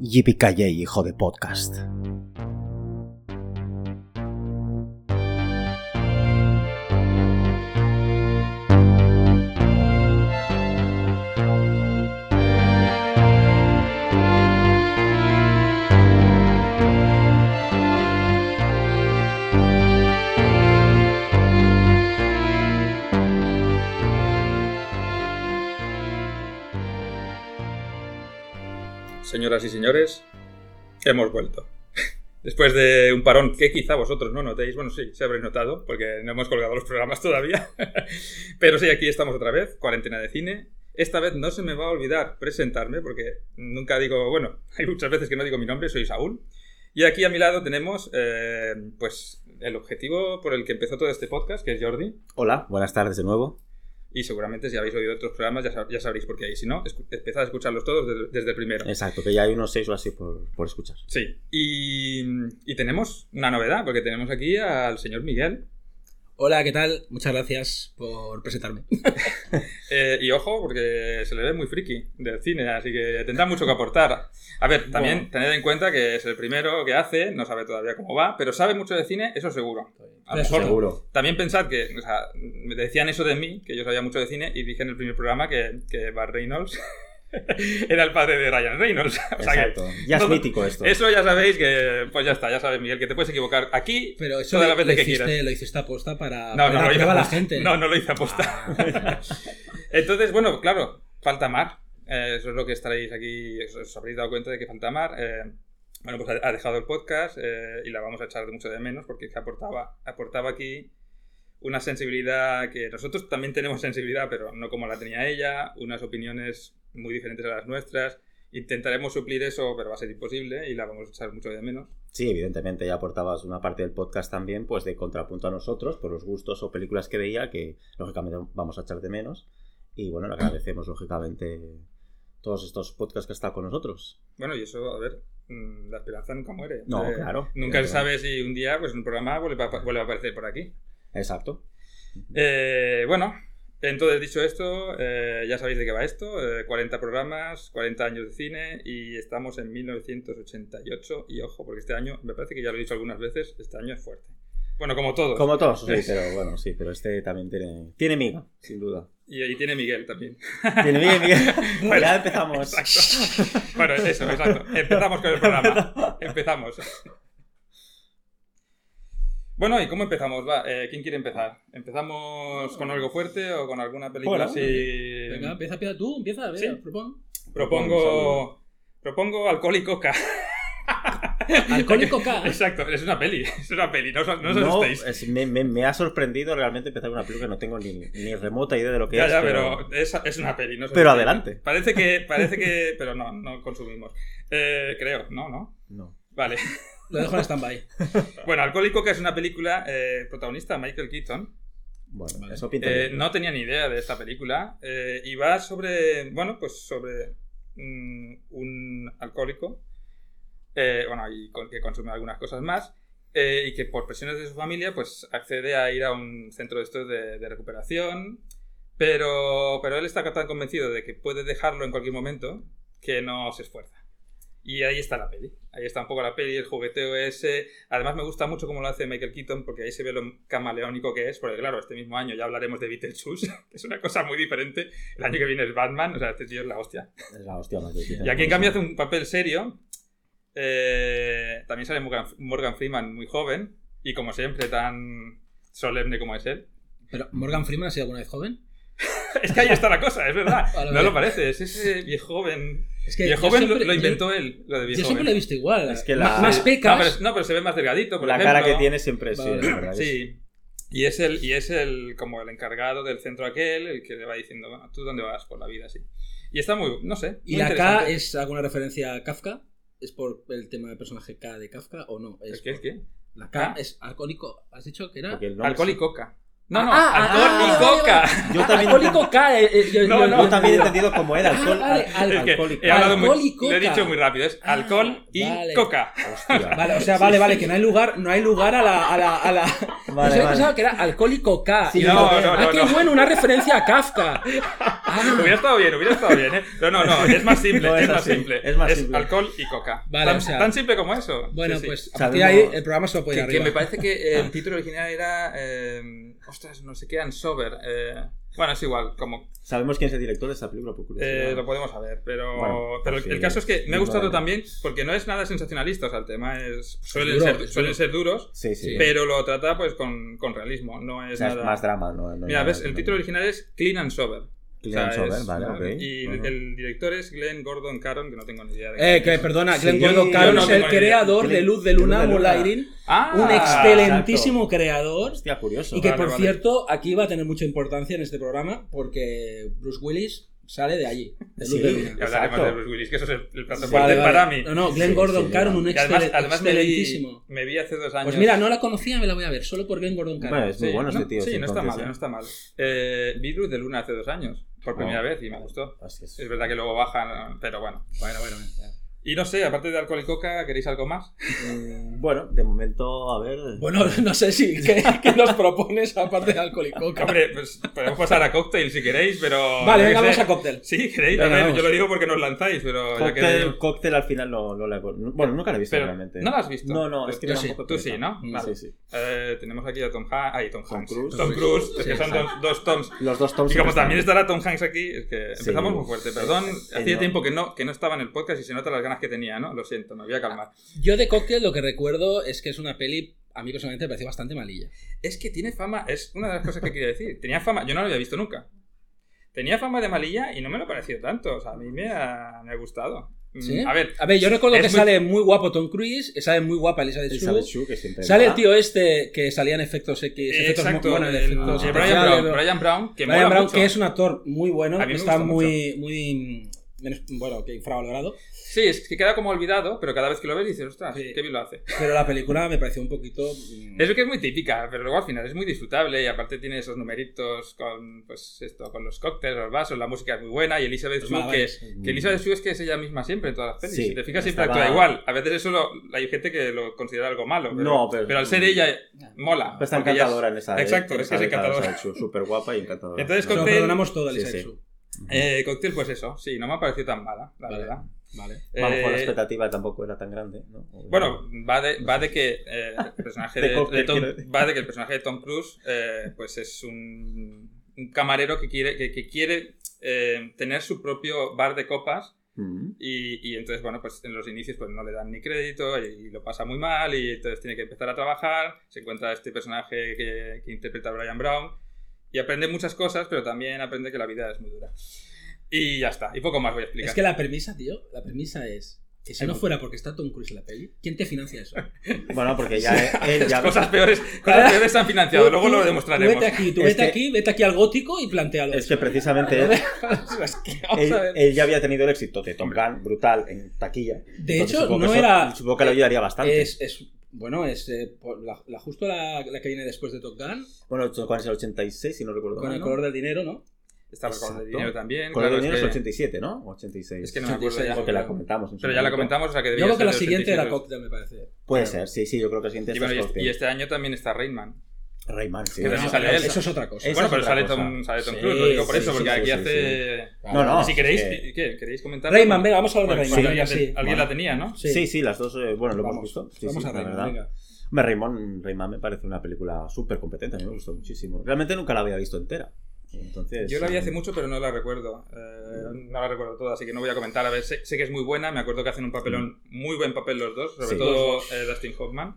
Yippee hijo de podcast. Y señores, hemos vuelto. Después de un parón que quizá vosotros no notéis, bueno, sí, se habréis notado, porque no hemos colgado los programas todavía. Pero sí, aquí estamos otra vez, cuarentena de cine. Esta vez no se me va a olvidar presentarme, porque nunca digo, bueno, hay muchas veces que no digo mi nombre, soy Saúl. Y aquí a mi lado tenemos, eh, pues, el objetivo por el que empezó todo este podcast, que es Jordi. Hola, buenas tardes de nuevo. Y seguramente si habéis oído otros programas ya, sab- ya sabréis por qué hay. Si no, empezad a escucharlos todos desde, desde el primero. Exacto, que ya hay unos seis o así por, por escuchar. Sí. Y, y tenemos una novedad, porque tenemos aquí al señor Miguel. Hola, ¿qué tal? Muchas gracias por presentarme. Eh, y ojo, porque se le ve muy friki del cine, así que tendrá mucho que aportar. A ver, también Bueno. tened en cuenta que es el primero que hace, no sabe todavía cómo va, pero sabe mucho de cine, eso seguro. A lo mejor Seguro. También pensad que, o sea, me decían eso de mí, que yo sabía mucho de cine, y dije en el primer programa que, que Bart Reynolds era el padre de Ryan Reynolds. O sea que Exacto. Ya es todo- mítico esto. eso ya sabéis que, pues ya está, ya sabes, Miguel, que te puedes equivocar aquí Pero eso todas las veces que hiciste, quieras. lo hiciste aposta para No, no a lo hice a la gente. No, no lo hice aposta. Ah. Entonces, bueno, claro, falta Mar. Eh, eso es lo que estaréis aquí, os, habréis dado cuenta de que falta Mar. Eh, bueno, pues ha, ha dejado el podcast eh, y la vamos a echar de mucho de menos porque es que aportaba, aportaba aquí una sensibilidad que nosotros también tenemos sensibilidad, pero no como la tenía ella, unas opiniones muy diferentes a las nuestras. Intentaremos suplir eso, pero va a ser imposible y la vamos a echar mucho de menos. Sí, evidentemente ya aportabas una parte del podcast también, pues de contrapunto a nosotros, por los gustos o películas que veía, que lógicamente vamos a echar de menos. Y bueno, le agradecemos lógicamente todos estos podcasts que está con nosotros. Bueno, y eso, a ver, mm, la esperanza nunca muere. No, Eh, claro. Nunca se sabe si un día, pues un programa vuelve a, vuelve a aparecer por aquí. Exacto. Eh, bueno, entonces dicho esto, eh, ya sabéis de qué va esto. eh, 40 programas, 40 años de cine y estamos en 1988. Y ojo, porque este año, me parece que ya lo he dicho algunas veces, este año es fuerte. Bueno, como todos. Como todos, sí, pero bueno, sí, pero este también tiene, tiene miga, sin duda. Y ahí tiene Miguel también. Tiene miga, Miguel. Bueno, ya empezamos. Exacto. Bueno, eso, exacto. Empezamos con el programa. Empezamos. Bueno, ¿y cómo empezamos? Va, eh, ¿quién quiere empezar? ¿Empezamos con algo fuerte o con alguna película Bueno, así? Venga, empieza, empieza tú, empieza, a ver, Sí. propon. Propongo. Propongo alcohol y coca. Alcohólico K. Exacto, es una peli. Es una peli, no, os- no os No, asustéis. es- me, me- me ha sorprendido realmente empezar una película que no tengo ni, ni remota idea de lo que Ya, es. ya, pero... pero es, es una peli. No Pero adelante. Parece que, parece que. Pero no, no consumimos. Eh, creo, no, no. No. Vale. Lo dejo en stand-by. Bueno, Alcohol y Coca es una película eh, protagonista Michael Keaton. Bueno, Vale. eso pinta Eh, bien. no tenía ni idea de esta película. eh, y va sobre. Bueno, pues sobre mm, un alcohólico. eh, bueno, y con- que consume algunas cosas más. eh, y que por presiones de su familia, pues accede a ir a un centro de estos de, de recuperación. Pero, pero él está tan convencido de que puede dejarlo en cualquier momento que no se esfuerza. Y ahí está la peli. Ahí está un poco la peli, el jugueteo ese. Además me gusta mucho cómo lo hace Michael Keaton porque ahí se ve lo camaleónico que es. Porque claro, este mismo año ya hablaremos de Beetlejuice, que es una cosa muy diferente. El año que viene es Batman, o sea, este tío es la hostia. Es la hostia más que Y aquí en cambio hace un papel serio. Eh, también sale Morgan, Morgan Freeman muy joven y como siempre tan solemne como es él. Pero, ¿Morgan Freeman ha sido alguna vez joven? Es que ahí está la cosa, es verdad. Vale, No vale. lo parece, es ese viejo joven. Es que Viejo yo joven lo, siempre- lo yo- inventó él, lo de Yo, viejo siempre lo he visto igual. Es que la- Más Sí. pecas. No pero, no, pero se ve más delgadito, por La ejemplo. cara que tiene siempre sí, Vale. es verdad. que Sí. Y es el, y es el como el encargado del centro aquel, el que le va diciendo, bueno, ¿tú dónde vas por la vida? Sí. Y está muy, no sé. ¿Y muy la K es alguna referencia a Kafka? ¿Es por el tema del personaje K de Kafka o no? ¿El Es qué? ¿El qué? La K es alcohólico. ¿Has dicho que era? Porque el Alcohol y sí- coca. No, no, Ah, alcohol ah, y vale, coca. Yo también Alcohol y coca. eh, eh, yo, No, yo- no. Yo también he entendido como era Ah, alcohol. vale, al- Es que alcohol y he hablado muy, Alcohol y lo he coca. dicho muy rápido, es Ah, alcohol y vale. coca. Hostia. Vale, o sea, vale, vale, que no hay lugar, no hay lugar a la. A la, a la... Vale, Yo vale. pensaba que era alcohólico K. Sí, Y no, digo, no, ah, no, qué no. bueno, una referencia a Kafka. Ah, Hubiera estado bien, hubiera estado bien, ¿eh? No, no, no, es más simple, No es es más simple. es más simple. alcohol y coca. Vale, tan, o sea- tan simple como eso. bueno, Sí, sí. pues a partir de Sabemos- ahí el programa se lo puede Que, me parece que el título original era. Ostras, no sé qué, Ansover. Eh, bueno, es igual, como. ¿Sabemos quién es el director de esta película? Por curiosidad? eh, lo podemos saber, pero, Bueno, pero pues el sí, caso es que me ha gustado vale. también porque no es nada sensacionalista, o sea, el tema es suelen, duro, ser, es suelen ser duros, Sí, sí. Pero lo trata pues con, con realismo, no O es sea, es nada... más drama, ¿no? no Mira, nada- ves, el título original es Clean and Sober. Clean O sea, and Sober, es- vale, ok. Y el director es Glenn Gordon Caron, que no tengo ni idea de Eh, que es. perdona, Glenn Gordon Caron no es el creador de Glenn- Luz de Luna, Luz de Luna. Moulairin. Ah, un excelentísimo creador. Hostia, curioso. Y que Vale, por vale. cierto, aquí va a tener mucha importancia en este programa porque Bruce Willis sale de allí, de Sí. Y hablaremos de Bruce Willis, que eso es el, el plato Vale, fuerte vale. para mí. No, no, Glenn Sí, Gordon sí, Caron, un Y además, además me, vi, excelentísimo. me vi hace dos años. Pues mira, no la conocía, me la voy a ver, solo por Glenn Gordon Caron. Bueno, es muy Sí, bueno no, este tío. Sí, no está mal, no está mal. Eh, vi Luz de Luna hace dos años, por primera Oh. vez, y me gustó. Es. Es verdad que luego bajan, pero bueno. Bueno, bueno, bueno. Y no sé, aparte de alcohol y coca, ¿queréis algo más? Mm, Bueno, de momento, a ver. Bueno, no sé si ¿qué, qué nos propones aparte de alcohol y coca. Hombre, pues podemos pasar a cóctel si queréis, pero... vale, venga, vamos a cóctel. Sí, queréis. Venga, a ver, vamos. yo lo digo porque nos lanzáis, pero ya que... Cóctel, cóctel al final no, no he Bueno, nunca la he visto Pero, realmente. ¿no la has visto? No, no, es que Yo da sí. Tú sí, ¿no? Vale. Sí, sí. Eh, tenemos aquí a Tom Hanks. Ay, Tom Tom Hanks. Cruise. Tom Cruise, es que son sí. dos, dos Toms. Los dos Toms. Y como también están. estará Tom Hanks aquí, es que Sí. empezamos muy fuerte. Perdón, hacía no. tiempo que no, que no estaba en el podcast y se nota las ganas que tenía, ¿no? Lo siento, me voy a calmar. Yo de cóctel lo que recuerdo es que es una peli, a mí personalmente me pareció bastante malilla. Es que tiene fama, es una de las cosas que quería decir. Tenía fama, yo no lo había visto nunca. Tenía fama de malilla y no me lo pareció tanto. O sea, a mí me ha, me ha gustado. Mm, ¿Sí? A ver, A ver, yo recuerdo que muy- sale muy guapo Tom Cruise, que sale muy guapa Elizabeth Elizabeth Shue. Shue, que siempre Sale el tío este que salía en efectos X, efectos exacto, bueno, en el- efectos el Brian Brown, Brian Brown, que Brian mola Brown, mucho. que es un actor muy bueno, A mí me está gusta muy, muy bueno, que infravalorado. Sí, es que queda como olvidado, pero cada vez que lo ves dices, ostras, Sí. qué bien lo hace. Pero la película me pareció un poquito. mm, Es que es muy típica, pero luego al final es muy disfrutable y aparte tiene esos numeritos con, pues esto, con los cócteles, los vasos, la música es muy buena y Elizabeth Shue, que, malabares. que Elizabeth Shue es que es ella misma siempre en todas las pelis. Sí, si te fijas siempre estaba- actúa igual. A veces eso lo- hay gente que lo considera algo malo, pero, No, pero- al ser ella mola. Pues está ella es- encantadora en esa. ¿eh? Exacto, es que es encantadora. Súper guapa y encantadora. Entonces, lo cóctel- perdonamos todo a Sí, Elizabeth sí. Eh, cóctel, pues eso, sí, no me ha parecido tan mala, la Vale. verdad. Vale. A lo mejor la Eh, expectativa tampoco era tan grande. ¿no? Bueno, va de, va de que eh, el personaje De de, cóctel, de Tom, quiero va de que el personaje de Tom Cruise eh, pues es un, un camarero que quiere que, que quiere eh, tener su propio bar de copas y, y entonces bueno pues en los inicios pues no le dan ni crédito y, lo pasa muy mal y entonces tiene que empezar a trabajar se encuentra este personaje que, que interpreta a Brian Brown y aprende muchas cosas pero también aprende que la vida es muy dura y ya está y poco más voy a explicar Es que la premisa, tío, la premisa es que si no fuera porque está Tom Cruise en la peli, ¿quién te financia eso? Bueno, porque ya él ya. cosas peores cosas peores se han financiado Tú- luego lo Tú demostraremos vete aquí, tú Es vete que- aquí, vete aquí al gótico y plantealo. Es que precisamente él, Es que vamos él, él ya había tenido el éxito de Tom Gunn brutal en taquilla. De hecho, supongo que no eso- era. Supongo que le ayudaría bastante. Es, es- bueno, es eh, por la, la- justo la, la que viene después de Top Gun, Bueno, ¿cuál es el 86? Si no recuerdo con mal. el ¿no? color del dinero, ¿no? Está con el dinero también. Color claro, del dinero es es que- 87, ¿no? O 86. Es que no me acuerdo 86, ya. Porque la comentamos. en su Pero ya la comentamos, o sea que Yo debía creo que la siguiente era 87. Cocktail, me parece. Puede Claro. ser, sí, sí, yo creo que el siguiente Y, es bueno, y, y este año también está Rainman. Rayman, sí. Eso- también sale él. Eso es otra cosa. Bueno, pero sale. Tom, sale Tom Sí, Cruise, lo digo por sí, eso, sí, porque sí, aquí sí, hace. No, no. Si queréis, ¿qué? ¿Queréis comentar? Rayman, venga, vamos a hablar de Pues, Rayman. alguien, sí. alguien Bueno. la tenía, ¿no? Sí, sí, las dos, eh, bueno, lo hemos visto. Sí, vamos sí, a la Rayman, verdad. venga. Hombre, Rayman, Rayman me parece una película súper competente, a mí me gustó muchísimo. Realmente nunca la había visto entera. Entonces, Yo la vi eh, hace mucho, pero no la recuerdo. Eh, no la recuerdo toda, así que no voy a comentar. A ver, sé, sé que es muy buena. Me acuerdo que hacen un papelón, muy buen papel los dos, sobre Sí. todo eh, Dustin Hoffman.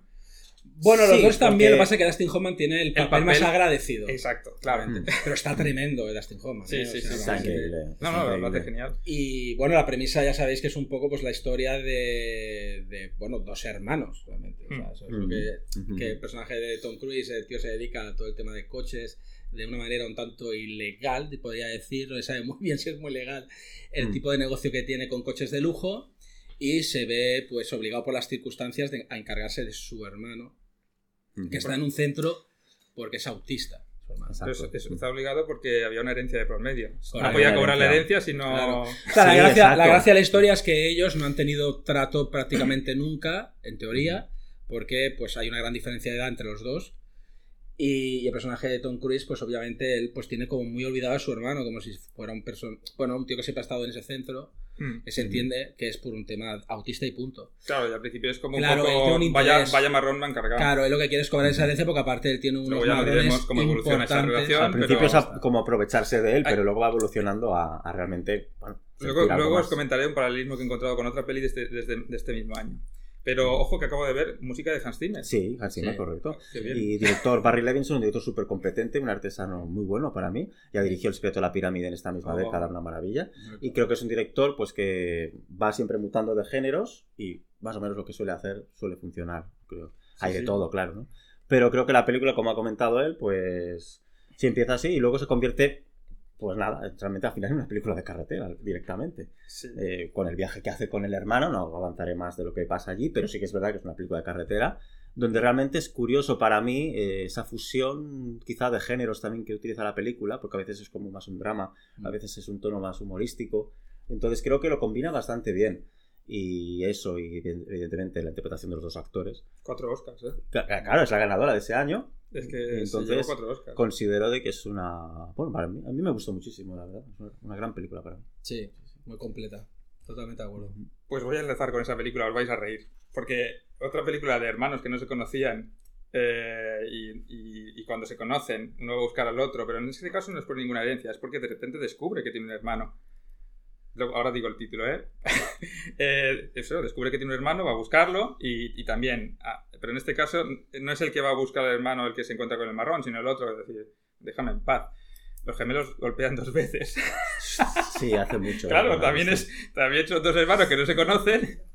Bueno, los Sí, dos también. porque- Lo que pasa es que Dustin Hoffman tiene el papel, papel- más agradecido. Exacto, claro. Mm. Pero está tremendo el Dustin Hoffman. Sí, ¿eh? sí, O sea, sí, Está vamos, increíble. No, no, lo hace genial. Y bueno, la premisa ya sabéis que es un poco pues la historia de, de, bueno, dos hermanos, realmente. O sea, eso es lo Mm. que, Ujú. que el personaje de Tom Cruise, el tío se dedica a todo el tema de coches de una manera un tanto ilegal, podría decir, no se sabe muy bien si es muy legal el Mm. tipo de negocio que tiene con coches de lujo y se ve pues obligado por las circunstancias de- a encargarse de su hermano, Que está en un centro porque es autista. Eso- eso está obligado porque había una herencia de por medio. No podía cobrar la herencia. herencia si no. Claro. O sea, la, Sí, gracia, la gracia de la historia es que ellos no han tenido trato prácticamente nunca, en teoría, porque pues hay una gran diferencia de edad entre los dos. Y, y el personaje de Tom Cruise, pues obviamente él pues tiene como muy olvidado a su hermano, como si fuera un person bueno, un tío que siempre ha estado en ese centro, Que se entiende que es por un tema autista y punto. Claro, y al principio es como Claro, un poco. vaya, marrón me han cargado. Claro, él lo que quiere es cobrar esa herencia porque aparte él tiene unos Luego ya marrones veremos cómo evoluciona esa importantes. relación. Al pero- principio es a- como aprovecharse de él, Ay. pero luego va evolucionando a, a realmente. Bueno, Luego, os comentaré un paralelismo que he encontrado con otra peli de este, desde- de este mismo año. Pero ojo que acabo de ver música de Hans Zimmer. Sí, así Sí. correcto. Bien. Y director Barry Levinson, un director súper competente, un artesano muy bueno para mí. Ya dirigió El secreto de la pirámide en esta misma Oh. década, una maravilla. Y creo que es un director pues que va siempre mutando de géneros y más o menos lo que suele hacer suele funcionar, creo. Hay Sí, de sí. todo, claro, ¿no? Pero creo que la película, como ha comentado él, pues sí empieza así y luego se convierte, pues nada, realmente al final en una película de carretera directamente. Sí. Eh, con el viaje que hace con el hermano, no avanzaré más de lo que pasa allí, pero sí que es verdad que es una película de carretera, donde realmente es curioso para mí eh, esa fusión quizá de géneros también que utiliza la película, porque a veces es como más un drama, a veces es un tono más humorístico, entonces creo que lo combina bastante bien. Y eso, y evidentemente la interpretación de los dos actores. Cuatro Oscars, ¿eh? Cla- Claro, es la ganadora de ese año. Es que Entonces, cuatro Oscars. Considero de que es una... Bueno, para mí, a mí me gustó muchísimo, la verdad. Es una, una gran película para mí. Sí, muy completa. Totalmente de acuerdo. Pues voy a enlazar con esa película, os vais a reír. Porque otra película de hermanos que no se conocían eh, y, y- y cuando se conocen, uno va a buscar al otro, pero en este caso no es por ninguna herencia, es porque de repente descubre que tiene un hermano. Ahora digo el título, ¿eh? Eh, Eso, descubre que tiene un hermano, va a buscarlo y, y también, ah, pero en este caso no es el que va a buscar al hermano el que se encuentra con el marrón, sino el otro, es decir, déjame en paz. Los gemelos golpean dos veces. Sí, hace mucho. Claro, también sí. es también son dos hermanos que no se conocen.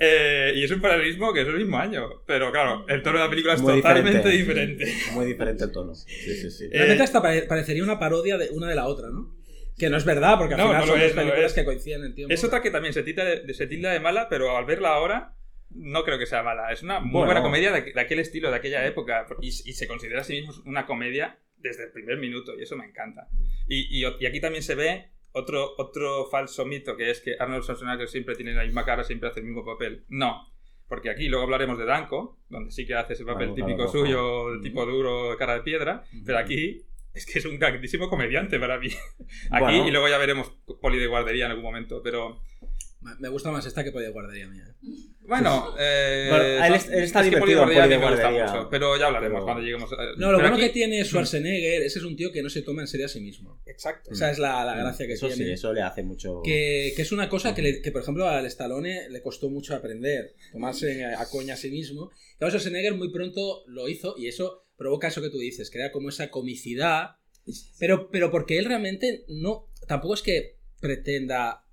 Eh, y es un paralelismo que es el mismo año. Pero claro, el tono de la película es Muy totalmente diferente. diferente. Muy diferente el tono. Sí, sí, sí. Eh, Realmente hasta pare- parecería una parodia de una de la otra, ¿no? Que no es verdad, porque al No, final no son dos es, no películas que coinciden en tiempo. Es otra que también se tilda de, se tilda de mala, pero al verla ahora no creo que sea mala. Es una muy Bueno. buena comedia de, de aquel estilo, de aquella época. Y, y se considera a sí mismo una comedia desde el primer minuto, y eso me encanta. Y, y- y aquí también se ve otro, otro falso mito, que es que Arnold Schwarzenegger siempre tiene la misma cara, siempre hace el mismo papel. No. Porque aquí luego hablaremos de Danko, donde sí que hace ese papel típico suyo, de tipo duro, cara de piedra, pero aquí es que es un grandísimo comediante para mí. Aquí, Bueno. y luego ya veremos Poli de guardería en algún momento, pero Me- gusta más esta que podía guardería mía. ¿eh? bueno, eh, Bueno, él es- él está es que divertido Poli Poli de me gusta guardería. mucho, pero ya hablaremos Pero- cuando lleguemos. a- No, lo pero bueno aquí- que tiene Schwarzenegger, ese es un tío que no se toma en serio a sí mismo. Exacto. Esa es la, la gracia que Mm. eso tiene. sí, eso le hace mucho. Que, que es una cosa que, le- que, por ejemplo, al Stallone le costó mucho aprender, tomarse a coña a sí mismo. Claro, Schwarzenegger muy pronto lo hizo y eso provoca eso que tú dices, crea como esa comicidad, pero, pero porque él realmente no, tampoco es que pretenda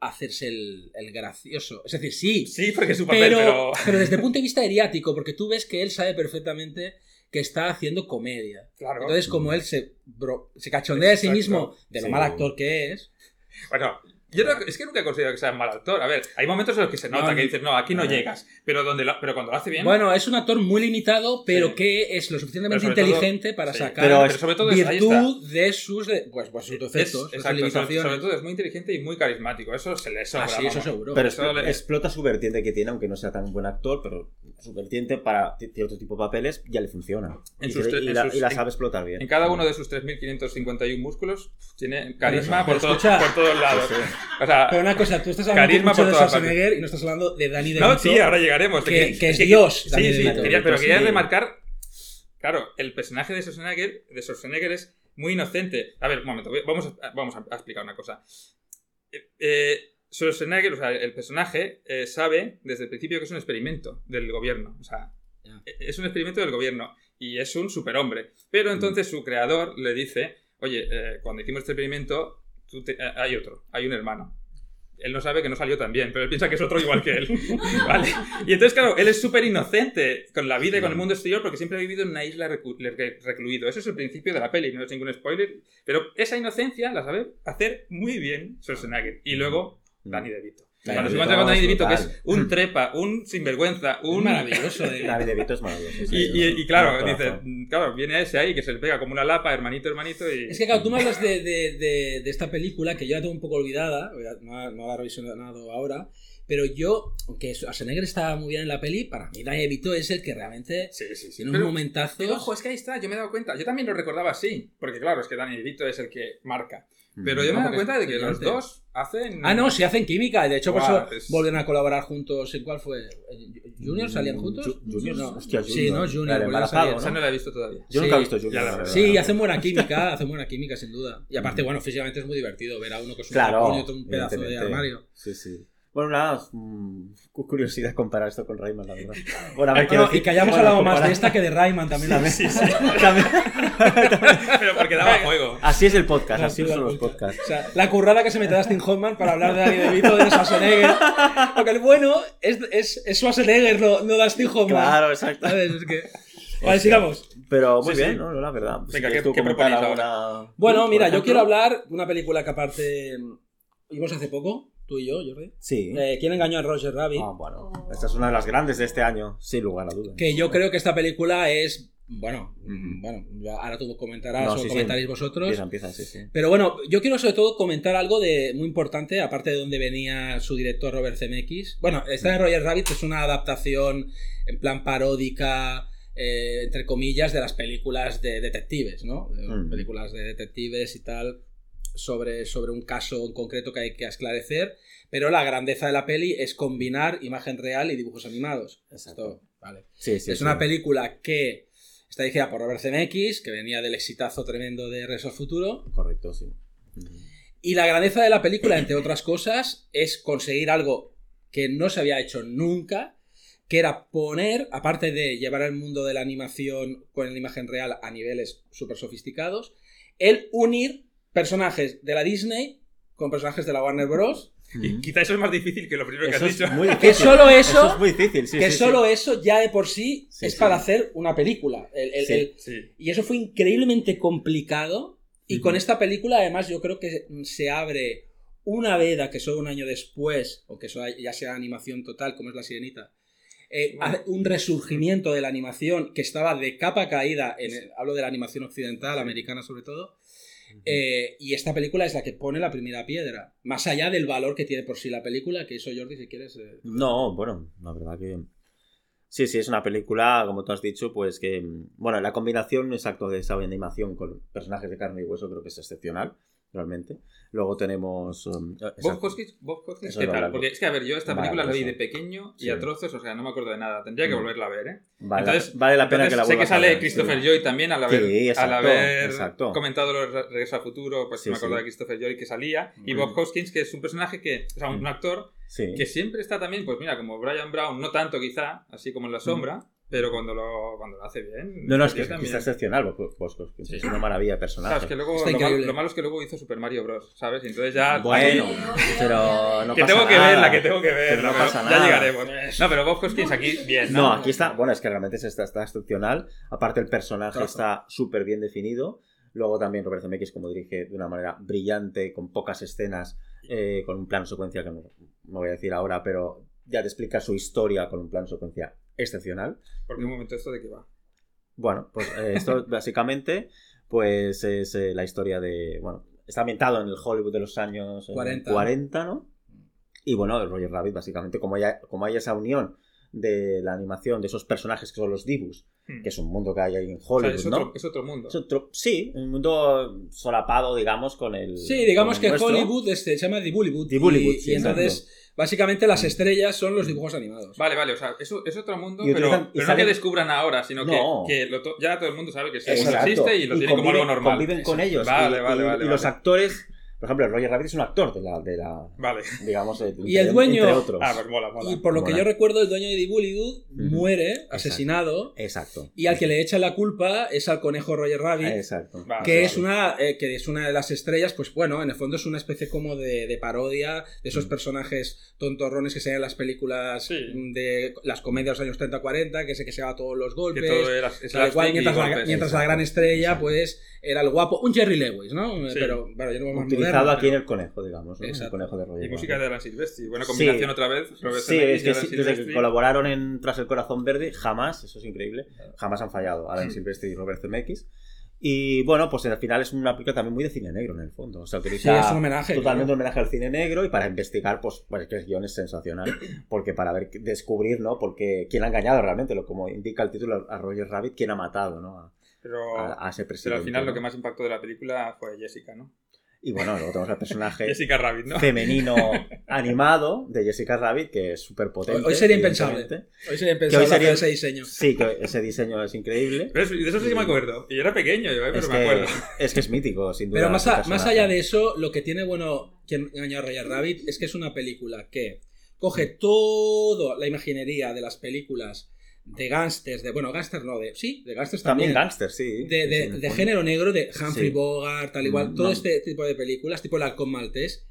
hacerse el, el gracioso. Es decir, sí, Sí, porque es su papel, pero, pero... pero desde el punto de vista eriático, porque tú ves que él sabe perfectamente que está haciendo comedia. Claro. Entonces, como él se, bro- se cachondea a sí mismo de lo Sí. mal actor que es, Bueno, yo no- es que nunca he considerado que sea un mal actor. A ver, hay momentos en los que se nota No, que dices, no, aquí no no. llegas. Pero, donde lo- pero cuando lo hace bien... Bueno, es un actor muy limitado, pero Sí. que es lo suficientemente todo- inteligente para sí. sacar Pero pero sobre todo es, ahí está. virtud de sus, de- pues, pues, sus Es- defectos, sus exacto, sobre, todo es muy inteligente y muy carismático. Eso se le sobra. Ah, sí, eso vamos. seguro. Pero Eso le- explota su vertiente que tiene, aunque no sea tan buen actor, pero su vertiente para cierto tipo de papeles ya le funciona. En y, sus se- tre- y en la, sus- y la en- sabe explotar bien. En cada uno de sus 3.551 músculos tiene carisma todo- por todos lados. O sea, Pero una cosa, tú estás hablando Carisma mucho de Schwarzenegger y no estás hablando de Danny no, DeVito. sí, ahora llegaremos. que- que es Dios, Sí, Danny sí, DeVito. quería- pero quería Sí. remarcar. Claro, el personaje de Schwarzenegger, de Schwarzenegger es muy inocente. A ver, un momento, vamos a, vamos a explicar una cosa. Eh, eh, Schwarzenegger, o sea, el personaje, eh, sabe desde el principio que es un experimento del gobierno. O sea, eh, es un experimento del gobierno y es un superhombre. Pero entonces su creador le dice, oye, eh, cuando hicimos este experimento, tú te- eh, hay otro, hay un hermano. Él no sabe que no salió tan bien, pero él piensa que es otro igual que él. ¿Vale? Y entonces, claro, él es súper inocente con la vida y con el mundo exterior porque siempre ha vivido en una isla recu- re- recluido. Eso es el principio de la peli, no es ningún spoiler. Pero esa inocencia la sabe hacer muy bien Schwarzenegger. Y luego, Danny DeVito. Cuando se encuentra con Danny DeVito, que es un trepa, un sinvergüenza, Un maravilloso. De... David DeVito es maravilloso. sí, Y, y- y claro, dice, claro, viene ese ahí que se le pega como una lapa, hermanito, hermanito, y... Es que claro, tú me hablas de, de- de- de esta película que yo la tengo un poco olvidada, no, no la he revisionado ahora, pero yo, aunque Schwarzenegger estaba muy bien en la peli, para mí Danny DeVito es el que realmente Sí, sí, sí. tiene Pero- un momentazo. Pero ojo, es que ahí está, yo me he dado cuenta. Yo también lo recordaba así, porque claro, es que Danny DeVito es el que marca. Pero yo me he No, dado porque cuenta de que los dos hacen... Ah, no, sí hacen química. De hecho, por eso es- vuelven a colaborar juntos. ¿En cuál fue? ¿Junior salían juntos? Ju- Junior, No. hostia, Sí, ¿no? Junior. Junior. Embarazado, salir. Esa no la he visto todavía. Yo Sí, nunca he visto Junior. ya la la veré. verdad. Sí, hacen buena química, hacen buena química, sin duda. Y aparte, bueno, físicamente es muy divertido ver a uno que es un Claro. y otro un pedazo de armario. Sí, sí. Bueno, nada, mm, cu- curiosidad comparar esto con Rayman, la verdad. Bueno, a ver, Bueno, quiero y que hayamos bueno, hablado más de esta que de Rayman también. la vez. También- Pero porque daba juego. Así es el podcast, No, así sí, son los podcasts. O sea, la currada que se mete Dustin Hoffman para hablar de Danny DeVito de Schwarzenegger. Porque el bueno es, es, es Schwarzenegger, no, no Dustin Hoffman. Claro, exacto. ¿Sabes? Es que... Vale, sigamos. Pero muy Sí, bien, sí. ¿no? La verdad. Pues, Venga, ¿quieres ¿qué- tú qué proponéis alguna- Bueno, mira, yo quiero hablar de una película que aparte vimos hace poco, tú y yo, Jordi. Sí. Eh, ¿Quién engañó a Roger Rabbit? Ah, bueno. Esta es una de las grandes de este año, sin lugar a dudas. Que yo creo que esta película es, bueno, bueno, ahora tú comentarás No, o sí, sí. comentaréis vosotros. Empieza, empieza, sí, sí. Pero bueno, yo quiero sobre todo comentar algo de muy importante, aparte de donde venía su director Robert Zemeckis. Bueno, esta de Roger Rabbit es una adaptación en plan paródica, eh, entre comillas, de las películas de detectives, ¿no? Mm. Películas de detectives y tal, sobre, sobre un caso en concreto que hay que esclarecer. Pero la grandeza de la peli es combinar imagen real y dibujos animados. Exacto. Esto, vale. Sí, sí, es sí. una película que está dirigida por Robert Zemeckis, que venía del exitazo tremendo de Regreso al Futuro. Correcto, sí. Y la grandeza de la película, entre otras cosas, es conseguir algo que no se había hecho nunca, que era poner, aparte de llevar el mundo de la animación con la imagen real a niveles súper sofisticados, el unir personajes de la Disney con personajes de la Warner Bros. Y quizá eso es más difícil que lo primero que Eso has es dicho. muy Que difícil. solo eso, es muy difícil, sí. que sí, solo sí. eso ya de por sí, Sí, es sí. para hacer una película. El- el- Sí. el- Sí. y eso fue increíblemente complicado. Y con esta película, además, yo creo que se abre una veda que solo un año después, o que eso ya sea animación total, como es La Sirenita, eh, un resurgimiento de la animación que estaba de capa caída, en el- hablo de la animación occidental, americana sobre todo, eh, y esta película es la que pone la primera piedra, más allá del valor que tiene por sí la película, que eso Jordi, si quieres... eh, No, bueno, la verdad que. Sí, sí, es una película, como tú has dicho, pues que. Bueno, la combinación exacto de esa animación con personajes de carne y hueso creo que es excepcional, realmente. Luego tenemos. um, Bob. Hoskins, Bob Hoskins, ¿qué tal? Porque es que, a ver, yo esta Vale, película la vi de pequeño y Sí. a trozos, o sea, no me acuerdo de nada. Tendría que Mm. volverla a ver, ¿eh? Vale, Entonces- vale la pena Entonces, que la sé que vuelvas a sale ver, Christopher sí. Joy también al haber, Sí, exacto, al haber exacto. comentado los Re- Regreso al Futuro, pues Sí, me sí. de Christopher Joy que salía. Y Mm. Bob Hoskins, que es un personaje que, o sea, un Mm. actor que siempre está también, pues mira, como Brian Brown, no tanto quizá, así como en la sombra, pero cuando lo, cuando lo hace bien. No, no, es que, es que también. está excepcional, Bos- Boscos. que Sí. Es una maravilla de personaje. Claro, es que luego lo, mal- lo malo es que luego hizo Super Mario Bros, ¿sabes? Y entonces ya... Bueno, pero no que pasa tengo que nada. verla, que tengo que Pero verla. no pero pasa ya nada. llegaremos. No, pero Bob Hoskins aquí, bien. No, aquí está. Bueno, es que realmente es- está, está excepcional. Aparte, el personaje Trazo. está súper bien definido. Luego también Robert Zemeckis, como dirige de una manera brillante, con pocas escenas, eh, con un plano secuencia que no, no voy a decir ahora, pero ya te explica su historia con un plano secuencia excepcional. Porque un momento, ¿esto de qué va? Bueno, pues eh, esto básicamente pues es eh, la historia de, bueno, está ambientado en el Hollywood de los años eh, 40. 40, ¿no? Y bueno, Roger Rabbit básicamente, como hay, como hay esa unión de la animación de esos personajes que son los Dibus, Hmm. que es un mundo que hay ahí en O sea, Hollywood, es, ¿no? otro, es otro mundo. Es otro- sí, un mundo solapado, digamos, con el... Sí, digamos que el nuestro. Hollywood este, se llama y, sí, y entonces, básicamente, las estrellas son los dibujos animados. Vale, vale, o sea, es, es otro mundo, Y pero, utilizan- y no que descubran ahora, sino que, No. que lo to- ya todo el mundo sabe que ese mundo existe y lo tiene como algo conviven- normal. Conviven con ellos. Vale, y, vale, y- vale, y los vale. actores, por ejemplo, Roger Rabbit es un actor de la, de la Vale. digamos, eh, Y el dueño- entre otros. Ah, pues mola, mola. Y por lo que yo recuerdo, el dueño de The Bollywood muere asesinado. Exacto. Y al que le echa la culpa es al conejo Roger Rabbit. Exacto. Vale, que vale. es una eh, que es una de las estrellas pues bueno en el fondo es una especie como de, de parodia de esos Mm. personajes tontorrones que se ven en las películas Sí. de las comedias de los años 30-40 que sé que se va todos los Que golpes todo era tal cual, mientras, la, mientras la gran estrella exacto. pues era el guapo un Jerry Lewis ¿no? Sí. pero bueno yo no más Utilizando aterrizado aquí en pero- el conejo, digamos. ¿no? En El conejo de Roger Y música de Alan Silvestri. Buena Sí. combinación otra vez. Robert Sí, es que sí, desde que colaboraron en Tras el Corazón Verde, jamás, eso es increíble, jamás han fallado Alan Silvestri y Robert Zemeckis. Y bueno, pues al final es una película también muy de cine negro en el fondo. O sea, utiliza Sí, es un homenaje, totalmente un homenaje al cine negro y para investigar, pues, pues que el guion es sensacional. Porque para ver, descubrir, ¿no? Porque quién ha engañado realmente, lo como indica el título a Roger Rabbit, quién ha matado, ¿no? A, Pero, a- a ese pero presidente. al final lo ¿no? que más impactó de la película fue Jessica, ¿no? Y bueno, luego tenemos al personaje Jessica Rabbit, ¿no? femenino animado de Jessica Rabbit, que es súper potente. Hoy- sería impensable. Hoy sería impensable hoy sería- hacer ese diseño. Sí, que ese diseño es increíble. ¿Ves? De eso sí que me acuerdo. Y yo era pequeño, yo, eh, pero Es me que, acuerdo. es que es mítico, sin duda. Pero más, a- más allá de eso, lo que tiene bueno quien engañó a Roger Rabbit es que es una película que coge toda la imaginería de las películas de gángsters, de bueno, gángsters no, de sí, de gángsters También también, gángster, sí. de, de- género negro, de Humphrey Sí. Bogart, tal igual, Mm, todo no. este tipo de películas, tipo el halcón maltés,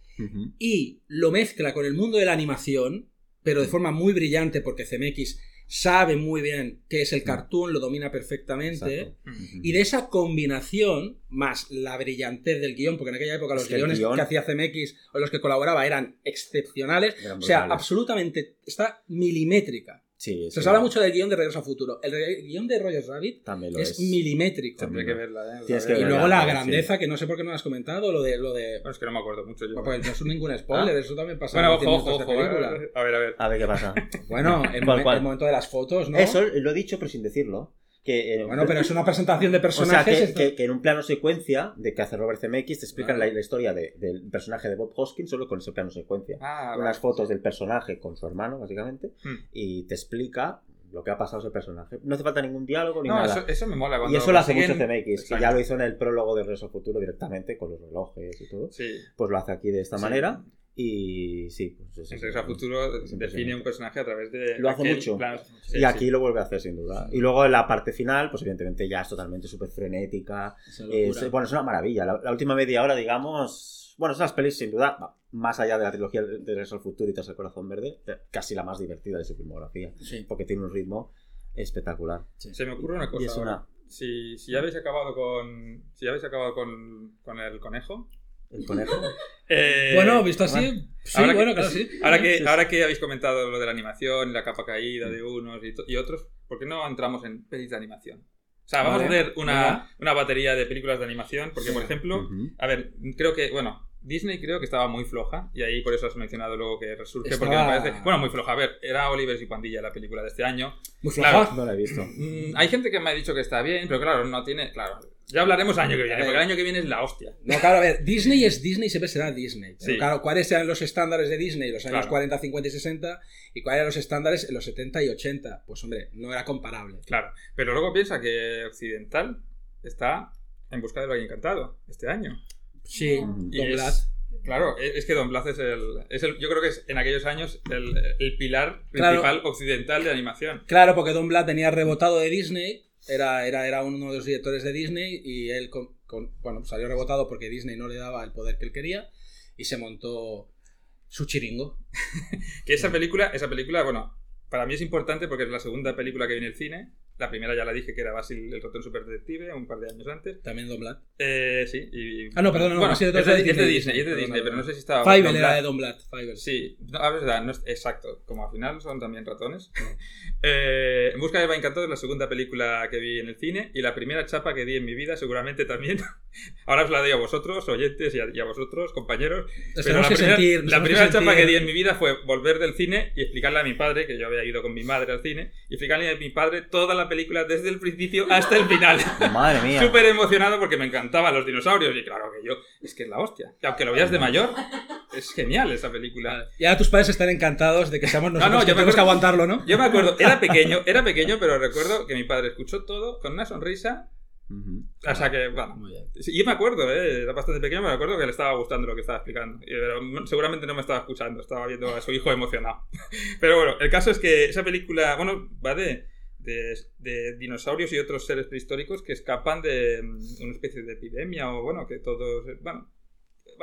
y lo mezcla con el mundo de la animación, pero de forma muy brillante porque CMX sabe muy bien qué es el cartoon, lo domina perfectamente. Y de esa combinación, más la brillantez del guion, porque en aquella época los Es que el guiones que hacía CMX o los que colaboraba eran excepcionales, Eran o sea, brutales. absolutamente está milimétrica. Sí, Se habla mucho del guion de Regreso a Futuro. El guion de Roger Rabbit También lo es, es. milimétrico. Tendré que verla, ¿eh? Tienes Y luego la sí. grandeza, que no sé por qué no lo has comentado, lo de... Lo de Bueno, es que no me acuerdo mucho yo. pues no es ningún spoiler, Ah. eso también pasa bueno, ojo, ojo, ojo. película. A ver, a ver. A ver qué pasa. Bueno, el, ¿Cuál, momen- cuál? el momento de las fotos, ¿no? Eso lo he dicho, pero sin decirlo. Que, Bueno, pero es una presentación de O sea, personajes. que, esto- que- que en un plano secuencia de que hace Robert Zemeckis te explican la, la historia de- del personaje de Bob Hoskins solo con ese plano secuencia. Ah, Unas vale. fotos del personaje con su hermano, básicamente, Hmm. y te explica lo que ha pasado a ese personaje. No hace falta ningún diálogo ni No, nada. eso, eso me mola. y cuando eso lo hace mucho Zemeckis, que ya lo hizo en el prólogo de al Futuro directamente, con los relojes y todo. Sí. Pues lo hace aquí de esta Sí. manera. Y sí, pues es- En es- Regreso al Futuro es define un personaje a través de. Lo hace mucho. sí, y sí. aquí lo vuelve a hacer sin duda. Y luego en la parte final, pues evidentemente ya es totalmente súper frenética. Es, bueno, es una maravilla. La, la última media hora, digamos. Bueno, esas pelis, sin duda, más allá de la trilogía de Regreso al Futuro y Tras el Corazón Verde, eh, casi la más divertida de su filmografía. Sí. Porque tiene un ritmo espectacular. Se me ocurre una cosa. Y es una. Si, si ya habéis acabado con. Si ya habéis acabado con, con el conejo. El conejo. eh, Bueno, visto así, bueno. sí, ahora que- bueno, claro, sí. Ahora que, ahora que habéis comentado lo de la animación, la capa caída de unos y, otros, ¿por qué no entramos en pelis de animación? O sea, vamos Vale, a hacer una, una batería de películas de animación, porque, por ejemplo, a ver, creo que, bueno, Disney creo que estaba muy floja, y ahí por eso has mencionado luego que resurge, porque me parece... Bueno, muy floja, a ver, era Oliver y Pandilla la película de este año. Muy Claro. floja. No la he visto. Mm, hay gente que me ha dicho que está bien, pero claro, no tiene... Claro, ya hablaremos el año que viene, porque el año que viene es la hostia. No, claro, a ver, Disney es Disney, siempre será Disney. Pero Sí. claro, ¿cuáles eran los estándares de Disney en los años Claro. 40, 50 y 60? ¿Y cuáles eran los estándares en los 70 y 80? Pues hombre, no era comparable. Claro, pero luego piensa que Occidental está en busca del Valle Encantado este año. Sí, Don Bluth. Claro, es es que Don Bluth es el, es el. Yo creo que es en aquellos años el, el pilar Claro. principal occidental de animación. Claro, porque Don Bluth tenía rebotado de Disney, era, era, era uno de los directores de Disney y él con- con- bueno, salió rebotado porque Disney no le daba el poder que él quería y se montó su chiringo. Que esa película, esa película, bueno, para mí es importante porque es la segunda película que vi en el cine. La primera ya la dije que era Basil el ratón super detective, un par de años antes. También Don Bluth. Eh, sí, y. Ah, no, perdón, no, bueno, el es de, es de Disney, Disney, es de Disney, pero no sé si estaba. Don era Bluth. de Don Bluth. Fievel. Sí, no, a verdad, no es exacto. Como al final son también ratones. Eh, en busca de Encantado es la segunda película que vi en el cine y la primera chapa que di en mi vida, seguramente también. Ahora os la doy a vosotros, oyentes, y a, y a vosotros, compañeros. Nos Pero la que primera, sentir- la primera que chapa sentir- que di en mi vida fue volver del cine y explicarle a mi padre, que yo había ido con mi madre al cine, y explicarle a mi padre toda la película desde el principio hasta el final. Madre mía. Súper emocionado porque me encantaban los dinosaurios y claro que yo, es que es la hostia. Y aunque lo veas de mayor, es genial esa película. Y ahora tus padres están encantados de que seamos No, nosotros no, que yo tenemos que aguantarlo, ¿no? Yo me acuerdo, era pequeño, era pequeño, pero recuerdo que mi padre escuchó todo con una sonrisa. Ujú. O sea que, bueno. Muy bien. Yo me acuerdo, ¿eh? era bastante pequeño, me acuerdo que le estaba gustando lo que estaba explicando. Pero seguramente no me estaba escuchando, estaba viendo a su hijo emocionado. Pero bueno, el caso es que esa película, bueno, va de, de, de dinosaurios y otros seres prehistóricos que escapan de mm, una especie de epidemia o, bueno, que todos. Bueno,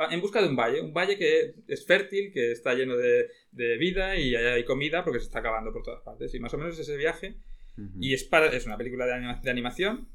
en busca de un valle, un valle que es fértil, que está lleno de, de vida y hay comida porque se está acabando por todas partes. Y más o menos ese viaje. Ujú. Y es, para, es una película de, anima- de animación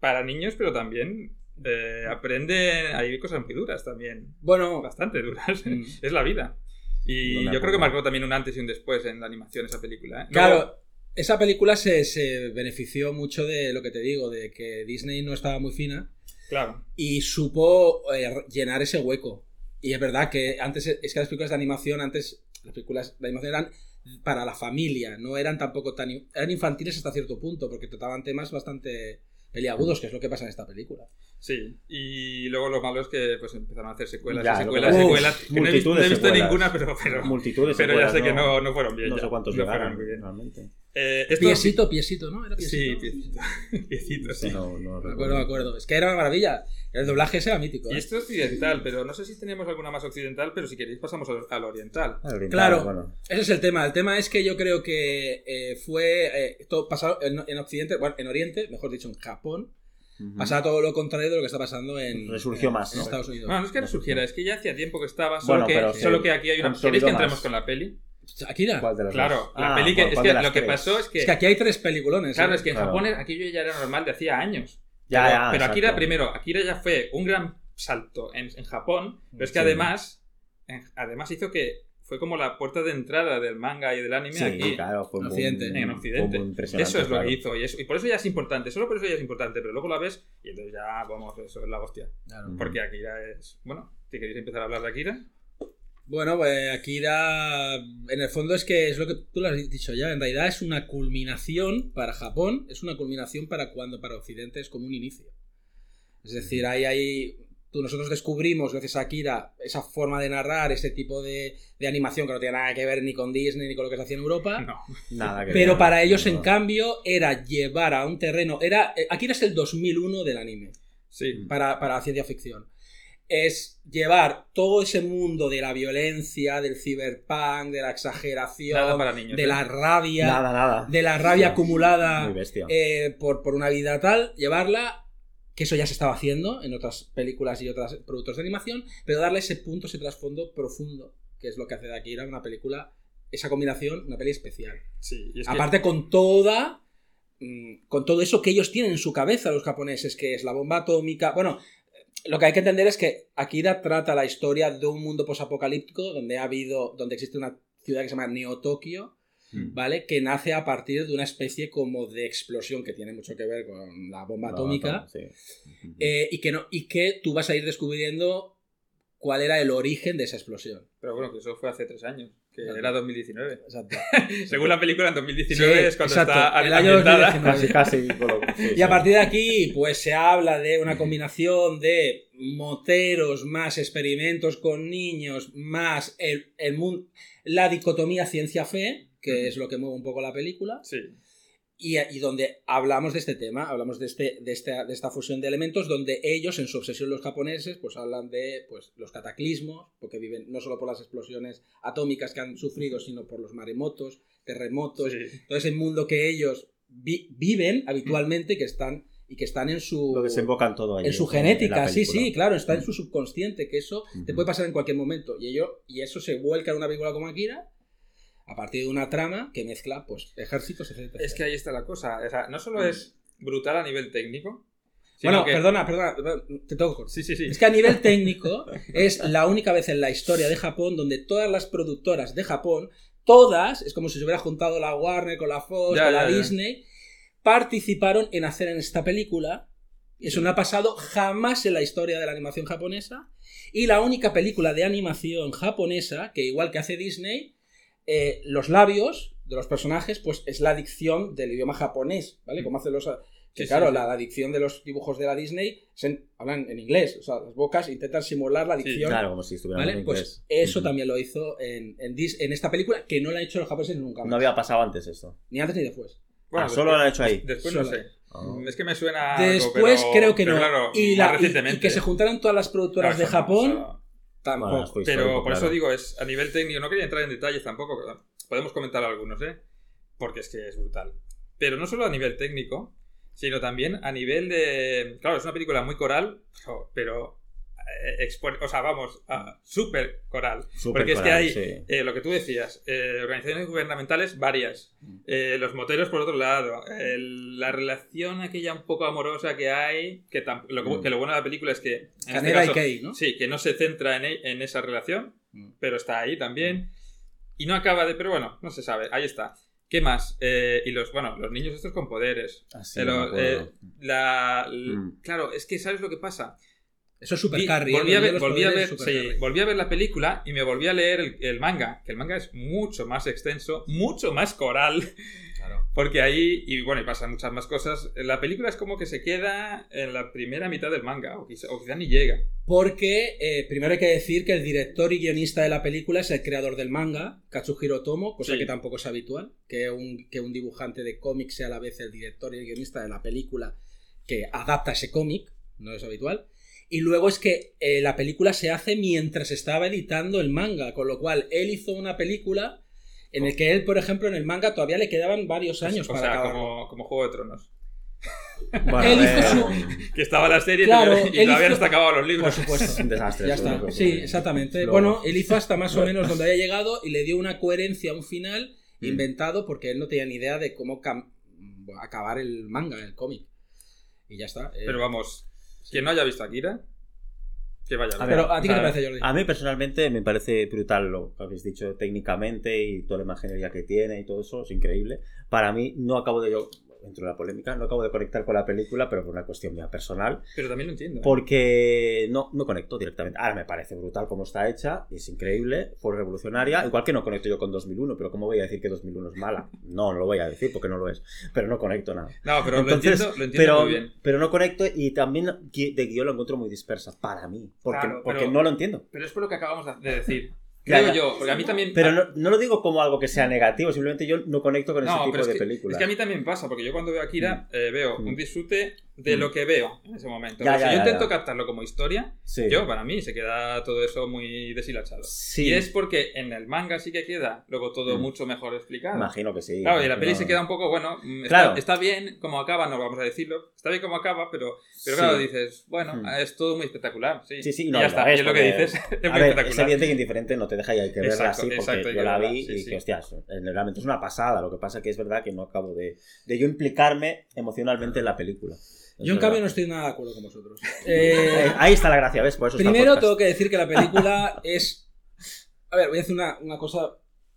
para niños, pero también eh, aprende. Hay cosas muy duras también. Bueno, Bastante duras. Mm. es la vida. Y No yo creo que marcó también un antes y un después en la animación esa película. ¿eh? claro, esa película se, se benefició mucho de lo que te digo, de que Disney no estaba muy fina claro. y supo eh, llenar ese hueco. Y es verdad que antes, es que las películas de animación, antes las películas de animación eran para la familia, no eran tampoco tan... eran infantiles hasta cierto punto, porque trataban temas bastante peliagudos, que es lo que pasa en esta película. Sí, y luego lo malo es que pues empezaron a hacer secuelas Ya, y secuelas que- y Uf, secuelas. que no he visto, de no he visto secuelas. ninguna, pero, pero, Multitud de pero ya secuelas, sé que no- no, fueron bien. No ya. sé cuántos no llegaron, bien. realmente. Eh, esto- Piecito, piecito, ¿no? ¿Era piecito? Sí, piecito. piecito, sí. No, no Me recuerdo. acuerdo, me acuerdo. Es que era una maravilla. El doblaje ese era mítico. Y ¿eh? esto es occidental, pero no sé si tenemos alguna más occidental, pero si queréis pasamos al, al oriental. Oriental, Claro. bueno. Ese es el tema. El tema es que yo creo que eh, fue eh, todo pasado en, en Occidente, bueno, en Oriente, mejor dicho, en Japón. Pasaba todo lo contrario de lo que está pasando en, Resurgió en- más, en ¿no? Estados Unidos. Bueno, no es que No resurgiera, es que ya hacía tiempo que estaba, solo, Bueno, que, pero solo que aquí hay una... ¿Queréis que entremos más. con la peli? Akira. ¿Cuál de las Claro, dos? la Ah, peli que... ¿cuál- Es que lo que tres? pasó es que... Es que aquí hay tres peliculones. Claro, ¿eh? es que en Claro. Japón aquello ya era normal de hacía años. Ya, pero, ya, pero Akira primero, Akira ya fue un gran salto en, en Japón, pero es que Sí. además, en- además hizo que fue como la puerta de entrada del manga y del anime Sí, aquí claro, fue En muy, Occidente. en fue Occidente. muy impresionante, Eso es lo que hizo y, eso- y por eso ya es importante, solo por eso ya es importante, pero luego la ves y entonces ya, vamos, eso es la hostia. Claro. Ujú. Porque Akira es... Bueno, si queréis empezar a hablar de Akira. Bueno, pues Akira, en el fondo es que es lo que tú lo has dicho ya, en realidad es una culminación para Japón, es una culminación para cuando para Occidente es como un inicio. Es decir, ahí hay, tú, nosotros descubrimos gracias a Akira esa forma de narrar, ese tipo de, de animación que no tiene nada que ver ni con Disney ni con lo que se hacía en Europa. No. Nada que Pero ver. para ellos, en cambio, era llevar a un terreno. Era, eh, Akira es el 2001 del anime Sí. para, para la ciencia ficción. Es llevar todo ese mundo de la violencia, del cyberpunk, de la exageración, Nada para niños. de ¿eh? la rabia, Nada, nada. de la rabia Sí. acumulada eh, por, por una vida tal, llevarla, que eso ya se estaba haciendo en otras películas y otros productos de animación, pero darle ese punto, ese trasfondo profundo, que es lo que hace de Akira una película, esa combinación, una peli especial. Sí, y es que- Aparte con toda mm, con todo eso que ellos tienen en su cabeza los japoneses, que es la bomba atómica. Bueno, lo que hay que entender es que Akira trata la historia de un mundo posapocalíptico donde ha habido, donde existe una ciudad que se llama Neo Tokio. ¿Vale? Que nace a partir de una especie como de explosión que tiene mucho que ver con la bomba atómica. Sí. eh, y, que no, y que tú vas a ir descubriendo cuál era el origen de esa explosión. Pero bueno, que eso fue hace tres años, que Claro. era 2019. Exacto. Según la película, en 2019 Sí, es cuando exacto, está el año ambientada. 2019. Casi, casi. sí, Y a partir de aquí, pues se habla de una combinación de moteros, más experimentos con niños, más el, el mun- la dicotomía ciencia-fe, que es lo que mueve un poco la película, Sí. y, y donde hablamos de este tema, hablamos de, este, de, esta, de esta fusión de elementos, donde ellos, en su obsesión los japoneses, pues hablan de pues, los cataclismos, porque viven no solo por las explosiones atómicas que han sufrido, sino por los maremotos, terremotos, sí. todo ese mundo que ellos vi- viven habitualmente y que están y que están en su Lo desembocan todo ahí. en su genética, sí, sí, claro, está en su subconsciente, que eso te puede pasar en cualquier momento. Y ello, y eso se vuelca en una película como Akira a partir de una trama que mezcla pues ejércitos, etcétera. Es que ahí está la cosa. O sea, no solo es brutal a nivel técnico. bueno, que- perdona, perdona, te cortar. Sí, sí, sí. Es que a nivel técnico es la única vez en la historia de Japón donde todas las productoras de Japón, todas, es como si se hubiera juntado la Warner con la Fox, Ya, con la ya. Disney, participaron en hacer en esta película. Eso no ha pasado jamás en la historia de la animación japonesa. Y la única película de animación japonesa que, igual que hace Disney, eh, los labios de los personajes, pues es la dicción del idioma japonés, ¿vale? Como hacen los. Que Sí, claro, sí, sí. La, la dicción de los dibujos de la Disney hablan en inglés, o sea, las bocas intentan simular la Sí, dicción. Claro, como si estuvieran ¿Vale? en Pues inglés. eso Ujú. también lo hizo en, en, Dis- en esta película, que no la han hecho los japoneses nunca más. No había pasado antes esto. Ni antes ni después. Bueno, Ah, solo lo han hecho ahí. Después no Solo. sé. Ah. Es que me suena. algo, Después pero- creo que pero no. claro, y, la- y- recientemente. y que se juntaran todas las productoras Claro, de eso no, Japón, eso- tampoco. Bueno, Pero histórico, por eso digo, es a nivel técnico, no quería entrar en detalles tampoco, podemos comentar algunos, ¿eh? Porque es que es brutal. Pero no solo a nivel técnico, sino también a nivel de... Claro, es una película muy coral, pero- o sea, vamos, a súper coral. Súper Porque es que coral, hay, sí. eh, lo que tú decías, eh, organizaciones gubernamentales varias, eh, los moteros por otro lado, el- la relación aquella un poco amorosa que hay, que, tam- lo, que- Mm. que lo bueno de la película es que... en este caso- Kay, ¿no? Sí, que no se centra en, e- en esa relación, Mm. pero está ahí también. Y no acaba de... Pero bueno, no se sabe, ahí está. ¿Qué más? Eh, y los, bueno, los niños estos con poderes. Así Eh, acuerdo. eh, la, Mm. Claro, es que ¿sabes lo que pasa? Eso es super carry. ¿eh? volví, a ver, volví, a poderes, ver, super sí, carry. volví a ver la película y me volví a leer el, el manga, que el manga es mucho más extenso, mucho más coral, Claro. porque ahí, y bueno, y pasan muchas más cosas. La película es como que se queda en la primera mitad del manga, o quizá, o quizá ni llega. Porque eh, primero hay que decir que el director y guionista de la película es el creador del manga, Katsuhiro Tomo, cosa Sí. que tampoco es habitual, que un, que un dibujante de cómics sea a la vez el director y el guionista de la película que adapta ese cómic, no es habitual. Y luego es que eh, la película se hace mientras estaba editando el manga, con lo cual él hizo una película en el que él, por ejemplo, en el manga todavía le quedaban varios años o para sea, acabarlo. como, como Juego de Tronos. Bueno, él hizo su- Que estaba la serie Claro, y todavía hizo- no está acabado los Por libros. supuesto. Es un desastre. Ya está. Sí, exactamente. Luego- Bueno, él hizo hasta más o menos donde había llegado y le dio una coherencia a un final Mm. inventado porque él no tenía ni idea de cómo cam- acabar el manga, el cómic. Y ya está. eh. Pero vamos, quien no haya visto Akira, que vaya. A ver, Pero, ¿a ti qué te parece, Jordi? A mí personalmente me parece brutal lo que habéis dicho técnicamente y toda la imaginería que tiene y todo eso, es increíble. Para mí no acabo de yo, dentro de la polémica, no acabo de conectar con la película, pero por una cuestión mía personal, Pero también lo entiendo. ¿eh? porque no, no conecto directamente. Ahora me parece brutal cómo está hecha, es increíble, fue revolucionaria, igual que no conecto yo con 2001, pero ¿cómo voy a decir que 2001 es mala? No, no lo voy a decir porque no lo es, pero no conecto nada. No, pero Entonces, lo entiendo, lo entiendo pero, muy bien. pero no conecto y también de guion lo encuentro muy dispersa, para mí, porque, Claro, porque pero- no lo entiendo. Pero es por lo que acabamos de decir. Creo ya. yo, porque a mí también. Pero no, no lo digo como algo que sea negativo, simplemente yo no conecto con ese No, tipo pero es de que, películas. es que a mí también pasa, porque yo cuando veo Akira eh, veo Mm. un disfrute de Mm. lo que veo en ese momento. Ya, ya, si yo intento ya. captarlo como historia, Sí. yo para mí se queda todo eso muy deshilachado. Sí. Y es porque en el manga sí que queda luego todo Mm. mucho mejor explicado. Imagino que sí. Claro, y la peli No. se queda un poco, bueno, mm, está, Claro. está bien como acaba, no vamos a decirlo, está bien como acaba, pero, pero Sí. claro, dices, bueno, es todo muy espectacular, sí. Sí, sí, Y no, ya está, es lo que dices, es muy ver, es espectacular. evidente que indiferente no te deja y hay que verla Exacto, así porque exacto, yo la vi sí, y sí. que, hostias, realmente es una pasada. Lo que pasa que es verdad que no acabo de, de yo implicarme emocionalmente en la película. Yo en cambio no estoy nada de acuerdo con vosotros. Eh, Ahí está la gracia, ¿ves? Por eso primero tengo que decir que la película es... A ver, voy a decir una, una cosa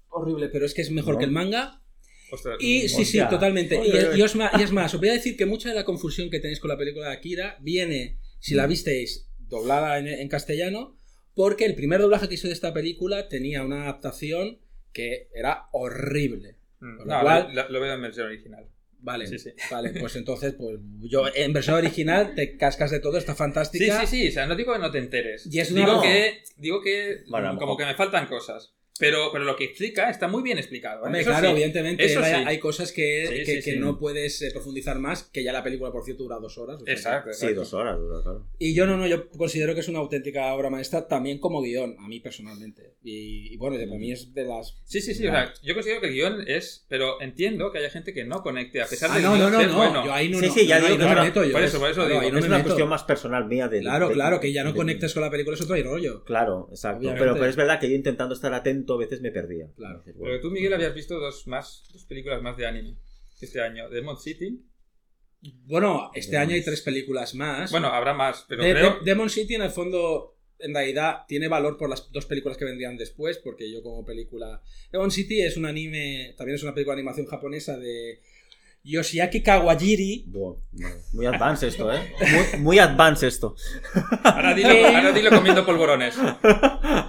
horrible, pero es que es mejor No. que el manga. Ostras, Y sí, sí, totalmente. Y, Ole. y os ma- y es más, os voy a decir que mucha de la confusión que tenéis con la película de Akira viene, si la Mm. visteis doblada en, en castellano, porque el primer doblaje que hizo de esta película tenía una adaptación que era horrible. Mm, Con No, lo cual- lo, lo veo en versión original. Vale, Sí, sí. vale, pues entonces, pues yo en versión original te cascas de todo, está Sí, fantástica. sí, sí, o sea, no digo que no te enteres. Y es digo, que, digo que Bueno, como que me faltan cosas. Pero, pero lo que explica está muy bien explicado. ¿eh? Hombre, Eso claro, sí. evidentemente Eso hay, sí. hay cosas que, Sí, que, sí, que sí. no puedes eh, profundizar más, que ya la película, por cierto, dura dos horas. o sea que- Exacto, Sí, exacto. dos horas dura, claro. Y yo no, no, yo considero que es una auténtica obra maestra también como guion, a mí personalmente. Y, y bueno, para mí es de las... Sí, sí, sí. O sea, yo considero que el guion es. Pero entiendo que haya gente que no conecte, a pesar Ah, de no, no, no, ser no, bueno. yo ahí no, Sí, no, sí, ya no, digo que no me meto yo. por eso, por eso Claro, digo, no es me una meto. cuestión más personal mía de. Claro, de- claro, que ya no conectes con la película es otro rollo. Claro, exacto. Pero es verdad que yo intentando estar atento a veces me perdía. Claro. Dices, bueno, Pero tú, Miguel, habías visto dos más, dos películas más de anime este año. Demon City. Bueno, este Demon- año hay tres películas más. Bueno, habrá más, pero De- creo. de- Demon City en el fondo, en realidad, tiene valor por las dos películas que vendrían después, porque yo como película... Demon City es un anime, también es una película de animación japonesa de Yoshiaki Kawajiri. buah, muy advance esto, ¿eh? Muy, muy advance esto. Ahora dilo, ahora dilo comiendo polvorones.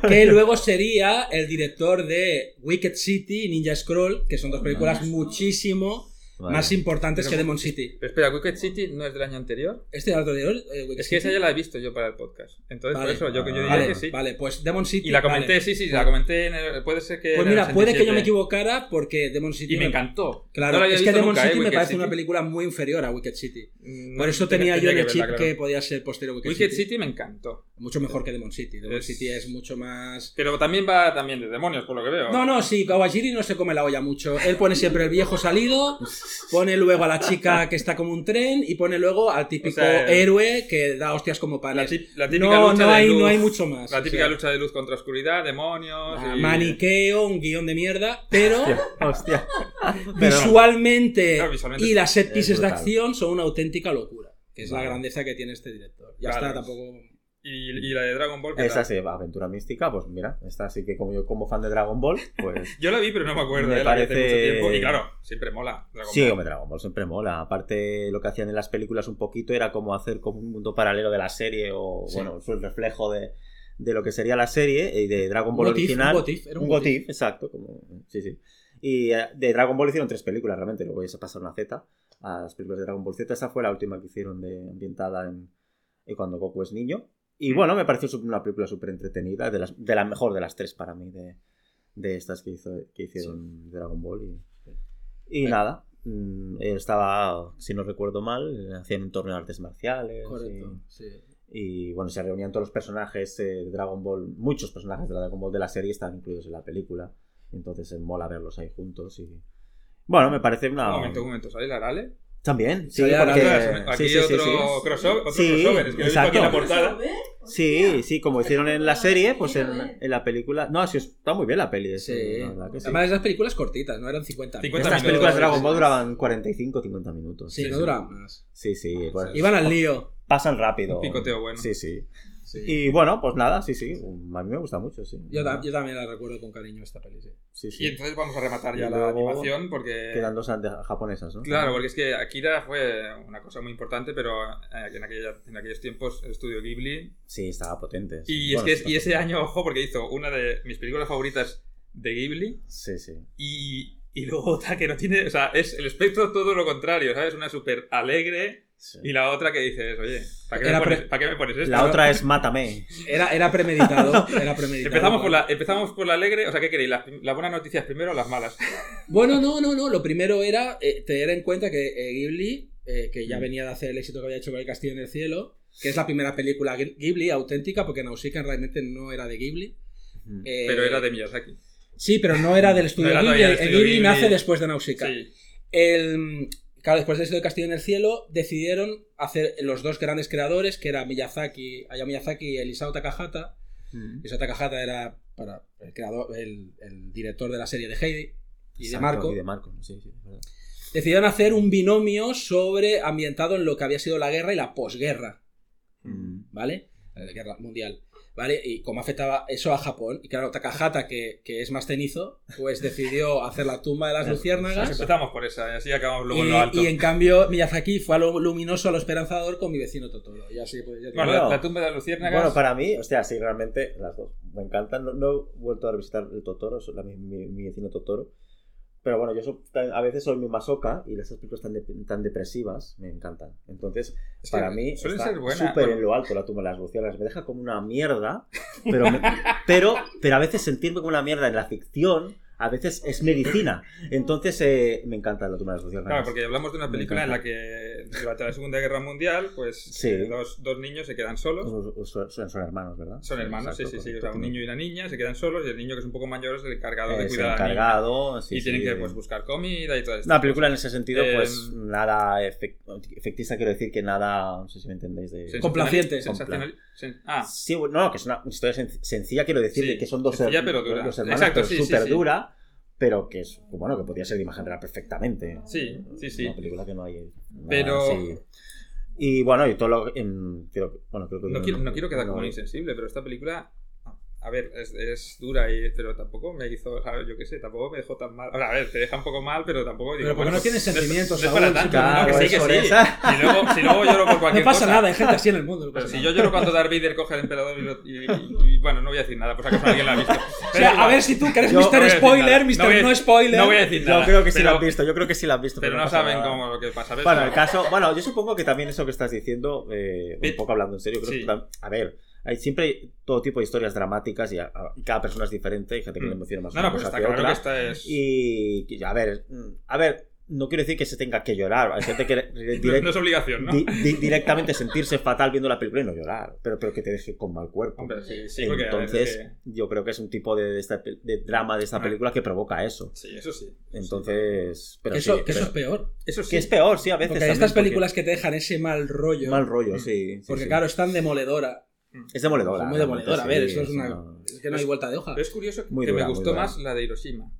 que luego sería el director de Wicked City y Ninja Scroll, que son dos películas muchísimo Vale. más importantes Pero- que Demon City. Pero espera, Wicked City no es del año anterior. Este otro de hoy, eh, Wicked Es que esa City. ya la he visto yo para el podcast. Entonces, Vale. por eso yo, que yo diría Vale, que sí. vale, pues Demon City. Y la comenté, vale. sí, sí, la comenté. En el- puede ser que. Pues mira, puede que yo me 87. equivocara porque Demon City. Y me encantó. Claro, No es que Demon nunca, ¿eh? City me parece City. una película muy inferior a Wicked City. Mm, Por no, eso tenía yo en que el chip verla, que podía ser posterior a Wicked, Wicked City. City me encantó. Mucho mejor que Demon City. Demon Es- City es mucho más. Pero también va también de demonios, por lo que veo. No, no, sí, Kawajiri no se come la olla mucho. Él pone siempre el viejo salido pone luego a la chica que está como un tren y pone luego al típico O sea, héroe que da hostias como panes. la típica No, lucha no de hay, luz, no hay mucho más. La O típica sea, lucha de luz contra oscuridad, demonios. ah, y- Maniqueo, un guion de mierda, pero Hostia. Visualmente, y las set es pieces de acción son una auténtica locura. Que es la grandeza que tiene este director. Ya Claro. está, tampoco. Y, y la de Dragon Ball. ¿qué Esa tal? sí, aventura mística, pues mira, esta sí que como yo como fan de Dragon Ball, pues Yo la vi, pero no me acuerdo. Me eh, la vi hace parece- mucho tiempo. Y claro, siempre mola. Dragon Sí, Ball. hombre, Dragon Ball siempre mola. Aparte, lo que hacían en las películas un poquito era como hacer como un mundo paralelo de la serie o, Sí. bueno, fue el reflejo de, de lo que sería la serie y de Dragon Ball original. un what if, era un un what what if, exacto. Como, sí, sí. Y eh, de Dragon Ball hicieron tres películas, realmente. Luego ya se pasaron a Z, a las películas de Dragon Ball Z. Esa fue la última que hicieron de, ambientada en, en cuando Goku es niño. Y bueno, me pareció una película súper entretenida, de, las, de la mejor de las tres para mí, de, de estas que, hizo, que hicieron de Dragon Ball. Y, y Eh. nada, mm, estaba, si no recuerdo mal, hacían un torneo de artes marciales. Correcto. Sí. Y, y, bueno, se reunían todos los personajes eh, de Dragon Ball, muchos personajes de la Dragon Ball de la serie están incluidos en la película. Entonces es mola verlos ahí juntos. Y bueno, me parece una. Un momento, un momento. ¿Sale la Rale? También, sí, porque. Aquí sí, sí, sí, otro sí. crossover. Otro Sí, crossover. Es que aquí en la portada. Sí, sí, como hicieron en la serie, pues en, en la película. No, sí, está muy bien la peli. Sí. la que sí. Además, esas películas cortitas, ¿no? Eran 50 50 Estas minutos, películas de Dragon sí, Ball sí. duraban 45 50 minutos. Sí, no duraban más. Sí, sí. pues, Iban al lío. Pasan rápido. Un picoteo bueno. Sí, sí. Sí. Y bueno, pues nada, sí, sí. A mí me gusta mucho, sí. Yo, ta- yo también la recuerdo con cariño esta peli, sí. Sí, sí. Y entonces vamos a rematar ya la animación porque... Quedan dos japonesas, ¿no? Claro, porque es que Akira fue una cosa muy importante, pero eh, en, aquella- en aquellos tiempos el estudio Ghibli... Sí, estaba potente. sí. Y, es que y ese año, ojo, porque hizo una de mis películas favoritas de Ghibli. Sí, sí. y, y luego otra que no tiene... O sea, es el espectro todo lo contrario, ¿sabes? Una súper alegre sí. y la otra que dices, oye, ¿para qué, me pones, pre- ¿para qué me pones esto? La no? otra es Mátame. Era, era premeditado. Era premeditado. Empezamos por, la, empezamos por la alegre, o sea, ¿qué queréis? ¿Las, las buenas noticias primero o las malas? Bueno, no, no, no. Lo primero era eh, tener en cuenta que eh, Ghibli, eh, que ya Mm. venía de hacer el éxito que había hecho con El Castillo en el Cielo, que es la primera película Ghi- Ghibli auténtica, porque Nausicaa realmente no era de Ghibli. Eh, Pero era de Miyazaki. Sí, pero no era del estudio No era Ghibli. todavía del El estudio Ghibli, Ghibli. nace después de Nausicaa. Sí. El, claro, después de eso de Castillo en el Cielo, decidieron hacer los dos grandes creadores, que era Miyazaki, Hayao Miyazaki y el Isao Takahata. Mm. Isao Takahata era para el creador, el, el director de la serie de Heidi y de Marco. Y de Marco, sí, sí. es verdad. Decidieron hacer un binomio sobre ambientado en lo que había sido la guerra y la posguerra, Mm. ¿vale? La guerra mundial. ¿Vale? Y cómo afectaba eso a Japón. Y claro, Takahata, que, que es más cenizo, pues decidió hacer la tumba de las Pues luciérnagas. Empezamos por esa y así acabamos luego Y, en lo alto. y en cambio, Miyazaki fue a lo luminoso, a lo esperanzador con mi vecino Totoro. Y así, pues, ya Bueno, la, la tumba de las luciérnagas. Bueno, para mí, hostia, sí, realmente las dos me encantan. No, no he vuelto a revisitar el Totoro, la- mi, mi- mi vecino Totoro. Pero bueno, yo so- a veces soy muy masoca y esas películas tan, de- tan depresivas me encantan. Entonces, para mí, está súper Bueno, en lo alto la tumba de las luciérnagas. Me deja como una mierda, pero, me- pero, pero a veces sentirme como una mierda en la ficción, a veces es medicina. Entonces, eh, me encanta la tumba de las luciérnagas. Claro, porque hablamos de una película en la que durante la Segunda Guerra Mundial, pues Sí. eh, dos, dos niños se quedan solos. Son, son- son hermanos, ¿verdad? Son hermanos, sí, Exacto, sí, sí. O correcto. sea, un niño y una niña se quedan solos y el niño que es un poco mayor es el encargado de Es cuidar a la niña. encargado, sí, y tienen sí. que pues, buscar comida y todo esto. Una película en ese sentido, Eh, pues nada efect- efectista, quiero decir que nada, no sé si me entendéis de... Complaciente. Sensacional. sen- Ah, Sí, no, que es una historia sen- sencilla, quiero decir, Sí, de que son dos, sencilla pero dura. dos hermanos, Exacto, pero sí, sí, súper sí. dura, pero que es, bueno, que podría ser de imagen real perfectamente. Sí, sí, sí. Una película que no hay Pero- así. Y bueno, y todo lo... en- creo, bueno, creo que... no, quiero, no quiero quedar como insensible, pero esta película. A ver, es, es dura, y, pero tampoco me hizo, yo qué sé, tampoco me dejó tan mal. O sea, a ver, te deja un poco mal, pero tampoco. Digo, Pero porque bueno, no tienes es- sentimientos, No es, para Saúl, tanto, claro, no, que sí, que sí. esa. Si luego, si luego lloro por cualquier No pasa cosa. nada, hay gente así en el mundo. no Pero si yo lloro cuando Darth Vader coge al emperador y, lo- y- y- y- bueno, no voy a decir nada, por si acaso alguien la ha visto. O sea, a ver si tú que eres no Mr. Spoiler. Mr. No No Spoiler. No voy a decir nada. Yo creo que sí pero, la han visto, yo creo que sí la han visto. Pero no saben nada. cómo lo que pasa. Bueno, el caso, bueno, yo supongo que también eso que estás diciendo, eh, un poco hablando en serio, creo que a ver, hay siempre hay todo tipo de historias dramáticas y, a- a- y cada persona es diferente, hay gente que le Mm. emociona más No, una no, pues cosa está que claro otra. que esta es. Y, y, a ver, mm, a ver, no quiero decir que se tenga que llorar. Hay gente que No, direct- no es obligación, ¿no? di- di- directamente sentirse fatal viendo la película y no llorar, pero, pero que te deje con mal cuerpo. Hombre, sí, sí, porque Entonces, es que- yo creo que es un tipo de, de esta de drama de esta Ah. película que provoca eso. Sí, eso sí. Entonces, pero Que eso, sí, que eso es pero- peor. Eso sí. que es peor, sí, a veces. Porque hay también, estas porque- películas que te dejan ese mal rollo. Mal rollo, Mm. sí. sí, porque sí. claro, es tan demoledora. Es demoledora. Es muy demoledora. A ver, sí, eso es una. Es que no hay vuelta de hoja. Pero es curioso Muy que dura, me gustó más la de Hiroshima.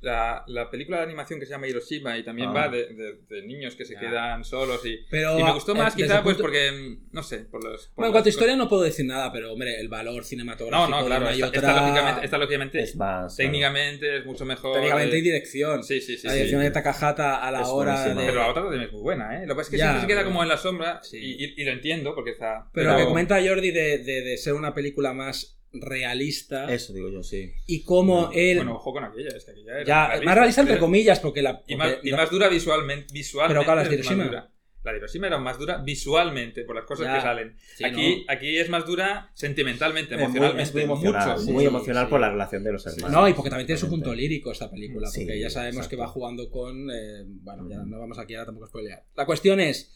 La, la película de animación que se llama Hiroshima y también Ah. va de, de- de niños que se quedan solos y, Pero, y me gustó eh, más desde quizá pues punto- porque, no sé, por los... por Bueno, en cuanto a historia no puedo decir nada, pero hombre, el valor No, cinematográfico no, de claro, una y esta, otra- esta lógicamente, esta lógicamente Es más. técnicamente es mucho mejor. técnicamente eh, y dirección. Sí, sí, sí. la sí. dirección de Takahata a la hora de... Pero la otra también es muy buena, ¿eh? Lo que pasa es que Ya, siempre se queda como en la sombra Sí. y, y- y lo entiendo porque está... Pero lo que comenta Jordi de, de- de ser una película más realista Eso digo yo, sí. y cómo él... Bueno, ojo con aquella, es que aquella era ya, más realista entre pero- comillas, porque la... Y más, y la- más dura visualmente. visualmente Pero claro, es Hiroshima. La de Hiroshima era más dura visualmente por las cosas Ya. que salen. Sí, aquí, aquí es más dura sentimentalmente, Es muy, emocionalmente. es muy emocional, mucho. sí, muy sí, emocional sí. por la relación de los hermanos. No, y porque también tiene su punto lírico esta película, Sí, porque ya sabemos exacto. que va jugando con... eh, bueno, ya no vamos aquí ahora tampoco a spoilear. La cuestión es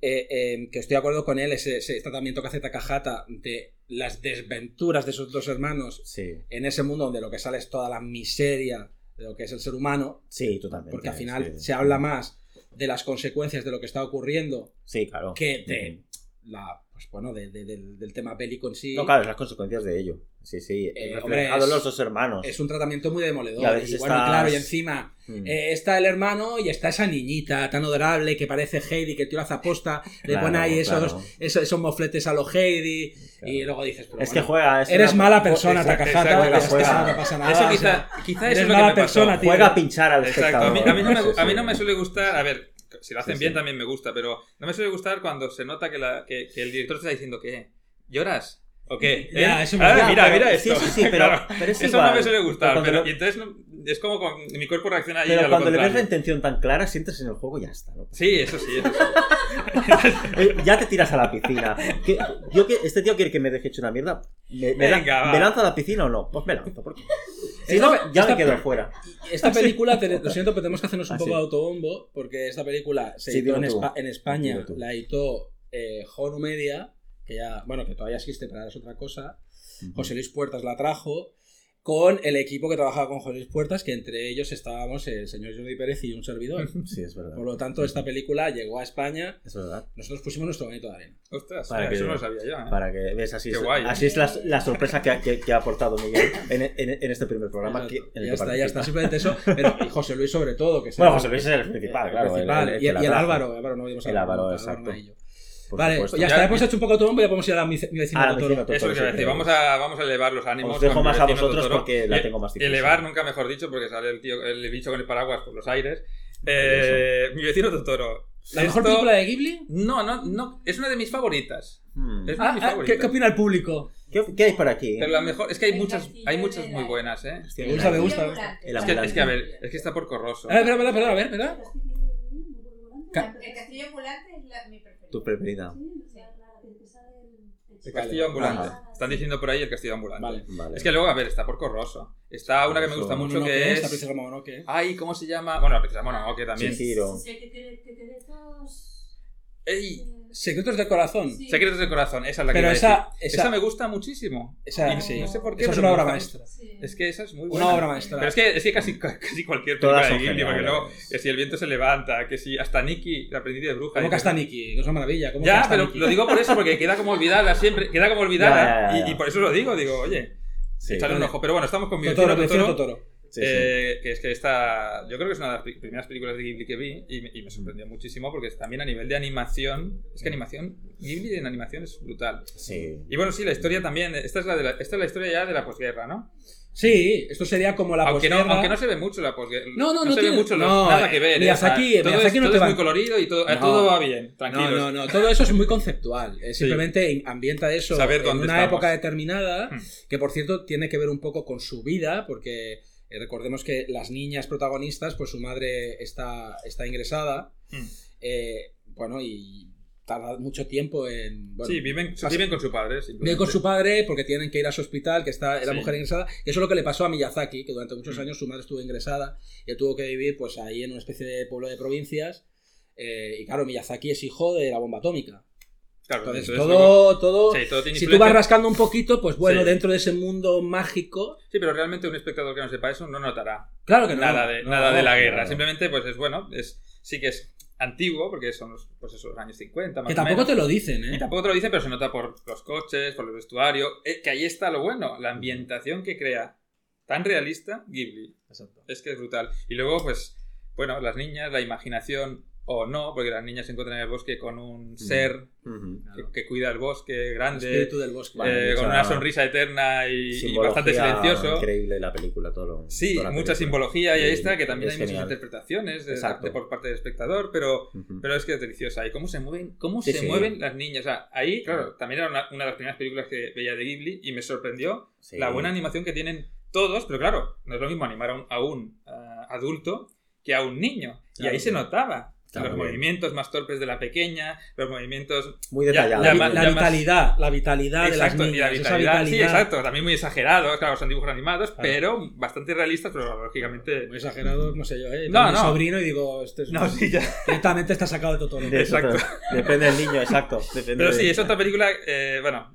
Eh, eh, que estoy de acuerdo con él, ese, ese tratamiento que hace Takahata de las desventuras de esos dos hermanos Sí, en ese mundo donde lo que sale es toda la miseria de lo que es el ser humano, sí, totalmente. porque al final sí. se habla más de las consecuencias de lo que está ocurriendo Sí, claro. que de la pues bueno de- de- del, del tema bélico en sí. No, claro, es las consecuencias de ello. Sí, sí. Eh, reflejado hombre, en es- los dos hermanos. Es un tratamiento muy demoledor. Y a veces bueno, estás- claro, y encima Mm. eh, está el hermano y está esa niñita tan adorable que parece Heidi, que tú la hace aposta, le Claro, pone ahí esos, claro. esos, esos mofletes a los Heidi, Claro. y luego dices, pero es que juega. es eres una- mala persona, Exacto, Takahata, no pasa nada. Eso o quizá, sea, quizá eres mala pasó. persona, tío. Juega a pinchar al Exacto. A espectador. mí, a mí no me, Sí, gu- a mí no me suele gustar. A ver, si lo hacen Sí, bien sí. también me gusta, pero no me suele gustar cuando se nota que, la, que, que el director te está diciendo que ¿lloras? ¿O qué? Ya, ¿Eh? eso me- Ah, mira, pero- mira sí, esto. sí, sí, pero- Claro, pero es eso igual. no me suele gustar. Pero cuando Pero, lo- y entonces no- es como con, mi cuerpo reacciona a Pero lo cuando le ves la intención tan clara, sientes en el juego y ya está. ¿no? Sí, eso sí, eso sí. Eh, ya te tiras a la piscina. ¿Qué- yo que este tío quiere que me deje hecho una mierda. ¿Me, me, Venga. ¿me lanza a la piscina o no? Pues me lanzo. porque Si Esta no, pe- ya esta me quedo fuera. Esta película, te- lo siento, pero tenemos que hacernos un Ah, poco sí. de autobombo, porque esta película se Sí, editó en. Espa- España, la editó eh, Media, que ya, bueno, que todavía existe, pero ahora es otra cosa. José Luis Puertas la trajo con el equipo que trabajaba con José Luis Puertas, que entre ellos estábamos el señor Jordi Pérez y un servidor. Sí, es verdad. Por lo tanto, esta película llegó a España, Es verdad. nosotros pusimos nuestro granito de arena. Ostras, Para eso que- no lo sabía yo. ¿eh? Para que ves, así Qué es, guay, ¿eh? así es la, la sorpresa que ha, que- que ha aportado Miguel en, en- en este primer programa. que- en el ya está, ya está, simplemente eso. Pero, y José Luis sobre todo, que Bueno, José Luis es el principal, el claro. el- principal, el- el y, y el Álvaro, Álvaro, no El a Álvaro, Álvaro exacto. Amarillo. Por Vale, supuesto. pues ya Ya- está, hemos hecho un poco de y ya podemos ir a la mi, mi vecino Ah, Totoro. vecino Totoro. Eso es que decir, vamos a, vamos a elevar los ánimos. Os dejo más a vosotros Totoro. porque la Y- tengo más difícil. Elevar, nunca mejor dicho, porque sale el tío, el bicho con el paraguas por los aires. Eh, mi vecino Totoro. ¿La mejor Esto- película de Ghibli? No, no, no. Es una de mis favoritas. Hmm. Es una de Ah, mis ah, favoritas. ¿qué, qué opina el público? ¿Qué, qué hay por aquí? Pero la mejor. Es que hay El muchas, hay de muchas muy buenas, ¿eh? Hostia, Me gusta, me gusta. el Es que, ambulante. es que, a ver, es que está por corroso. Ah, espera, espera, espera, a ver, espera. El castillo ambulante es la- mi preferida. Tu preferida. El castillo ambulante. Ajá. Están diciendo por ahí el castillo ambulante. Vale. Vale. Es que luego, a ver, está por corroso. Está una que me gusta mucho Mononoke, que es. princesa Mononoke. Ay, ¿cómo se llama? Bueno, la princesa Mononoke también. Chihiro. Ey, Secretos del corazón. Sí. Secretos del corazón, esa es la que Pero iba a esa- decir. esa- me gusta muchísimo. Esa, Y sí. No sé por qué. Esa es una obra maestra. Es que esa es muy buena. Una obra maestra. Pero es que, es que casi, casi cualquier película de Ghibli, porque luego, que si el viento se levanta, que si hasta Nikki, la aprendiz de bruja. ¿Cómo que hasta Nikki? Es una maravilla. ¿Cómo que Ya, pero Nikki? lo digo por eso, porque queda como olvidada siempre, queda como olvidada, Ya, ya, ya, y- ya. Y, por eso lo digo, digo, oye, Sí. echarle un ojo. Pero bueno, estamos con mi Totoro, Totoro, Sí. eh, que es que esta, yo creo que es una de las pri- primeras películas de Ghibli que vi y me, y me sorprendió muchísimo porque también a nivel de animación, es que animación, Ghibli en animación es brutal. Sí. Y bueno, sí, la historia también, esta es la, de la, esta es la historia ya de la posguerra, ¿no? Sí, esto sería como la aunque, no, posguerra. aunque no se ve mucho la posguerra. No, no, no se tiene- ve mucho los- no, nada que ver. ¿eh? Miyazaki- sea, todo Miyazaki es, no todo te es va- muy colorido y todo, No. todo va bien, tranquilos. No, no, no, todo eso es muy conceptual. Es simplemente ambienta eso Saber en una estamos. época determinada, Hmm. que por cierto tiene que ver un poco con su vida, porque eh, recordemos que las niñas protagonistas, pues su madre está, está ingresada. Hmm. Eh, bueno, y tarda mucho tiempo en. bueno, sí, viven, pasa- viven con su padre. Vive con su padre porque tienen que ir a su hospital, que está la Sí. mujer ingresada. Eso es lo que le pasó a Miyazaki, que durante muchos Mm. años su madre estuvo ingresada y tuvo que vivir pues ahí en una especie de pueblo de provincias. Eh, y claro, Miyazaki es hijo de la bomba atómica. Claro, Entonces, entonces, todo, todo, Sí, todo tiene si tú vas rascando un poquito, pues bueno, Sí. dentro de ese mundo mágico, Sí, pero realmente un espectador que no sepa eso no notará claro que no. nada, de, no, nada no, de la guerra. Simplemente, pues es bueno, es sí que es antiguo, porque son los, pues esos años 50, más Que o tampoco menos. te lo dicen, Y ¿eh? tampoco te lo dicen, pero se nota por los coches, por el vestuario. eh, que ahí está lo bueno, la ambientación que crea. Tan realista, Ghibli. Exacto. Es que es brutal. Y luego, pues, bueno, las niñas, la imaginación o no, porque las niñas se encuentran en el bosque con un ser que, que cuida el bosque El grande, espíritu del bosque. Vale, eh, con una sonrisa eterna y, y bastante silencioso. Increíble la película, todo lo. Sí, toda la mucha película. simbología y ahí está, que también es hay muchas genial. interpretaciones de, por parte del espectador, pero, pero es que es deliciosa. Y cómo se mueven, cómo Sí, se sí. mueven las niñas. O sea, ahí, claro, también era una, una de las primeras películas que veía de Ghibli y me sorprendió Sí. la buena animación que tienen todos, pero claro, no es lo mismo animar a un, a un, ah, adulto que a un niño. Y Claro. ahí se notaba. Los movimientos más torpes de la pequeña, los movimientos Muy Ya- detallado. La, más- vitalidad, la vitalidad Exacto, de las y la vitalidad. vitalidad. Sí, exacto. También muy exagerados, claro, son dibujos animados, Claro. pero bastante realistas, pero lógicamente. Muy exagerados, no sé yo, ¿eh? No, mi no. sobrino y digo, este es No, sí, ya. directamente está sacado de Totoro. De Exacto. Depende del niño, exacto. Depende Pero de- sí, es otra película, eh, bueno.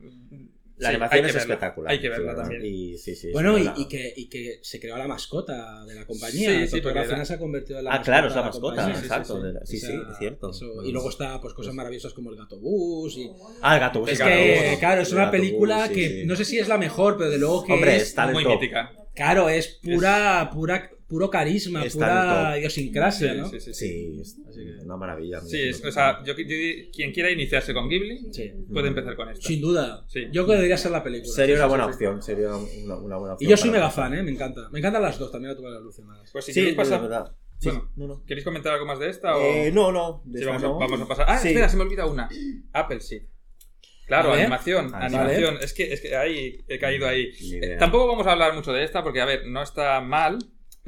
La sí, animación hay que es verla, espectacular. Hay que verla Sí, también. Y, sí, sí, es Bueno, y, y que, y que se creó la mascota de la compañía. Sí, porque al final se ha convertido en la Ah, mascota. claro, es la mascota, compañía. sí, sí, exacto. sí. Sí, es cierto. eso- y luego está pues cosas maravillosas como el gato bus y... Ah, el gato bus, Es que, bus. claro, es El una gato película bus, sí, que sí. no sé si es la mejor, pero de luego que Hombre, es... está Muy top. mítica. Claro, es pura, pura, puro carisma, pura idiosincrasia, Sí, ¿no? sí, sí. sí. Sí, es Así que- una maravilla. Sí, es- o sea, yo, yo- quien quiera iniciarse con Ghibli Sí. puede empezar con esto. Sin duda. Sí. Yo creo que debería ser la película. Sería sí, una buena sí. opción. Sería una, una buena opción. Y yo soy mega fan, ¿eh? Me encanta. Me encantan las dos, también la tuve las. Pues si Sí, queréis pasar. verdad. Sí, Bueno, no, no. ¿Queréis comentar algo más de esta? O... Eh, no, no. de esta vamos, a, no. vamos a pasar. Ah, Sí. espera, se me olvida una. Apple Seed. Claro, Vale. animación, Ah, animación. Es que, es que ahí he caído ahí. Eh, tampoco vamos a hablar mucho de esta porque, a ver, no está mal,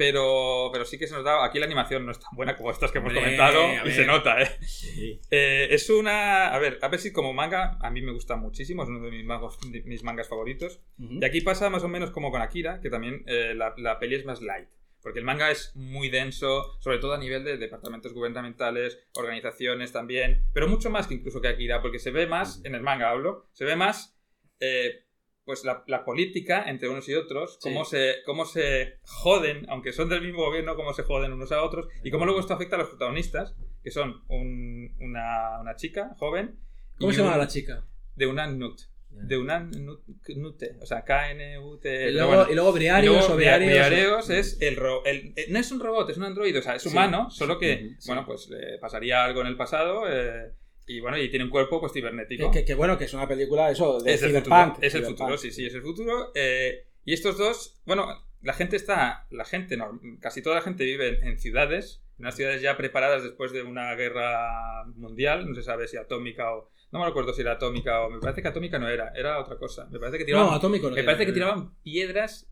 pero, pero sí que se nos da. Aquí la animación no es tan buena como estas que hemos Hombre, comentado a y ver. se nota, ¿eh? Sí. Eh, Es una. A ver, Apple Seed como manga, a mí me gusta muchísimo, es uno de mis, mangos- de mis mangas favoritos. Y aquí pasa más o menos como con Akira, que también eh, la, la peli es más light. Porque el manga es muy denso, sobre todo a nivel de departamentos gubernamentales, organizaciones también, pero mucho más que incluso que Akira, porque se ve más, en el manga hablo, se ve más eh, pues la, la política entre unos y otros, Sí. cómo, se, cómo se joden, aunque son del mismo gobierno, cómo se joden unos a otros, y cómo luego esto afecta a los protagonistas, que son un- una, una chica joven. ¿Cómo y se llama la chica? De una Nut. De una Nut, Nute, o sea, K-N-U-T. Y pero luego, bueno. y luego Y Briarios luego, o Bria- Briarios. Briareos es el, ro- el- eh, No es un robot, es un androide, o sea, es Sí. humano, solo que, sí. bueno, pues le pasaría algo en el pasado eh, y, bueno, y tiene un cuerpo, pues, cibernético. Que, que- que bueno, que es una película, eso, de es Cyberpunk. es el futuro, sí, sí, es el futuro. eh, y estos dos, bueno, la gente está, la gente, no, casi toda la gente vive en, en ciudades, en unas ciudades ya preparadas después de una guerra mundial, no se sabe si atómica o... No me acuerdo si era atómica o... Me parece que atómica no era, era otra cosa. Me parece que tiraban, No, atómico no me parece que tiraban piedras...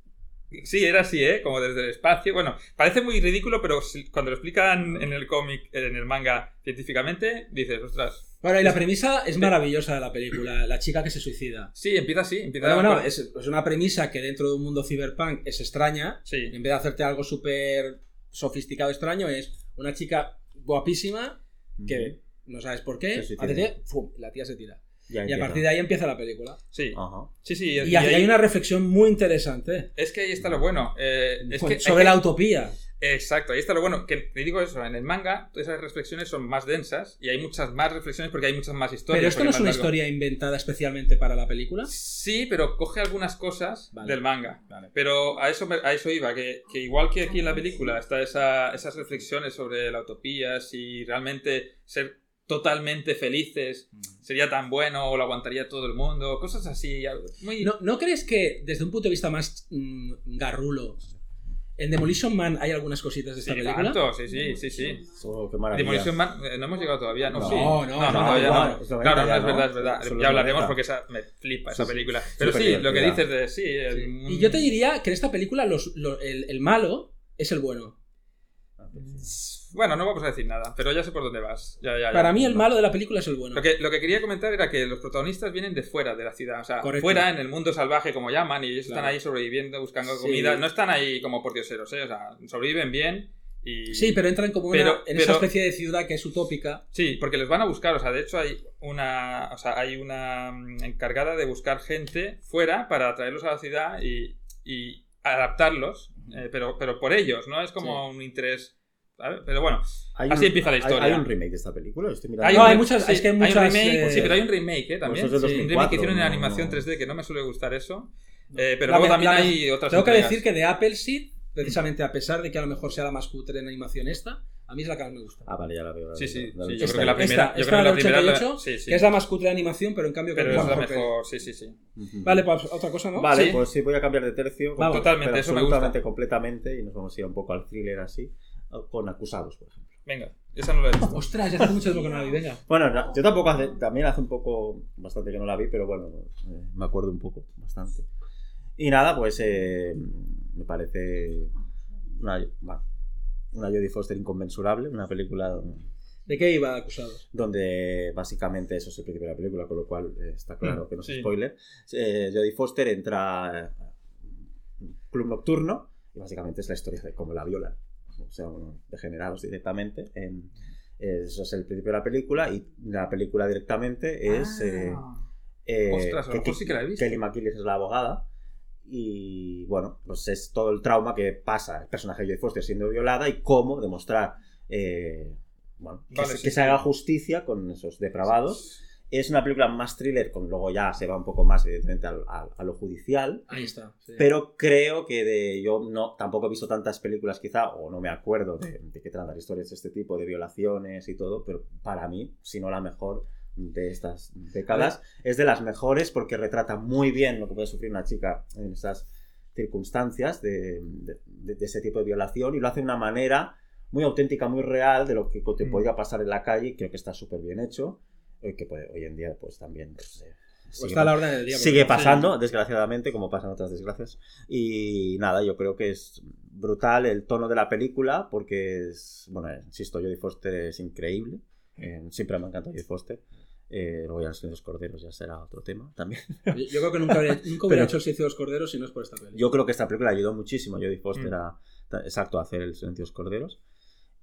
Sí, era así, ¿eh? Como desde el espacio. Bueno, parece muy ridículo, pero cuando lo explican en el cómic, en el manga científicamente, dices, ostras. Bueno, y la premisa es maravillosa de la película, la chica que se suicida. Sí, empieza así, empieza bueno, es, es una premisa que dentro de un mundo cyberpunk es extraña. Sí. En vez de hacerte algo súper sofisticado, extraño, es una chica guapísima que no sabes por qué, hace que, ¡fum! la tía se tira. Ya Y a partir de ahí empieza la película. Sí, Ajá. sí, sí. Y, y hay, ahí- hay una reflexión muy interesante Es que ahí está lo bueno. eh, es que, sobre la que- utopía. Exacto, ahí está lo bueno. Que te digo eso, en el manga todas esas reflexiones son más densas y hay muchas más reflexiones porque hay muchas más historias. Pero esto no es una historia inventada especialmente para la película. Sí, pero coge algunas cosas Vale. del manga. Pero a eso, me- a eso iba, que, que igual que aquí en la película está esa, esas reflexiones sobre la utopía, si realmente ser totalmente felices sería tan bueno o lo aguantaría todo el mundo, cosas así. Muy... ¿No, ¿No crees que desde un punto de vista más mm, garrulo, en Demolition Man hay algunas cositas de esta Sí, película? tanto, sí, sí, sí, sí. Oh, qué maravilla. Demolition Man, eh, no hemos llegado todavía, no, No, sí. no, no, no, todavía igual, no. es 90 Claro, no, es verdad, es verdad. Solo Ya hablaremos 90. porque esa, me flipa esa película. Pero sí, lo que dices de sí. el- Y yo te diría que en esta película los- lo- el, el malo es el bueno. Bueno, no vamos a decir nada, pero ya sé por dónde vas. Ya, ya, ya. Para mí el malo de la película es el bueno. Lo que, lo que quería comentar era que los protagonistas vienen de fuera de la ciudad, o sea, Correcto. fuera en el mundo salvaje, como llaman, y ellos Claro. están ahí sobreviviendo, buscando Sí. comida. No están ahí como por dioseros, ¿eh? O sea, sobreviven bien y... Sí, pero entran como una- Pero- en esa especie de ciudad que es utópica. Sí, porque les van a buscar, o sea, de hecho hay una, o sea, hay una mm, encargada de buscar gente fuera para traerlos a la ciudad y, y adaptarlos, eh, pero, pero por ellos, ¿no? Es como un interés, ¿sabes? Pero bueno, Hay Así un- empieza la hay- historia. Hay, un remake de esta película. Estoy mirando. hay, No, un, hay muchas- sí, es que hay un muchas, remake, eh, sí, pero hay un remake, ¿eh? También. Pues eso es Sí, un remake 2004, que hicieron en no, animación no. 3D, que no me suele gustar eso. Eh, pero La luego también la hay otras Tengo que entregas. decir que de Appleseed, precisamente a pesar de que a lo mejor sea la más cutre en animación esta, a mí es la que más me gusta. Ah, vale, ya la veo. Sí, sí, la sí, yo Esta- creo que la Esta- primera, yo esta creo que la del primera, la- 88, sí, sí. que es la más cutre de animación, pero en cambio pero es que la mejor mejor, sí, sí, sí. Ujú. Vale, pues otra cosa, ¿no? Vale, Sí. pues sí, voy a cambiar de tercio. Vamos. Totalmente, eso me absolutamente, gusta. completamente, y nos vamos a ir un poco al thriller así, con acusados, por ejemplo. Venga, esa no la he visto. Ostras, ya hace mucho tiempo que no la vi, venga. Bueno, no, yo tampoco hace, también hace un poco, bastante que no la vi, pero bueno, eh, me acuerdo un poco, bastante. Y nada, pues eh, me parece una, una Jodie Foster inconmensurable, una película ¿De qué iba acusados? donde básicamente eso es el principio de la película, con lo cual eh, está claro Mm, que no es sí. spoiler. Eh, Jodie Foster entra a un club nocturno y básicamente es la historia de cómo la violan. O sea, unos degenerados directamente. En, eso es el principio de la película y la película directamente es... eh, eh, Ostras, a lo que- mejor sí que la he visto. Kelly McGillis es la abogada y bueno, pues es todo el trauma que pasa el personaje de Jodie Foster siendo violada y cómo demostrar eh, bueno, que, Vale, se, sí, que sí. se haga justicia con esos depravados. Es una película más thriller, con luego ya se va un poco más evidentemente a, lo judicial. Ahí está. sí. Pero creo que de yo no tampoco he visto tantas películas quizá, o no me acuerdo de, de qué tratan historias de este tipo, de violaciones y todo, pero para mí, si no la mejor de estas décadas, es de las mejores porque retrata muy bien lo que puede sufrir una chica en esas circunstancias de, de- de- ese tipo de violación y lo hace de una manera muy auténtica, muy real de lo que te Mm. podría pasar en la calle creo que está súper bien hecho, que puede- hoy en día pues también pues, eh, Pues sigue está a la orden del día. Sigue pasando, desgraciadamente, como pasan otras desgracias. Y nada, yo creo que es brutal el tono de la película, porque es, bueno, insisto, Jodie Foster es increíble. Eh, siempre me ha encantado Jodie Foster. Eh, luego ya los Silencios corderos ya será otro tema también. Yo, yo creo que nunca, habría- nunca hubiera Pero- hecho el silencio de los corderos si no es por esta peli. Yo creo que esta película ayudó muchísimo a Jodie Foster Mm. a, exacto, a hacer el Silencios corderos.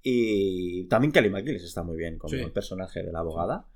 Y también Kelly McGillis está muy bien como Sí. el personaje de la abogada.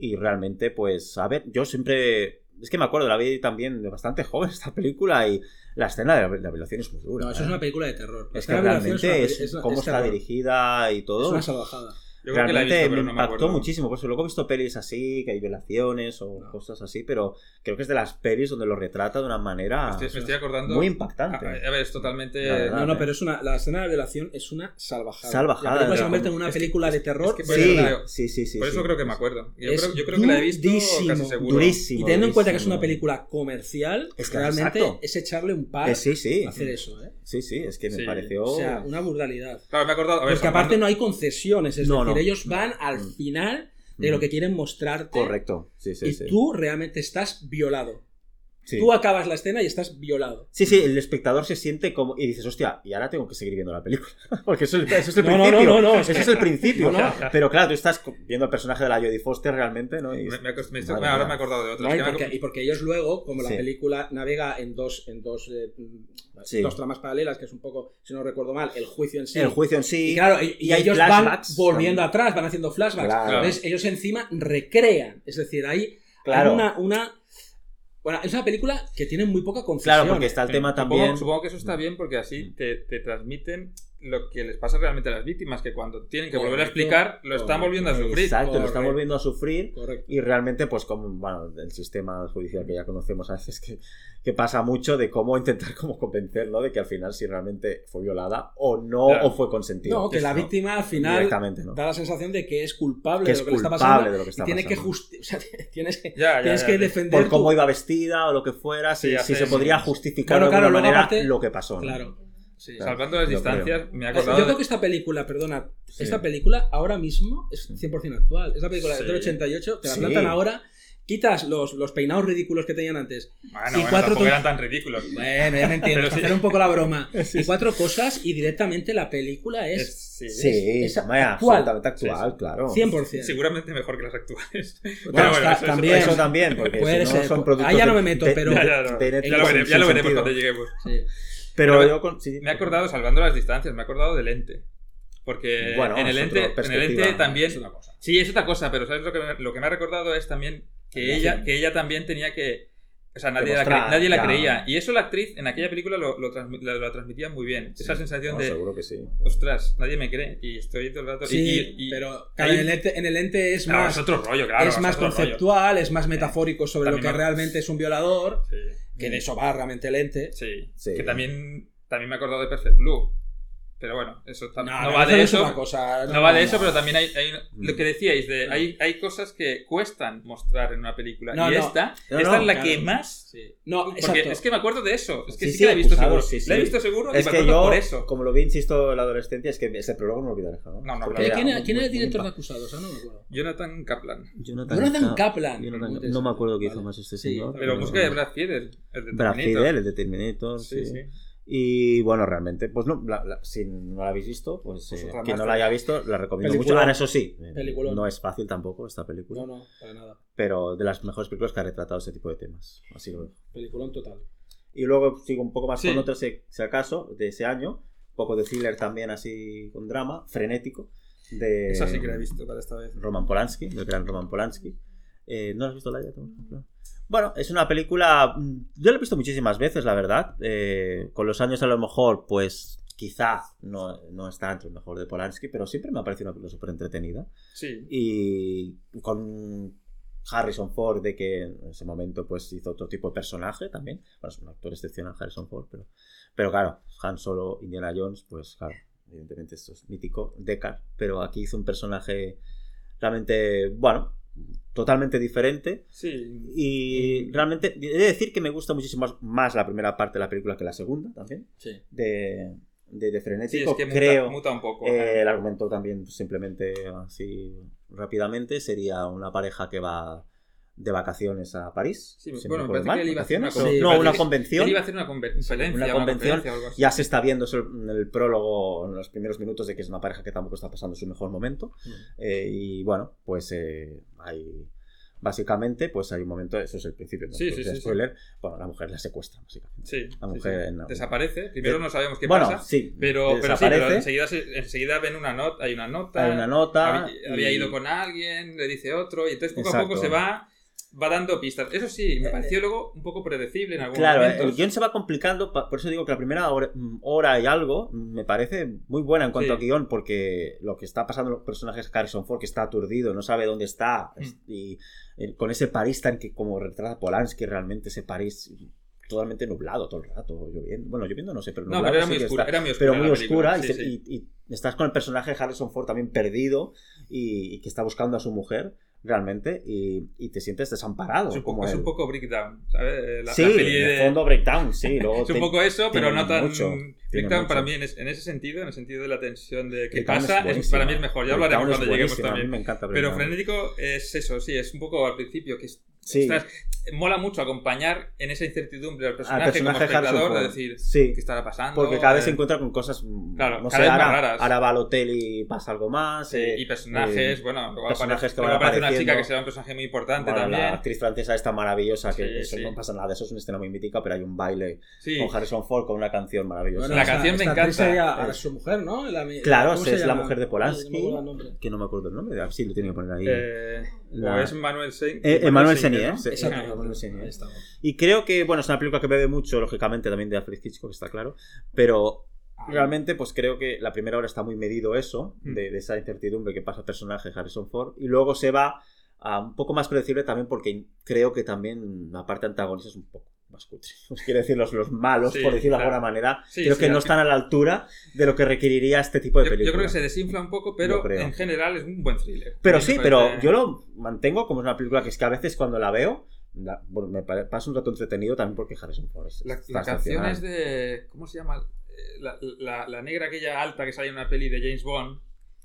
Y realmente, pues, a ver, yo siempre. Es que me acuerdo, la vi también de bastante joven esta película y la escena de la, violación es muy dura. No, eso ¿eh? es una película de terror. Es que realmente es es, cómo es está terror. dirigida y todo. Es una salvajada. Yo creo que la he Realmente visto, pero me no me impactó acuerdo. muchísimo. Pues luego he visto pelis así, que hay violaciones o No. cosas así, pero creo que es de las pelis donde lo retrata de una manera Estoy- me estoy acordando. muy impactante. A, a ver, es totalmente. La verdad. No, no, eh. pero es una, la escena de violación es una salvajada. Salvajada, La película se convierte en una es que- película de es terror. que de por sí, creo- sí, sí, sí. Por eso sí. creo que me acuerdo. Yo, Es creo, yo creo que la he visto durísimo. casi seguro. Durísimo. Y teniendo en cuenta que es una película comercial, Es que realmente exacto. es echarle un par Eh, sí, sí. hacer eso, ¿eh? Sí, sí, es que me Sí. pareció. O sea, una brutalidad. Claro, me he acordado. A ver, Porque aparte no hay concesiones, es No, decir, no. ellos van al Mm. final de lo que quieren mostrarte. Correcto. Sí, sí, y sí. tú realmente estás violado. Sí. Tú acabas la escena y estás violado. Sí, sí, el espectador se siente como. Y dices, hostia, y ahora tengo que seguir viendo la película. Porque eso, es- eso es el No, no, principio. no, no, no, es Eso es el principio. No, no. Pero claro, tú estás viendo el personaje de la Jodie Foster realmente, ¿no? Y Me- me- me- Madre ahora me he acordado de otra. No, Es y, porque, y porque ellos luego, como la Sí. película navega en dos, en dos, eh, Sí. dos tramas paralelas, que es un poco, si no recuerdo mal, el juicio en sí. El juicio en sí. Y claro, y, y ellos van volviendo también. atrás, van haciendo flashbacks. Claro. Entonces ellos encima recrean. Es decir, hay, Claro. hay una, una. Bueno, es una película que tiene muy poca concesión. Claro, porque está el Sí, tema supongo- también. Supongo que eso está bien porque así te, te transmiten lo que les pasa realmente a las víctimas, que cuando tienen que volver a explicar, lo están Correcto. volviendo a sufrir. Exacto, lo están volviendo a sufrir. Correcto. Y realmente, pues como, bueno, el sistema judicial que ya conocemos a veces que, que pasa mucho de cómo intentar como convencer, ¿no? De que al final si realmente fue violada o no, Claro. o fue consentido. No, que la ¿no? víctima al final da la sensación de que es culpable Que de lo que le está culpable pasando. de lo que está y tiene que pasando. justi- o sea, tienes que, Ya, ya, tienes ya, que defender Por cómo iba vestida o lo que fuera, si, Sí, si hace- se podría sí. justificar Bueno, de alguna manera aparte- lo que pasó. ¿no? Claro. Sí. Claro. Salvando las Yo distancias, me he Yo acordado. creo que esta película, perdona, Sí. esta película ahora mismo es 100% actual. Es la película Sí. del 88, te la Sí. plantan ahora quitas los, los peinados ridículos que tenían antes. Bueno, Y bueno, cuatro eran tan ridículos. Bueno, ya me entiendes, Pero sí. hacer un poco la broma. Y cuatro cosas y directamente la película es Es- sí, es hombre, actual. absolutamente actual, Sí, sí. claro. 100%. Seguramente mejor que las actuales. Bueno, Pero bueno, está- eso- también. Eso también, porque Puede si no ser. son Ah, productos ya no me meto, de- pero- de- Ya, ya, no. de Ya lo, veremos, ya lo veremos cuando lleguemos. Sí. Pero Pero yo con- sí, Me he acordado, salvando las distancias, me he acordado del ente. Porque Bueno, en, el ente, en el ente también. Es una cosa. Sí, es otra cosa, pero ¿sabes lo que me, lo que me ha recordado es también que También. ella, que ella también tenía que. O sea, nadie, la, cre- nadie la creía. Y eso la actriz en aquella película lo, lo, lo- lo transmitía muy bien. Esa sensación No, de. seguro que sí. Ostras, nadie me cree. Y estoy todo el rato. Sí, y- y- pero claro, en, el ente, en el ente es Claro, más, es otro rollo, claro. es más otro rollo. conceptual, es más metafórico sobre lo También que me- realmente es un violador, Sí, que de eso va realmente el ente. sí. Sí. Que también, también me he acordado de Perfect Blue. Pero bueno, eso tam- no, no, va de es eso. una cosa. No va de no, eso, no. pero también hay, hay- lo Mm. que decíais de hay, hay cosas que cuestan mostrar en una película No, y no. esta, No, esta no, es la claro. que más Sí. No, porque exacto. es que me acuerdo de eso, es que Sí, sí, sí, que la he visto seguro, sí, la he visto seguro Es y me que acuerdo yo, por eso. como lo vi, insisto, en la adolescencia, es que ese prólogo no lo olvidaré jamás. No, no, Porque ¿De ¿De era ¿Quién, era- muy- quién era el muy director de acusados? No me acuerdo. Jonathan Kaplan. Jonathan Kaplan. Jonathan- no me acuerdo qué hizo más este Sí, señor. Pero música de Brad Fiedel, el de Brad. Fidel, el de Terminator, Sí, sí. Y bueno, realmente, pues no, la- la- si no la habéis visto, pues, Pues eh, quien no la haya visto, la recomiendo mucho. Ahora, eso sí, eh, no es fácil tampoco esta película, No, no, para nada. pero de las mejores películas que ha retratado ese tipo de temas. Así lo veo. Peliculón total. Y luego sigo un poco más Sí. con otros, si, si acaso, de ese año. Un poco de thriller también, así con drama, frenético. De Esa sí que la he visto para esta vez. Roman Polanski, del gran Roman Polanski. Eh, ¿No la has visto, Laia? ejemplo? Bueno, es una película. mm, Yo la he visto muchísimas veces, la verdad. Eh, con los años, a lo mejor, pues quizá no, no está entre lo mejor de Polanski, pero siempre me ha parecido una película súper entretenida. Sí. Y con Harrison Ford, de que en ese momento pues hizo otro tipo de personaje también. Bueno, es un actor excepcional, Harrison Ford, pero, pero claro, Han Solo, Indiana Jones, pues claro, evidentemente esto es mítico, Deckard, pero aquí hizo un personaje realmente, bueno, totalmente diferente. Sí. Y realmente, he de decir que me gusta muchísimo más- la primera parte de la película que la segunda también, Sí. de, de, de Sí, Frenético. es que creo. muta un poco. Eh, el argumento también, simplemente así rápidamente, sería una pareja que va de vacaciones a París. Sí, si no bueno, me parece que mal, él iba a hacer una con- sí, no, una convención. Él iba a hacer una conferencia, Una convención, algo así. Ya se está viendo eso en el prólogo, en los primeros minutos, de que es una pareja que tampoco está pasando su mejor momento. Eh, y bueno, pues eh, hay. Básicamente, pues hay un momento, eso es el principio, no Sí, sí, sí, sí. spoiler. Bueno, la mujer la secuestra, básicamente. Sí, La mujer sí. no. Desaparece. Primero De- no sabemos qué bueno, pasa. sí, Pero, pero pero enseguida, se- enseguida ven una nota, hay una nota. Hay una nota. Había, había y- ido con alguien, le dice otro, y entonces poco a Exacto. poco se va, va dando pistas. Eso sí, me pareció luego un poco predecible en algunos Claro, momentos. el guion se va complicando, por eso digo que la primera hora, mm, hora y algo mm, me parece muy buena en cuanto Sí. a guion, porque lo que está pasando los personajes Harrison Ford, que está aturdido, no sabe dónde está, Mm. y eh, con ese París tan que como retrata Polanski, realmente ese París totalmente nublado todo el rato, lloviendo, bueno, lloviendo no sé, pero No, nublado pero era muy oscura. está, Era muy oscura pero muy película, oscura, y, sí, y- y estás con el personaje Harrison Ford también perdido, y, y que está buscando a su mujer, realmente, y, y te sientes desamparado. Es un poco, como es un poco breakdown, ¿sabes? La, sí, la peli en el fondo breakdown, sí. Luego Es un poco eso, pero no tan. mucho, mucho. para mí en, es- en ese sentido, en el sentido de la tensión de qué Breakdown pasa, es- buenísima. para mí es mejor. Ya Breakdown hablaremos es cuando lleguemos buenísima, A mí también. me encanta Pero frenético es eso, sí, es un poco al principio que es- Sí. ostras, mola mucho acompañar en esa incertidumbre al personaje, Al personaje como espectador de decir Sí. qué estará pasando. Porque cada vez Eh, se encuentra con cosas. mm, Claro, no cada sé, vez más ahora, raras. ahora va al hotel y pasa algo más. sí, eh, y personajes, eh, bueno, personajes que van aparece una chica que será un personaje muy importante bueno, también. La actriz francesa esta maravillosa, que eso no pasa nada, eso es una escena muy mítica, pero hay un baile con Harrison Ford con una canción maravillosa. La canción me encanta. Sería a Es- su mujer, ¿no? La- Claro, ¿cómo es la mujer de Polanski. que no me acuerdo el nombre, sí, lo tenía que poner ahí. eh, La- o es Manuel Sen- Eh, Senior. estamos. Y creo que, bueno, es una película que bebe mucho, lógicamente, también de Alfred Hitchcock, está claro. Pero realmente, pues creo que la primera hora está muy medido eso, Mm. de, de esa incertidumbre que pasa el personaje Harrison Ford. Y luego se va a un poco más predecible también, porque creo que también la parte antagonista es un poco más cutre. Pues quiero decir, los, los malos, Sí, por decirlo de alguna manera, Sí, creo sí, que no fin- están a la altura de lo que requeriría este tipo de Yo, yo película. creo que se desinfla un poco, pero en general es un buen thriller. Pero sí, pero parece- yo lo mantengo como una película que es que a veces cuando la veo, la- bueno, me pasa un rato entretenido también porque Harrison Ford es La, la canción es de. ¿Cómo se llama? Eh, La, la- la negra aquella alta que sale en una peli de James Bond,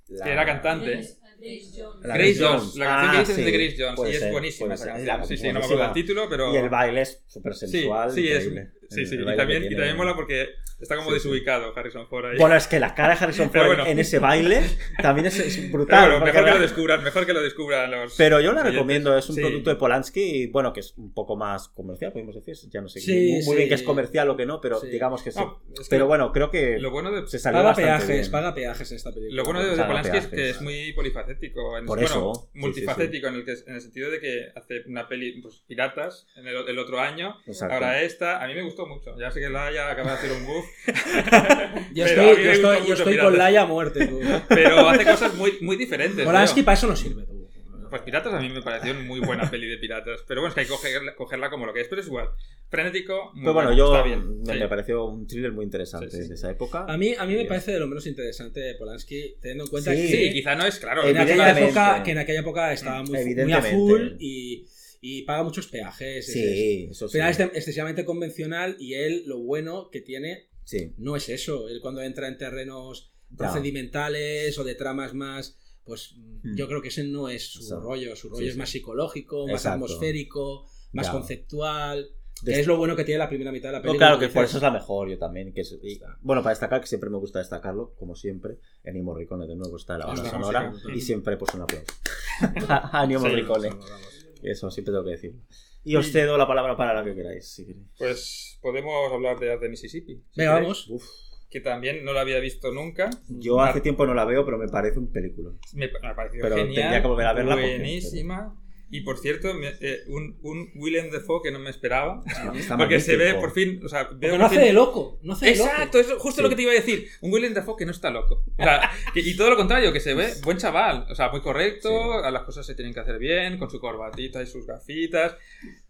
La- que era cantante. Grace Jones. La Grace Jones. La canción Ah, que dices sí, es de Grace Jones y es ser, buenísima esa canción. Es Sí, sí, no me acuerdo el título, pero. Y el baile es súper Sí, sensual. sí, es, increíble. Sí, sí. Y también, que y tiene. también mola porque está como Sí, sí. desubicado Harrison Ford ahí. Bueno, es que la cara de Harrison Ford bueno. en ese baile también es, es Pero brutal. bueno, mejor que lo descubran, mejor que lo descubran los. Pero yo la oyentes. recomiendo, es un Sí. producto de Polanski, y, bueno, que es un poco más comercial, podemos decir. Ya no sé Sí, muy, muy sí. bien que es comercial o que no, pero Sí. digamos que sí. No, es que pero bueno, creo que Lo bueno de, se salió Paga bastante peajes, bien. paga peajes en esta película. Lo bueno de, de Polanski es peajes. que es muy polifacético. En, Por bueno, eso, sí, multifacético En, el que, en el sentido de que hace una peli, pues, Piratas, en el, el otro año. Ahora esta, a mí me gustó mucho. Ya sé que Laia acaba de hacer un buff. Yo estoy, yo estoy, yo estoy con Laia a muerte, tú. Pero hace cosas muy, muy diferentes. Polanski para eso no sirve, tú. Pues Piratas a mí me pareció una muy buena peli de piratas. Pero bueno, es que hay que cogerla, cogerla como lo que es. Pero es igual. Frenético. Muy Pero bueno, bueno, yo está bien. me, sí. me pareció un thriller muy interesante Sí, sí. de esa época. A mí, a mí me Bien. parece de lo menos interesante de Polanski, teniendo en cuenta Sí. que, Sí, quizá no es claro. en, aquella época, que en aquella época estaba muy, muy a full y, y paga muchos peajes. es- Sí, eso es, sí. pero es excesivamente convencional y él lo bueno que tiene Sí, no es eso. Él cuando entra en terrenos procedimentales o de tramas más, pues Hmm. yo creo que ese no es su Exacto. rollo. Su rollo Sí, es sí. más psicológico, más Exacto. atmosférico, más conceptual. Que es lo bueno que tiene la primera mitad de la No, película. claro, que por eso es la mejor, yo también. Que es- y- bueno, para destacar, que siempre me gusta destacarlo, como siempre, Ennio Morricone de nuevo está en la banda sonora y siempre pues un aplauso a Ennio Sí, Morricone. vamos, vamos. Eso siempre tengo que decir. Y os cedo la palabra para la que queráis. si queréis. Pues podemos hablar de Art de Mississippi. si Venga, queréis, vamos. Uf, Que también no la había visto nunca. yo hace tiempo no la veo, pero me parece un película. Me, me ha parecido Pero genial. tendría que volver a verla porque- Buenísima. Y por cierto, me- eh, un, un Willem Dafoe que no me esperaba. Está porque se ve por fin. O sea, veo no hace fin- de loco. No hace de loco. Exacto, es justo Sí. lo que te iba a decir. Un Willem Dafoe que no está loco. O sea, que- y todo lo contrario, que se ve buen chaval. O sea, muy correcto, Sí. a las cosas se tienen que hacer bien, con su corbatita y sus gafitas.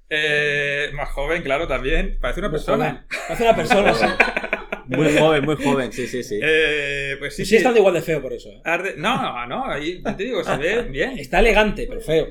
Eh, más joven, claro, también. Parece una Muy persona. joven. Hace una persona, sí. Muy joven, muy joven, sí, sí, sí. Eh, pues sí, Sí, sí, estando igual de feo por eso. ¿eh? Arde- No, no, no, ahí te digo, se ve bien. Está elegante, pero feo.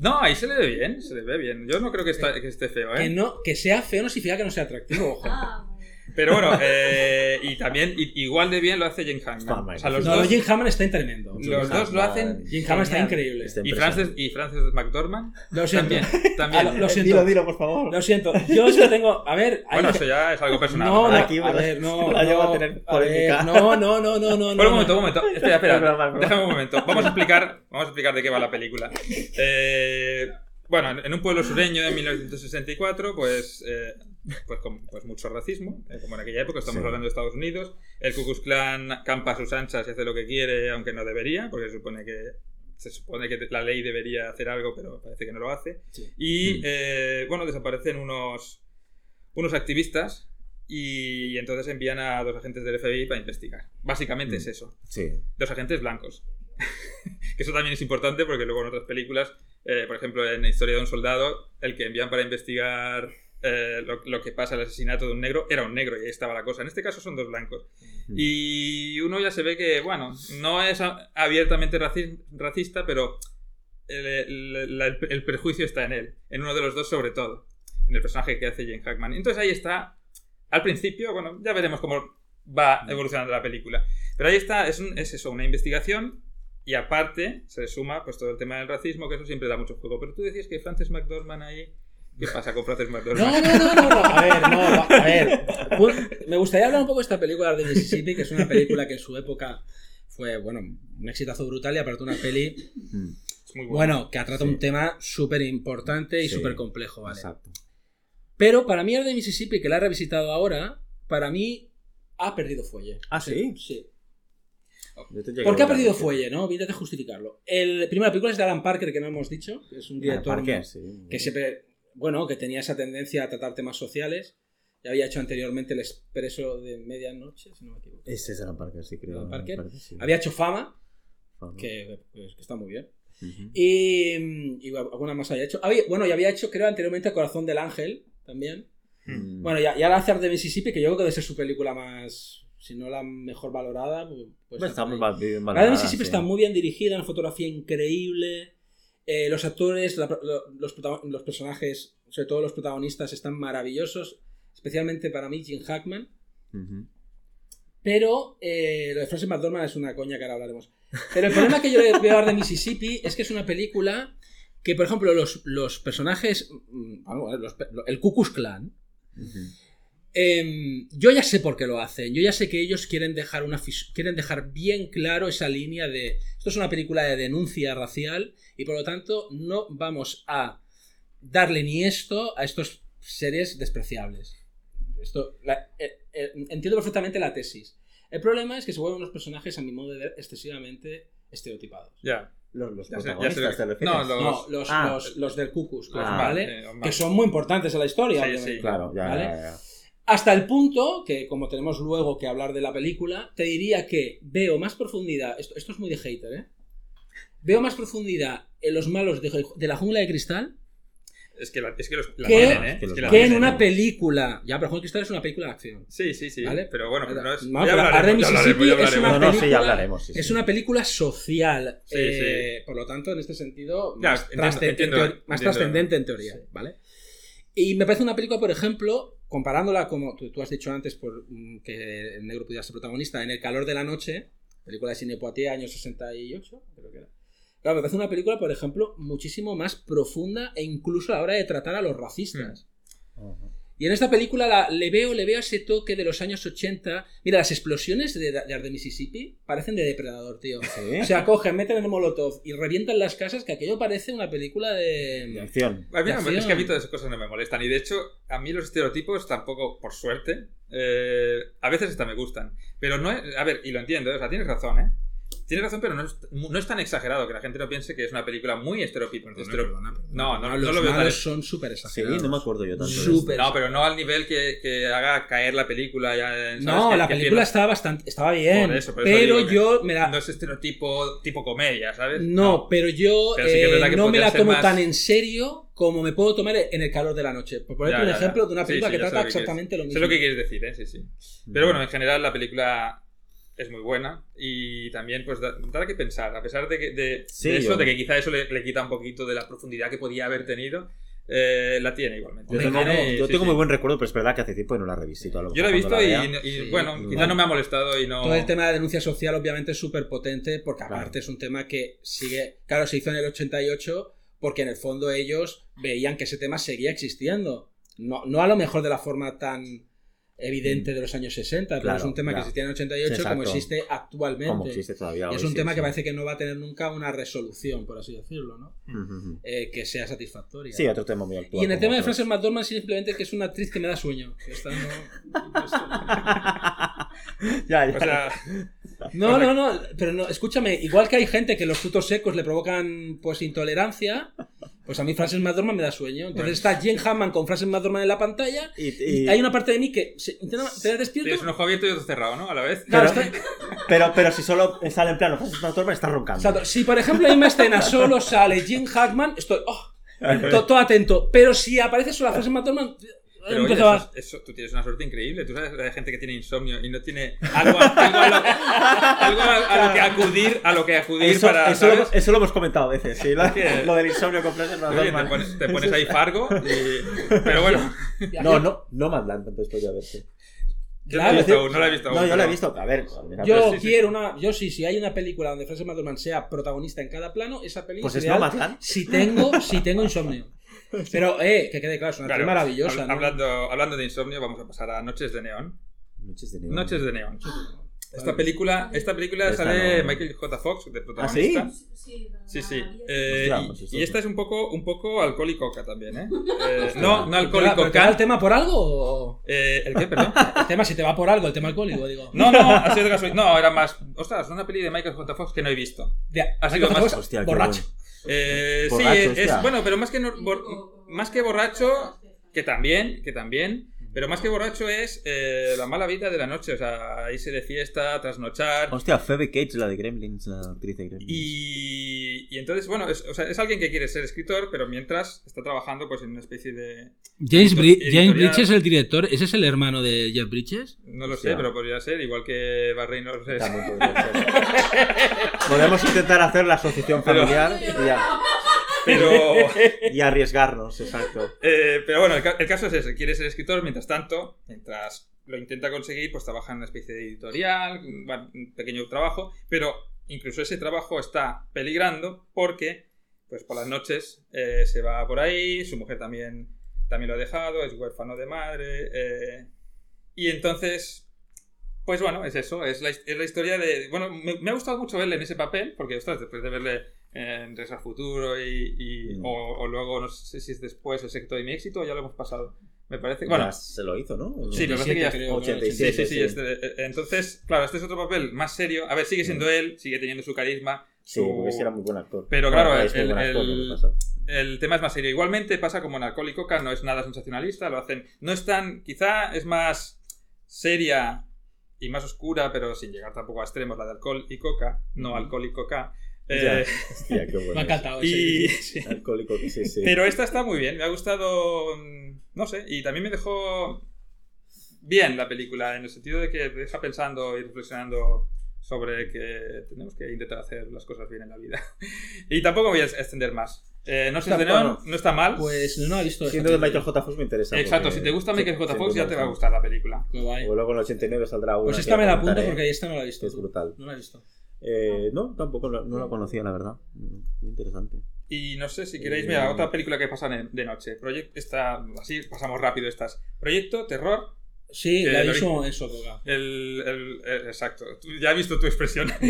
No, ahí se le ve bien, se le ve bien. Yo no creo que, está- que esté feo, Que, ¿eh? no, que sea feo no significa que no sea atractivo, ojo. Ah, Pero bueno, eh, y también igual de bien lo hace Jane Hammond. O sea, los No, dos, Jim Hammond está tremendo. los dos lo hacen. Jim Hammond está increíble. Está Y. Frances, y Frances McDormand Lo siento. también. también. Ah, lo- lo siento. Dilo, dilo, por favor. Lo siento. Yo solo tengo. A ver. hay Bueno, que- eso ya es algo personal. No, no, Aquí, a ver, no. la llevo no, a tener ver, polémica. no, no, no, no, no. Bueno, no, un momento, no. un momento. Espera, espera. Déjame un momento. Vamos a explicar, vamos a explicar de qué va la película. Eh, bueno, en- un pueblo sureño en 1964, pues, eh, pues con pues mucho racismo, eh, como en aquella época, estamos Sí. hablando de Estados Unidos. El Ku Klux Klan campa a sus anchas y hace lo que quiere, aunque no debería, porque se supone que se supone que la ley debería hacer algo, pero parece que no lo hace. Sí. Y Mm. eh, bueno, desaparecen unos unos activistas y entonces envían a dos agentes del FBI para investigar. Básicamente Mm. es eso Sí. dos agentes blancos. que eso también es importante porque luego en otras películas, eh, por ejemplo en Historia de un Soldado, el que envían para investigar eh, lo, lo que pasa, el asesinato de un negro, era un negro y ahí estaba la cosa. En este caso son dos blancos. Y uno ya se ve que, bueno, no es abiertamente raci- racista, pero el, el- perjuicio está en él, en uno de los dos sobre todo, en el personaje que hace Jane Hackman. Entonces ahí está, al principio, bueno, ya veremos cómo va evolucionando la película. Pero ahí está, es, un- es eso, una investigación y aparte se suma pues todo el tema del racismo, que eso siempre da mucho juego. Pero tú decías que Frances McDormand ahí... ¿Qué pasa con Frances No, McDormand? no, no, no, no. A ver, no, a ver. Me gustaría hablar un poco de esta película de Mississippi, que es una película que en su época fue, bueno, un exitazo brutal y aparte una peli, Mm, Es muy bueno, que trata Sí. un tema súper importante y Sí, súper complejo, ¿vale? Exacto. Pero para mí el de Mississippi, que la he revisitado ahora, para mí ha perdido fuelle. Ah, ¿sí? Sí. ¿Por qué ha perdido la fuelle, no? Intenta justificarlo. El primera película es de Alan Parker, que no hemos dicho, que es un director Parker, sí. que siempre, bueno, que tenía esa tendencia a tratar temas sociales. Ya había hecho anteriormente El Expreso de Medianoche, si no me equivoco. Ese es Alan Parker, sí, creo. Alan Parker. Parker, sí. Había hecho Fama, Fama. que, pues, que está muy bien. Y, y alguna más había hecho. Había- bueno, y había hecho, creo, anteriormente Corazón del Ángel, también. Mm. Bueno, ya, ya la hacer de Mississippi, que yo creo que debe ser su película más, si no la mejor valorada, pues, pues está muy La de Mississippi sí. está muy bien dirigida, una fotografía increíble. Eh, los actores, la- los, los personajes, sobre todo los protagonistas, están maravillosos. Especialmente para mí, Jim Hackman. Pero eh, lo de Frances McDormand es una coña que ahora hablaremos. Pero el problema que yo le veo hablar de Mississippi es que es una película que, por ejemplo, los, los personajes. mm, los pe- el Ku Klux Klan. em, yo ya sé por qué lo hacen. Yo ya sé que ellos quieren dejar, una quieren dejar bien claro esa línea de. Esto es una película de denuncia racial y por lo tanto no vamos a darle ni esto a estos seres despreciables. Esto, la- eh, eh, entiendo perfectamente la tesis. El problema es que se vuelven unos personajes, a mi modo de ver, excesivamente estereotipados. Ya. Los, los Ya no, lo- No, los, Ah. los, los del Cucus, Ah, ¿vale? eh, vale. Que son muy importantes en la historia, Sí, sí. Claro, ya, ¿Vale? ya, ya. Hasta el punto que, como tenemos luego que hablar de la película, te diría que veo más profundidad. Esto, esto es muy de hater, ¿eh? Veo más profundidad en los malos de, de la jungla de cristal Es que, la, es que los, la ¿Qué? tienen, ¿eh? Que los en una película. Ya, pero Jungla de Cristal es una película de acción. Sí, sí, sí. ¿Vale? Pero bueno, pero no es. No, ya hablaremos, hablaremos, es una No, no, sí, película- ya hablaremos. sí, Es sí. una película social. Sí, eh, Por lo tanto, en este sentido, más, entiendo, trasce- entiendo, en más trascendente en teoría. ¿vale? Y me parece una película, por ejemplo, comparándola como tú, tú has dicho antes, por, mm, que el negro pudiera ser protagonista, en El calor de la noche, película de Cine Poitiers, año 68, creo que era. Claro, me parece una película, por ejemplo, muchísimo más profunda e incluso a la hora de tratar a los racistas. Ujú. Y en esta película la- le veo le veo ese toque de los años 80. Mira, las explosiones de, de Arde Mississippi parecen de depredador, tío. ¿Sí? O sea, cogen, meten el molotov y revientan las casas, que aquello parece una película De de... acción. A mí no me- de es que a mí todas esas cosas no me molestan. Y de hecho, a mí los estereotipos tampoco, por suerte, eh, a veces hasta me gustan. Pero no es. A ver, y lo entiendo, o sea, tienes razón, ¿eh? Tienes razón, pero no es, no es tan exagerado que la gente no piense que es una película muy estereotipo. estereo- No, no, no los lo veo tan- son súper Sí, exagerados. no me acuerdo yo tanto. de Súper. No, pero no al nivel que, que haga caer la película ya. ¿sabes? No, Que- la que película pierda- estaba bastante... Estaba bien. Por eso, por eso pero yo me la... No es estereotipo tipo comedia, ¿sabes? No, pero yo Pero sí eh, no me la tomo más- tan en serio como me puedo tomar en el calor de la noche. Por ponerte Ya, un ya, ya. ejemplo de una Sí, película sí, que sé trata lo que quieres- exactamente lo Sé mismo. lo que quieres decir, ¿eh? Sí, sí. Pero bueno, en general la película es muy buena y también pues da, da que pensar, a pesar de, que, de, Sí, de eso, yo- de que quizá eso le, le quita un poquito de la profundidad que podía haber tenido, eh, la tiene igualmente. Yo La tengo, tiene y- yo sí, tengo sí. muy buen recuerdo, pero es verdad que hace tiempo que no la revisito. a lo Yo la he visto y, la vea. y, Sí, bueno, no. quizá no me ha molestado y no... Todo el tema de denuncia social obviamente es súper potente porque Claro. aparte es un tema que sigue, claro, se hizo en el 88 porque en el fondo ellos veían que ese tema seguía existiendo. No, no a lo mejor de la forma tan evidente de los años 60, pero es un tema que claro. existía en el 88 Sí, como exacto. existe actualmente. Como existe todavía. Hoy, es un sí, tema sí. que parece que no va a tener nunca una resolución, por así decirlo, ¿no? Eh, que sea satisfactoria. Sí, otro tema muy actual. y en el tema de. Frances McDormand simplemente que es una actriz que me da sueño. No- ya, ya. O sea, No, no, no, pero no, escúchame, igual que hay gente que los frutos secos le provocan pues intolerancia, pues a mí Frances McDormand me da sueño. Entonces está Jen Hammond con Frances McDormand en la pantalla y, y y- hay una parte de mí que se, intenta, despierto. tienes un ojo abierto y otro cerrado, ¿no? A la vez. Claro, pero, está- pero, pero si solo sale en plano Francis McDormand está roncando. Exacto. Si por ejemplo en una escena solo sale Jim Hackman, estoy oh, to- todo atento. Pero si aparece solo Frances McDormand, Pero oye, empezaba- eso, eso- tú tienes una suerte increíble. Tú sabes, hay gente que tiene insomnio y no tiene algo, a, algo a lo, algo a- a lo que acudir, a lo que acudir Eso, para. eso, lo, ¿sabes? eso lo hemos comentado a veces, sí, lo, del insomnio con Francis Oye, te pones, te pones ahí Fargo y... Pero bueno, No, no, no Madland, tanto después de verse. yo Claro, no la he visto aún, no la he visto aún. No, yo la he visto. A ver, mira, Yo sí, sí. quiero una. Yo sí, si hay una película donde Frances McDormand sea protagonista en cada plano, esa película pues es ideal Nomadland. si tengo, si tengo insomnio. Pero, eh, que quede claro, es una Claro, actriz maravillosa. hab- ¿no? hablando, hablando de insomnio, vamos a pasar a Noches de Neón. Noches de neón. Noches de Neón. Esta película, esta película Esta sale no. Michael J. Fox de ¿Ah, protagonista. Sí, Sí, sí. la- Eh, y- pues y, esta es un poco, un poco alcohólica también, ¿eh? Eh, no, no ¿Pero alcohólico te va el tema por algo o.? Eh, ¿El qué, perdón? El tema, si te va por algo, el tema alcohólico, digo. No, no, ha sido de casualidad. No, era más. Ostras, una peli de Michael J. Fox que no he visto. Ha sido Michael más- Fox, Hostia, borracho. Eh, sí, es, bueno, pero más que, no- bor- más que borracho, que también, que también, pero más que borracho es eh, la mala vida de la noche, o sea, irse de fiesta, trasnochar. Hostia, Phoebe Cates, la de Gremlins, la actriz de Gremlins. Y, y entonces, bueno, es, o sea, es alguien que quiere ser escritor, pero mientras está trabajando pues en una especie de... James, Bri- James Bridges, el director, ¿ese es el hermano de Jeff Bridges? No lo Hostia. sé, pero podría ser, igual que Bar Reynolds es- También podría ser. Podemos intentar hacer la asociación Pero- familiar y, a- Pero... y arriesgarnos, exacto. Eh, pero bueno, el, ca- el caso es ese, quiere ser escritor, mientras tanto, mientras lo intenta conseguir, pues trabaja en una especie de editorial, un pequeño trabajo, pero incluso ese trabajo está peligrando porque, pues por las noches eh, se va por ahí, su mujer también, también lo ha dejado, es huérfano de madre, eh, y entonces, pues bueno, es eso, es la, es la historia de... Bueno, me, me ha gustado mucho verle en ese papel, porque, ostras, después de verle en Regreso al Futuro y, y- Mm. o, o luego, no sé si es después, el secreto de mi éxito, o ya lo hemos pasado. Me parece... Bueno, se lo hizo, ¿no? Sí, pasa es que ya- 87, creo, 87, Sí, sí, sí. sí. este- eh, entonces, claro, este es otro papel más serio. A ver, sigue siendo él, sigue teniendo su carisma. Sí, su- porque sí era muy buen actor. Pero claro, el- actor, el- tema es más serio. Igualmente pasa como en Alcohol y Coca, no es nada sensacionalista, lo hacen. No es tan. Quizá es más seria y más oscura, pero sin llegar tampoco a extremos, la de Alcohol y Coca, no Ujú. Alcohol y Coca. Ya, Eh, hostia, qué bueno. Me ha encantado y, sí. Alcohólico, sí, sí. Pero esta está muy bien, me ha gustado, mm, no sé, y también me dejó bien la película, en el sentido de que te deja pensando y reflexionando sobre que tenemos que intentar hacer las cosas bien en la vida. y tampoco voy a extender más. Eh, no sé, Está- bueno, no está mal. Pues no, no he visto Siendo de Michael J. Fox me interesa. Exacto, porque- si te gusta Michael J. Fox ya te va a gustar la película. O luego en el 89 saldrá una. Pues esta me la apunto porque esta no la he visto. es brutal. No la he visto. Eh, no, tampoco la- no la conocía, la verdad. Muy interesante. Y no sé si queréis, Eh, mira, otra película que pasa de, de noche. Proyecto, esta, así pasamos rápido estas. Proyecto, terror, Sí, Eh, la en Sotoga. El, el- el- exacto. Ya he visto tu expresión.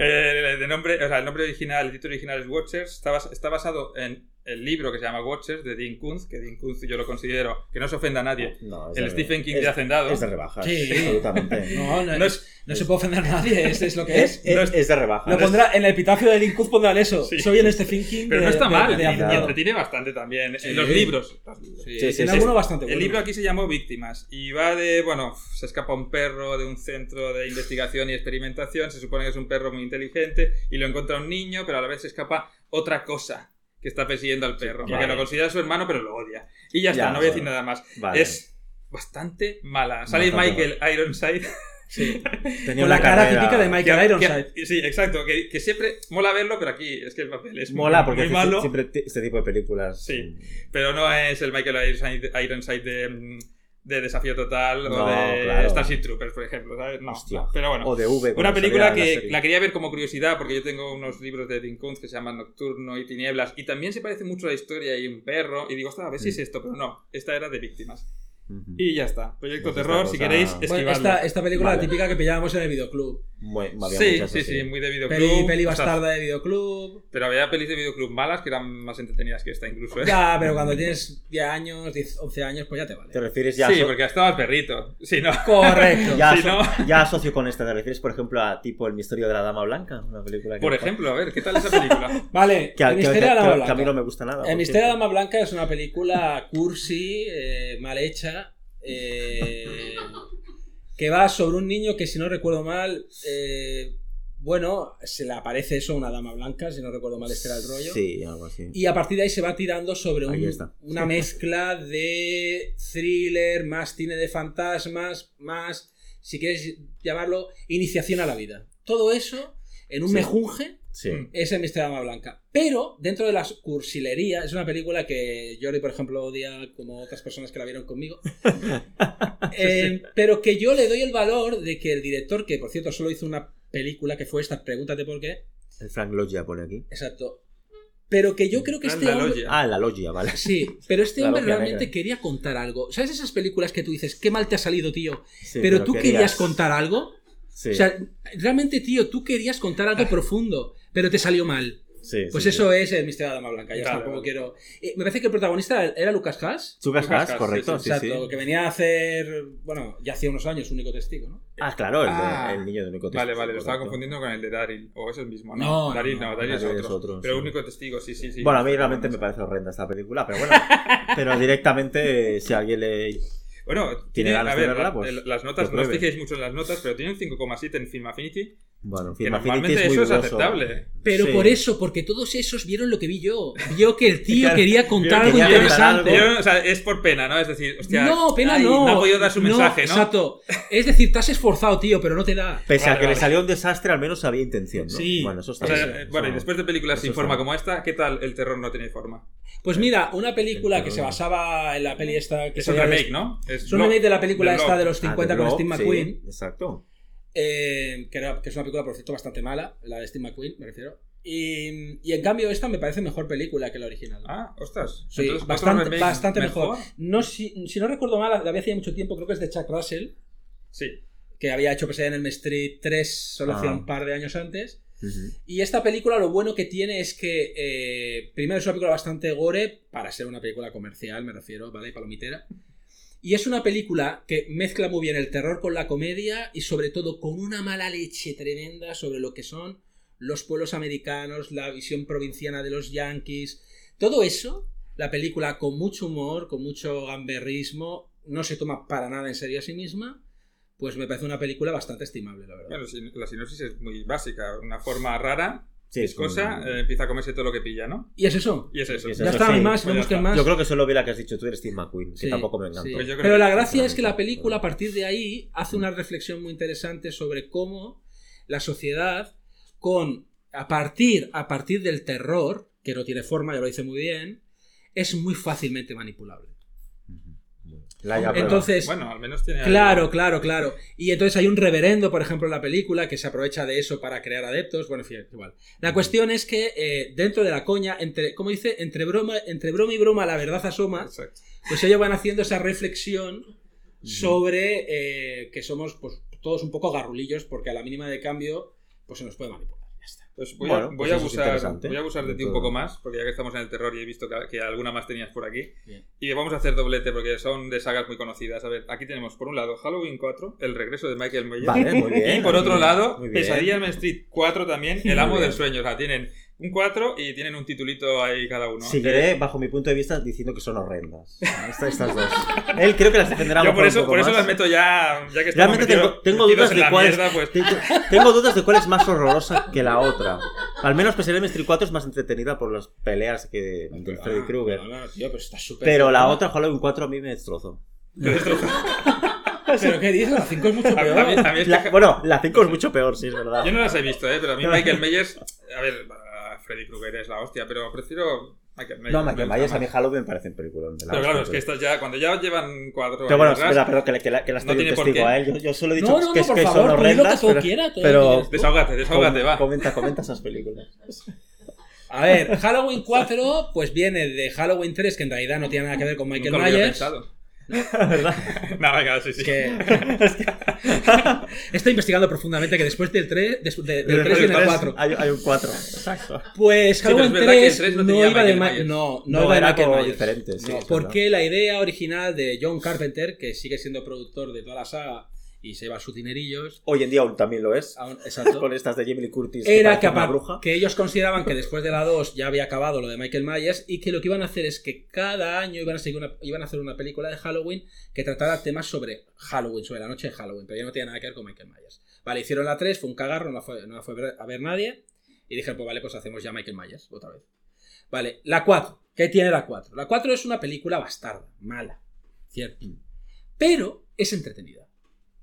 Eh, de nombre, o sea, el nombre original, el título original es Watchers. Está, bas- está basado en el libro que se llama Watchers de Dean Kuntz, que Dean Kuntz yo lo considero, que no se ofenda a nadie, No, es el de- Stephen King es- de Hacendado. Es de rebajas. Sí. Absolutamente. No, no, No es- no se puede ofender a nadie, este es lo que es. Es, No es- es de rebajas. Lo pondrá, en el epitafio de Linkuz pondrán eso. Sí. Soy el Stephen King Pero de- no está de- mal, de y- y, entretiene bastante también. Sí. En los libros. Sí, Sí, sí, tiene sí. alguno bastante bueno. El libro aquí se llamó Víctimas y va de, bueno, se escapa un perro de un centro de investigación y experimentación, se supone que es un perro muy inteligente y lo encuentra un niño, pero a la vez se escapa otra cosa que está persiguiendo al perro, porque vale. lo considera su hermano pero lo odia. Y ya está, no voy a decir nada más. Vale. Es bastante mala. Sale Bastante Michael Ironside. Sí. Tenía Con la cara carrera- típica de Michael que- Ironside. que- sí, exacto, que, que siempre mola verlo, pero aquí es que el papel es Mola muy, porque muy malo. siempre este tipo de películas. Sí. Pero no es el Michael Ironside, Ironside de, mm, de Desafío Total o de claro. Starship Troopers, por ejemplo, ¿sabes? No, Hostia. pero bueno. O de V. Una película la que la quería ver como curiosidad porque yo tengo unos libros de Dean Kuntz que se llaman Nocturno y Tinieblas y también se parece mucho a la historia y un perro y digo, a ver si es esto, pero no, esta era de víctimas. Y ya está, Proyecto Pues esta Terror, si queréis, Bueno, esquivarlo. esta, esta película Vale. típica que pillábamos en el videoclub. Muy- había Sí, muchas sí, así. sí, muy de videoclub. Peli, peli o sea, bastarda de videoclub. pero había pelis de videoclub malas que eran más entretenidas que esta incluso, ¿eh? Ya, pero cuando tienes 10 años, 10, 11 años, pues ya te vale. ¿Te refieres ya sí, a porque estaba el perrito. Sí, no. Correcto. Ya, Si aso- no- ya asocio con esta, ¿te refieres, por ejemplo, a tipo El misterio de la Dama Blanca? Una película que Por ejemplo, a ver, ¿qué tal esa película? Vale, Que, El misterio que- de la Dama que a mí Blanca. no me gusta nada. El misterio de la. Dama Blanca es una película cursi, eh, mal hecha, eh, que va sobre un niño que, si no recuerdo mal, eh, bueno, se le aparece eso a una dama blanca, si no recuerdo mal, este era el rollo. Sí, algo así. Y a partir de ahí se va tirando sobre un- una mezcla de thriller, más cine de fantasmas, más, si quieres llamarlo, iniciación a la vida. Todo eso en un Sí. mejunje Sí. Es el misterio de la Dama Blanca. Pero dentro de la cursilería, es una película que Jordi, por ejemplo, odia como otras personas que la vieron conmigo. Eh, pero que yo le doy el valor de que el director, que por cierto solo hizo una película que fue esta, pregúntate por qué. El Frank Loggia pone aquí. Exacto. Pero que yo creo que Ah, este la hombre. Ah, la Loggia, vale. Sí, pero este hombre logia realmente negra. quería contar algo. ¿Sabes esas películas que tú dices, qué mal te ha salido, tío? Sí, pero, tú querías- querías contar algo? Sí, O sea, realmente, tío, tú querías contar algo profundo, pero te salió mal. sí, Pues sí, eso sí. es el misterio de la Dama Blanca. Ya Claro. tampoco quiero. Eh, me parece que el protagonista era Lucas Haas. Lucas Lucas Haas, Haas, correcto, sí, sí, sí. Exacto, que venía a hacer. Bueno, ya hacía unos años, único testigo, ¿no? Ah, claro, el, de- Ah. el niño de único Vale, testigo, vale, lo estaba confundiendo con el de Daryl. O es el mismo, ¿no? No, no, Daryl no, no, Daryl es Daryl otro. es otro, pero sí. único testigo, sí, sí, sí. Bueno, a mí realmente me parece horrenda esta película, pero bueno, pero directamente si alguien le... Bueno, ¿Tiene tiene, ganas a de ver, verla? Pues las notas, no os fijéis mucho en las notas, pero tiene un 5,7 en Film Affinity. Bueno, Que normalmente es eso es aceptable. Pero Sí. por eso, porque todos esos vieron lo que vi yo. Vio que el tío quería contar algo quería contar interesante. algo. Yo, o sea, es por pena, ¿no? Es decir, hostia, no, pena ay, no. No ha podido dar su mensaje, ¿no? Exacto. Es decir, te has esforzado, tío, pero no te da. Pese a que vale. le salió un desastre, al menos había intención, ¿no? Sí. Bueno, eso está O sea, bien. eh, bueno, y después de películas sin forma como esta, ¿qué tal el terror no tiene forma? Pues mira, una película El que se basaba en la peli esta que Es un remake, ¿no? Es un remake de la película esta de los Ah, 50 The con Steve McQueen. exacto. Eh, que, era- que es una película, por cierto, bastante mala, la de Steve McQueen, me refiero. Y, y en cambio, esta me parece mejor película que la original. Ah, ostras. Sí, Entonces, ¿otro bastante, mejor. No, si, si no recuerdo mal, la vi hace mucho tiempo, creo que es de Chuck Russell, Sí. que había hecho Pesadilla en el Street 3 solo hacía Ah. un par de años antes. Y esta película lo bueno que tiene es que, eh, primero, es una película bastante gore, para ser una película comercial, me refiero, ¿vale? Palomitera. Y es una película que mezcla muy bien el terror con la comedia y sobre todo con una mala leche tremenda sobre lo que son los pueblos americanos, la visión provinciana de los yankees. Todo eso, la película con mucho humor, con mucho gamberrismo, no se toma para nada en serio a sí misma, pues me parece una película bastante estimable, la verdad. La sinopsis es muy básica. Una forma rara, Sí, es un- eh, empieza a comerse todo lo que pilla, ¿no? Y es eso. Y es eso. Y es Ya eso, está, sí. más, Pues busquen está. más. Yo creo que solo vi la que has dicho tú, eres Steve McQueen, que Sí, tampoco me encantó. sí. Pues Pero que- la gracia es que la película a partir de ahí hace una reflexión muy interesante sobre cómo la sociedad con a partir a partir del terror, que no tiene forma, ya lo dice muy bien, es muy fácilmente manipulable. La haya. Entonces, Bueno, al menos tiene. Claro, algo. claro, claro. Y entonces hay un reverendo, por ejemplo, en la película que se aprovecha de eso para crear adeptos. Bueno, en fin, igual. La cuestión es que eh, dentro de la coña, entre, ¿cómo dice? Entre broma, entre broma y broma la verdad asoma. Exacto. Pues ellos van haciendo esa reflexión sobre eh, que somos pues, todos un poco garrulillos porque a la mínima de cambio pues se nos puede manipular. Pues voy, Bueno, a, voy, pues a abusar, voy a abusar de De ti un poco más, porque ya que estamos en el terror y he visto que, que alguna más tenías por aquí. Bien. Y vamos a hacer doblete porque son de sagas muy conocidas. A ver, aquí tenemos por un lado Halloween 4, el regreso de Michael Myers. Vale, muy bien. Y por otro lado. Pesadilla en Main Street 4 también, El amo del sueño. O sea, tienen un 4 y tienen un titulito ahí cada uno. Seguiré, bajo mi punto de vista, diciendo que son horrendas. Estas, estas dos. Él creo que las defenderá Yo por un eso, poco por eso más. las meto ya, ya que estamos Realmente tengo, metidos- tengo metidos dudas de cuál es, mierda, pues, tengo, tengo dudas de cuál es más horrorosa que la otra. Al menos Pesadilla en Main Street 4 es más entretenida por las peleas que de Freddy Krueger. no, no, tío, pero está súper Pero la otra, Halloween 4, a mí me destrozó. ¿Pero qué dices? La 5 es mucho peor. a mí, a mí es que- La- bueno, la 5 es mucho peor, sí, es verdad. Yo no las he visto, ¿eh? pero a mí Michael Myers. A ver, Freddy Krueger es la hostia, pero prefiero Michael Myers. No, Michael Myers a mí Halloween me parece un película. Pero claro, es que estas ya, cuando ya llevan cuatro Pero bueno, años espera, pero que, que, la- que las No estoy tiene por testigo qué. a él. Yo, yo solo he dicho No, no, que, no, por que favor, son di lo que horrendas, tú pero, quieras, todo pero. Desahógate, desahógate, va. comenta, comenta esas películas. A ver, Halloween 4 pues viene de Halloween 3 que en realidad no tiene nada que ver con Michael Myers. ¿Verdad? No, venga, sí, sí. Que... Estoy investigando profundamente que después del 3, des- de- del 3 Después viene el tres 4. Hay, hay un 4. Exacto. Pues es Halloween verdad que el 3, tres no no, iba de Myers. no, no, No, iba de era como Myers. diferente, sí, No, porque la idea original de John Carpenter, que sigue siendo productor de toda la saga y se lleva sus dinerillos, Hoy en día aún también lo es. aún- exacto, Con estas de Jamie Lee Curtis. era que, una bruja. que ellos consideraban que después de la 2 ya había acabado lo de Michael Myers y que lo que iban a hacer es que cada año iban a, seguir una- iban a hacer una película de Halloween que tratara temas sobre Halloween, sobre la noche de Halloween, pero ya no tenía nada que ver con Michael Myers. Vale, hicieron la 3, fue un cagarro, no la fue, no la fue a ver nadie y dijeron, pues vale, pues hacemos ya Michael Myers otra vez. Vale, la 4, ¿qué tiene la 4? La 4 es una película bastarda, mala, cierto, pero es entretenida.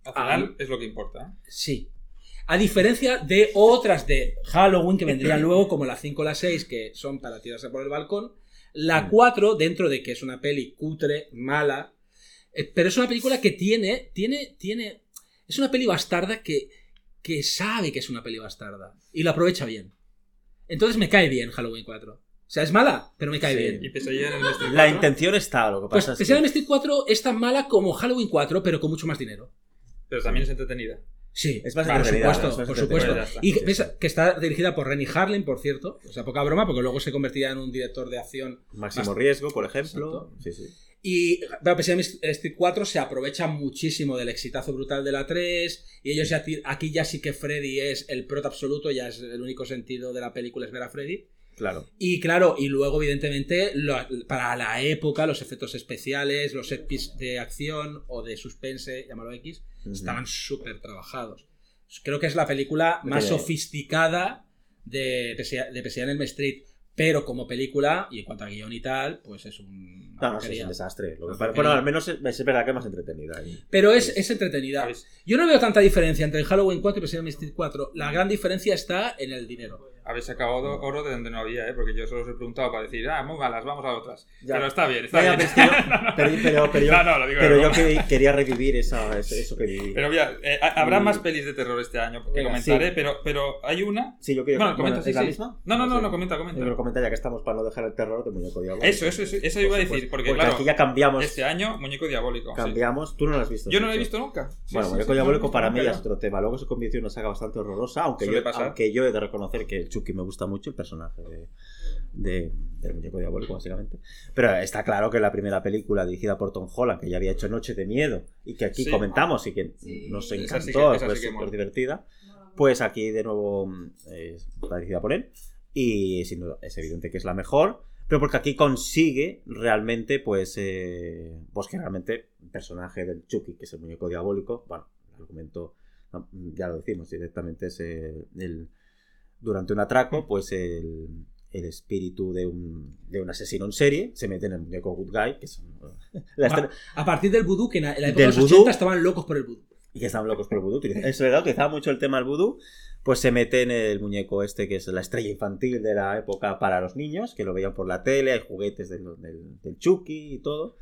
Al final es lo que importa. ¿eh? Sí. A diferencia de otras de Halloween que vendrían luego, como la 5 o la 6, que son para tirarse por el balcón. La 4, dentro de que es una peli cutre, mala. eh, Pero es una película que tiene. Tiene. Tiene. Es una peli bastarda que. que sabe que es una peli bastarda. Y lo aprovecha bien. Entonces me cae bien Halloween 4. O sea, es mala, pero me cae Sí. bien. Y Pesadilla en el Main Street La 4, intención está, lo que Pues pasa es Pesadilla que... en Street 4 es tan mala como Halloween 4, pero con mucho más dinero. Pero también es entretenida. Sí, Es más por supuesto, es más por supuesto. Está. Y Sí, ves sí. que está dirigida por Rennie Harlin, por cierto. O sea, poca broma, porque luego se convertirá en un director de acción. Máximo más- riesgo, por ejemplo. Exacto. Sí, sí. Y pero Pesadilla en Street 4 se aprovecha muchísimo del exitazo brutal de la 3. Y ellos ya aquí ya sí que Freddy es el prota absoluto, ya es el único sentido de la película es ver a Freddy. Claro. Y claro, y luego, evidentemente, lo- para la época, los efectos especiales, los set de acción o de suspense, llámalo X, Estaban súper trabajados. Creo que es la película más sofisticada de de en Elm Street. Pero como película, y en cuanto a guion y tal, pues es un. No, no, sí, es un desastre. Lo que bueno, al menos es, es verdad que es más entretenida. Pero es, es entretenida. ¿Sabes? Yo no veo tanta diferencia entre el Halloween 4 y Pesadilla en Elm Street 4. La gran diferencia está en el dinero. Habéis sacado oro- de donde no había, ¿eh? Porque yo solo os he preguntado para decir, ah, muy malas, vamos a otras. Ya. Pero está bien, está Ya, bien. pero, yo, pero, pero- pero No, no, pero quería revivir esa, eso, que viví. Pero mira, eh, ha- habrá más pelis de terror este año que Venga, comentaré, sí. pero, pero hay una. sí, yo quería Bueno, comenta, ¿es sí, la sí. misma? No, no, no, sé. no, comenta, comenta. Que comenta ya que estamos para no dejar el terror de muñeco diabólico. Eso, eso, eso, eso iba a decir, supuesto. porque, claro, aquí ya cambiamos. Este año, Muñeco Diabólico. cambiamos. Tú no lo has visto. Yo no lo he visto nunca. Bueno, Muñeco Diabólico no para mí ya es otro tema. Luego se convirtió en una saga bastante horrorosa, yo, aunque yo he de reconocer que el Chucky me gusta mucho, el personaje de, de- del Muñeco Diabólico, básicamente. Pero está claro que la primera película dirigida por Tom Holland, que ya había hecho Noche de Miedo, y que aquí Sí. comentamos y que Sí. nos encantó, sí que- esa fue sí que súper divertida, pues aquí de nuevo mm, eh, está dirigida por él. Y sin duda, es evidente que es la mejor. Pero porque aquí consigue realmente, pues, eh, pues que realmente el personaje del Chucky, que es el muñeco diabólico, bueno, el argumento, ya lo decimos directamente, es eh, el, durante un atraco, pues el, el espíritu de un, de un asesino en serie se mete en el muñeco Good Guy, que son escena- A partir del vudú, que en la en la época Del de los vudú. 80 estaban locos por el vudú. y que estaban locos por el vudú. Es verdad, utilizaba mucho el tema del vudú. Pues se mete en el muñeco este que es la estrella infantil de la época para los niños, que lo veían por la tele, hay juguetes del, del, del Chucky y todo.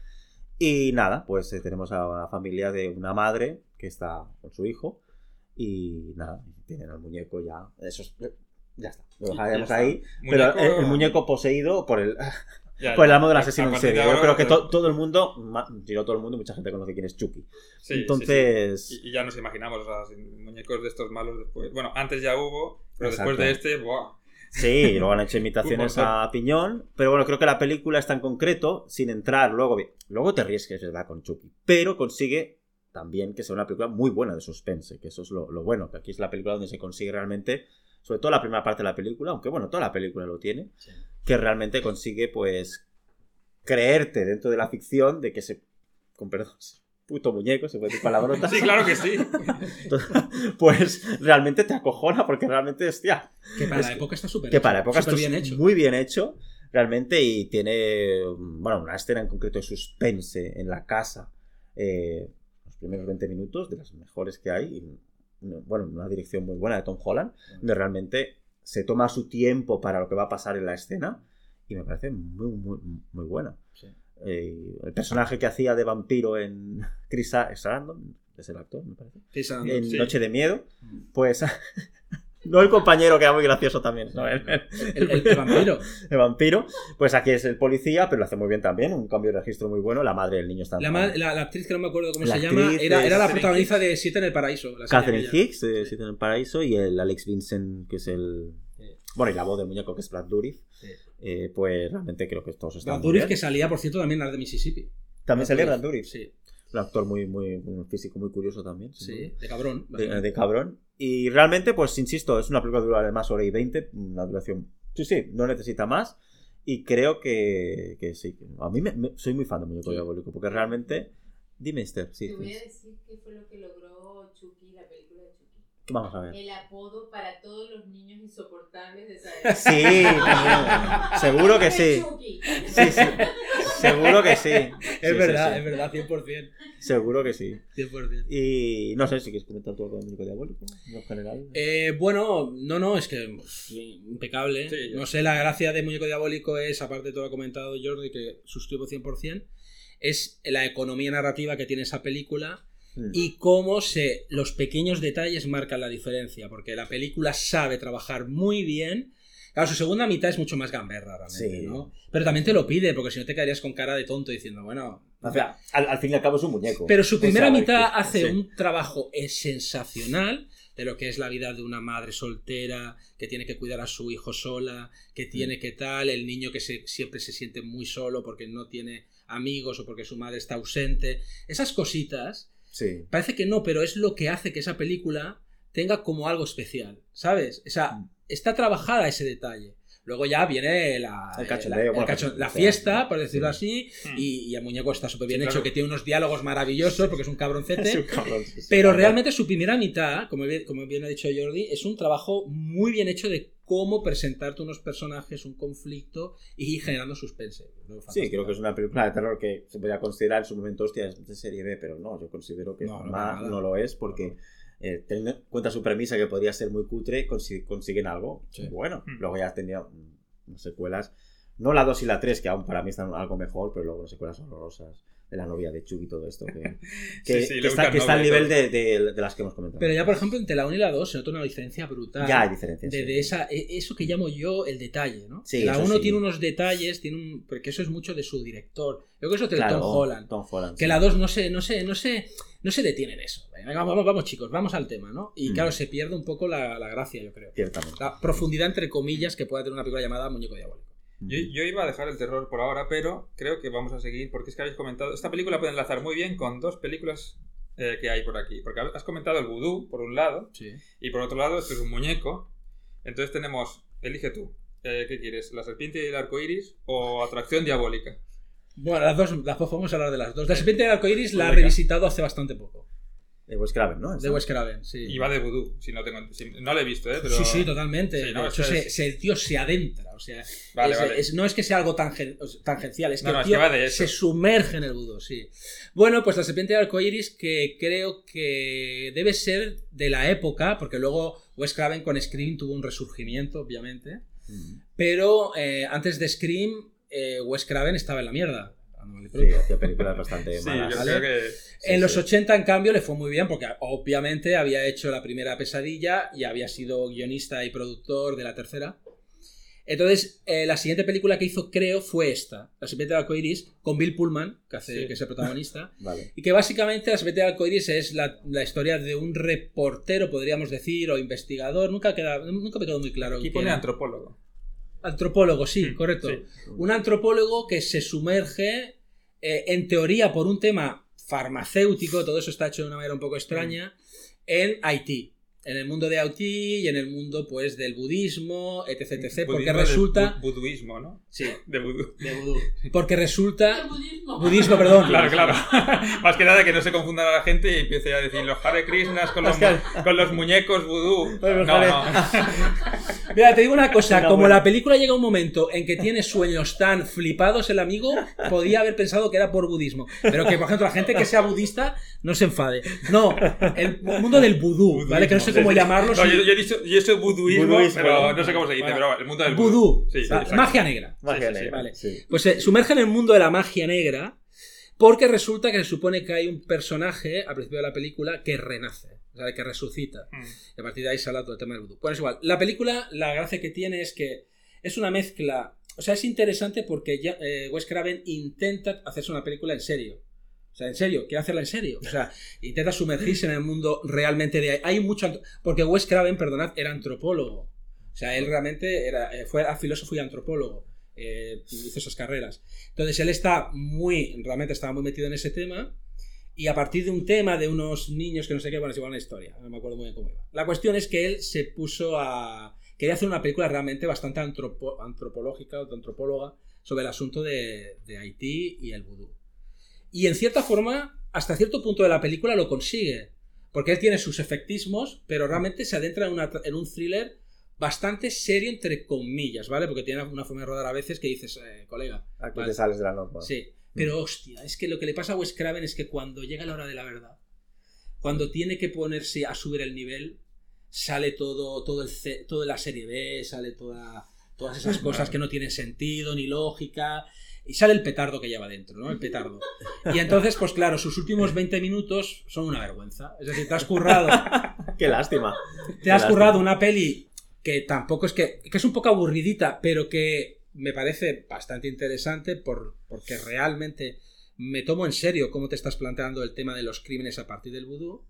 Y nada, pues eh, tenemos a la familia de una madre que está con su hijo. Y nada, tienen al muñeco ya. Eso es- ya está. Lo dejaremos ahí. Pero el, el muñeco poseído por el, Ya, por el amo del asesino en serie. Yo creo que to- todo el mundo, no todo el mundo, mucha gente conoce quién es Chucky. sí, sí, sí. Entonces. Y, y ya nos imaginamos, o sea, sin muñecos de estos malos después. Bueno, antes ya hubo, pero Exacto. después de este, ¡buah! Sí, luego han hecho imitaciones a piñón. Pero bueno, creo que la película está en concreto, sin entrar luego. bien, Luego te ríes que es verdad con Chucky. Pero consigue también que sea una película muy buena de suspense. Que eso es lo, lo bueno. Que aquí es la película donde se consigue realmente. Sobre todo la primera parte de la película, aunque bueno, toda la película lo tiene. Que realmente consigue, pues. Creerte dentro de la ficción de que se. Con perdón. Puto muñeco, se puede decir palabrotas. Sí, claro que sí. Pues realmente te acojona porque realmente, hostia, Que para Es la época está súper que para la época súper esto bien es hecho. muy bien hecho realmente y tiene bueno una escena en concreto de suspense en la casa eh, los primeros 20 minutos de las mejores que hay y, bueno una dirección muy buena de Tom Holland donde realmente se toma su tiempo para lo que va a pasar en la escena y me parece muy muy muy buena Sí. Eh, el personaje que hacía de vampiro en Chris Sa- Sarandon es el actor me parece Sí, Sarandon. en Sí. Noche de Miedo pues no el compañero que era muy gracioso también no, el- el- El, el- el vampiro. el vampiro. Pues aquí es el policía, pero lo hace muy bien también. Un cambio de registro muy bueno. La madre del niño está. La, la- la actriz que no me acuerdo cómo La se llama era, la protagonista de Siete en el Paraíso. la Catherine. Hicks, de Siete en el Paraíso, y el Alex Vincent, que es el. Bueno, y la voz del muñeco, que es Brad Dourif. Sí. Eh, pues realmente creo que todos están. Brad Dourif, que salía, por cierto, también en la de Mississippi. También salía Brad Dourif. Sí, Un actor muy, muy. Un físico muy curioso también. sí, de cabrón. De, de cabrón. Y realmente, pues insisto, es una película que dura además hora y 20, una duración. Sí, sí, no necesita más. Y creo que, que sí. A mí me, me- soy muy fan de Muñeco Sí. Diabólico, porque realmente. Dime, Esther, sí. Te voy a decir qué fue lo que logró Chucky, la película de Chucky. Vamos a ver. El apodo para todos los niños insoportables de esa época. Sí, también. seguro que sí. Sí, sí. Seguro que sí. Es Sí, verdad, sí. es verdad, 100%. Seguro que sí. 100%. Y no sé si quieres comentar todo con el Muñeco Diabólico, en general. Eh, bueno, no, no, es que pff, impecable. Sí, no sé, la gracia de Muñeco Diabólico es, aparte de todo lo que ha comentado Jordi, que suscribo 100%, es la economía narrativa que tiene esa película Mm. y cómo se, los pequeños detalles marcan la diferencia, porque la película sabe trabajar muy bien. Claro, su segunda mitad es mucho más gamberra, realmente, Sí. ¿no? Pero también te lo pide, porque si no te quedarías con cara de tonto diciendo, bueno... O sea, al, al fin y al cabo es un muñeco. Pero su primera mitad que- hace sí. un trabajo sensacional de lo que es la vida de una madre soltera que tiene que cuidar a su hijo sola, que Mm. tiene que tal, el niño que se- siempre se siente muy solo porque no tiene amigos o porque su madre está ausente. Esas cositas, Sí. parece que no, pero es lo que hace que esa película tenga como algo especial, ¿sabes? O sea, Mm. está trabajada ese detalle. Luego ya viene la, El eh, cachondeo, la- el bueno, cacho- cachondeo, la fiesta, por decirlo Sí. así, Mm. y, y el muñeco está súper bien Sí, hecho, claro. que tiene unos diálogos maravillosos porque es un cabroncete. Es un cabrón, sí, sí. Pero realmente su primera mitad, como bien, como bien ha dicho Jordi, es un trabajo muy bien hecho de cómo presentarte unos personajes, un conflicto y generando suspense. Sí, creo que es una película de terror que se podría considerar en su momento, hostia, es de serie B, pero no, yo considero que No, nada. no lo es porque eh, teniendo en cuenta su premisa que podría ser muy cutre, consi- consiguen algo Sí. bueno. Mm. Luego ya tendría mm, unas secuelas, no la 2 y la 3, que aún para mí están algo mejor, pero luego unas secuelas horrorosas de la novia de Chuck y todo esto, que, que, sí, que le está, que está al nivel de, de- de las que hemos comentado. Pero ya, por ejemplo, entre la 1 y la 2 se nota una diferencia brutal. ya hay diferencias. de, sí. de esa, e- eso que llamo yo el detalle, ¿no? Sí, la eso 1 sí. tiene unos detalles, tiene un, porque eso es mucho de su director. Yo creo que eso es de Claro, Tom Holland. Tom Holland, Que sí. la 2 no se, no se, no se, no se detiene en eso. Venga, vamos, vamos, chicos, vamos al tema, ¿no? Y Mm. claro, se pierde un poco la, la gracia, yo creo. Ciertamente. La profundidad, entre comillas, que pueda tener una película llamada Muñeco Diabólico. Yo, yo iba a dejar el terror por ahora, pero creo que vamos a seguir porque es que habéis comentado. Esta película puede enlazar muy bien con dos películas eh, que hay por aquí. Porque has comentado el vudú, por un lado, Sí. y por otro lado, esto es un muñeco. Entonces tenemos, elige tú, eh, ¿qué quieres? ¿La serpiente y el arco iris o atracción diabólica? Bueno, las dos, las dos podemos hablar de las dos. La serpiente del arcoiris la he Venga. revisitado hace bastante poco. De Wes Craven, ¿no? De. Wes Craven, sí. Y va de vudú, si no tengo. si- no lo he visto, ¿eh? Pero... Sí, sí, totalmente. Sí, no, de hecho, eso se, es- se- el tío se adentra. O sea, Vale, es- vale. es- no es que sea algo tangen- tangencial, es que No, no, el es tío que va de eso. se sumerge en el budo, sí. Bueno, pues la serpiente de arcoiris que creo que debe ser de la época, porque luego Wes Craven con Scream tuvo un resurgimiento, obviamente. Mm. Pero eh, antes de Scream, eh, Wes Craven estaba en la mierda. Sí, hacía películas bastante Sí, malas. yo ¿vale? creo que. Sí, en los sí. 80, en cambio, le fue muy bien porque obviamente había hecho la primera pesadilla y había sido guionista y productor de la tercera. Entonces, eh, la siguiente película que hizo, creo, fue esta, La serpiente de arcoiris, con Bill Pullman, que, hace, Sí. que es el protagonista. Vale. Y que básicamente La serpiente de arcoiris es la, la historia de un reportero, podríamos decir, o investigador. Nunca, queda, nunca me quedó muy claro. Aquí quién pone era. antropólogo. Antropólogo, sí, Mm, correcto. sí. Un antropólogo que se sumerge, eh, en teoría, por un tema farmacéutico, todo eso está hecho de una manera un poco extraña, en Haití. En el mundo de Haití y en el mundo, pues, del budismo, etc, etc. Porque Budismo de resulta... bu- Buduismo, ¿no? Sí, De vudú. de vudú. Porque resulta... budismo. Budismo, perdón. Claro, claro. Más que nada que no se confundan a la gente y empiece a decir los Hare Krishnas con los, con los muñecos vudú. Bueno, No, no. Mira, te digo una cosa, como la película llega a un momento en que tiene sueños tan flipados el amigo, podía haber pensado que era por budismo. Pero que, por ejemplo, la gente que sea budista no se enfade. No, el mundo del vudú, ¿vale? Que no Budismo, cómo sí, sí. llamarlo. No, yo, yo he dicho, yo he dicho buduismo, Buduismo, pero ¿no? sé cómo se dice, Vale. pero el mundo del Vudú, Sí, sí, exacto. magia negra. Magia sí, sí, negra, vale. sí. Pues se sumerge en el mundo de la magia negra porque resulta que se supone que hay un personaje al principio de la película que renace, o sea, que resucita. Mm. Y a partir de ahí sale todo el tema del vudú. Bueno, es igual. La película, la gracia que tiene es que es una mezcla. O sea, es interesante porque ya, eh, Wes Craven intenta hacerse una película en serio. O sea, en serio, quiere hacerla en serio. O sea, intenta sumergirse en el mundo realmente de. Hay mucho. Porque Wes Craven, perdonad, era antropólogo. O sea, él realmente era, eh, fue filósofo y antropólogo. Eh, hizo esas carreras. Entonces, él está muy. Realmente estaba muy metido en ese tema. Y a partir de un tema de unos niños que no sé qué, bueno, es igual una historia, no me acuerdo muy bien cómo iba. La cuestión es que él se puso a... Quería hacer una película realmente bastante antropo- antropológica antropóloga sobre el asunto de, de Haití y el vudú. Y en cierta forma, hasta cierto punto de la película lo consigue. Porque él tiene sus efectismos, pero realmente se adentra en, una- en un thriller bastante serio, entre comillas, ¿vale? Porque tiene una forma de rodar a veces que dices, eh, colega, Aquí Vale. te sales de la norma. Sí, pero hostia, es que lo que le pasa a Wes Craven es que cuando llega la hora de la verdad, cuando tiene que ponerse a subir el nivel, sale todo, todo el toda la serie B, sale toda, todas esas cosas que no tienen sentido ni lógica. Y sale el petardo que lleva dentro, ¿no? El petardo. Y entonces, pues claro, sus últimos 20 minutos son una vergüenza. Es decir, te has currado, Qué lástima. te has currado una peli que tampoco es que, que es un poco aburridita, pero que me parece bastante interesante por, porque realmente me tomo en serio cómo te estás planteando el tema de los crímenes a partir del vudú.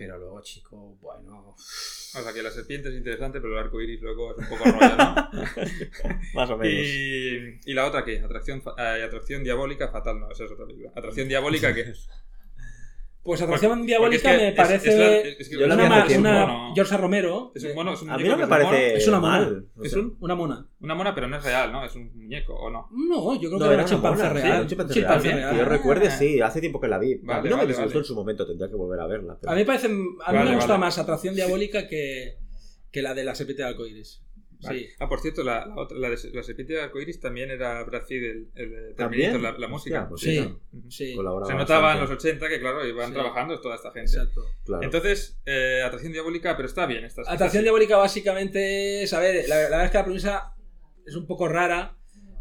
Pero luego, chico, bueno. O sea que la serpiente es interesante, pero el arco iris luego es un poco rollo, ¿no? Más o menos. y, ¿Y la otra qué? Atracción, eh, atracción diabólica fatal, no, esa es otra película. Atracción diabólica, ¿qué? Pues Atracción Porque- Diabólica porque es que me es- parece es la- es que Yo la una, tiempo, una ¿no? George Romero. Es un mono, es un A mí no me es parece Es una mona. mal. o Es un- una mona. Una mona, pero no es real, ¿no? Es un muñeco, ¿o no? No, yo creo No, que era era un chimpancé sí, real. un chimpancé Chimpancé real. real. Que yo recuerde, Ah. sí, hace tiempo que la vi. a Vale, mí no vale, me disgustó vale. en su momento, tendría que volver a verla. pero- A mí, parece, a mí Vale, me gusta vale. más Atracción Diabólica que, que la de la serpiente de arcoiris. Vale. Sí. Ah, por cierto, la, la, otra, la, de, la serpiente de arcoiris también era Brad Pitt, el, el la, la música. Hostia, pues Sí, sí. colabora Se notaba en bastante. los 80 que, claro, iban Sí. trabajando toda esta gente. Exacto. Claro. Entonces, eh, atracción diabólica, pero está bien. Está, está Atracción así. Diabólica básicamente es, a ver, la, la verdad es que la premisa es un poco rara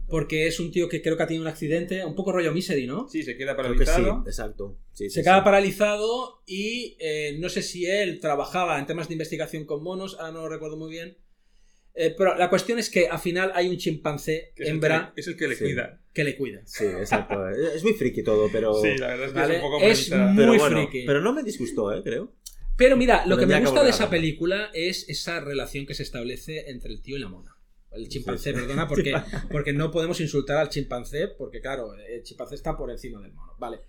porque es un tío que creo que ha tenido un accidente, un poco rollo misery, ¿no? Sí, se queda sí, paralizado. exacto. Sí, Se sí, queda sí. paralizado y eh, no sé si él trabajaba en temas de investigación con monos, ahora no lo recuerdo muy bien. Eh, pero la cuestión es que al final hay un chimpancé que es, el hembra que, es el que le Sí. cuida. que le cuida. Sí, exacto. Es muy friki todo, pero. Sí, la verdad es que Vale, es un poco es premisa- pero muy bueno, friki. Pero no me disgustó, ¿eh? Creo. Pero mira, lo que me gusta de esa película es esa relación que se establece entre el tío y la mona. El chimpancé, Sí, sí. perdona, porque, porque no podemos insultar al chimpancé, porque claro, el chimpancé está por encima del mono. Vale.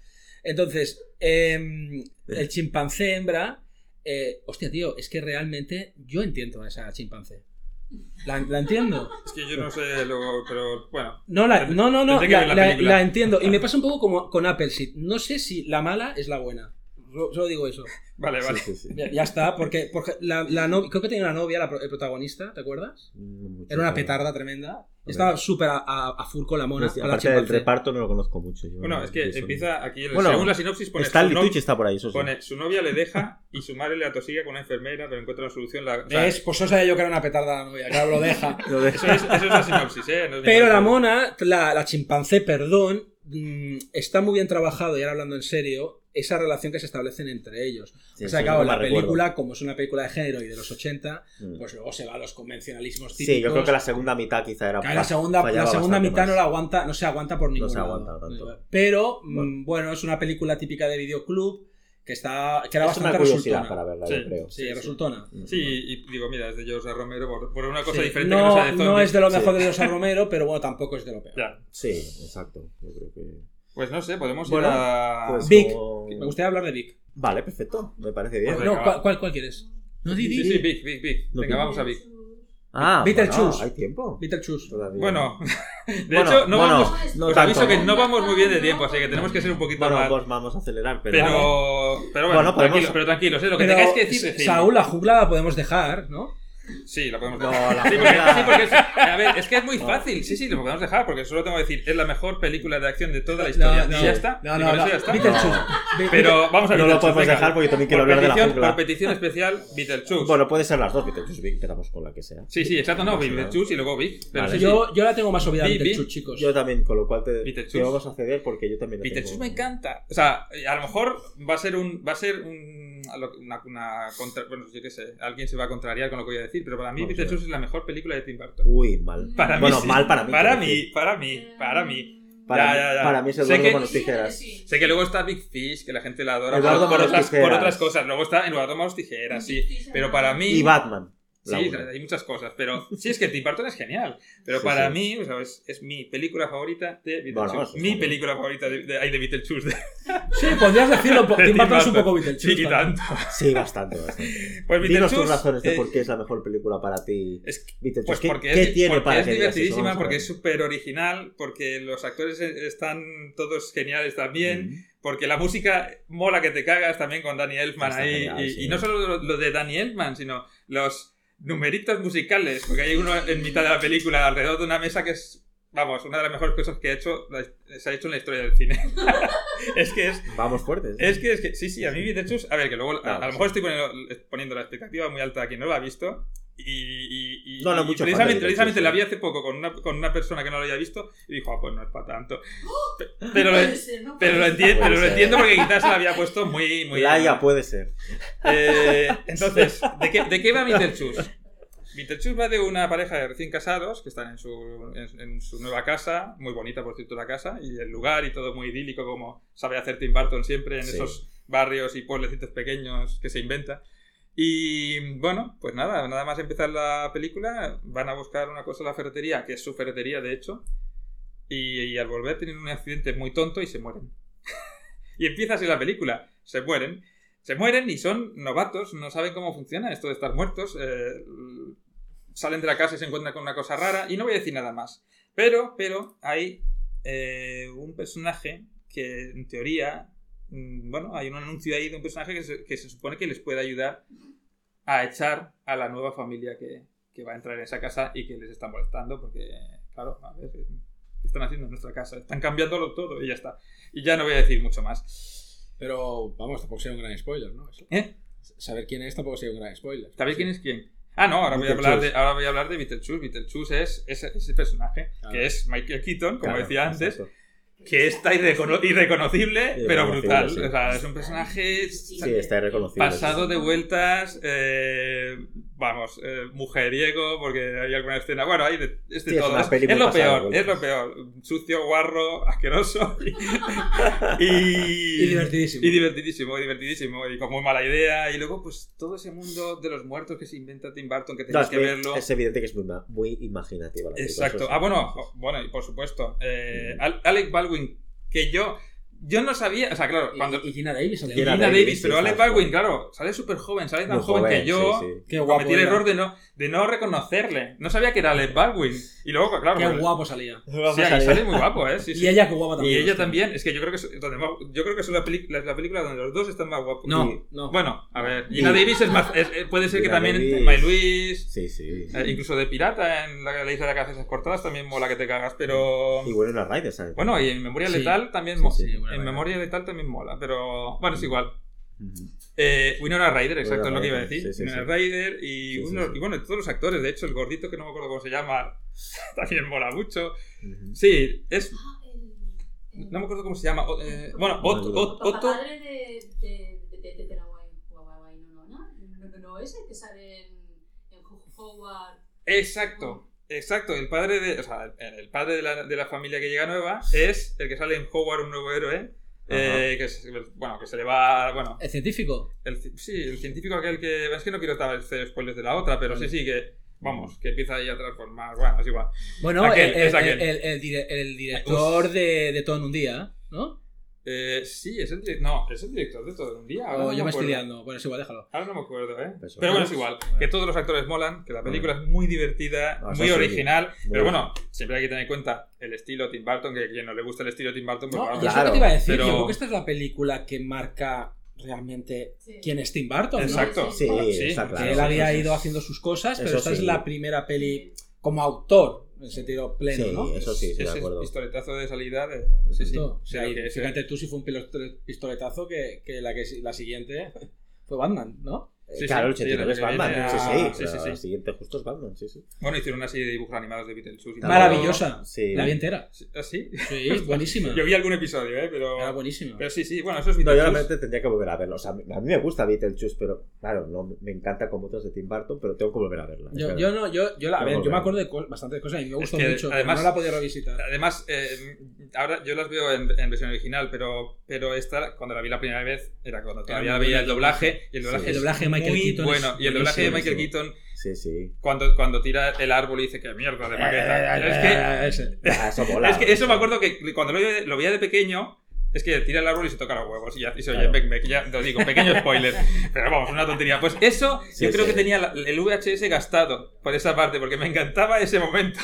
Entonces, em, el chimpancé hembra. eh, hostia, tío, es que realmente yo entiendo a esa chimpancé. La, la entiendo. Es que yo no sé, lo, pero bueno. No, la, no, no, no, la, entiendo. Y me pasa un poco como con Apple Seed. No sé si la mala es la buena. Solo solo digo eso. Vale, vale. Sí, sí, sí. Ya, ya está, porque, porque la, la no- creo que tenía una novia, la el protagonista, ¿te acuerdas? No mucho, Era una petarda tremenda. Estaba súper a, a, a full con la mona. La aparte del reparto no lo conozco mucho. yo Bueno, no- es que eso empieza aquí, en- Bueno, según la sinopsis, pone, Stanley Tucci está por ahí, eso sí. pone su novia le deja y su madre le atosiga con una enfermera, pero encuentra una solución. La, o sea, ¿Ves? Pues eso sabía yo que era una petarda la novia, claro, lo deja. Lo de- eso, es, eso es la sinopsis, ¿eh? No es Pero la mona, la, la chimpancé, perdón, mm, está muy bien trabajado, y ahora hablando en serio, esa relación que se establecen entre ellos. Sí, o sea, claro, la recuerdo. película, como es una película de género y de los 80, Mm. pues luego se va a los convencionalismos típicos. Sí, yo creo que la segunda mitad quizá era. Claro, la segunda, la segunda mitad más. no la aguanta, no se aguanta por ningún se lado. tanto. Pero, mm, Bueno. bueno. es una película típica de videoclub que está que era Es una bastante curiosidad resultona. para verla, Sí, yo creo. Sí, resultona. Sí, y digo, mira, es de José Romero por, por una cosa Sí. diferente que no, no sea de no zombies. es de lo Sí. mejor de José Romero, pero bueno, tampoco es de lo peor. Ya. Sí, exacto. Yo creo que. Pues no sé, podemos Bueno, ir a... Pues Vic. como- Me gustaría hablar de Vic. Vale, perfecto. Me parece bien. Pues No, ¿cuál, cuál, cuál quieres? No, di, di, Sí, sí, Vic, Vic, Vic. No, Venga, vamos a Vic. Ah, Beetlejuice. bueno, hay tiempo. Beetlejuice. Bueno, de Bueno, hecho, no bueno, vamos... no os aviso que ¿no? vamos muy bien de tiempo, así que tenemos que ser un poquito Bueno, más... pues vamos a acelerar, pero. Pero, pero bueno, Bueno, podemos- pero tranquilos, ¿eh? lo que Pero, tengáis que decir. Saúl, la jungla la podemos dejar, ¿no? Sí, la podemos No, dejar. la sí, porque, sí, porque es, a ver, es que es muy fácil. Sí, sí, lo podemos dejar porque solo tengo que decir, es la mejor película de acción de toda la historia. No, no, y ya está. No, y no, con no. eso ya está. Pero vamos a No lo podemos venga. dejar porque yo también quiero por hablar de la petición, jungla. Por petición especial, Beetlejuice. Bueno, puede ser las dos, Beetlejuice Big, empezamos con la que sea. sí, sí, exacto, no, No Beetlejuice y luego Vic. Pero Vale. sí, sí. Yo, yo la tengo más olvidada Vi- Beetlejuice, chicos. Yo también, con lo cual te, te vamos a ceder porque yo también la Beetlejuice tengo. me encanta. O sea, a lo mejor va a ser un. Va a ser un. Una, una contra- bueno, yo qué sé. Alguien se va a contrariar con lo que voy a decir, pero para mí Vamos Beetlejuice es la mejor película de Tim Burton. Uy, mal. Para mí bueno, sí. mal para mí. Para mí, para mí, para mí. Para, Ya, mí- ya, ya. para mí es Sé Eduardo que- Manos Tijeras. Sé que luego está Big Fish, que la gente la adora Eduardo por, por otras, por otras cosas. Luego está Eduardo Manos Tijeras, sí. Pero para mí. Y Batman. La Sí, hay muchas cosas, pero sí es que Tim Burton es genial. Pero Sí, para sí. mí, o sea, es, es mi película favorita de Beetlejuice. Bueno, mi película favorita de, de, ay, de Beetlejuice. De, Sí, podrías decirlo. de Tim Burton es un poco Beetlejuice. Sí, y tanto. Sí, bastante, bastante. Pues Dinos tus razones de eh, por qué es la mejor película para ti. es Beetlejuice. Pues ¿Qué, porque qué es, tiene porque para es que divertidísima, porque es súper original, porque los actores e- están todos geniales también, Mm. porque la música mola que te cagas también con Danny Elfman Está ahí. genial, y, sí. y no solo lo, lo de Danny Elfman, sino los numeritos musicales, porque hay uno en mitad de la película alrededor de una mesa que es, vamos, una de las mejores cosas que ha hecho, se ha hecho en la historia del cine. es que es Vamos fuertes. es que, es que, sí, sí, a mí Beetlejuice, a ver, que luego, a, lo mejor estoy poniendo, poniendo la expectativa muy alta a quien no la ha visto. Y, y, No, no, y mucho precisamente, precisamente la vi hace poco con una, con una persona que no lo había visto y dijo, ah, pues no es para tanto. Pe- Pero lo, pero lo, enti- Puede pero lo ser. entiendo porque quizás se la había puesto muy... muy Laia puede ser. Eh, entonces, ¿de qué, ¿de qué va Beetlejuice? Beetlejuice va de una pareja de recién casados que están en su, en, en su nueva casa, muy bonita por cierto la casa, y el lugar y todo muy idílico como sabe hacer Tim Burton siempre en Sí. esos barrios y pueblecitos pequeños que se inventa. Y bueno, pues nada, nada más empezar la película, van a buscar una cosa en la ferretería, que es su ferretería de hecho, y, al volver tienen un accidente muy tonto y se mueren. Y empieza así la película. Se mueren. Se mueren y son novatos, no saben cómo funciona esto de estar muertos. eh, salen de la casa y se encuentran con una cosa rara. Y no voy a decir nada más. Pero, pero, hay eh, un personaje que en teoría. Mm, Bueno, hay un anuncio ahí de un personaje que se, que se supone que les puede ayudar a echar a la nueva familia que, que va a entrar en esa casa y que les está molestando porque, claro, a ver, ¿qué están haciendo en nuestra casa? Están cambiándolo todo y ya está. Y ya no voy a decir mucho más. Pero vamos, tampoco sería un gran spoiler, ¿no? Eso. ¿Eh? Saber quién es tampoco sería un gran spoiler. ¿Sabéis quién es quién? Ah, no, ahora voy a hablar de, ahora voy a hablar de Beetlejuice. Beetlejuice es ese, ese personaje, Claro. que es Michael Keaton, como Claro, decía antes, exacto. Que está irrecono- irreconocible, pero brutal. sí. O sea, es un personaje Sí, está irreconocible. pasado de vueltas, eh, vamos, eh, mujeriego, porque hay alguna escena. Bueno, hay de, es de Sí, es todo. Es, lo peor, es lo peor. Sucio, guarro, asqueroso. Y, y, Y divertidísimo. Y divertidísimo, y divertidísimo. Y con muy mala idea. Y luego, pues todo ese mundo de los muertos que se inventa Tim Burton, que No, tenéis es, que verlo. es evidente que es muy, muy imaginativa la película, Exacto. Ah, bueno, bueno, y por supuesto. eh, Mm. Al- Alec Baldwin, que yo. Yo no sabía, o sea, claro, cuando. Y, y Gina Davis sale. Gina Gina Davis, Davis, pero Alec joven. Baldwin, claro, sale súper joven, sale tan Muy joven, que joven, yo sí, sí. Qué guapo. cometí el error de no, de no reconocerle. No sabía que era Alec Baldwin. Y luego, claro, Qué pues- guapo salía. Sí, sale muy guapo, ¿eh? Sí, sí. Y ella qué guapa Y también. ella hostia. también, es que yo creo que es, donde más- yo creo que es la, la, la película donde los dos están más guapos. No, Y- no. Bueno, a ver, Y- Gina Davis es más, es- eh, puede ser que también Davis. May Luis, Sí, sí. eh, incluso de pirata en la, la isla de cabezas cortadas también mola que te cagas, pero Y bueno, una Ryder, ¿sabes? bueno, y en Memoria Sí. Letal también Sí, mola. en. Memoria Letal también mola, pero bueno, es igual. Eh, Winona Ryder, exacto, es lo que iba a decir. sí, sí, Winona sí. Ryder y, Sí, sí, uno- sí. y bueno, todos los actores, de hecho, el gordito que no me acuerdo cómo se llama, también mola mucho. Sí, es. Ah, el- el- No me acuerdo cómo se llama. o- eh, bueno, Otto. padre de, de, de, de, la no, no, no, ese que sale en, en Howard. Exacto, exacto. El padre de. O sea, el, el padre de la, de la familia que llega nueva es el que sale en Howard, un nuevo héroe. Eh, que, es- bueno, que se le va. Bueno, ¿El científico? el, sí, el científico aquel que. Es que no quiero hacer spoilers de la otra, pero sí, sí que. Vamos, que empieza ahí a transformar. Bueno, es igual. Bueno, Aquel, el, es el- aquel. el- el dire- el director de, de Todo en un día, ¿no? Eh, sí, es el, no, es el director de todo en un día. Ahora O no yo me estoy liando. Bueno, es igual, déjalo. Ahora no me acuerdo, ¿eh? Pues Pero bueno, es bueno. igual. Que todos los actores molan, que la película es muy divertida, Ah, muy sí. original. Muy pero bien. bueno, siempre hay que tener en cuenta el estilo Tim Burton, que a quien no le gusta el estilo Tim Burton, pues No, y eso claro, que te iba a decir, pero- yo creo que esta es la película que marca realmente Sí. quién es Tim Burton, ¿no? Exacto. Sí, Sí, está claro. él había ido haciendo sus cosas, pero esta es la primera peli como autor, en sentido pleno, Sí, ¿no? eso sí, sí, de Ese acuerdo. pistoletazo de salida de... Sí, sí. O sea, de y fíjate tú si fue un pistoletazo que, que la, que la siguiente fue Batman, ¿no? Sí, claro, el sí, 89 sí, es Batman. Sí, a- sí, sí, sí, sí. El siguiente justo es Batman, sí, sí. Bueno, hicieron una serie de dibujos animados de Beetlejuice. Maravillosa. Sí. La vi entera. Sí, ¿Ah, sí? Sí, buenísima. Yo vi algún episodio, ¿eh? Pero... Era buenísima. Pero sí, sí, bueno, eso es No, yo Beetlejuice. realmente tendría que volver a verlo. O sea, a mí me gusta Beetlejuice, pero claro, no me encanta como otros de Tim Burton, pero tengo que volver a verla. Yo, no, yo, yo, la, a ver, yo me acuerdo de bastantes cosas y me gustó que, mucho, pero además- no la podía revisitar. Además, eh, ahora yo las veo en, en versión original, pero, pero esta, cuando la vi la primera vez, era cuando todavía muy veía el doblaje. Y el Sí. doblaje, El es doblaje Michael muy Keaton es bueno. Y el doblaje de Michael Keaton, Sí, sí. cuando, cuando tira el árbol y dice que mierda de maqueta. es que, Eh, ese. Ah, eso mola. es que eso me acuerdo que cuando lo, veía- lo veía de pequeño. Es que tira el árbol y se toca los huevos y ya y se oye Claro. bec, ya lo digo, pequeño spoiler. Pero vamos, una tontería. Pues eso, Sí, yo creo sí. que tenía el VHS gastado por esa parte, porque me encantaba ese momento.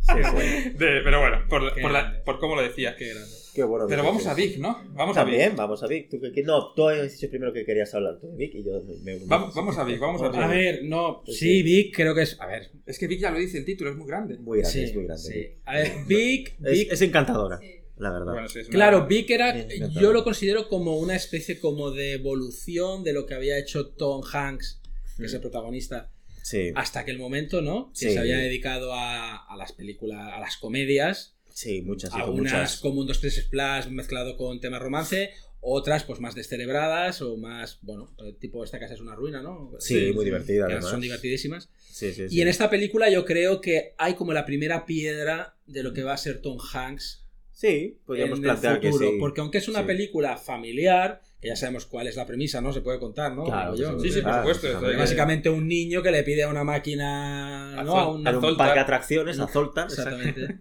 Sí, sí. De- pero bueno, por, por, la- por cómo lo decía. Qué grande. Qué bueno. Pero vamos a Vic, ¿no? Vamos a Vic. También, vamos a Vic. ¿Tú, qué- no, tú has dicho primero que querías hablar tú de Vic y yo me. Vamos- vamos a Vic, vamos a Vic. A ver, no, Sí, sí, sí. Vic creo que es. A ver, Es que Vic ya lo dice el título, es muy grande. Muy grande, sí, es muy grande. sí. Vic. A ver, Vic, Es, Vic es encantadora, Sí. la verdad. Bueno, sí, es una- Claro, Vic era, yo lo considero como una especie como de evolución de lo que había hecho Tom Hanks, que es el protagonista, Sí, hasta aquel momento, ¿no? Que Sí. se había dedicado a, a las películas, a las comedias, sí, muchas, algunas muchas. como un 2 3 splash mezclado con temas romance, otras pues más descerebradas o más, bueno, tipo esta casa es una ruina, ¿no? Sí, muy divertida, que además. son divertidísimas. Sí, sí, sí. Y en esta película yo creo que hay como la primera piedra de lo que va a ser Tom Hanks Sí, podríamos en el plantear que futuro, sí. porque aunque es una Sí. película familiar, que ya sabemos cuál es la premisa, ¿no? Se puede contar, ¿no? Claro, yo. Sí, sí, por Claro, supuesto. hay que- Básicamente un niño que le pide a una máquina, A ¿no? A un- a un parque de atracciones, a Zoltar. Exactamente.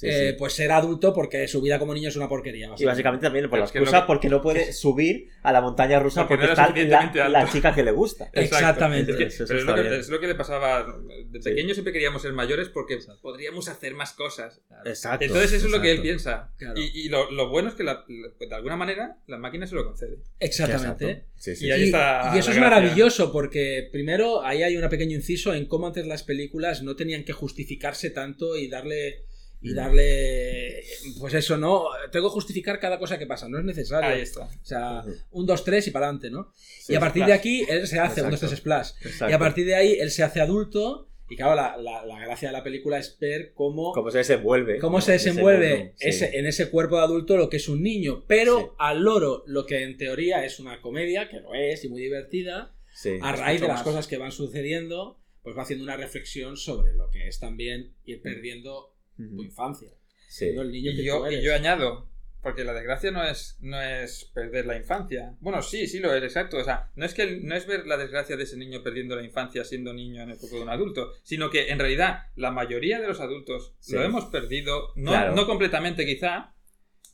Sí, Eh, sí. Pues ser adulto porque su vida como niño es una porquería. Y básicamente también por Pero la es que excusa porque no puede subir a la montaña rusa Porque porque, no está la, la chica que le gusta. Exacto. Exactamente. Es, que- Eso pero es está lo, que, es lo que le pasaba. De Sí. pequeños siempre queríamos ser mayores porque podríamos hacer más cosas. Exacto. Entonces eso es lo que él exacto. piensa. Claro. Y, y lo, lo bueno es que la- la- de alguna manera la máquina se lo concede. Exactamente. Exacto. Sí, sí, Y sí. ahí está y eso es gracia. maravilloso porque primero ahí hay un pequeño inciso en cómo antes las películas no tenían que justificarse tanto y darle y Mm. darle pues eso no tengo que justificar cada cosa que pasa no es necesario Ahí está. o sea un dos tres y para adelante no Sí, y a partir splash. de aquí él se hace un dos tres Exacto. splash Exacto. y a partir de ahí él se hace adulto y claro la, la- la gracia de la película es ver cómo Cómo se desenvuelve. cómo ¿no? se Ese desenvuelve sí. ese, en ese cuerpo de adulto lo que es un niño. Pero Sí. al loro, lo que en teoría es una comedia, que lo es y muy divertida, Sí. a raíz de las más. cosas que van sucediendo, pues va haciendo una reflexión sobre lo que es también ir perdiendo tu infancia. Sí. Siendo el niño que Y yo, tú y eres. yo añado, porque la desgracia no es, no es perder la infancia. Bueno, sí, sí lo es, exacto. O sea, no es, que el- no es ver la desgracia de ese niño perdiendo la infancia siendo niño en el cuerpo de un adulto, sino que en realidad la mayoría de los adultos Sí. lo hemos perdido, no, Claro. no completamente quizá,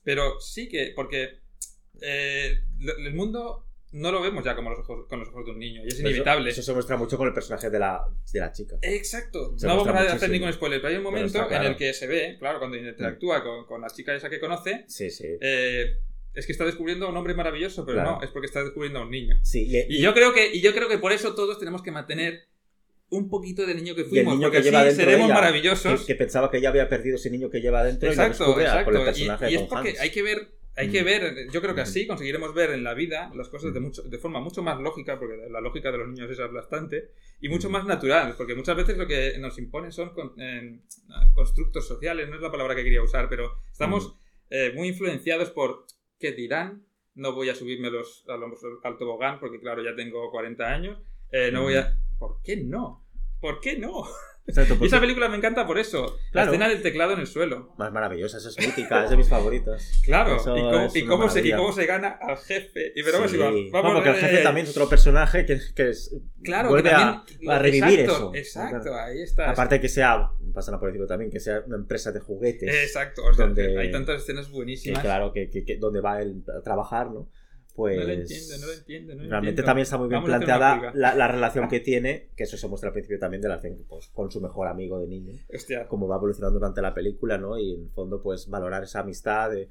pero sí que, porque eh, el mundo no lo vemos ya como los ojos, con los ojos de un niño, y es eso- inevitable. Eso, se muestra mucho con el personaje de la, de la chica. Exacto. Se no vamos a hacer ningún spoiler, pero hay un momento claro. en el que se ve, claro, cuando interactúa con, con la chica esa que conoce, Sí, sí. eh, es que está descubriendo a un hombre maravilloso, pero Claro. no, es porque está descubriendo a un niño. Sí, y, Y yo creo que, y yo creo que por eso todos tenemos que mantener un poquito del niño que y fuimos, niño porque que lleva de seremos ella, maravillosos. Que, que pensaba que ya había perdido ese niño que lleva dentro y lo exacto, descubre exacto. el Y- personaje y, de es porque hay que ver, hay que Mm. ver, yo creo que así conseguiremos ver en la vida las cosas de mucho, de forma mucho más lógica, porque la lógica de los niños es aplastante, y mucho más natural, porque muchas veces lo que nos imponen son con- eh, constructos sociales, no es la palabra que quería usar, pero estamos eh, muy influenciados por qué dirán, no voy a subirme los, a los- al tobogán porque claro, ya tengo 40 años, eh, no voy a... ¿Por qué no? ¿Por qué no? Exacto, Y porque- esa película me encanta por eso. Claro. La escena del teclado en el suelo. Más maravillosa, esa es mítica, es de mis favoritas. Claro, Eso y cómo, y, cómo se, y cómo se gana al jefe. Y veremos Sí. si va- No, vamos porque el a jefe también es otro personaje que, que es, Claro, vuelve que a, también- a revivir exacto, eso. Exacto, ahí está. Aparte que sea, pasan por decirlo también, que sea una empresa de juguetes. Exacto, o sea, donde- hay tantas escenas que buenísimas. claro, que, que- que donde va él a trabajar, ¿no? Pues No lo entiendo, no lo entiendo. no lo realmente entiendo. también está muy bien Vamos planteada la, la relación que tiene, que eso se muestra al principio también de la pues, con su mejor amigo de niño, Hostia, cómo va evolucionando durante la película, ¿no? Y en el fondo, pues valorar esa amistad, de,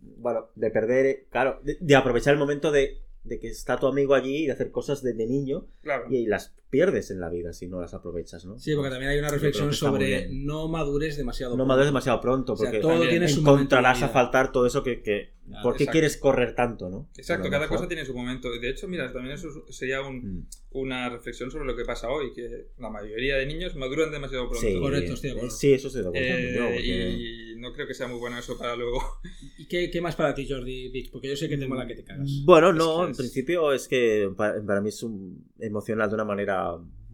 bueno, de perder, claro, de, de aprovechar el momento de, de que está tu amigo allí y de hacer cosas de, de niño claro. y, las pierdes en la vida si no las aprovechas, ¿no? Sí, porque también hay una reflexión sobre no madures demasiado. No pronto. madures demasiado pronto, O sea, porque todo también tiene su encontrarás a faltar todo eso que... que Claro, ¿Por qué exacto. quieres correr tanto, no? Exacto, lo cada cosa tiene su momento. De hecho, mira, también eso sería un, Mm. una reflexión sobre lo que pasa hoy, que la mayoría de niños maduran demasiado pronto. Sí, Correcto. Sí, eso de acuerdo. Eh, yo, porque- y no creo que sea muy bueno eso para luego. ¿Y qué, qué más para ti, Jordi Vic? Porque yo sé que te mola que te cagas. Bueno, Es no, en es- principio es que para, para mí es un emocional de una manera,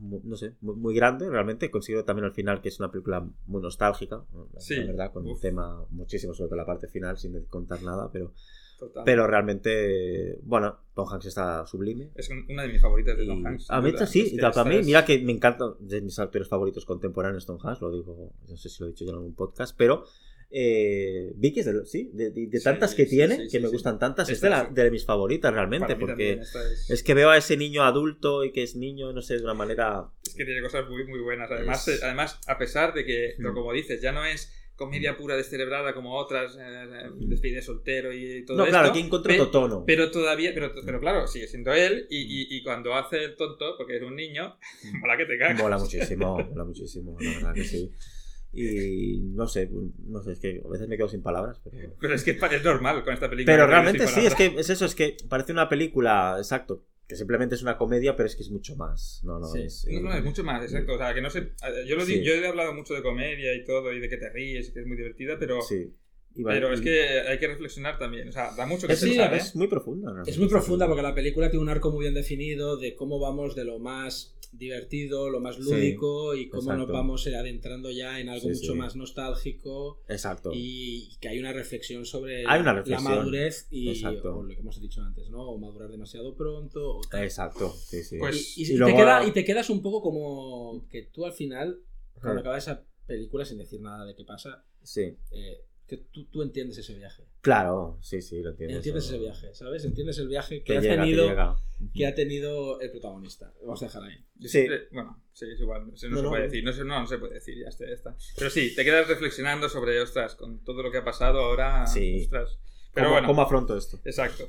no sé, muy, muy grande, realmente. Considero también al final que es una película muy nostálgica, Sí, la verdad, con un uf. tema muchísimo, sobre todo la parte final, sin contar nada, pero, Total. pero realmente, bueno, Tom Hanks está sublime. es un- una de mis favoritas de Tom Y Hanks. a mí duda. sí, Es que para mí, mira que me encanta, de mis actores favoritos contemporáneos Tom Hanks, lo digo, no sé si lo he dicho ya en algún podcast, pero eh, Vicky es de, sí, de, de- de Sí, tantas que sí, tiene, sí, que sí, me sí. gustan tantas, es Esta de, la- es- de mis favoritas realmente, porque es, es que veo a ese niño adulto y que es niño, no sé, de una manera... es que tiene cosas muy, muy buenas. Además, Es- eh, además, a pesar de que, Mm. como dices, ya no es comedia pura descerebrada como otras, eh, despide soltero y todo no, esto. claro, aquí encuentro pe- otro tono. Pero todavía, pero, pero claro, sigue siendo él y, y- y cuando hace el tonto, porque es un niño, mola que te cagas. Mola muchísimo, mola muchísimo, la verdad que sí. Y no sé, no sé, es que a veces me quedo sin palabras, pero... Pero es que es normal con esta película. Pero realmente sí, es que es eso, es que parece una película, exacto, que simplemente es una comedia, pero es que es mucho más. No, no, Sí. es... No, no, eh, es mucho más, exacto. O sea, que no sé. Yo, lo Sí. yo he hablado mucho de comedia y todo, y de que te ríes, y que es muy divertida, pero Sí. Pero es que hay que reflexionar también. O sea, da mucho que es, pensar, ¿eh? es muy profunda. ¿no? Es muy profunda porque la película tiene un arco muy bien definido de cómo vamos de lo más divertido, lo más Sí, lúdico y cómo nos vamos eh, adentrando ya en algo Sí, mucho sí. más nostálgico Exacto. y que hay una reflexión sobre Hay una la madurez y Exacto. o lo que hemos dicho antes, ¿no? O madurar demasiado pronto. o tal. Exacto, sí, sí. Pues- y, y- y y luego- te queda- y te quedas un poco como que tú al final, cuando Ajá. acaba esa película, sin decir nada de qué pasa, Sí. eh, que tú, tú entiendes ese viaje. Claro, sí, sí, lo. Entiendes eso. ese viaje, ¿sabes? Entiendes el viaje que, ha llega, tenido que ha tenido el protagonista. Vamos a dejar ahí. Yo Sí. siempre- bueno, sí, es igual, eso no, No, se no. puede decir, no, se- no, no se puede decir, ya está, ya está. Pero sí, te quedas reflexionando sobre, ostras, con todo lo que ha pasado ahora, Sí. ostras. Pero ¿Cómo, bueno, ¿Cómo afronto esto? exacto.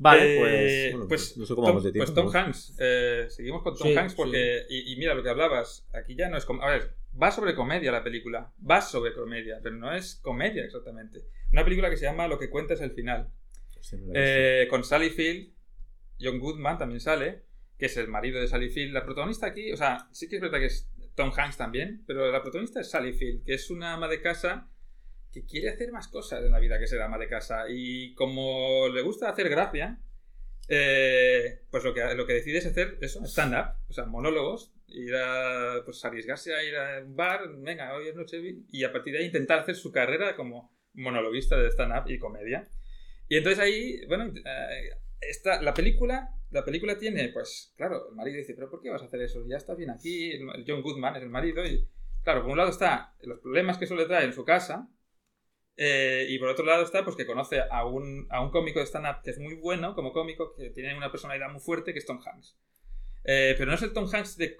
Vale, Eh, pues, bueno, pues, no sé cómo Tom, vamos de tiempo. pues Tom ¿no? Hanks, eh, seguimos con Tom Sí, Hanks porque, y, y mira lo que hablabas, aquí ya no es, com- a ver, va sobre comedia la película, va sobre comedia, pero no es comedia exactamente. Una película que se llama Lo que cuenta es el final. Sí, he Eh, con Sally Field, John Goodman también sale, que es el marido de Sally Field. La protagonista aquí, o sea, sí que es verdad que es Tom Hanks también, pero la protagonista es Sally Field, que es una ama de casa que quiere hacer más cosas en la vida que ser ama de casa. Y como le gusta hacer gracia, eh, pues lo que, lo que decide es hacer eso, stand-up, o sea, monólogos, ir a, pues arriesgarse a ir a un bar, venga, hoy es noche, y a partir de ahí intentar hacer su carrera como monologuista de stand-up y comedia. Y entonces ahí, bueno, eh, esta, la película, la película tiene, pues, claro, el marido dice, pero ¿por qué vas a hacer eso? Ya está bien aquí, el, John Goodman es el marido, y claro, por un lado está los problemas que suele traer en su casa, eh, y por otro lado está, pues, que conoce a un, a un cómico de stand-up que es muy bueno como cómico, que tiene una personalidad muy fuerte, que es Tom Hanks. Eh, pero no es el Tom Hanks de,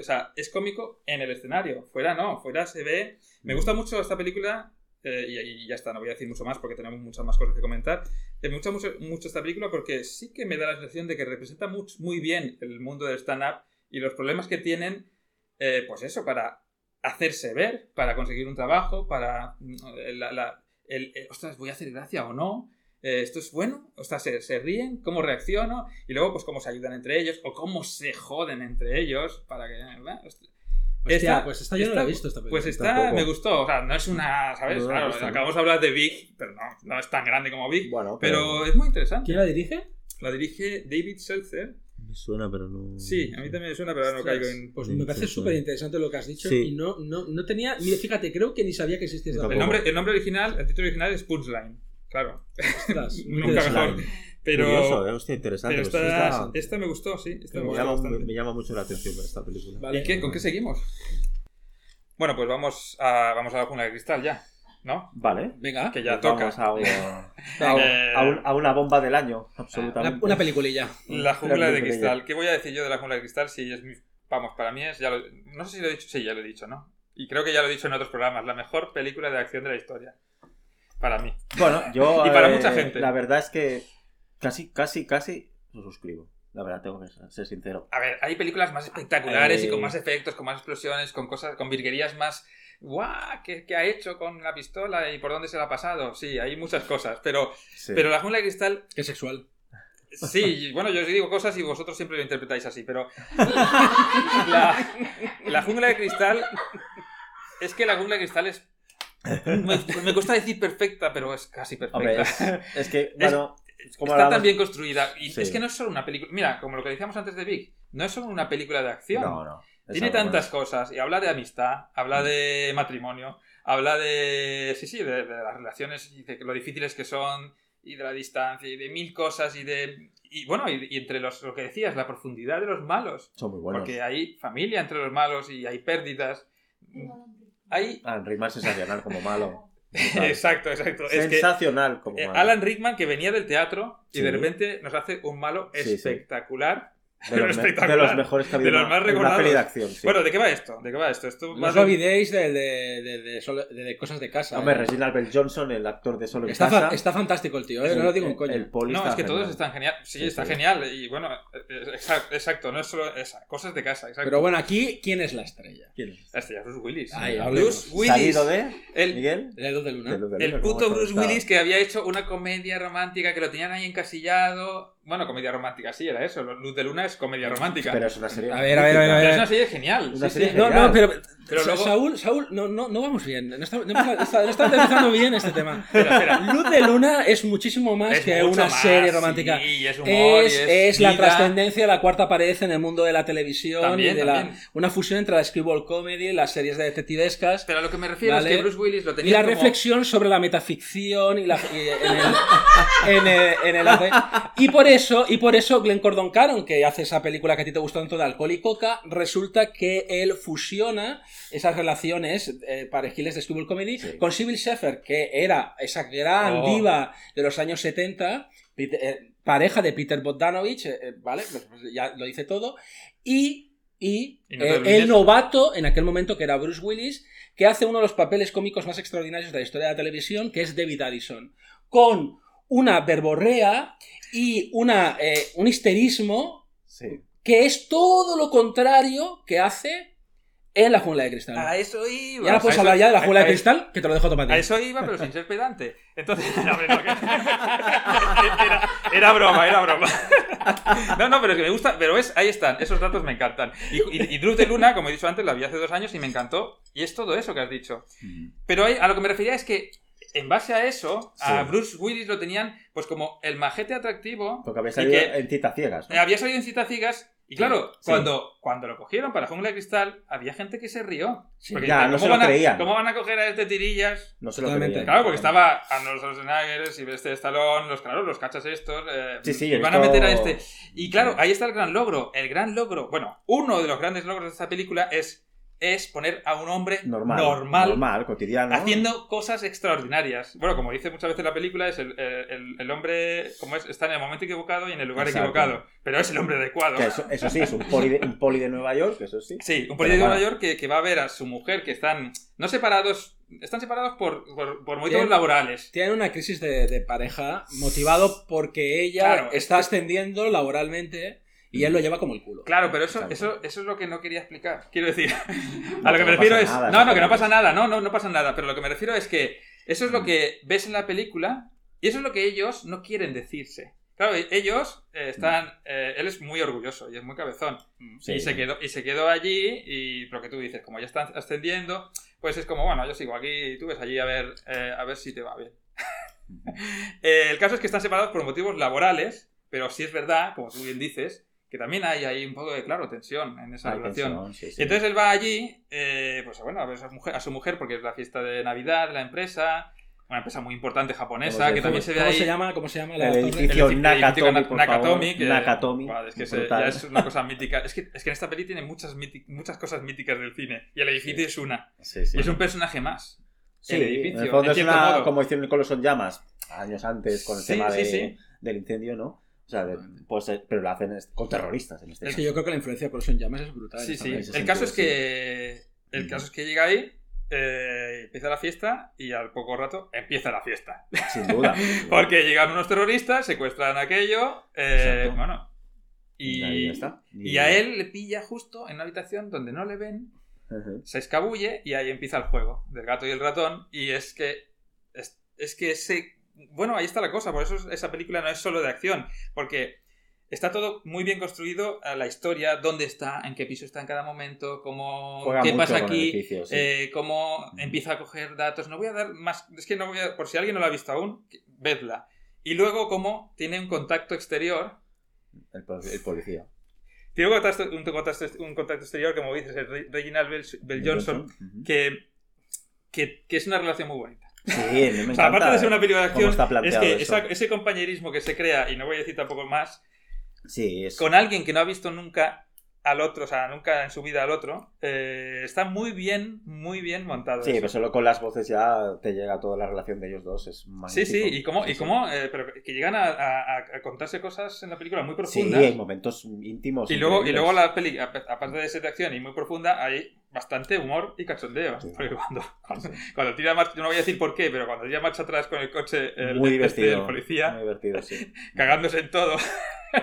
O sea, es cómico en el escenario. Fuera no, fuera se ve. Me gusta mucho esta película. eh, y, y ya está, no voy a decir mucho más porque tenemos muchas más cosas que comentar. Eh, me gusta mucho, mucho esta película porque sí que me da la sensación de que representa muy bien el mundo del stand-up y los problemas que tienen, pues eso, para hacerse ver, para conseguir un trabajo, para. mm, la- la- el, el, ostras, voy a hacer gracia o no. Eh, esto es bueno, ostras, se, se ríen, cómo reacciono, y luego, pues, cómo se ayudan entre ellos, o cómo se joden entre ellos, para que. ostras. Hostia, Esta- pues esta yo no la he visto esta película. Pues esta Tampoco. me gustó, o sea, no es una, ¿sabes? No claro, acabamos de hablar de Big, pero no, no es tan grande como Big, Bueno, pero es muy interesante. ¿Quién la dirige? La dirige David Seltzer. Me suena, pero no. Sí, a mí también me suena, pero no caigo en... Pues me parece súper interesante lo que has dicho Sí. y no, no, no tenía... Mira, fíjate, creo que ni sabía que existía esta Tampoco. El película. nombre, el nombre original, el título original es Punchline, claro. Ostras, Nunca mejor. Pero, Curioso, ¿eh? Hostia, interesante. pero pues esta, esta- esta me gustó, sí. Esta me, llama, bastante. me- me llama mucho la atención esta película. Vale. ¿Y qué? ¿Con qué seguimos? Bueno, pues vamos a, vamos a la jungla de cristal ya, ¿no? Vale. Venga, Que ya Pues toca. vamos a, una- Eh, a, un- a una bomba del año, absolutamente. una, una peliculilla. La jungla de cristal. ¿Qué voy a decir yo de la jungla de cristal? Si es mi... Vamos, para mí es... Ya lo- No sé si lo he dicho. Sí, ya lo he dicho, ¿no? Y creo que ya lo he dicho en otros programas. La mejor película de acción de la historia. Para mí. Bueno, yo. Y para eh, mucha gente. La verdad es que casi, casi, casi lo suscribo. La verdad, tengo que ser sincero. A ver, hay películas más espectaculares Eh. y con más efectos, con más explosiones, con cosas, con virguerías más. ¡Guau! ¿Qué, qué ha hecho con la pistola y por dónde se la ha pasado? Sí, hay muchas cosas. Pero, Sí. pero la jungla de cristal Qué sexual. Sí, bueno, yo os digo cosas y vosotros siempre lo interpretáis así, pero la, la jungla de cristal es que la jungla de cristal es me, me cuesta decir perfecta, pero es casi Hombre, perfecta. es, es que, bueno, es como Está hablamos- tan bien construida y Sí. es que no es solo una película. Mira, como lo que decíamos antes de Big, no es solo una película de acción. No, no. Tiene tantas cosas y habla de amistad, habla de matrimonio, habla de. Sí, sí, de, de las relaciones y de lo difíciles que son y de la distancia y de mil cosas y de. Y bueno, y, y entre los, lo que decías, la profundidad de los malos. Son muy buenos. Porque hay familia entre los malos y hay pérdidas. Hay. Alan Rickman sensacional como malo. Exacto, exacto. Es que sensacional como eh, malo. Alan Rickman, que venía del teatro y Sí. de repente nos hace un malo sí. espectacular. de, los de los mejores que ha habido De los más una- en una recordados. peli de acción. sí. Bueno, ¿de qué va esto? ¿De qué va esto? Esto No os de- olvidéis de, de, de, de solo- de- de cosas de casa. Hombre, ¿eh? Reginald Bell Johnson, el actor de Solo en Está, Casa. fa- está fantástico el tío, ¿eh? no lo digo en coño. El poli No, está es que todos genial. están genial. Sí, Sí, está sí. genial. Y bueno, eh, exacto, exacto, no es solo esa, cosas de casa, exacto. Pero bueno, aquí, ¿quién es la estrella? ¿Quién es? Este ya es Bruce Willis. Ay, Bruce. Willis. ¿Salido de El, Miguel? Luz de Luna. De Luz de el Luna, puto Bruce. Willis que había hecho una comedia romántica que lo tenían ahí encasillado. Bueno, comedia romántica, sí, era eso. Luz de Luna es comedia romántica. Pero es una serie. A ver, a ver, a ver, Pero es una serie genial. Una sí, serie sí. No, genial. no, pero, Pero luego- Saúl, Saúl, no, no, no vamos bien. No está, no está- está- no está empezando bien este tema. Espera, espera. Luz de Luna es muchísimo más Es que una más, serie romántica. sí, y es humor, es, y es es la trascendencia de la cuarta pared en el mundo de la televisión También, y de la, una fusión entre la screwball comedy, las series de detectivescas Pero a lo que me refiero Vale. es que Bruce Willis lo y tenía la como... reflexión sobre la metaficción y, la, y en, el, en, el, en el arte. Y por eso, y por eso Glenn Cordon Caron, que hace esa película que a ti te gustó tanto de Alcohol y Coca, resulta que él fusiona esas relaciones eh, parejiles de Screwball Comedy Sí. con Sybil Shepherd, que era esa gran Oh. diva de los años 70, Peter- eh, pareja de Peter Bogdanovich, eh, eh, ¿vale? Pues, pues ya lo dice todo. Y, y, no eh, el novato en aquel momento, que era Bruce Willis, que hace uno de los papeles cómicos más extraordinarios de la historia de la televisión, que es David Addison, con una verborrea y una, eh, un histerismo Sí. que es todo lo contrario que hace en la jungla de cristal. A eso iba. y ahora puedes A eso- hablar ya de la jungla de cristal, que te lo dejo todo para A eso iba, pero sin ser pedante. Entonces, no, hombre, no, que- era, era broma, era broma. No, no, pero es que me gusta, pero es, ahí están, esos datos me encantan. Y, y, de Luna, como he dicho antes, la vi hace dos años y me encantó. Y es todo eso que has dicho. Pero ahí, a lo que me refería es que, en base a eso, a. Bruce Willis lo tenían, pues como el majete atractivo. Porque había y salido que- en citas ciegas. ¿no? Eh, había salido en citas ciegas y claro, Sí. cuando, cuando lo cogieron para Jungla de Cristal, había gente que se rió. Sí. Porque Ya, no ¿cómo se lo van a- creían. ¿Cómo van a coger a este tirillas? No se lo creían. Claro, porque estaba Arnold Schwarzenegger, Sylvester Stallone, los, claro, los cachas estos. eh, Sí, sí, y van a meter a este. Y claro, Sí. ahí está el gran logro. El gran logro, bueno, uno de los grandes logros de esta película es, es poner a un hombre Normal. normal Normal, cotidiano. haciendo cosas extraordinarias. Bueno, como dice muchas veces la película, es el, el- el hombre como es, está en el momento equivocado y en el lugar Exacto. equivocado. Pero es el hombre adecuado. Que eso, eso sí, es un poli, de, un poli de Nueva York, eso sí. Sí, un Pero policía de Nueva. York que, que va a ver a su mujer que están no separados, están separados por, por, por motivos laborales. Tienen una crisis de, de pareja motivado porque ella Claro, está ascendiendo laboralmente y él lo lleva como el culo. Claro, pero eso, eso, eso es lo que no quería explicar. Quiero decir, No, a lo que me no refiero es. no, no, que no pasa nada, no, no, no pasa nada. Pero lo que me refiero es que eso es lo Mm. que ves en la película y eso es lo que ellos no quieren decirse. Claro, ellos eh, están. eh, él es muy orgulloso y es muy cabezón. Sí. Y, se quedó, y se quedó allí y lo que tú dices, como ya están ascendiendo, pues es como, bueno, yo sigo aquí y tú ves allí a ver, eh, a ver si te va bien. El caso es que están separados por motivos laborales, pero sí es verdad, como tú bien dices, que también hay ahí un poco de, claro, tensión en esa Hay relación. tensión, sí, sí. Y entonces él va allí, eh, pues bueno, a ver a su, mujer, a su mujer, porque es la fiesta de Navidad de la empresa, una empresa muy importante japonesa, que también se ve ¿Cómo ahí. se llama? ¿Cómo se llama la El edificio el edificio Nakatomi, por Nakatomi, favor. que- Nakatomi. Buah, es que ya es una cosa mítica. Es que, es que en esta peli tiene muchas, muchas cosas míticas del cine. Y el edificio Sí. es una. Sí, sí. Y es un personaje más. Sí, el edificio, en el fondo en es una, modo. como hicieron Nicolás son llamas años antes con el Sí, tema sí, de- sí. del incendio, ¿no? O sea, de- pues, eh, pero lo hacen es- con terroristas en este Es caso. que yo creo que la influencia de Colson Llamas es brutal. Sí, sí. El caso es que. El caso es que llega ahí, eh, empieza la fiesta y al poco rato empieza la fiesta. Sin duda. Porque llegan unos terroristas, secuestran aquello. eh, bueno. Y ahí Y, ya está. y a él le pilla justo en una habitación donde no le ven se escabulle y ahí empieza el juego del gato y el ratón y es que es, es que ese bueno ahí está la cosa por eso es- esa película no es solo de acción porque está todo muy bien construido a la historia dónde está en qué piso está en cada momento cómo Juega qué pasa aquí edificio, sí. eh, cómo empieza a coger datos no voy a dar más es que no voy a por si alguien no la ha visto aún vedla y luego cómo tiene un contacto exterior el, pol- el policía. tiene un contacto, un contacto, un contacto exterior como dices el Re- Reginald Bell, Bell Johnson que, que es una relación muy bonita. Sí, me O sea, encanta aparte de ser una película de cómo acción, está es que esa- ese compañerismo que se crea, y no voy a decir tampoco más, Sí, es... con alguien que no ha visto nunca al otro, o sea, nunca en su vida al otro, eh, está muy bien, muy bien montado. Sí, eso. pero solo con las voces ya te llega toda la relación de ellos dos. Es Sí, magnífico. sí, y cómo, Sí, y sí. cómo eh, pero que llegan a, a- a contarse cosas en la película muy Sí, profundas. hay momentos íntimos. y luego, y luego la ap- aparte de ser de acción y muy profunda, hay bastante humor y cachondeo. Sí. Porque cuando, cuando, tira marcha, no voy a decir por qué, pero cuando tira marcha atrás con el coche, el, Muy este, divertido. el policía, Muy divertido, sí. cagándose en todo.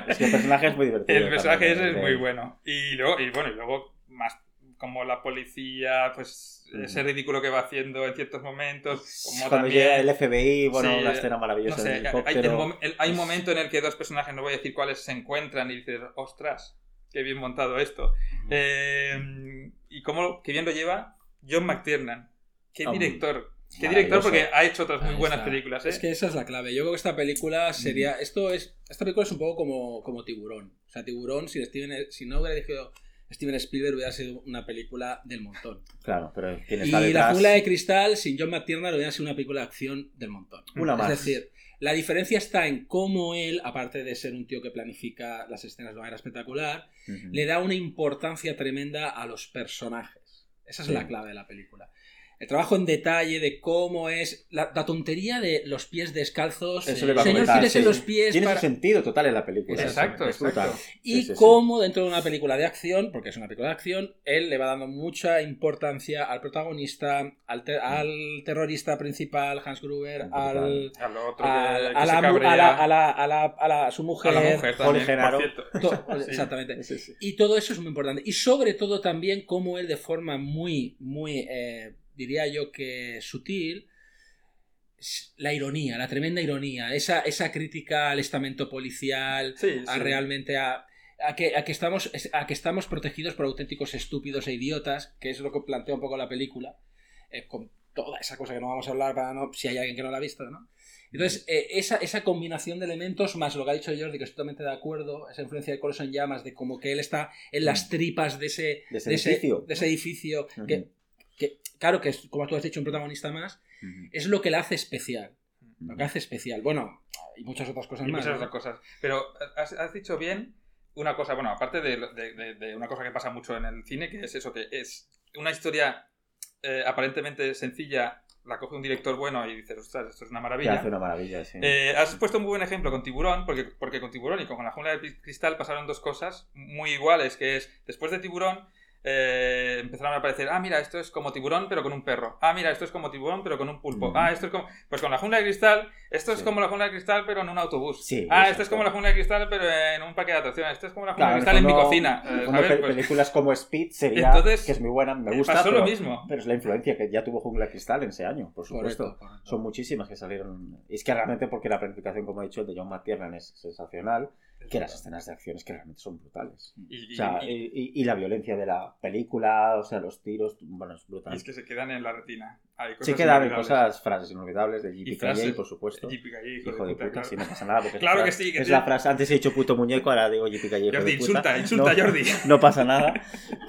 Es que el personaje es muy divertido. El personaje ese es muy bueno. Y luego, y bueno, y luego más como la policía, pues Mm. ese ridículo que va haciendo en ciertos momentos, como Cuando también... llega el FBI, bueno, Sí, una escena No maravillosa sé, del hay, el- hay un momento en el que dos personajes, no voy a decir cuáles, se encuentran y dices, ostras, qué bien montado esto. Eh, y cómo, qué bien lo lleva John McTiernan. Qué director. Qué director porque ha hecho otras muy buenas películas, ¿eh? Es que esa es la clave. Yo creo que esta película sería. Esto es. Esta película es un poco como, como Tiburón. O sea, Tiburón, si, Steven, si no hubiera dirigido Steven Spielberg, hubiera sido una película del montón. Claro, pero quien Y está La detrás... jungla de cristal, sin John McTiernan, hubiera sido una película de acción del montón. Una más. Es decir, la diferencia está en cómo él, aparte de ser un tío que planifica las escenas de manera espectacular, le da una importancia tremenda a los personajes. Esa es Sí. la clave de la película. El trabajo en detalle de cómo es la, la tontería de los pies descalzos. Eso eh, le va a Señor, comentar, sí. los pies Tiene para- su sentido total en la película. Exacto, es exacto. Y Sí, sí, sí. cómo dentro de una película de acción, porque es una película de acción, él le va dando mucha importancia al protagonista, al, te- al terrorista principal, Hans Gruber, al, Al otro a, se la, mu- cabrea. a, la, a, la, a, la, a la- a su mujer. A la mujer también, Genaro. por cierto. To- Sí. Exactamente. Sí, sí. Y todo eso es muy importante. Y sobre todo también cómo él de forma muy, muy, eh, diría yo que sutil, la ironía, la tremenda ironía, esa, esa crítica al estamento policial, Sí, a sí. realmente a, a que, a, que estamos, a que estamos protegidos por auténticos estúpidos e idiotas, que es lo que plantea un poco la película, eh, con toda esa cosa que no vamos a hablar para no, si hay alguien que no la ha visto, ¿no? Entonces, eh, esa, esa combinación de elementos, más lo que ha dicho Jordi, que estoy totalmente de acuerdo, esa influencia de Corazón Llamas, de como que él está en las tripas de ese, De ese edificio. de ese edificio, que, que, claro, que es, como tú has dicho, un protagonista más, es lo que le hace especial. Lo que hace especial. Bueno, y muchas otras cosas y más. muchas ¿no? otras cosas. Pero has, has dicho bien una cosa, bueno, aparte de, de- de- de una cosa que pasa mucho en el cine, que es eso, que es una historia eh, aparentemente sencilla, la coge un director bueno y dices, ostras, esto es una maravilla. hace una maravilla, sí. Eh, has puesto un muy buen ejemplo con Tiburón, porque, porque con Tiburón y con la jungla de cristal pasaron dos cosas muy iguales, que es, después de Tiburón, eh, empezaron a aparecer, ah, mira, esto es como tiburón, pero con un perro. Ah, mira, esto es como tiburón, pero con un pulpo. Mm. Ah, esto es como... Pues con la jungla de cristal, esto es como la jungla de cristal, pero en un autobús. Sí, ah, esto es como la jungla de cristal, pero en un parque de atracciones. Esto es como la jungla Claro, de cristal en mi cocina. en eh, fondo, ¿sabes? Pues- películas como Speed sería, Entonces, que es muy buena, me eh, gusta, pasó pero, lo mismo. pero es la influencia que ya tuvo Jungla de Cristal en ese año, por supuesto. Correcto, correcto. Son muchísimas que salieron. Y es que realmente porque la planificación, como he dicho, de John McTiernan es sensacional, que las escenas de acción es que realmente son brutales. Y, y- O sea, y- y, la violencia de la película, o sea, los tiros, bueno, es brutal. y es que se quedan en la retina. Hay cosas Sí quedan cosas, frases inolvidables de JPKJ, por supuesto. JPKJ, Hijo de puta, claro. sí, no pasa nada. Porque es Claro la que sí, que es la frase. Antes he dicho puto muñeco, ahora digo JPKJ, hijo Jordi, de puta. insulta, insulta, No- Jordi. No pasa nada.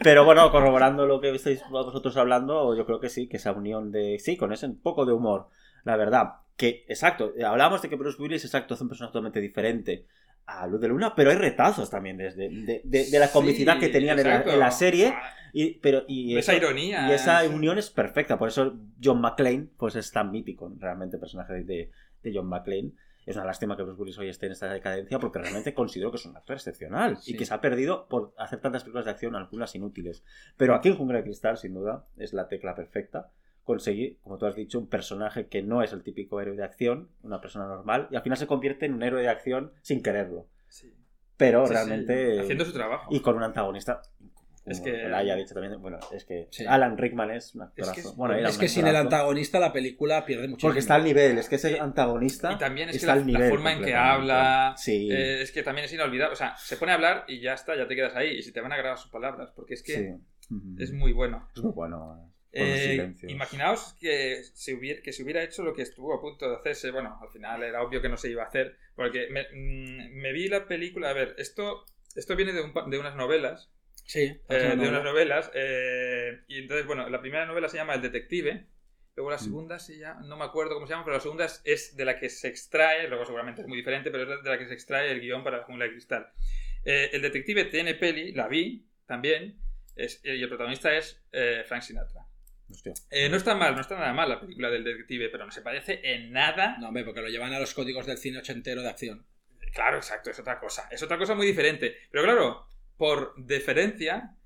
Pero bueno, corroborando lo que estáis vosotros hablando, yo creo que sí, que esa unión de. Sí, con ese poco de humor. La verdad. Que, exacto, hablábamos de que Bruce Willis, exacto, hace un personaje totalmente diferente a Luz de Luna, pero hay retazos también desde, de, de- de la comicidad Sí, que tenían en la, en la serie. Ah, Y, pero, y Esa eso- ironía. y esa es- unión es perfecta. Por eso John McClane pues, es tan mítico, realmente, el personaje de, de John McClane. Es una lástima que Bruce Willis hoy esté en esta decadencia porque realmente considero que es un actor excepcional Sí. y que se ha perdido por hacer tantas películas de acción, algunas inútiles. Pero aquí en Jungla de Cristal, sin duda, es la tecla perfecta. Conseguir, como tú has dicho, un personaje que no es el típico héroe de acción, una persona normal, y al final se convierte en un héroe de acción sin quererlo. Sí. Pero Sí, sí, realmente. Haciendo su trabajo. Y con un antagonista. Es que- la haya dicho también. Bueno, es que Sí. Alan Rickman es un Es actorazo. que es- bueno, Es que sin el antagonista la película pierde mucho. Porque está al nivel, es que ese antagonista. Y también es que la, forma en que habla. Sí. eh, es que también es inolvidable. O sea, se pone a hablar y ya está, ya te quedas ahí. Y se te van a grabar sus palabras. Porque es que es muy bueno. Es muy bueno. Eh, imaginaos que se, hubiera, que se hubiera hecho lo que estuvo a punto de hacerse. Bueno, al final era obvio que no se iba a hacer. Porque me, mm, me vi la película. A ver, esto, esto viene de, un pa- de unas novelas. Sí, eh, una de novela. unas novelas. eh, y entonces, bueno, la primera novela se llama El Detective. Luego Mm. la segunda se llama, no me acuerdo cómo se llama, pero la segunda es, es de la que se extrae, luego seguramente es muy diferente, pero es de la que se extrae el guion para la jungla de cristal. Eh, el detective tiene peli, la vi también, es- y el protagonista es eh, Frank Sinatra. Eh, no está mal, no está nada mal la película del detective, pero no se parece en nada. No, hombre, porque lo llevan a los códigos del cine ochentero de acción. Claro, exacto, es otra cosa. Es otra cosa muy diferente. Pero claro, por deferencia,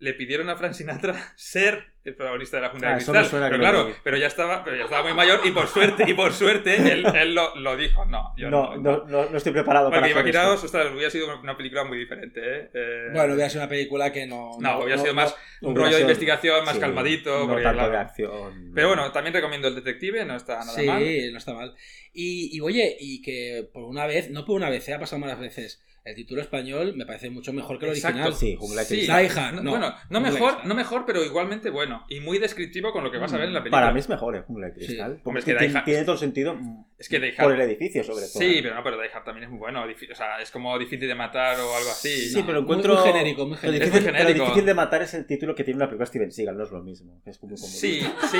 le pidieron a Frank Sinatra ser el protagonista de la Junta Ah, de eso Cristal. me suena Pero que claro, vi. pero ya estaba, pero ya estaba muy mayor y por suerte, y por suerte, él, él lo, lo dijo. No, yo No, no. no, no, no estoy preparado para imaginaos, esto. ostras, hubiera sido una película muy diferente, ¿eh? Eh, Bueno, hubiera sido una película que no. No, hubiera sido más un rollo de investigación, más sí, calmadito. No porque, tanto claro. de acción. Pero bueno, también recomiendo El Detective, no está nada Sí, mal. no está mal. Y, y, oye, y que por una vez, no por una vez, eh, ha pasado malas veces. El título español me parece mucho mejor que el Exacto. original. Sí, Jungla Sí. Cristal. Die Hard, No, no. bueno, no Jungla mejor, Cristal. no mejor, pero igualmente bueno. Y muy descriptivo con lo que vas a ver en la película. Para mí es mejor el Jungla de Cristal. Sí. Porque es que tiene, tiene todo el sentido Es que Die por el edificio, sobre todo. Sí, pero no, pero Die Hard también es muy bueno. O sea, es como difícil de matar o algo así. Sí, No, pero muy- encuentro. muy genérico, muy Lo genérico. difícil, Es muy pero genérico. difícil de matar es el título que tiene una película Steven Seagal, no es lo mismo. Es como, como Sí, sí,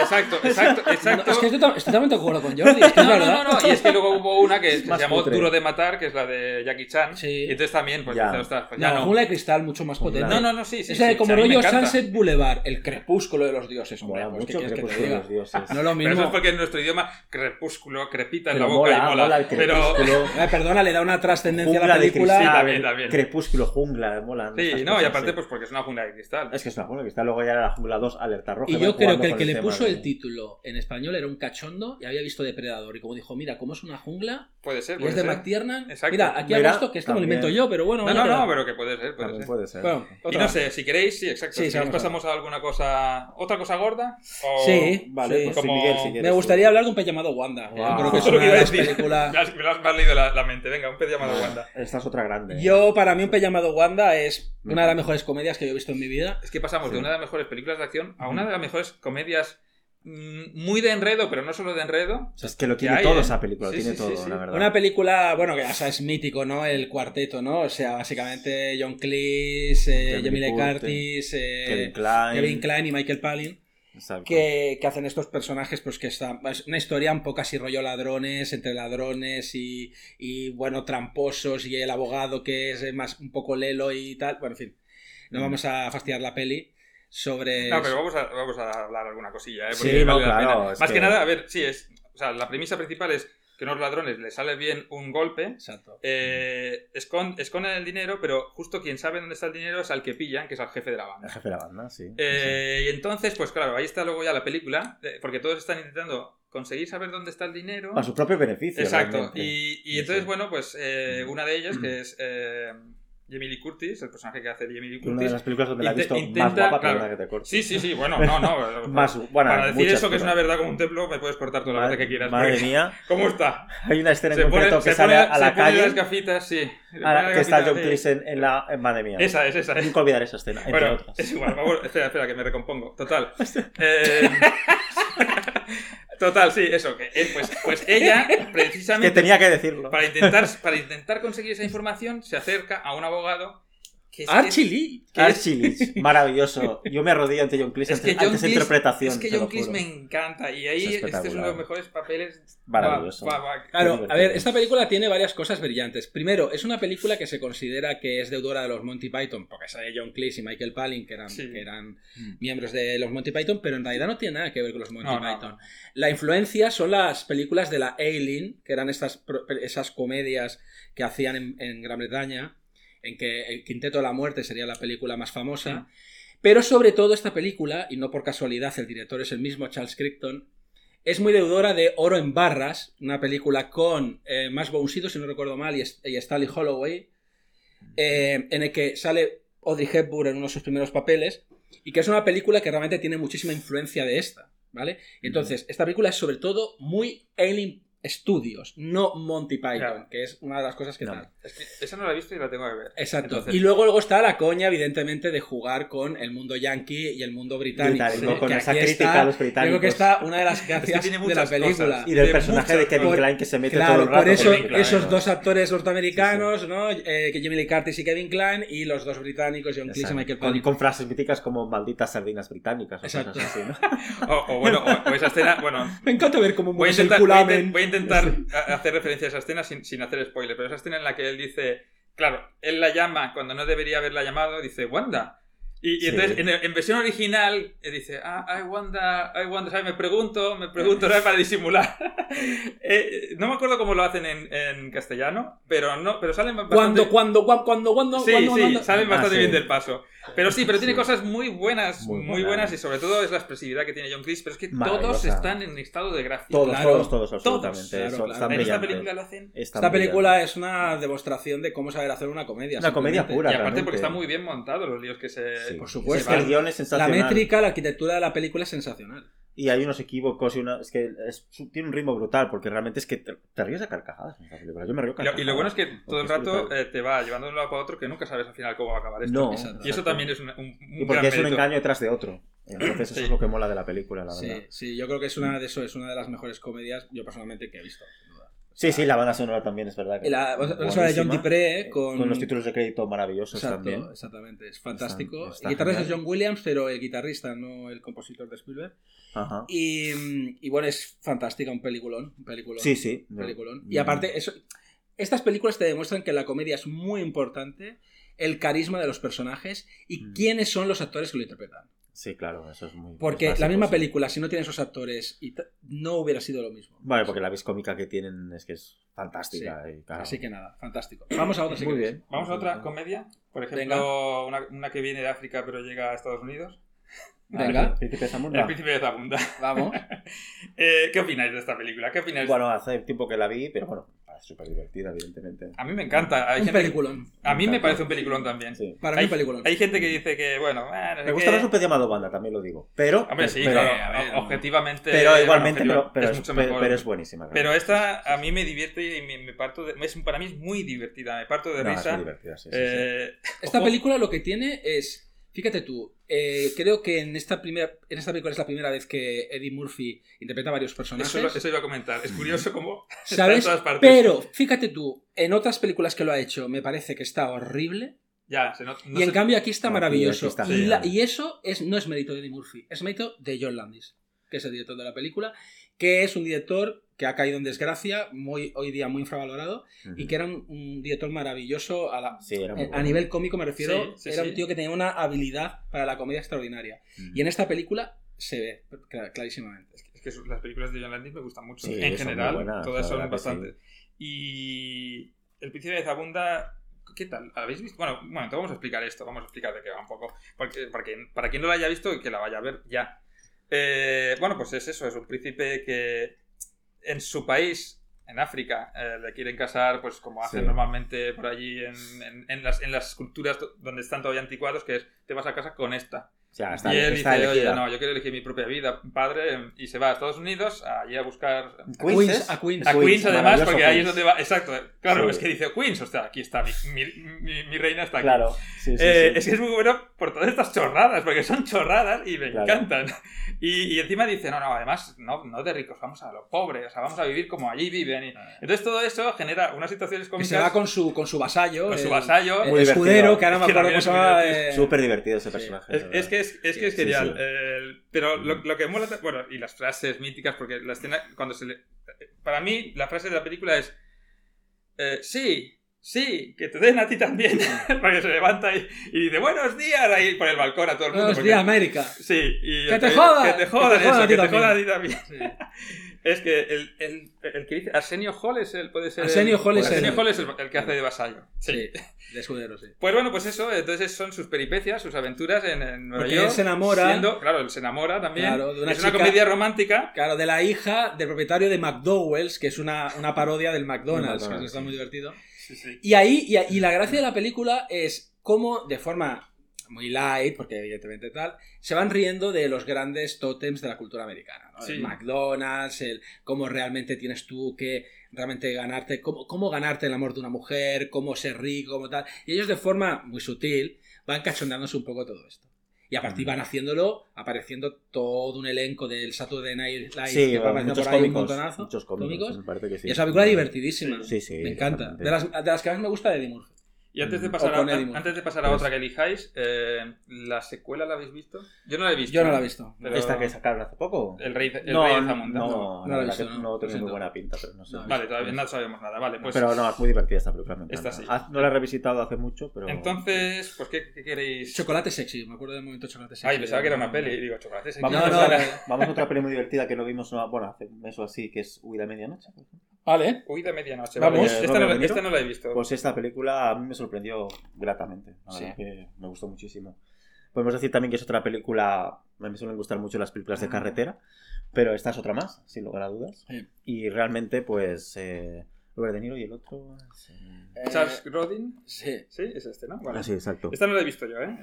exacto, exacto, No, exacto. es que estoy, to- estoy totalmente de acuerdo con Jordi, es que es No, no, no, no, y es que luego hubo una que se más llamó. Duro de Matar, que es la de Jackie Chan. Sí. Y entonces también, pues, Ya. dices, pues ya No, no. Jungla de Cristal mucho más potente. No, no, no, sí, sí. o sea, sí, como rollo. Sunset Boulevard, el crepúsculo de los dioses, hombre. Mola pues, ¿qué mucho quieres que te Crepúsculo de los dioses. No lo Pero eso mismo. es porque en nuestro idioma crepúsculo, crepita en la Pero boca mola, y mola. mola el pero crepúsculo. Eh, perdona, le da una trascendencia a la película. Sí, también, también. Crepúsculo, jungla, mola. Sí, no, y aparte, sí. pues porque es una jungla de cristal. Es que es una jungla de cristal, luego ya era la jungla 2, alerta roja. Y yo creo que el que le puso el título en español era un cachondo y había visto Depredador. Y como dijo, mira, como es una jungla Puede ser, y es de. McTiernan. Exacto. Mira, aquí Mira, hago que esto me lo invento yo, pero bueno. No, no, no, pero que puede ser, puede ser. puede ser. Bueno, Y no sé, si queréis, sí, exacto. Sí, si nos pasamos a alguna cosa, otra cosa gorda. O... Sí, Vale, sí. pues Como- Miguel, si quieres Me tú. gustaría hablar de un pez llamado Wanda. Wow. Yo creo que es una de las películas. Me lo has- leído la, la mente. Venga, un pez llamado Wanda. Esta es otra grande. Yo, para mí, un pez llamado Wanda es una de las mejores comedias que yo he visto en mi vida. Es que pasamos de una de las mejores películas de acción a una de las mejores comedias muy de enredo, pero no solo de enredo. O sea, es que lo que tiene hay, todo ¿eh? esa película, Sí, lo tiene sí, todo, sí, sí. la verdad. Una película, bueno, que o sea, es mítico, ¿no? El cuarteto, ¿no? O sea, básicamente John Cleese, eh, Jamie Curtis, eh, Kevin Klein. Kevin Klein y Michael Palin. Exacto. que, que hacen estos personajes, pues que está. Es una historia un poco así rollo ladrones, entre ladrones y, y bueno, tramposos, y el abogado que es más un poco lelo y tal. Bueno, en fin. No Mm. vamos a fastidiar la peli sobre. No, pero vamos a, vamos a hablar alguna cosilla, ¿eh? Sí, Porque no, vale la claro, Más que... que- nada, a ver, sí, es. O sea, la premisa principal es que a unos ladrones les sale bien un golpe. Exacto. eh, escon- esconden el dinero, pero justo quien sabe dónde está el dinero es al que pillan, que es al jefe de la El banda. jefe de la banda, sí. Eh, y entonces, pues claro, ahí está luego ya la película, eh, porque todos están intentando conseguir saber dónde está el dinero. Para su propio beneficio. Exacto. realmente. Y, y Sí, entonces, sí. bueno, pues eh, una de ellas, que es Jamie Lee Curtis, el personaje que hace Jamie Lee Una de Curtis. las películas donde la he visto más intenta- guapa, claro. que te corte. Sí, sí, sí, bueno, no, no. Más, bueno, para decir eso que es una verdad como un templo, me puedes cortar toda la Madre, que quieras. madre mía, ¿Cómo está? hay una escena en Se pone, concreto que sale pone- a la se pone calle, las gafitas, sí. Pone las que está John. Cleese en, en la... en- madre mía. Esa es, esa es. Nunca olvidar esa escena, entre Bueno, otras. es igual, por favor, espera, espera, que me recompongo. Total. Eh, Total, sí, eso. Que, eh, pues, pues ella, Que precisamente, tenía que decirlo. para, intentar, para intentar conseguir esa información, se acerca a un abogado que es, Archie Lee. que es- Archie Leach, maravilloso. Yo me arrodillo ante John Cleese es que ante, esa interpretación. Es que John Cleese me encanta y ahí Es este es uno de los mejores papeles. Maravilloso. Va, va, va. Claro, a ver, esta película tiene varias cosas brillantes. Primero, es una película que se considera que es deudora de los Monty Python, porque sale John Cleese y Michael Palin, que eran, Sí. que eran Mm. miembros de los Monty Python, pero en realidad no tiene nada que ver con los Monty No, Python. no. La influencia son las películas de la Aileen, que eran estas, esas comedias que hacían en, en Gran Bretaña, en que El Quinteto de la Muerte sería la película más famosa. Pero sobre todo esta película, y no por casualidad el director es el mismo Charles Crichton, es muy deudora de Oro en Barras, una película con eh, von Sydow, si no recuerdo mal, y, y Stanley Holloway, eh, en el que sale Audrey Hepburn en uno de sus primeros papeles, y que es una película que realmente tiene muchísima influencia de esta, ¿vale? Entonces, esta película es sobre todo muy Alien Studios, no Monty Python, Claro. que es una de las cosas que No. tal. Es que esa no la he visto y la tengo que ver. Exacto. Entonces- Y luego, luego está la coña, evidentemente, de jugar con el mundo yankee y el mundo británico. Británico, ¿no? con Que esa crítica está- a los Yo creo británicos. que está una de las gracias tiene de la película. cosas. Y del de personaje muchas de Kevin cosas. Klein que se mete Claro, todo el rato. por eso Kevin esos ¿no? dos actores norteamericanos, ¿no? Eh, que Jimmy Lee Curtis y Kevin Klein, y los dos británicos, John Cleese y. Michael con, con frases míticas como malditas sardinas británicas o Exacto. cosas así, ¿no? O, o bueno, o, o esa escena, bueno, Me encanta ver cómo mueves el culamen. Intentar hacer referencia a esa escena sin, sin hacer spoiler, pero esa escena en la que él dice, claro, él la llama cuando no debería haberla llamado, dice, Wanda. Y, y Sí. entonces, en, en versión original, eh, dice, ah, I wonder, I wonder, ¿sabes? Me pregunto, me pregunto, ¿sabes? Para disimular. Eh, no me acuerdo cómo lo hacen en, en castellano, pero no, pero salen bastante... Cuando, cuando, cuando, cuando, cuando, Sí, cuando, sí, cuando- salen Ah, bastante sí. bien del paso. Pero sí, pero tiene Sí. cosas muy buenas, muy, Muy buenas. buenas. y sobre todo es la expresividad que tiene John Cleese, pero es que todos están en estado de gracia. Todos, Claro. todos, todos, absolutamente. claro, Son- claro. están en esta película lo hacen Están Esta película brillantes. es una demostración de cómo saber hacer una comedia. Una comedia pura. Y aparte realmente. porque está muy bien montado los líos que se... Sí. Por Es supuesto. el guion es La sensacional. métrica, la arquitectura de la película es sensacional. Y hay unos equívocos y una. Es que es- tiene un ritmo brutal, porque realmente es que te, te ríes a carcajadas en. Yo me río a Y lo, y lo bueno es que carcajadas, todo el rato eh, te va llevando de un lado para otro que nunca sabes al final cómo va a acabar esto. No, y eso también es un, un, un Y gran porque es un mérito. engaño detrás de otro. Entonces, eso Sí. es lo que mola de la película, la Sí, verdad. sí, yo creo que es una de eso, es una de las mejores comedias, yo personalmente, que he visto. sin duda. Sí, sí, la banda sonora también es verdad. que la banda sonora de John. Dupré Eh, con, los títulos de crédito maravillosos Exacto, también. exactamente, es fantástico. Está- está el guitarrista es. John Williams, pero el guitarrista, no el compositor de Spielberg. Ajá. Y, mm, y bueno, es fantástica, un peliculón. Un peliculón. Sí, sí. un peliculón. Y aparte, eso, estas películas te demuestran que la comedia es muy importante, el carisma de los personajes y Mm. quiénes son los actores que lo interpretan. Sí, claro, eso es muy. Porque es la misma sí. película, si no tiene esos actores, y no hubiera sido lo mismo. Vale, porque la vis cómica que tienen es que es fantástica. y, claro. Así que nada, fantástico. Vamos a otra si Muy bien. Vamos a otra comedia. Por ejemplo, una, una que viene de África pero llega a Estados Unidos. Venga, Príncipe Zamunda. El príncipe de Zamunda. vamos. Eh, ¿Qué opináis de esta película? ¿Qué opináis? Bueno, hace tiempo que la vi, pero bueno, súper divertida, evidentemente. A mí me encanta. Hay Un gente- peliculón. A mí me parece un peliculón también. Sí. Para mí, hay, un peliculón. hay gente que dice que, bueno, eh, no sé Me gusta qué. más un pez llamado banda, también lo digo. Pero. Hombre, sí, pero, claro, a ver, objetivamente. pero igualmente, pero, pero es, mucho pe- mejor. pero es buenísima. Pero esta a mí me divierte y me, me parto de, es, para mí es muy divertida, me parto de No, es risa. muy divertida, sí, sí, sí. Eh, Esta ojo, película lo que tiene es. Fíjate tú, eh, creo que en esta, primera, en esta película es la primera vez que Eddie Murphy interpreta varios personajes. Eso, iba a comentar. Es curioso cómo está en ¿Sabes? todas partes. Pero, fíjate tú, en otras películas que lo ha hecho me parece que está horrible. Ya, se not- no y en se- cambio aquí está maravilloso. aquí está y, la- y eso es, no es mérito de Eddie Murphy, es mérito de John Landis, que es el director de la película, que es un director que ha caído en desgracia, muy, hoy día muy infravalorado, y Ujú. que era un, un director maravilloso a, la- Sí, eh, a bueno. nivel cómico, me refiero. Sí, sí, era sí. un tío que tenía una habilidad para la comedia extraordinaria. Ujú. Y en esta película se ve clar- clarísimamente. Es que su- las películas de John Landis me gustan mucho. Sí, en general, buenas, todas son que bastante. Y El Príncipe de Zabunda, ¿qué tal? ¿Habéis visto? Bueno, bueno, te vamos a explicar esto, vamos a explicar de qué va un poco. Porque, para, quien, para quien no lo haya visto, que la vaya a ver ya. Eh, bueno, pues es eso, es un príncipe que en su país, en África, eh, le quieren casar, pues como hacen Sí. normalmente por allí en, en- en las, en las culturas donde están todavía anticuados, que es, te vas a casa con esta. Sea, está, y él está dice, oye, elegida. no, yo quiero elegir mi propia vida, padre, y se va a Estados Unidos, allí a buscar Queens, Queens, a Queens. a Queens, además, porque ahí es Queens. donde va. Exacto, claro, Sí. es que dice Queens, o sea, aquí está, mi, mi- mi- mi reina está aquí. Claro, sí, sí, Eh, sí. Es que es muy bueno por todas estas chorradas, porque son chorradas y me Claro. encantan. Y, y encima dice, no, no, además, no, no de ricos, vamos a lo pobre, o sea, vamos a vivir como allí viven. Y- entonces todo eso genera unas situaciones cómicas se va con su, con su vasallo. con su el- vasallo. El escudero, divertido. que ahora me acuerdo cómo se llama. divertido. eh, Súper divertido ese sí. personaje. Es, que es, es que es genial. sí. El- pero lo, lo que mola, bueno, y las frases míticas, porque la escena, cuando se le. Para mí, la frase de la película es. eh, sí, sí, que te den a ti también. porque se levanta y, y dice, buenos días, ahí por el balcón a todo el mundo. Buenos días, América. Sí, y ¡Que te eh, jodan! Que te jodan, Que te jodan eso, a ti que te jodan a ti también. Sí. Es que el, el, el que dice Arsenio Hall es el, puede ser. Arsenio Hall es Arsenio el- Hall es el, el que hace de vasallo. Sí, de escudero, sí. Pues bueno, pues eso, entonces son sus peripecias, sus aventuras en, en Nueva Porque York. él se enamora. siendo- claro, él se enamora también. Claro, de una es una comedia romántica. Claro, de la hija del propietario de McDowell's, que es una, una parodia del McDonald's, Del McDonald's, que está sí. muy divertido. Sí, sí. Y ahí, y, y la gracia de la película es cómo, de forma muy light, porque evidentemente tal, se van riendo de los grandes tótems de la cultura americana. ¿no? Sí. El McDonald's, el cómo realmente tienes tú que realmente ganarte, cómo, cómo ganarte el amor de una mujer, cómo ser rico, cómo tal. Y ellos de forma muy sutil van cachondándose un poco todo esto. Y a partir Mm. van haciéndolo, apareciendo todo un elenco del Saturday Night Live Sí, que va apareciendo muchos por ahí un cómicos. montonazo. Muchos cómicos. me parece que sí. Y es una película divertidísima. Sí, sí. Me encanta. De las, de las que más me gusta de Eddie Murphy. Y antes de Mm. pasar, a, antes de pasar a Pues- otra que elijáis, eh, ¿la secuela la habéis visto? Yo no la he visto. Yo no la he visto. Pero- ¿Esta que sacaron hace poco? El Rey, el no, rey de no, Zamunda. no, No la la visto, que no. no tiene muy buena pinta, pero no sé. No. Vale, todavía no sabemos nada. Vale, pues. pero no, es muy divertida esta película. Me Esta sí. Ah, No la he revisitado hace mucho, pero. Entonces, pues, ¿qué, qué queréis? Chocolate sexy, me acuerdo del momento chocolate sexy. Ay, pensaba que era una peli. y Digo, chocolate. sexy. Vamos, No, a no, otra, no. vamos a otra peli muy divertida que no vimos no, bueno, hace un mes o así, que es Huida a Medianoche. Vale. De medianoche. Vamos. No, esta no la he visto. Pues esta película a mí me sorprendió gratamente. La Sí. verdad que me gustó muchísimo. Podemos decir también que es otra película. A mí me suelen gustar mucho las películas de carretera, pero esta es otra más, sin lugar a dudas. Sí. Y realmente, pues. Eh, Robert De Niro y el otro. es, eh, Charles Rodin. Sí. Sí, es este, ¿no? Vale. Ah, sí, exacto. Esta no la he visto yo, ¿eh?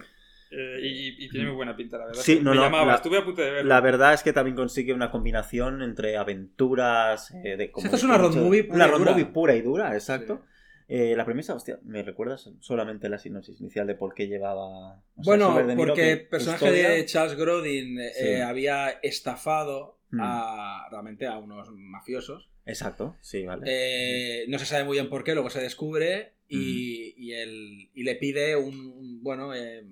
Eh, y, y tiene muy buena pinta, la verdad. Sí, no, Me no, llamaba, la- estuve a punto de verlo. La verdad es que también consigue una combinación entre aventuras, eh, de como Esta es una road movie pura una road movie pura y dura, exacto. Eh, la premisa, hostia, ¿me recuerdas solamente la sinopsis inicial de por qué llevaba... o sea, Bueno, De porque el personaje historia? de Charles Grodin eh, Sí. había estafado Mm. a, realmente a unos mafiosos. Exacto, sí, vale. Eh, no se sabe muy bien por qué, luego se descubre Mm. y, y, él- y le pide un, un- bueno, eh,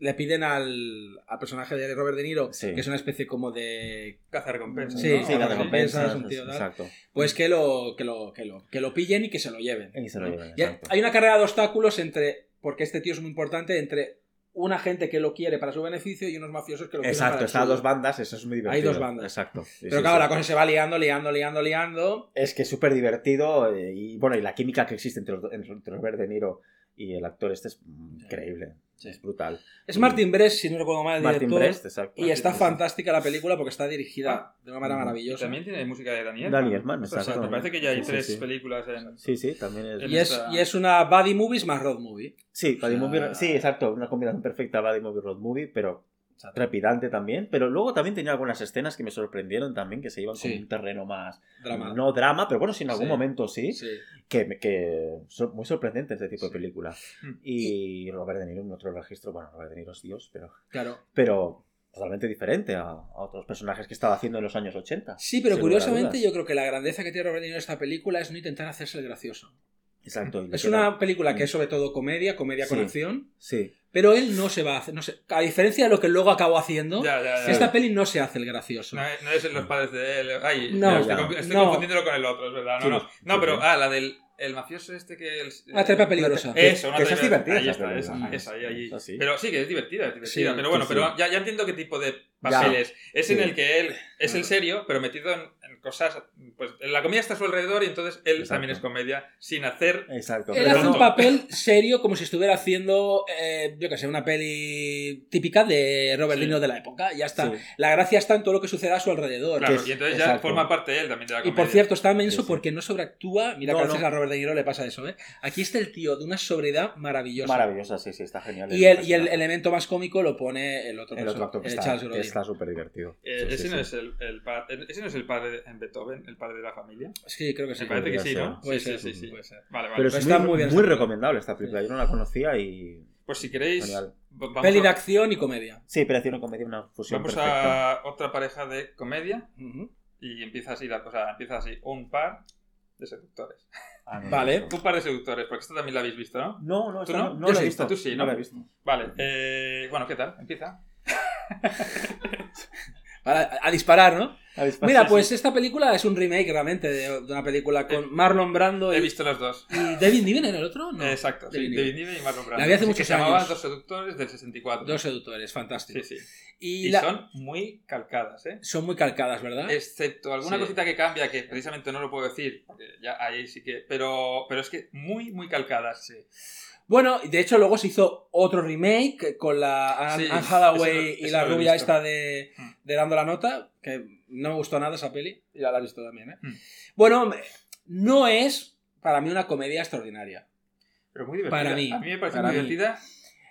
le piden al, al personaje de Robert De Niro, Sí. que es una especie como de... Caza recompensas. Sí, ¿no? sí, sí, Algo la así. recompensa, es un tío tal. exacto. Pues que lo, que lo, que lo, que lo pillen y que se lo lleven. Y se lo ¿no? lleven, Y exacto. hay una carrera de obstáculos entre, porque este tío es muy importante, entre una gente que lo quiere para su beneficio y unos mafiosos que lo quieren Exacto, para el están suyo. dos bandas, eso es muy divertido. dos bandas. Exacto. sí, Pero sí, claro, sí. la cosa se va liando, liando, liando, liando. Es que es súper divertido eh, y bueno, y la química que existe entre, los- entre, Robert De Niro y el actor este es increíble, Sí. es brutal. Es Martin Brest, si no recuerdo mal, el Martin director. Brest, exacto. Y está fantástica la película porque está dirigida Ah. de una manera Mm. maravillosa. También tiene música de Daniel. Danny Elfman, O sea, exacto. me parece que ya hay Sí, tres sí. películas en. Sí, sí, también es... Y es, esta- y es una buddy movies más road movie. Sí, buddy O sea- movie- sí, exacto, una combinación perfecta Buddy Movie Road Movie, pero trepidante también, pero luego también tenía algunas escenas que me sorprendieron también, que se iban Sí. con un terreno más, Drama. no drama, pero bueno, sí en algún Sí. momento sí, Sí. que, que son muy sorprendentes este tipo de películas. Mm. Y Robert De Niro en otro registro, bueno, Robert De Niro es Dios, pero, Claro. pero totalmente diferente a, a otros personajes que estaba haciendo en los años 80. Sí, pero curiosamente yo creo que la grandeza que tiene Robert De Niro en esta película es no intentar hacerse el gracioso. Exacto. Es queda- una película que es sobre todo comedia, comedia con acción, Sí, pero él no se va a hacer, no sé, a diferencia de lo que luego acabó haciendo, Ya, ya, ya. esta peli no se hace el gracioso. No, no es los padres de él. Ay, No, estoy, confundiéndolo con el otro, es verdad. No, Sí, no. sí, no pero, sí. ah, la del el mafioso este que. El, Una trepa peligrosa. Eso, una Que esa es trepa- divertida, Ahí esa está, película. esa, esa, ahí, ahí. esa sí. Pero sí, que es divertida, es divertida. Sí, pero bueno, sí, pero sí. ya, ya entiendo qué tipo de papeles. Es en el que él es el serio, pero metido en, en cosas. Pues la comedia está a su alrededor y entonces él Exacto. también es comedia sin hacer. exacto. Él hace un papel serio como si estuviera haciendo, eh, yo que sé, una peli típica de Robert Sí. De Niro de la época. Ya está. Sí. La gracia está en todo lo que sucede a su alrededor. Claro, es- y entonces ya exacto. forma parte él también de la Y comedia. por cierto, está menso Sí, sí. porque no sobreactúa. Mira No, que a veces no. a Robert De Niro le pasa eso, ¿eh? Aquí está el tío de una sobriedad maravillosa. Maravillosa, sí, sí, está genial. Y el, y el elemento más cómico lo pone el otro, el otro actor que el está, súper divertido. Eh, Sí, sí, ese, no sí. es el, ese no es el padre en Beethoven, el padre de la familia. Sí, creo que sí. Me parece que sí, ¿no? Puede sí, ser, sí, sí, sí. puede ser. Vale, vale. Pero Pues es está muy, muy bien muy esta película. recomendable esta película. Yo no la conocía y. Pues si queréis, vamos, Peli de a, acción y comedia. Sí, pero hacía una comedia, una fusión vamos perfecta. a otra pareja de comedia y empieza así, la, o sea, empieza así, un par de seductores. Ah, no, Vale. Un par de seductores, porque esto también la habéis visto, ¿no? No, no, ¿Tú esta no? no, la he visto. tú sí, no ¿no? la he visto. Vale, eh, bueno, ¿qué tal? Empieza. Para- a disparar, ¿no? ¿La habéis Mira, pues esta película es un remake realmente de, de una película con Marlon Brando He y, visto los dos. y David Niven en el otro. No. Exacto, sí, David David Niven. Y Marlon Brando. La vi hace Sí, muchos se años. Dos seductores del 64. Dos seductores, fantástico. Sí, sí. Y, Y la- son muy calcadas, ¿eh? son muy calcadas, ¿verdad? Excepto alguna Sí. cosita que cambia, que precisamente no lo puedo decir, ya ahí sí que. Pero, pero es que muy, muy calcadas. Sí. Bueno, de hecho luego se hizo otro remake con la Anne Sí, Hathaway y la rubia esta de, Mm. de Dando la Nota, que no me gustó nada esa peli, ya la he visto también, ¿eh? Mm. Bueno, no es para mí una comedia extraordinaria. Pero muy divertida. Para mí, A mí me parece para muy mí. divertida.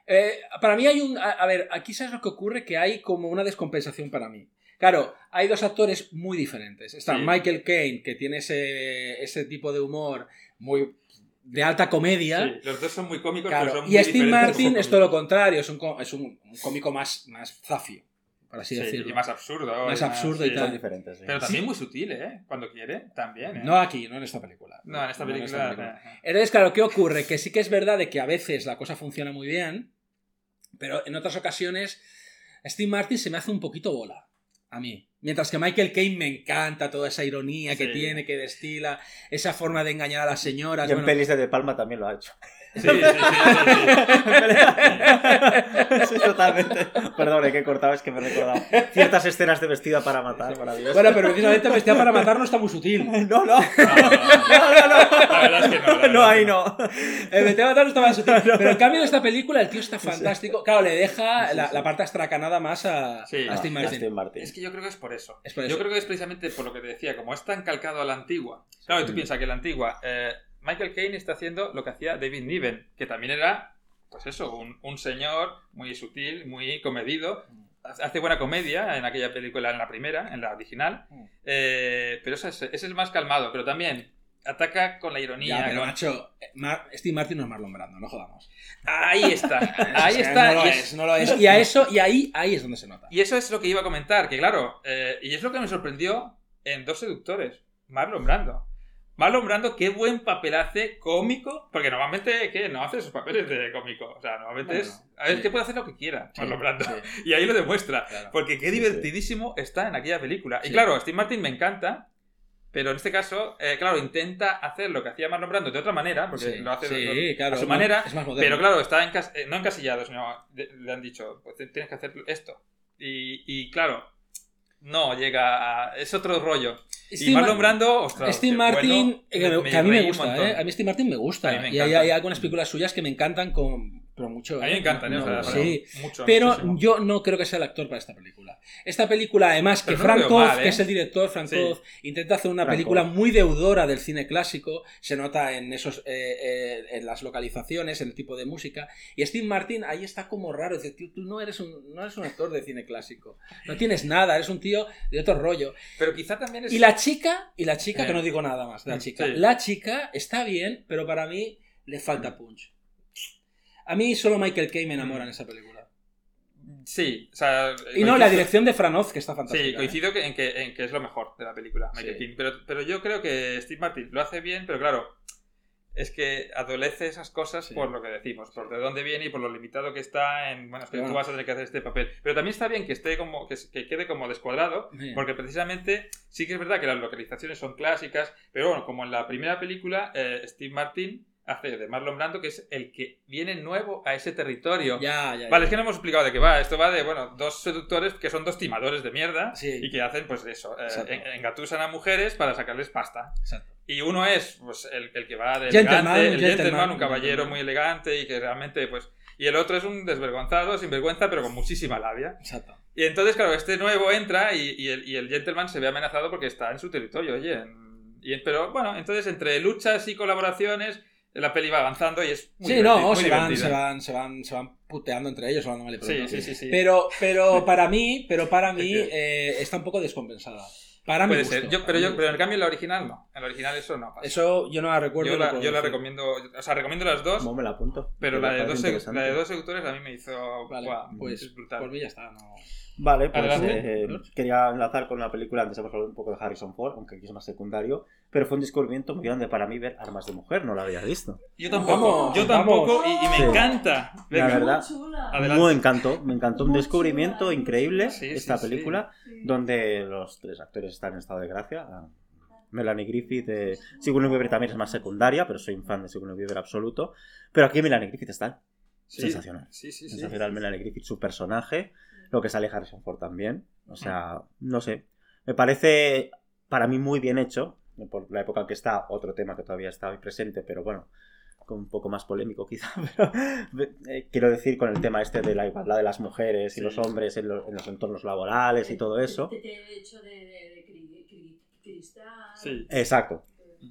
Eh, para mí hay un... A, a ver, aquí sabes lo que ocurre, que hay como una descompensación para mí. Claro, hay dos actores muy diferentes. Está Sí. Michael Caine, que tiene ese, ese tipo de humor muy de alta comedia. Sí, los dos son muy cómicos, Claro, pero son y muy Steve Martin es todo lo contrario, es un, co- es un, cómico más, más zafio, por así Sí, decirlo. y más absurdo. Más y absurdo y sí. tal. Diferentes. sí. Pero también muy sutil, ¿eh? Cuando quiere, también. ¿eh? No aquí, no en esta película. No, en esta película. eh, Entonces, claro, ¿qué ocurre? Que sí que es verdad de que a veces la cosa funciona muy bien, pero en otras ocasiones Steve Martin se me hace un poquito bola. A mí. Mientras que Michael Caine me encanta toda esa ironía que Sí. tiene, que destila, esa forma de engañar a las señoras. Y en bueno. pelis de De Palma también lo ha hecho. Sí, sí, sí, sí, totalmente. Perdón, eh, que he cortado, es que me he recordado ciertas escenas de vestida para matar, maravilloso. Bueno, pero precisamente Bestia para matar no está muy sutil. no, no. No, no, no. La verdad es que no. verdad No, ahí que no. El Vete a matar no estaba sutil. Pero en cambio en esta película el tío está fantástico. Claro, le deja Sí, la, sí. la parte astracanada más a, Sí. a Steve Ah, Martin. Steve Martin. Es que yo creo que es por eso. Es por Yo eso. creo que es precisamente por lo que te decía, como es tan calcado a la antigua. Claro, y tú Mm. piensas que la antigua. eh, Michael Caine está haciendo lo que hacía David Niven, que también era pues eso, un, un señor muy sutil, muy comedido. Hace buena comedia en aquella película, en la primera, en la original. Mm. Eh, pero ese es, ese es el más calmado. Pero también ataca con la ironía. Ya, pero con- macho, eh, Mar- Steve Martin no es Marlon Brando, no jodamos. Ahí está. Ahí O sea, está. No lo y es, es- no lo es. Y a eso, y ahí, ahí es donde se nota. Y eso es lo que iba a comentar, que claro, eh, y es lo que me sorprendió en Dos Seductores, Marlon Brando. Marlon Brando, qué buen papel hace cómico, porque normalmente ¿qué? no hace esos papeles de cómico. O sea, normalmente Bueno, es. A ver, sí. que puede hacer lo que quiera, Sí, Marlon Brando. sí, Y ahí lo demuestra. claro. Porque qué divertidísimo está en aquella película. Y claro, Steve Martin me encanta, pero en este caso, eh, claro, intenta hacer lo que hacía Marlon Brando de otra manera, porque lo hace de- claro, a su más- manera. es más moderno. Pero claro, está encas- eh, no encasillado, sino de- le han dicho, pues tienes que hacer esto. Y, y claro, no llega a... Es otro rollo. Y Steve Marlon Ma- Brando, ostras, Steve Martin, bueno, que, que a mí me gusta. ¿eh? A mí Steve Martin me gusta. Me y hay, hay algunas películas suyas que me encantan con... Pero mucho, A mí me ¿eh? encantan, ¿eh? O No, sea, sí. mucho, Pero muchísimo. yo no creo que sea el actor para esta película. Esta película, además, que no Frank Oz, mal, ¿eh? que es el director, Frank Sí. Oz, intenta hacer una Frank película Oz. muy deudora del cine clásico. Se nota en esos eh, eh, en las localizaciones, en el tipo de música. Y Steve Martin ahí está como raro. Dice, tío, tú no eres, un, no eres un actor de cine clásico. No tienes nada, eres un tío de otro rollo. Pero quizá también es... Y la chica, y la chica, Eh. que no digo nada más de la Mm, chica. sí. La chica está bien, pero para mí le falta punch. A mí solo Michael Caine me enamora en esa película. Sí, o sea... Y no, la dirección de Franoz, que está fantástica. Sí, ¿eh? coincido en, que, en que es lo mejor de la película, Michael Sí. Caine. Pero, pero yo creo que Steve Martin lo hace bien, pero claro, es que adolece esas cosas Sí. por lo que decimos, por de dónde viene y por lo limitado que está en, bueno, es que Bueno. tú vas a tener que hacer este papel. Pero también está bien que esté como, que, que quede como descuadrado, porque precisamente sí que es verdad que las localizaciones son clásicas, pero bueno, como en la primera película, eh, Steve Martin hace de Marlon Brando, que es el que viene nuevo a ese territorio. Ya, ya, ya. Vale, es que no hemos explicado de qué va. Esto va de, bueno, dos seductores que son dos timadores de mierda Sí. y que hacen, pues eso, eh, engatusan a mujeres para sacarles pasta. Exacto. Y uno es, pues, el, el que va de Gentleman, elegante, el un gentleman, gentleman, un caballero muy elegante y que realmente, pues... Y el otro es un desvergonzado, sinvergüenza, pero con muchísima labia. Exacto. Y entonces, claro, este nuevo entra y, y el, y el gentleman se ve amenazado porque está en su territorio, oye. y, pero bueno, entonces entre luchas y colaboraciones, la peli va avanzando y es muy Sí, no, muy se van, se, van, se, van, se van puteando entre ellos, hablando mal y Sí, sí, sí, sí. Pero, pero para mí, pero para mí eh, está un poco descompensada. Para mí. Puede ser. Yo, pero, yo, pero en cambio en la original no. En la original eso no pasa. Eso yo no la recuerdo. yo no la, yo la recomiendo, o sea, recomiendo las dos, ¿Cómo me la apunto? pero Me la de, dos, la de dos seductores a mí me hizo... Vale, pues es brutal. por mí ya está. No... Vale, pues eh, quería enlazar con una película, antes hemos hablado un poco de Harrison Ford, aunque aquí es más secundario, pero fue un descubrimiento muy grande para mí ver Armas de Mujer, no la había visto. Yo tampoco, Vamos, yo tampoco, y, y me Sí. encanta. La verdad. Me encantó, me encantó un descubrimiento increíble Sí, sí, esta película, Sí. donde los tres actores están en estado de gracia. Ah, Melanie Griffith, eh, Sigourney Weaver también es más secundaria, pero soy un fan de Sigourney Weaver absoluto. Pero aquí Melanie Griffith está Sí, sensacional. Sí, sí, sí. sensacional Melanie Griffith, su personaje, lo que sale Harrison Ford también. O sea, no sé. Me parece para mí muy bien hecho, por la época en que está, otro tema que todavía está muy presente, pero bueno, con un poco más polémico quizá. Pero, eh, quiero decir con el tema este de la igualdad de las mujeres y Sí. los hombres en, lo- en los entornos laborales y todo eso. He hecho de, de, de cri- cri- cristal. Sí. Exacto.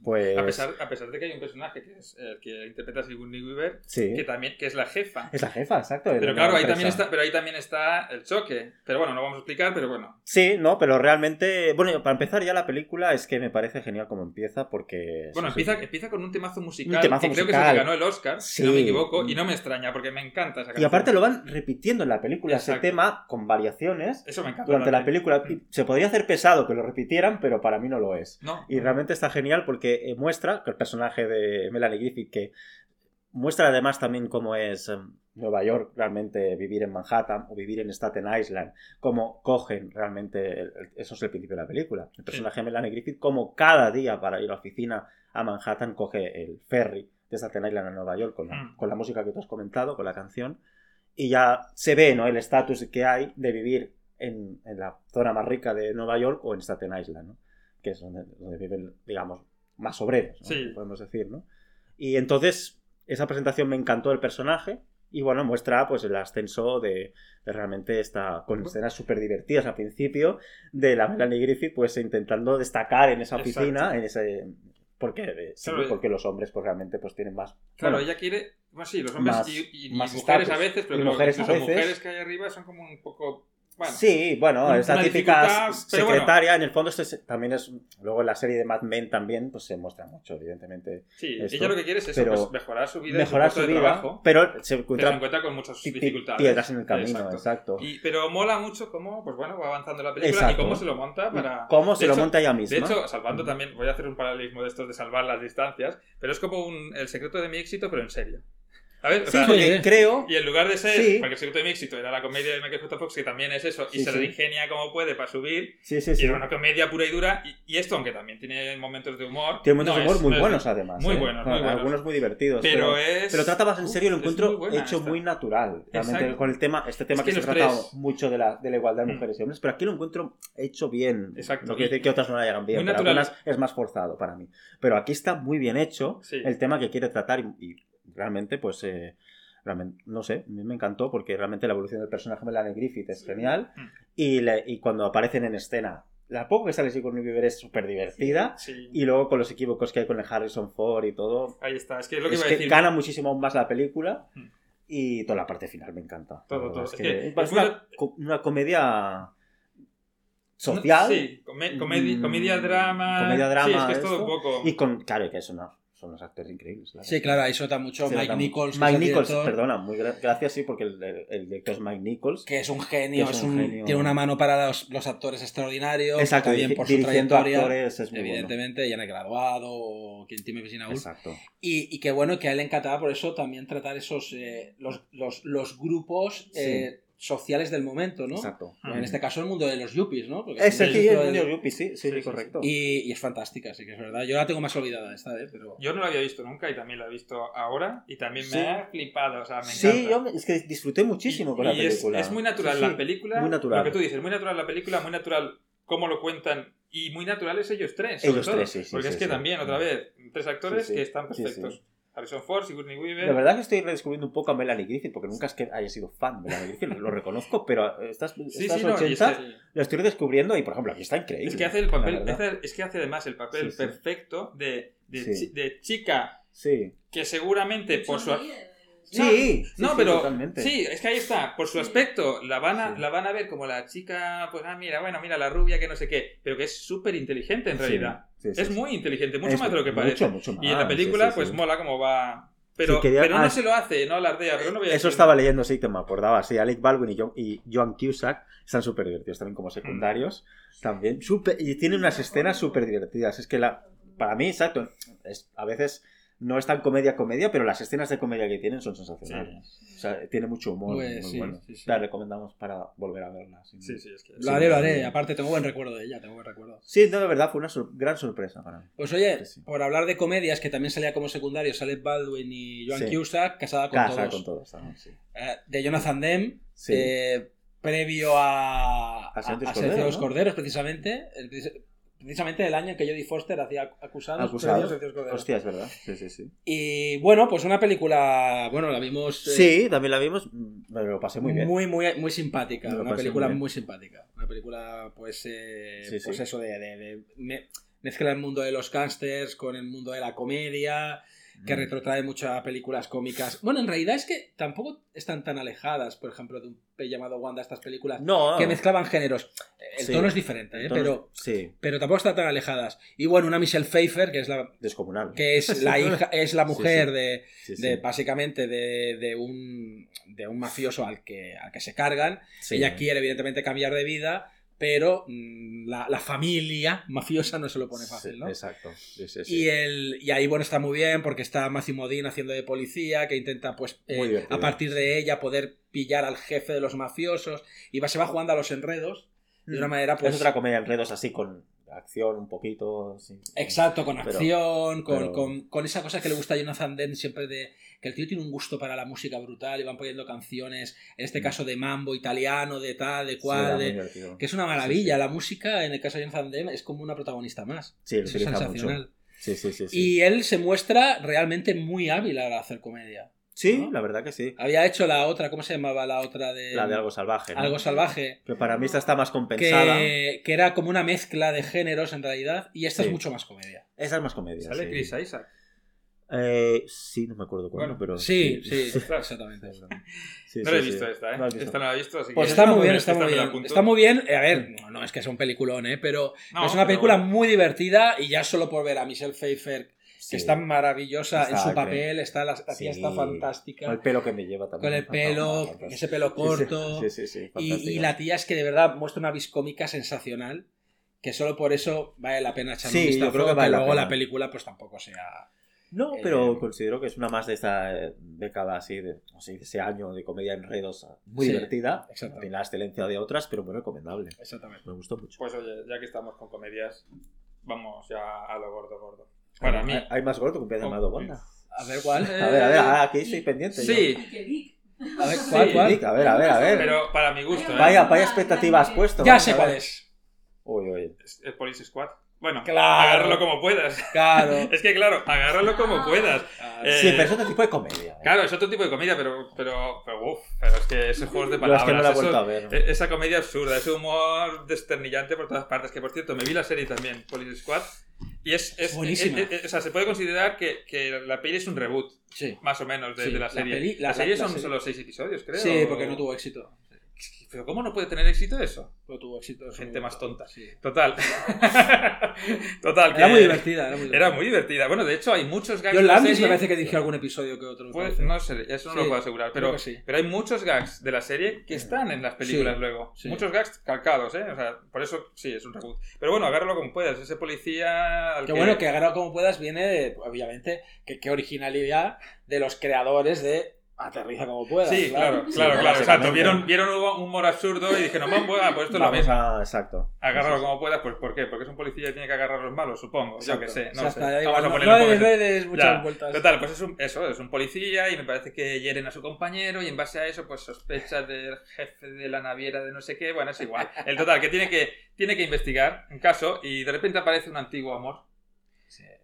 Pues A pesar, a pesar de que hay un personaje que es el que interpreta a Sigourney Weaver, sí. que también que es la jefa. Es la jefa, exacto. Pero la claro, ahí también está, pero ahí también está el choque. Pero bueno, no vamos a explicar, pero bueno. Sí, no, pero realmente, bueno, para empezar ya la película es que me parece genial como empieza porque... Bueno, empieza, empieza con un temazo musical Un temazo que creo que musical. se le ganó el Oscar, si no me equivoco, y no me extraña porque me encanta esa Y canción. aparte lo van repitiendo en la película, ese tema con variaciones Eso me encanta. durante la película. Y Se podría hacer pesado que lo repitieran, pero para mí no lo es. No. Y realmente está genial porque eh, muestra que el personaje de Melanie Griffith, que muestra además también cómo es eh, Nueva York, realmente vivir en Manhattan o vivir en Staten Island, cómo cogen realmente, el- eso es el principio de la película. El personaje de Melanie Griffith, como cada día para ir a la oficina a Manhattan coge el ferry de Staten Island a Nueva York con la, Mm. con la música que tú has comentado, con la canción, y ya se ve ¿no? el estatus que hay de vivir en, en la zona más rica de Nueva York o en Staten Island, ¿no? que es donde, donde viven, digamos, más obreros, ¿no? Sí. podemos decir, ¿no? Y entonces, esa presentación me encantó el personaje, y bueno, muestra pues el ascenso de, de realmente esta, con escenas súper divertidas al principio, de la Melanie Griffith, pues intentando destacar en esa oficina, Exacto. en ese Porque, eh, sí, Claro, porque los hombres pues realmente pues tienen más... Claro, bueno, ella quiere. Bueno, sí, los hombres más- y, y- y más mujeres estatus. a veces, pero Y mujeres a incluso veces. mujeres que hay arriba son como un poco. Bueno, Sí, bueno, es la típica secretaria. En el fondo, esto es- también es. Luego en la serie de Mad Men también pues se muestra mucho, evidentemente. sí, esto, ella lo que quiere es eso, pues, mejorar su vida, Mejorar su vida, de trabajo, pero se encuentra con muchas dificultades. piedras en el camino, Exacto. exacto. Y- pero mola mucho cómo, pues bueno, va avanzando la película Exacto. y cómo se lo monta para. ¿Cómo de se lo hecho- monta ella De misma? hecho, salvando también, voy a hacer un paralelismo de estos de salvar las distancias, pero es como un, el secreto de mi éxito, pero en serio. ¿Sabes? O sí, sea, porque creo. y en lugar de ser, Sí. porque el secreto de mi éxito era la comedia de Michael J. Fox, que también es eso, y Sí, se sí. lo ingenia como puede para subir, Sí, sí, y sí. era una comedia pura y dura, y, y esto, aunque también tiene momentos de humor. Tiene momentos no de humor es- muy no es- buenos, además. Muy ¿eh? buenos, muy Bueno, buenos. Algunos muy divertidos. Pero, Pero, es. pero trata más en serio, lo es encuentro muy hecho esta. muy natural. Realmente Exacto. con el tema, este tema Es que, que se los trata tres- mucho de la, de la igualdad de Mm. mujeres y hombres, pero aquí lo encuentro hecho bien. Exacto. No quiere decir que otras no lo hagan bien, pero algunas es más forzado para mí. Pero aquí está muy bien hecho el tema que quiere tratar y, y realmente, pues, eh, realmente, no sé, a mí me encantó porque realmente la evolución del personaje de Melanie Griffith es genial Mm. y, le- y cuando aparecen en escena, la poco que sale Sigourney Weaver es súper divertida Sí. y luego con los equívocos que hay con el Harrison Ford y todo, Ahí está, es que es lo que es iba a que decir. gana muchísimo aún más la película Mm. y toda la parte final me encanta. Todo, La todo. Es, Es que es es una, muy- co- una comedia social Sí, come- comedi- Mm, comedia, drama. comedia, drama, Sí, es que es todo esto. un poco. y con, claro, que son, son los actores increíbles. Sí, claro, ahí se nota mucho Se Mike nota- Nichols. Mike Nichols, director, perdona, muy gra- gracias, sí, porque el, el- el director es Mike Nichols. Que es un genio, es es un genio. tiene una mano para los, los actores extraordinarios. Exacto, también por su trayectoria. actores es muy bueno. Evidentemente, ya el graduado, o quien tiene Woolf. Exacto. Y, y que bueno, que a él le encantaba por eso también tratar esos eh, los, los, los grupos eh, sociales del momento, ¿no? Exacto. En este caso el mundo de los yuppies, ¿no? Porque es sí, esto el del- niño Yuppie, sí, sí, Sí, sí, correcto. y, y es fantástica, sí que es verdad. Yo la tengo más olvidada esta, ¿eh? Pero... Yo no la había visto nunca y también la he visto ahora y también Sí. me ha flipado, o sea, me Sí, encanta. yo me- es que disfruté muchísimo Y- con la y es- película. Es, muy natural Sí, sí, la película, muy natural. lo que tú dices, muy natural la película, muy natural cómo lo cuentan y muy naturales ellos tres. sobre Ellos todo. tres, sí, sí, Porque sí, es que sí. también, otra vez, tres actores Sí, sí. que están Sí, perfectos. Harrison Ford, Sigourney Weaver. La verdad que estoy redescubriendo un poco a Melanie Griffith, porque nunca es que haya sido fan de Melanie Griffith, lo reconozco, pero estas, Sí, estas sí, no, y es 80 que- lo estoy redescubriendo y, por ejemplo, aquí está increíble. Es que hace el papel, es que hace además el papel Sí, sí. perfecto de, de, Sí. chi- de chica Sí. que seguramente por su... Sí, No, sí, no, sí, pero totalmente. sí, es que ahí está. Por su aspecto, la van, a, Sí. la van a ver como la chica, pues, ah, mira, bueno, mira, la rubia que no sé qué, pero que es súper inteligente en realidad. sí, sí, es sí. muy inteligente, mucho Es más de lo que mucho, parece. mucho y en la más, película, sí, sí, pues sí. mola cómo va. Pero, Sí, quería- pero ah, no se lo hace, no alardea, pero no voy a Eso decir- estaba leyendo, sí, que me acordaba. Sí, Alec Baldwin y, John, y Joan Cusack están súper divertidos también como secundarios. También. Súper- y tienen unas escenas súper divertidas. Es que la, para mí, exacto, es, a veces no es tan comedia-comedia, pero las escenas de comedia que tienen son sensacionales. O sea, tiene mucho humor. Pues muy sí, bueno. sí, sí. La recomendamos para volver a verla. sí. Sí, sí, es que. Lo haré, lo haré. sí. Aparte, tengo buen recuerdo de ella, tengo buen recuerdo. Sí, no, de verdad, fue una sor- gran sorpresa para mí. Pues oye, por hablar de comedias, que también salía como secundarios, Alec Baldwin y Joan Sí. Cusack, casada con Casa todos. con todos. también, sí. Eh, de Jonathan Demme, Sí. eh, previo a, A a- a Corderos, Silencios ¿no? Corderos, precisamente. el- precisamente el año en que Jodie Foster hacía acusados. Acusados. Hostia, es verdad. Sí, sí, sí. Y bueno, pues una película, bueno, la vimos... eh, Sí, también la vimos. Me lo pasé muy bien. Muy, muy, muy simpática. Una película muy simpática. Una película, pues, eh, Sí, sí. pues eso de, de- de- me- mezcla el mundo de los gángsters con el mundo de la comedia, que Mm. retrotrae muchas películas cómicas. Bueno, en realidad es que tampoco están tan alejadas, por ejemplo, de un llamado Wanda, estas películas No. que mezclaban géneros. El Sí. tono es diferente, ¿eh? Pero, Sí, pero tampoco están tan alejadas. Y bueno, una Michelle Pfeiffer, que es la, descomunal. que es la hija, es la mujer sí. de, básicamente de, de un de un mafioso al que al que se cargan ella quiere evidentemente cambiar de vida pero mm, la, la familia mafiosa no se lo pone fácil Sí, no Exacto. Sí, sí, sí. y el y ahí bueno está muy bien porque está Matthew Modine haciendo de policía que intenta pues eh, a partir de ella poder pillar al jefe de los mafiosos y va, se va jugando a los enredos de una manera pues Mm. es otra comedia enredos así con acción un poquito. sí. Exacto, con Pero- acción, con, pero- con- con esa cosa que le gusta a Jonathan Demme siempre de que el tío tiene un gusto para la música brutal y van poniendo canciones, en este Mm. caso de mambo italiano, de tal, de cual, muy de- divertido. que es una maravilla. Sí, sí. La música, en el caso de Jonathan Demme, es como una protagonista más. Sí, Eso es sensacional. mucho. Sí, sí, sí. sí. Y él se muestra realmente muy hábil a hacer comedia. Sí, ¿no? la verdad que sí. Había hecho la otra, ¿cómo se llamaba la otra de. La de algo salvaje. ¿no? Algo salvaje. Que para mí esta está más compensada. Que, que era como una mezcla de géneros en realidad. Y esta Sí. es mucho más comedia. Esa es más comedia. Sale sí. Chris Isaac. Eh, sí, no me acuerdo cuándo, Bueno, pero. Sí, sí, Ostras. exactamente. Sí, No sí, la he sí. visto esta, ¿eh? No. Esta no la he visto, así que... Pues está muy bien, está esta muy me la bien. apunto. Está muy bien. Eh, A ver, no, no es que sea un peliculón, ¿eh? Pero No, es una película bueno. muy divertida y ya solo por ver a Michelle Pfeiffer, Sí. que está maravillosa en Está su increíble. papel, está, la, la tía Sí. está fantástica. Con el pelo que me lleva también. Con el pelo, ese pelo corto. Sí, sí, sí. sí, Y, y la tía es que de verdad muestra una viscómica sensacional. Que solo por eso vale la pena echarle Sí, un yo vistazo. creo que vale la luego la, película, pues tampoco sea. No, pero Eh, considero que es una más de esta eh, década así, de, o sea, de ese año de comedia enredosa. Muy Sí, divertida. exacto. Tiene la excelencia de otras, pero muy recomendable. Exactamente. Me gustó mucho. Pues oye, ya que estamos con comedias, vamos ya a lo gordo, gordo. Para mí... ¿Hay, hay más gordo que un pie Oh, llamado Wanda. A ver cuál. Eh, A ver, a ver, ah, aquí estoy pendiente. yo. Sí, geek. A ver cuál, Sí. cuál. A ver, a ver, a ver. pero para mi gusto, ¿eh? Vaya, vaya expectativas puesto. Ya sé a cuál ver. es. Uy, uy. Es el Police Squad. Bueno, Claro. agárralo como puedas. Claro. Es que claro, agárralo como puedas. Claro. Eh, Sí, pero es otro tipo de comedia. ¿eh? Claro, es otro tipo de comedia, pero, pero, pero, uf, pero es que esos juegos de Yo es que no la he palabras, vuelto eso- a ver. e- esa comedia absurda, ese humor desternillante por todas partes, que por cierto, me vi la serie también, Police Squad, y es, es, Buenísima. es- es- o sea, se puede considerar que, que la peli es un reboot, Sí. más o menos, de, Sí, de la la serie. peli- la- la, serie la- la son serie. solo seis episodios, creo. Sí, porque no tuvo éxito. Pero ¿cómo no puede tener éxito eso? No tuvo éxito. eso Gente más tonta. Sí. Total. Total. Era que- muy divertida. Era muy divertida. Era muy divertida. Bueno, de hecho, hay muchos gags. De la me parece que dirigió algún episodio que otro. Pues, no sé, eso no Sí, lo puedo asegurar. Pero, que sí. pero hay muchos gags de la serie que están en las películas luego. Muchos gags calcados, ¿eh? O sea, por eso sí, es un reboot. Pero bueno, agárralo como puedas. Ese policía. al Que bueno, que agarrado como puedas viene, de, obviamente, que qué originalidad de los creadores de Aterriza como puedas. Sí, claro, Sí, claro, claro. Exacto. Vieron, vieron un humor absurdo y dijeron, vamos, ah, pues esto es lo mismo. a... Exacto. Agárralo como puedas, pues ¿por qué? Porque es un policía y tiene que agarrar a los malos, supongo. Yo que sé, no sé. Vamos a ponerlo no des muchas Ya. vueltas. Total, pues es un, eso, es un policía y me parece que hieren a su compañero y en base a eso pues sospecha del jefe de la naviera de no sé qué, bueno, es igual. El total, que tiene que, tiene que investigar un caso y de repente aparece un antiguo amor.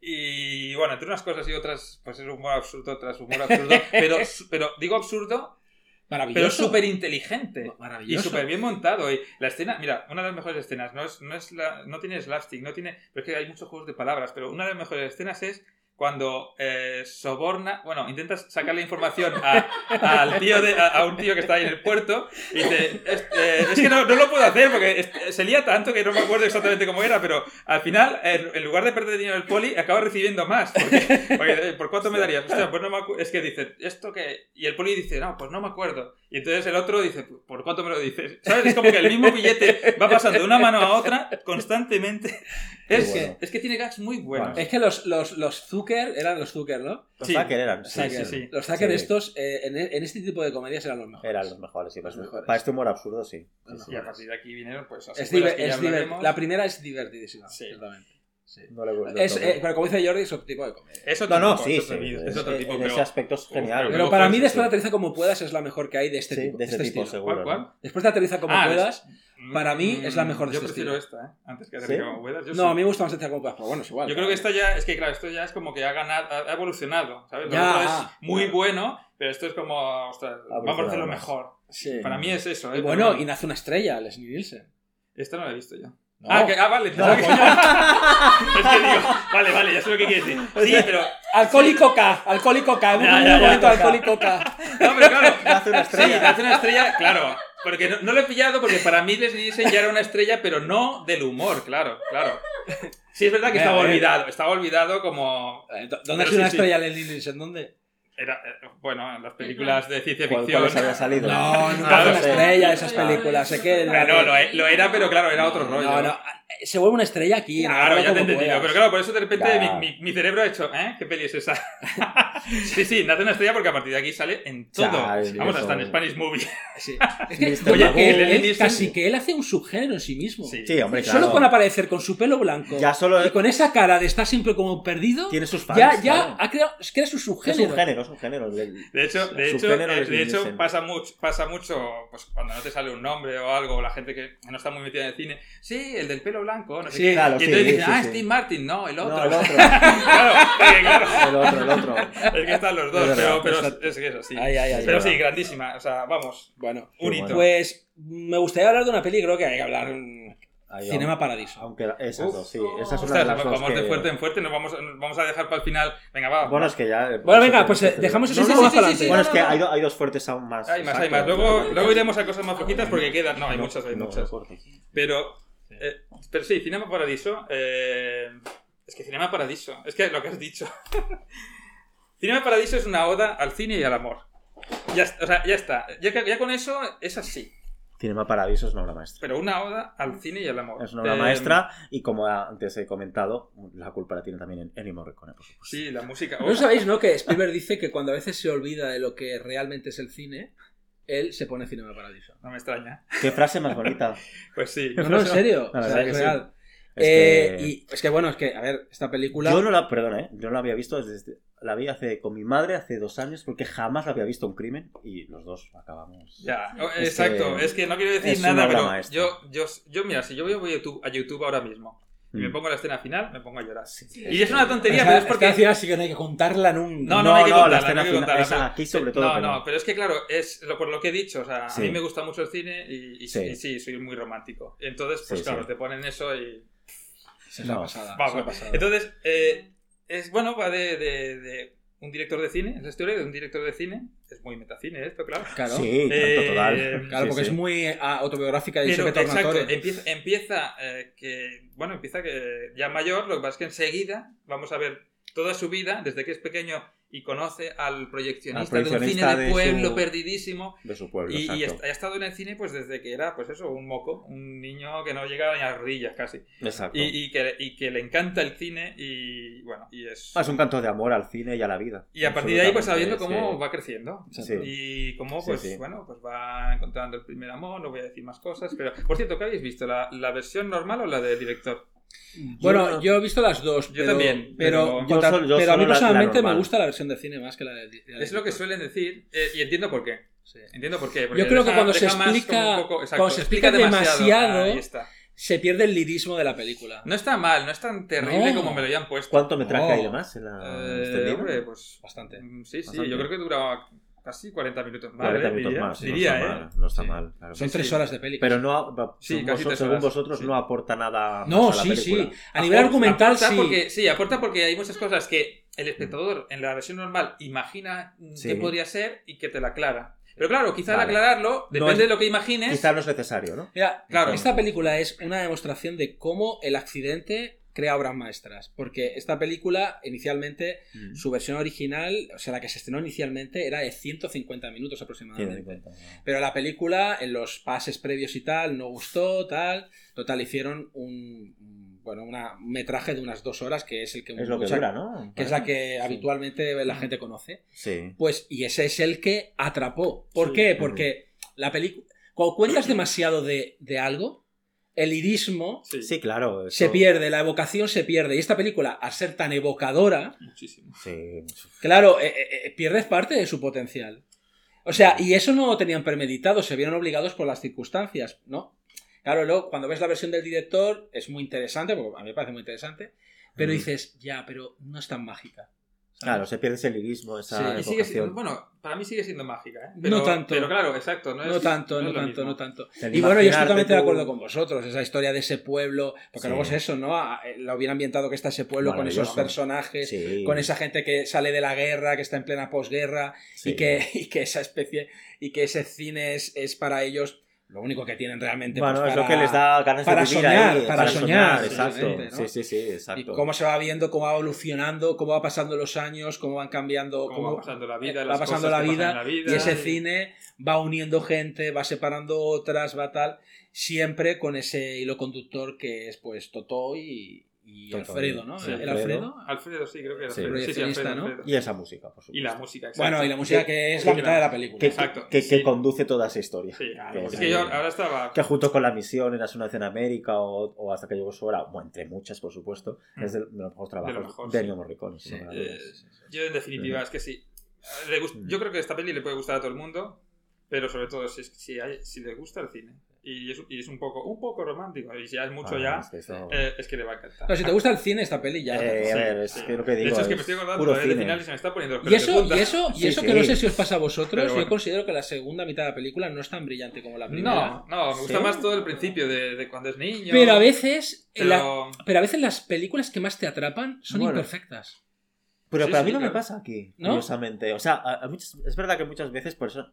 Y bueno, entre unas cosas y otras, pues es humor absurdo tras humor absurdo, pero, pero digo absurdo, pero súper inteligente. Y súper bien montado. Y la escena, mira, una de las mejores escenas, no, es, no, es la, no tiene slapstick, no tiene. Pero es que hay muchos juegos de palabras, pero una de las mejores escenas es cuando eh, soborna, bueno, intentas sacarle información a, al tío de, a, a un tío que está ahí en el puerto y dice, es, eh, es que no, no lo puedo hacer porque es- se lía tanto que no me acuerdo exactamente cómo era, pero al final, en, en lugar de perder dinero el poli, acaba recibiendo más. Porque, porque, eh, ¿por cuánto me darías? Hostia, pues no me acu- es que dice, ¿esto qué? Y el poli dice, no, pues no me acuerdo. Y entonces el otro dice, ¿por cuánto me lo dices? ¿Sabes? Es como que el mismo billete va pasando de una mano a otra constantemente. Es, bueno. que, es que tiene gags muy buenos. Bueno. Es que los, los, los Zucker eran los Zucker, ¿no? Los Sí. Zucker eran. Sí, sí, sí. Los Zucker Sí. estos, eh, en, en este tipo de comedias eran los mejores. Eran los mejores, sí. Para, Los este- mejores. para este humor absurdo, sí. Y a partir de aquí vinieron, pues, Es que la primera es divertidísima, Sí. ciertamente. Sí. No le- no Es, eh, pero como dice Jordi, es otro tipo de comedia. Es otro No, no, tipo, sí, es sí. otro, tipo, es otro tipo, en pero... ese aspecto es genial. pero para mí, sí, después de sí. Aterriza como puedas es la mejor que hay de este Sí, tipo. de ese este tipo, estilo. seguro. ¿Cuál, cuál? ¿no? Después de Aterriza como Ah, puedas. para mí Mm, es la mejor de Yo este prefiero estilo. esta, ¿eh? Antes que ¿Sí? Aterriza como puedas. Yo No, sí. a mí me gusta más Aterriza como puedas, pero bueno, es igual. Yo creo que esta ya, es que claro, esto ya es como que ha ganado, ha evolucionado, ¿sabes? Lo Ya, otro es ah, muy claro. bueno, pero esto es como, ostras, vamos a hacerlo mejor. Sí. Para mí es eso, ¿eh? Y bueno, y nace una estrella, Leslie Nielsen. Esta no la he visto yo. No. Ah, que, ah, vale, pensaba que- es que digo, vale, vale, ya sé lo que quieres decir. Sí, pero, Alcohólico K, alcohólico K, un toca. alcohólico K. no, pero claro, Nace una Sí, estrella. hace una estrella, claro. Porque no, no lo he pillado porque para mí Leslie Nielsen ya era una estrella, pero no del humor, claro, claro. Sí, es verdad que estaba olvidado, estaba olvidado como... Eh, ¿Dónde sido una sí, sí. estrella Leslie Nielsen? ¿Dónde? Era, eh, bueno, en las películas de ciencia ¿Cuál- ficción... cuáles había salido? No, nunca Ah, fue no una sé. estrella de esas películas. Sé que Ah, no, lo, lo era, pero claro, era otro rollo. No, no, se vuelve una estrella aquí. Claro, ya te he como entendido. puedas. Pero claro, por eso de repente mi, mi- mi cerebro ha hecho, ¿eh? ¿Qué peli es esa? sí, sí, nace una estrella porque a partir de aquí sale en todo. Ya, es Vamos, eso. hasta en Spanish Movie. Sí. Es que, oye, que él- casi que él hace un subgénero en sí mismo. Sí. Sí, hombre, claro. Solo con aparecer con su pelo blanco Ya solo y con esa cara de estar siempre como perdido, tiene sus fans. ya, ya claro. ha creado, es que era su Es subgénero. un género, es un género. El- De hecho, de hecho, eh, es de hecho pasa mucho, pasa mucho pues, cuando no te sale un nombre o algo, la gente que no está muy metida en el cine. Sí, el del pelo pelo blanco, no sé Sí, qué. claro, y entonces sí, dicen, sí, ah, sí. Steve Martin, no, el otro. No, el otro. claro, claro, El otro, el otro. es que están los dos, pero, pero exacto. es que es así. Ay, ay, ay. pero es sí, grandísima, o sea, vamos, Bueno, un hito. bueno. pues me gustaría hablar de una peli, creo que hay que hablar mm, Ahí, Cinema Paradiso. Aunque esas Uf. dos, sí. Esa es una Ostras, las dos vamos de fuerte en fuerte, nos vamos, nos vamos a dejar para el final. Venga, va. Bueno, es que ya... Bueno, venga, pues eh, dejamos eso No, sí, más sí. Bueno, no, es que hay, do- hay dos fuertes aún más. hay más, hay más. Luego, luego iremos a cosas más flojitas porque quedan. No, hay No, muchas, hay no, muchas. cortes. Pero, eh, pero sí, Cinema Paradiso. eh, es que Cinema Paradiso. Es que lo que has dicho. Cinema Paradiso es una oda al cine y al amor. Ya, o sea, ya está. Ya, con eso es así. Cinema Paradiso es una obra maestra. Pero una oda al cine y al amor. Es una obra Eh, maestra y como antes he comentado, la culpa la tiene también Ennio Morricone, por supuesto. Sí, la música. ¿No sabéis, no? Que Spielberg dice que cuando a veces se olvida de lo que realmente es el cine, él se pone Cinema Paradiso. No me extraña. Qué frase más bonita. Pues sí. No, no, en serio. La o sea, es que sí. real. Es Eh, que- Y es que bueno, es que, a ver, esta película. Yo no la, perdona, ¿eh? yo no la había visto desde, la vi hace con mi madre hace dos años porque jamás la había visto un crimen y los dos acabamos. Ya, Es exacto. que es que no quiero decir nada, pero yo, yo, yo, mira, si yo voy a YouTube, a YouTube ahora mismo y me Mm. pongo la escena final, me pongo a llorar. Sí. Y es una tontería, sea, pero es porque. sí que no hay que contarla nunca. No, no, No, hay que no, la escena no hay que final- contarla, esa pero- aquí sobre todo No, que no, pero es que claro, es lo, por lo que he dicho, o sea, a mí me gusta mucho el cine y, y Sí. y sí, soy muy romántico. Entonces, pues Sí, claro, sí. te ponen eso y. Es una No. pasada. Va, es una pasada. Entonces, eh, es bueno, va de, de- de un director de cine, es la historia de un director de cine. Es muy metacine esto, claro. claro. Sí, tanto Eh, total. Claro, Sí, porque sí. es muy ah, autobiográfica de Pero, Giuseppe exacto, empieza, empieza eh, que, bueno, empieza que ya mayor, lo que pasa es que enseguida vamos a ver toda su vida, desde que es pequeño y conoce al proyeccionista, Al de un cine de de pueblo su- perdidísimo De su pueblo, y, y ha estado en el cine pues desde que era, pues eso, un moco, un niño que no llegaba ni a las rodillas casi. Exacto. Y, y que, y que le encanta el cine y, bueno, y es... Ah, es un canto de amor al cine y a la vida. Y a partir de ahí, pues sabiendo cómo va creciendo. Sí. Y cómo, Sí, pues, sí. bueno, pues va encontrando el primer amor, no voy a decir más cosas, pero... Por cierto, ¿qué habéis visto? ¿La, la versión normal o la del director? Bueno, Yo- yo he visto las dos. Yo pero, también, Pero, pero- Yo contra- solo- yo pero a mí la- la personalmente me gusta la versión de cine más que la de. de- Es lo que suelen decir eh, y entiendo por qué. Sí. Entiendo por qué. porque Yo creo que cuando se explica- poco- exacto, cuando se explica demasiado, está. Se pierde el lirismo de la película. No está mal, no es tan terrible No. como me lo habían puesto. ¿Cuánto metraje Oh. hay de más en la Eh, extendida? hombre, pues Bastante. mm, sí, sí, Bastante. yo creo que duraba casi 40 minutos más. 40 eh, minutos diría, más, sí, diría, no está ¿eh? mal. No está Sí. mal claro. Son Sí, tres sí. horas de película. Pero no, Sí, según, casi vosotros, según vosotros sí. no aporta nada No, más a la sí, sí. película. A nivel argumental, aporta sí. Porque, sí, aporta porque hay muchas cosas que el espectador en la versión normal imagina Sí. qué podría ser y que te la aclara. Pero claro, quizá Vale. al aclararlo, depende es- de lo que imagines. Quizá no es necesario, ¿no? Mira, Claro. esta película es una demostración de cómo el accidente crea obras maestras. Porque esta película, inicialmente, Mm. su versión original, o sea, la que se estrenó inicialmente, era de 150 minutos aproximadamente. Pero la película, en los pases previos y tal, no gustó, tal. Total, hicieron un, bueno, una, un metraje de unas dos horas, que es el que, Es lo que dura, ¿no? que es la que Sí. habitualmente la gente conoce. Sí. Pues, y ese es el que atrapó. ¿Por Sí. qué? Porque la película. Cuando cuentas demasiado de, de algo, el irismo Sí, Sí, claro. se pierde, la evocación se pierde. Y esta película, al ser tan evocadora, muchísimo. Sí. claro, eh, eh, eh, pierdes parte de su potencial. O sea, y eso no lo tenían premeditado, se vieron obligados por las circunstancias, ¿no? Claro, luego, cuando ves la versión del director, es muy interesante, porque a mí me parece muy interesante, pero Mm. dices, ya, pero no es tan mágica. ¿Sabes? Claro, se pierde ese lirismo, esa Sí, Y sigue siendo, evocación. bueno, para mí sigue siendo mágica, ¿eh? No tanto. Pero claro, exacto. No, tanto, no tanto, mismo. no tanto. El Y bueno, yo estoy totalmente de acuerdo con vosotros, esa historia de ese pueblo, porque Sí. luego es eso, ¿no? Ah, eh, Lo bien ambientado que está ese pueblo con esos personajes, Sí. con esa gente que sale de la guerra, que está en plena posguerra, Sí. y, que, y que esa especie, y que ese cine es, es para ellos lo único que tienen realmente. Bueno, pues, es lo para- que les da ganas para de vivir soñar, ahí, para soñar, exacto. realmente, ¿no? Sí, sí, sí, Y exacto. cómo se va viendo, cómo va evolucionando, cómo va pasando los años, cómo van cambiando, Cómo cómo va pasando la vida, va las pasando cosas la vida, en la vida. y ese cine va uniendo gente, va separando otras, va tal, siempre con ese hilo conductor que es pues Totó y, y Alfredo, ¿no? sí, ¿El Alfredo. Alfredo? Sí, creo que era Sí. Alfredo. Sí, Alfredo, ¿no? Alfredo. Y esa música, por supuesto. Y la música, exacto. Bueno, y la música que es la mitad de la película. que, Exacto, que, que sí. conduce toda esa historia. Sí, Que es es que yo ahora estaba... que junto con la misión en una vez en América o, o hasta que llegó su hora, bueno, entre muchas, por supuesto, Mm. es de, de los mejores trabajos De lo mejor, de Morricone. Eh, yo en definitiva Ujú. es que sí. Le gust- Mm. Yo creo que esta peli le puede gustar a todo el mundo, pero sobre todo si, si, hay- si le gusta el cine Y es, y es un poco un poco romántico. Y si ya es mucho Ah, ya, es que eso- eh, es que le va a encantar. Pero si te gusta el cine, esta peli ya. Eh, Sí, a ver, es sí. que lo que de digo hecho, es que me estoy acordando de final y se me está poniendo los Y de eso, y eso, y Sí, eso sí. que no sé si os pasa a vosotros, yo considero que la segunda mitad de la película no es tan brillante como la primera. No, no, me gusta ¿Sí? más todo el principio de, de cuando es niño. Pero a veces, Pero- la- pero a veces las películas que más te atrapan son Bueno. imperfectas. Pero, Sí, pero a sí, mí no me pasa aquí, ¿No? curiosamente. O sea, a- a muchas- es verdad que muchas veces, por eso,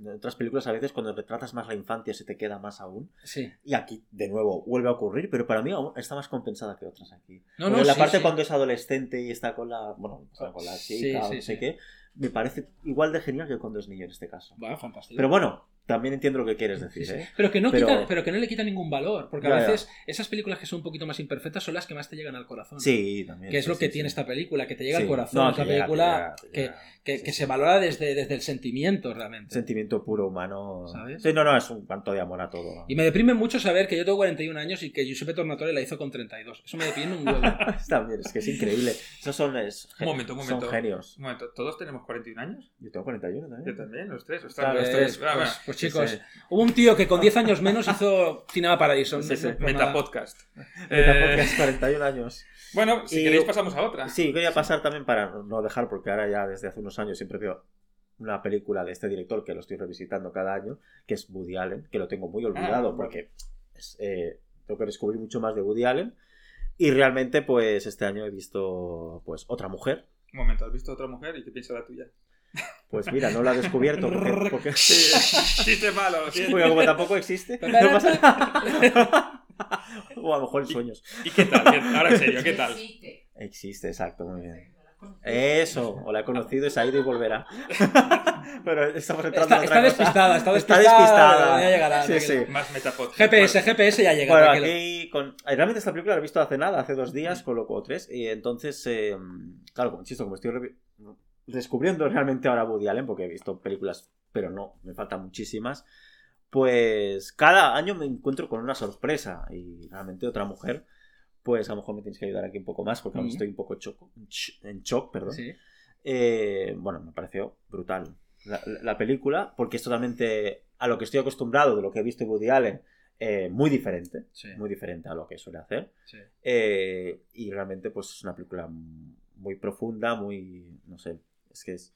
en otras películas a veces cuando retratas más la infancia se te queda más aún. Sí. Y aquí, de nuevo, vuelve a ocurrir, pero para mí está más compensada que otras aquí. No, no, la sí, parte sí. cuando es adolescente y está con la, bueno, sea, con la chica no sé qué, me parece igual de genial que cuando es niño en este caso. Va, fantástico. Pero bueno, también entiendo lo que quieres decir. ¿eh? Pero que no Pero- quita- pero que no le quita ningún valor. Porque a ya. veces esas películas que son un poquito más imperfectas son las que más te llegan al corazón. Sí, también. Que es sí, lo que sí, tiene sí. esta película, que te llega al corazón. No, es una que llega, película que que, se valora desde, desde el sentimiento realmente. Sentimiento puro humano. ¿Sabes? Sí, no, no, es un canto de amor a todo. Y me deprime mucho saber que yo tengo 41 años y que Giuseppe Tornatore la hizo con 32. Eso me deprime un huevo. También, es que es increíble. Esos son, es- Un momento, un momento. son genios. Un momento, ¿todos tenemos 41 años? Yo tengo 41 también. Yo también, los tres. Los tres. pues- Ah, bueno. pues, Sí, chicos, sí. hubo un tío que con 10 años menos hizo Cinema Paradiso. Sí, sí. No. Metapodcast. Metapodcast, Eh, 41 años. bueno, si Y- queréis pasamos a otra. Sí, quería pasar también para no dejar, porque ahora ya desde hace unos años siempre veo una película de este director que lo estoy revisitando cada año, que es Woody Allen, que lo tengo muy olvidado Ah, porque es, eh, tengo que descubrir mucho más de Woody Allen. Y realmente, pues este año he visto pues otra mujer. Un momento, ¿has visto otra mujer y qué piensa la tuya? Pues mira, no la he descubierto porque, porque, Sí, chiste malo, lo porque como tampoco existe, no pasa nada. o a lo mejor en sueños. ¿Y qué tal? ¿Qué- Ahora en serio, ¿qué tal? Existe. Existe, exacto, muy bien. Eso, o la he conocido, se ha ido y volverá. Pero estamos entrando Está, en está otra cosa. despistada, está Está despistada. despistada. Ya llegará. Sí, sí. Más. GPS, Bueno, GPS ya llega. Bueno, aquí con... Realmente esta película la he visto hace nada, hace dos días, con lo o tres. Y entonces, eh, claro, como insisto, como estoy descubriendo realmente ahora Woody Allen, porque he visto películas, pero no, me faltan muchísimas. Pues cada año me encuentro con una sorpresa. Y realmente otra mujer, pues a lo mejor me tienes que ayudar aquí un poco más, porque aún Ujú. estoy un poco choco- en shock, perdón. Sí. Eh, bueno, me pareció brutal la, la- la película, porque es totalmente a lo que estoy acostumbrado de lo que he visto en Woody Allen, eh, muy diferente, Sí. muy diferente a lo que suele hacer. Sí. Eh, y realmente, pues es una película muy profunda, muy. No sé, es que es.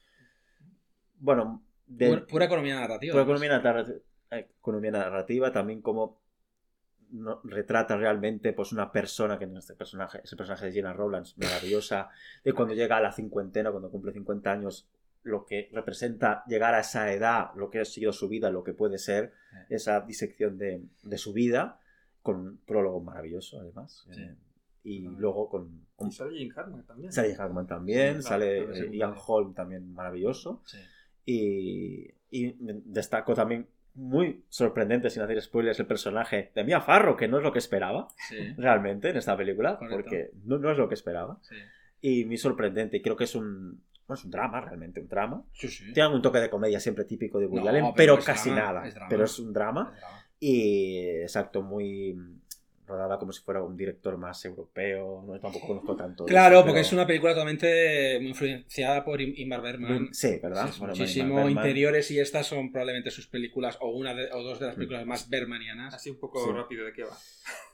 Bueno, de, Pura, pura economía narrativa. pura economía, narra- eh, economía narrativa, también como no- retrata realmente pues una persona que en este personaje, ese personaje de Jenna Rowlands, maravillosa, de cuando llega a la cincuentena, cuando cumple 50 años, lo que representa llegar a esa edad, lo que ha sido su vida, lo que puede ser, esa disección de, de su vida, con un prólogo maravilloso además. Sí. eh, y luego con, con Y sale Jim Hartman también. sale Hackman también, Sí, sale claro, eh, Ian. Holm también maravilloso. Sí. Y, y destaco también muy sorprendente, sin hacer spoilers, el personaje de Mia Farro, que no es lo que esperaba Sí. realmente en esta película, Correcto. porque no, no es lo que esperaba. Sí. Y muy sorprendente, y creo que es un, bueno, es un drama, realmente, un drama. Sí. Tiene algún toque de comedia siempre típico de Woody No, Allen, pero pero, casi drama, nada. es. Pero es un drama. Es drama. Y exacto, muy rodada como si fuera un director más europeo. No, tampoco conozco tanto. Claro, eso, porque pero- es una película totalmente influenciada por Ingmar Bergman. Sí, ¿verdad? Sí, Bueno, muchísimo. Bergman. Interiores y estas son probablemente sus películas, o una de- o dos de las películas más bergmanianas. Así un poco Sí. rápido, ¿de qué va?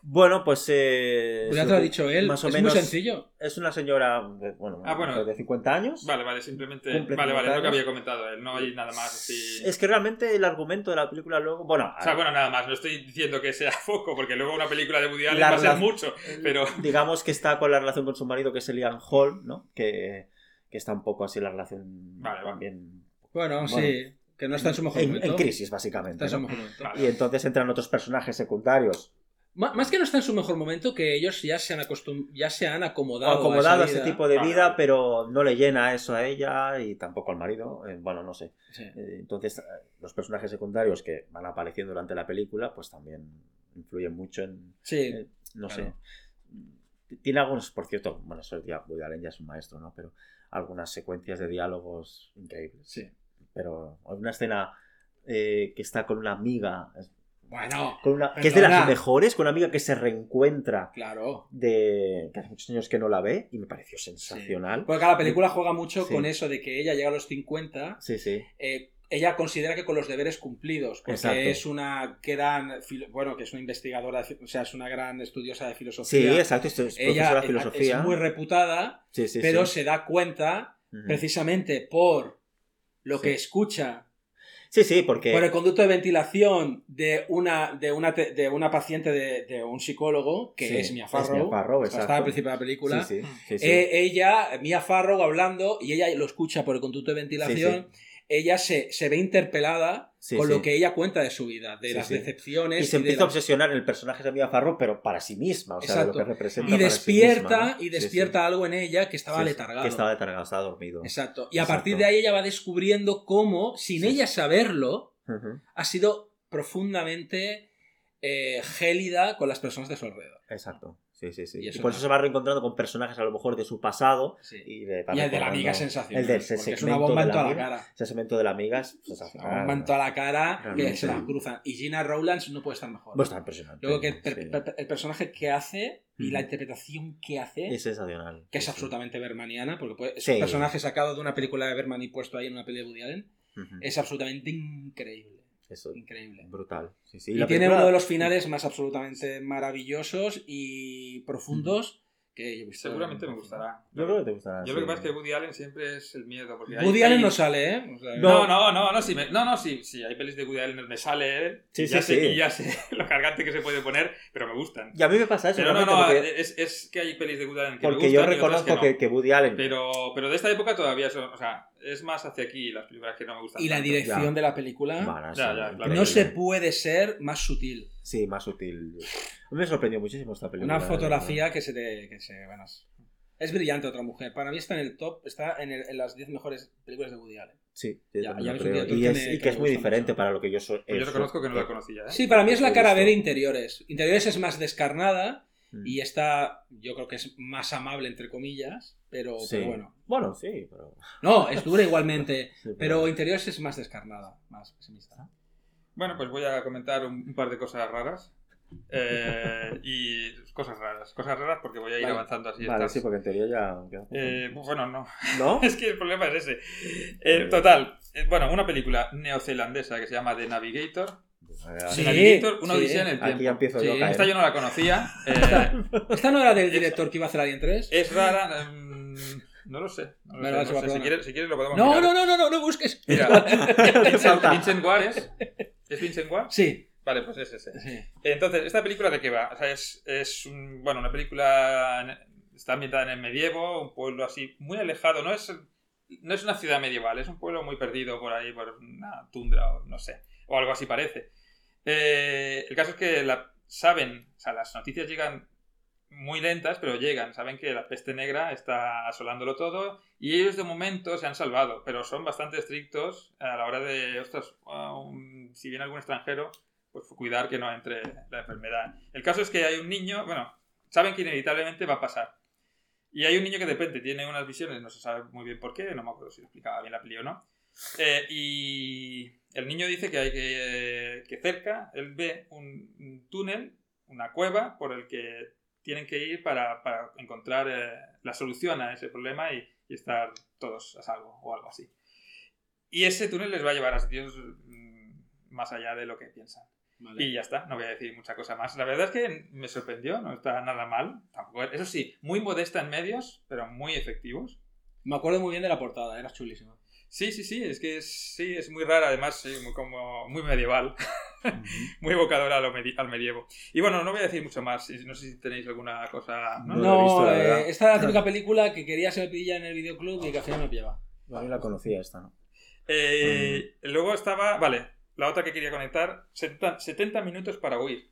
Bueno, pues. Eh, Pues ya te lo ha dicho él, Más o es menos. muy sencillo. Es una señora de, bueno, Ah, bueno. de 50 años. Vale, vale, simplemente. Cumple Vale, vale, 50 es lo que había comentado él. No hay nada más así. Es que realmente el argumento de la película luego. Bueno, O sea, bueno, nada más. No estoy diciendo que sea foco, porque luego una película de Woody Allen va a ser mucho. Pero. digamos que está con la relación con su marido, que es Elian Hall, ¿no? Que, que está un poco así la relación Vale, también. Bueno, Bueno. sí, que no está en su mejor En, momento. en crisis, Está básicamente. en su mejor momento. Y entonces entran otros personajes secundarios Más que no está en su mejor momento, que ellos ya se han, acostum ya se han acomodado, acomodado a ese vida. tipo de vida, pero no le llena eso a ella y tampoco al marido. eh, bueno, no sé. Sí. Eh, Entonces, eh, los personajes secundarios que van apareciendo durante la película, pues también influyen mucho en. Sí, eh, no claro. sé. Tiene algunos, por cierto, bueno, eso ya, Woody Allen ya es un maestro, ¿no? Pero algunas secuencias de diálogos increíbles. sí. Pero hay una escena eh, que está con una amiga, es- Bueno, con una, que es de las mejores, con una amiga que se reencuentra claro. de que hace muchos años que no la ve y me pareció sensacional. Porque la película juega mucho Sí. con eso de que ella llega a los 50, Sí, sí. eh, ella considera que con los deberes cumplidos, porque Exacto. es una gran, bueno, que es una investigadora, de o sea, es una gran estudiosa de Sí, filosofía. exacto, esto es ella profesora de es- filosofía. es muy reputada, Sí, sí, pero sí. se da cuenta precisamente por lo que Sí. escucha Sí, sí, porque... por el conducto de ventilación de una, de una, de una paciente de, de un psicólogo, que Sí, es Mia es Farrow, Mia Farrow, o sea, está al principio de la película, Sí, sí, sí, sí. eh, ella, Mia Farrow hablando, y ella lo escucha por el conducto de ventilación, ella se, se ve interpelada Sí, con sí. lo que ella cuenta de su vida, de Sí, las decepciones. y se empieza a la- obsesionar en el personaje de Mia Farrow, pero para sí misma, o sea, de lo que representa y para sí despierta, misma, ¿no? y despierta algo en ella que estaba letargado. Que estaba letargado, estaba dormido. Exacto. Y a Exacto. partir de ahí ella va descubriendo cómo, sin ella saberlo, ha sido profundamente eh, gélida con las personas de su alrededor. Exacto. Sí, sí, sí. Y Y, eso por eso se va reencontrando con personajes a lo mejor de su pasado y, de, Y el de la amiga es sensacional. El del porque es una bomba en de toda la cara. Ese segmento de la amiga es Una sensacional. bomba en toda la cara que se la cruzan. Y Gina Rowlands no puede estar mejor. Pues está impresionante. Creo que el, per- sí. per- el personaje que hace y la interpretación que hace, Es sensacional. que es absolutamente bermaniana, porque puede- es un personaje sacado de una película de Berman y puesto ahí en una peli de Woody Allen, es absolutamente increíble. Eso, Increíble. brutal. Sí, sí. Y, la tiene película- uno de los finales más absolutamente maravillosos y profundos que yo. Seguramente me gustará. Yo creo que te gustará. Yo lo que sí. pasa es que Woody Allen siempre es el miedo. Porque hay- Woody Allen hay- no sale, ¿eh? O sea, No, no, no, no, sí, me- no, no, sí, sí, hay pelis de Woody Allen donde me sale él. Sí, ya sí, sé, sí. Y ya sé lo cargante que se puede poner, pero me gustan. Y a mí me pasa eso. Pero no, no, porque, es, es que hay pelis de Woody Allen que porque me yo gustan y otras reconozco que, que, no. que Woody Allen. Pero, pero de esta época todavía son, o sea, es más hacia aquí las películas que no me gustan. Y la tanto. dirección Ya. de la película Bueno, Ya, sí, ya, claro. increíble. no se puede ser más sutil. Sí, más sutil. Me sorprendió muchísimo esta película. Una fotografía que se te. Que se, bueno, es, brillante otra mujer. Para mí está en el top, está en, el- en las 10 mejores películas de Woody Allen. Sí, Ya- ya creo. Y, que es, me- y que es muy diferente mucho. para lo que yo soy. Pues yo reconozco que no la eh, conocía. ¿eh? Sí, para mí es la cara B de interiores. Interiores es más descarnada mm. y esta yo creo que es más amable, entre comillas, pero, Sí. pero bueno. Bueno, sí, pero. No, es dura igualmente, sí, pero interiores es más descarnada, más pesimista. Bueno, pues voy a comentar un, un par de cosas raras. Eh, y cosas raras. Cosas raras porque voy a ir Vale. avanzando así. Vale, estas- sí, porque en teoría ya. Eh, bueno, no. ¿No? Es que el problema es ese. Eh, total. eh, bueno, una película neozelandesa que se llama The Navigator. Sí, una sí. odisea en el tiempo. Aquí ya empiezo Sí. yo a caer. Esta yo no la conocía. eh, ¿Esta no era del director que iba a hacer Alien 3? es rara. em, no lo sé. No lo sé, no sé. Si, quieres, si quieres lo podemos No, mirar. no, no, no, no, no busques. Mira, Vincent. Vincent es. ¿Es Vincent Ward? Sí, Vale, pues es ese. sí. Entonces, ¿esta película de qué va? O sea, es, es un- bueno, una película. Está ambientada en el medievo, un pueblo así muy alejado. No es, no es una ciudad medieval, es un pueblo muy perdido por ahí, por una tundra o no sé. O algo así parece. Eh, el caso es que saben, o sea, las noticias llegan muy lentas, pero llegan. Saben que la peste negra está asolándolo todo y ellos de momento se han salvado, pero son bastante estrictos a la hora de, ostras, si viene algún extranjero, pues cuidar que no entre la enfermedad. El caso es que hay un niño, bueno, saben que inevitablemente va a pasar. Y hay un niño que de repente tiene unas visiones, no se sabe muy bien por qué, no me acuerdo si explicaba bien la peli o no. Eh, y el niño dice que hay que, que cerca, él ve un, un túnel, una cueva por el que tienen que ir para, para encontrar eh, la solución a ese problema y, y estar todos a salvo o algo así. Y ese túnel les va a llevar a sitios mm, más allá de lo que piensan. Y ya está, no voy a decir mucha cosa más. La verdad es que me sorprendió, no está nada mal. Tampoco, eso sí, muy modesta en medios, pero muy efectivos. Me acuerdo muy bien de la portada, era chulísima. Sí, sí, sí, es que es, sí, es muy rara, además, sí, muy, como, muy medieval, muy evocadora medi- al medievo. Y bueno, no voy a decir mucho más, no sé si tenéis alguna cosa... ¿no? No la he visto, la eh, esta era la típica película que quería ser pilla en el videoclub y que al final me pillaba. A mí la conocía esta, ¿no? Eh, Luego estaba, vale, la otra que quería conectar, 70, 70 minutos para huir.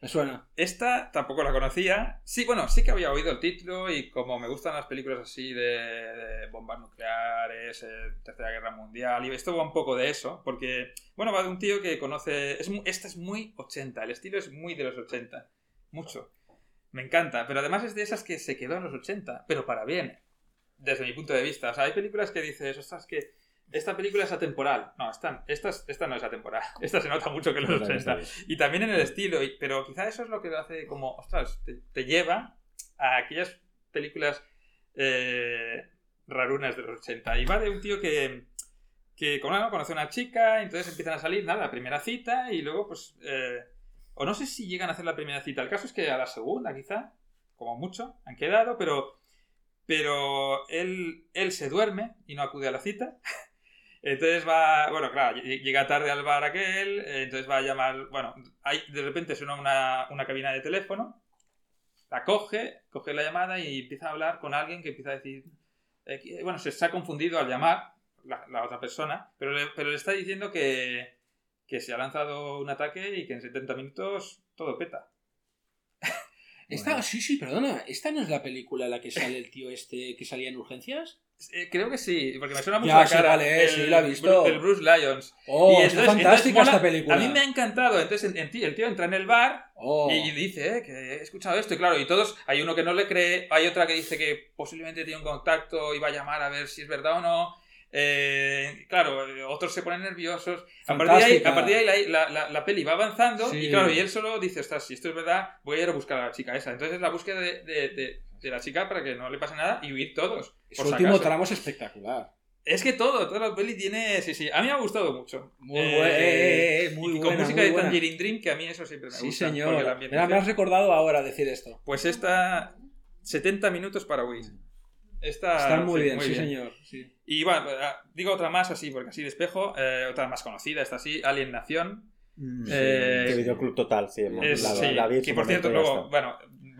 Me suena. Esta tampoco la conocía. Sí, bueno, sí que había oído el título y como me gustan las películas así de, de bombas nucleares, eh, Tercera Guerra Mundial, y esto va un poco de eso, porque, bueno, va de un tío que conoce... Es, esta es muy 80, el estilo es muy de los 80, mucho. Me encanta, pero además es de esas que se quedó en los 80, pero para bien, desde mi punto de vista. O sea, hay películas que dices, ostras, que esta película es atemporal. No, esta, esta, es- esta no es atemporal. Esta se nota mucho que los 80. Y también en el estilo, pero quizá eso es lo que lo hace como, ostras, te, te lleva a aquellas películas eh, rarunas de los 80. Y va de un tío que, que conoce a una chica, entonces empiezan a salir, nada, la primera cita y luego pues... eh, o no sé si llegan a hacer la primera cita, el caso es que a la segunda quizá, como mucho, han quedado, pero... Pero él, él se duerme y no acude a la cita. Entonces va, bueno, claro, ll- llega tarde al bar aquel, eh, entonces va a llamar, bueno, hay, de repente suena una, una cabina de teléfono, la coge, coge la llamada y empieza a hablar con alguien que empieza a decir, eh, que- bueno, se, se ha confundido al llamar la, la otra persona, pero le, pero le está diciendo que, que se ha lanzado un ataque y que en 70 minutos todo peta. Esta, Bueno. sí, sí, perdona. ¿Esta no es la película en la que sale el tío este que salía en urgencias? Eh, creo que sí, porque me suena mucho Ya, la sí, cara. vale, el, sí, la he visto. El Bruce Lyons. Oh, Y entonces- fantástica entonces esta película. A mí me ha encantado. Entonces el tío entra en el bar Oh. y dice eh, que he escuchado esto. Y claro, y todos, hay uno que no le cree, hay otra que dice que posiblemente tiene un contacto y va a llamar a ver si es verdad o no. Eh, claro, eh, otros se ponen nerviosos. A partir de ahí, Fantástica. a partir de ahí la, la- la- peli va avanzando Sí. y claro, y él solo dice, ostras, si esto es verdad, voy a ir a buscar a la chica esa. Entonces es la búsqueda de, de- de- de la chica para que no le pase nada y huir todos. Su último acaso. tramo es espectacular. Es que todo, toda la peli tiene. Sí, sí. A mí me ha gustado mucho. Muy Eh, buena, eh, eh, muy y con buena, música muy de buena. Tangerine Dream, que a mí eso siempre me Sí, gusta. señor. porque la Mira, me has recordado ahora decir esto. Pues esta. 70 minutos para huir. Esta, Está muy sí, bien, sí, señor. Sí. Y bueno, digo otra más así, porque así despejo. eh, otra más conocida, esta sí, Alien Nación. Mm, sí, Eh, videoclub total, sí. Es, la, sí, la en que por cierto, luego, bueno,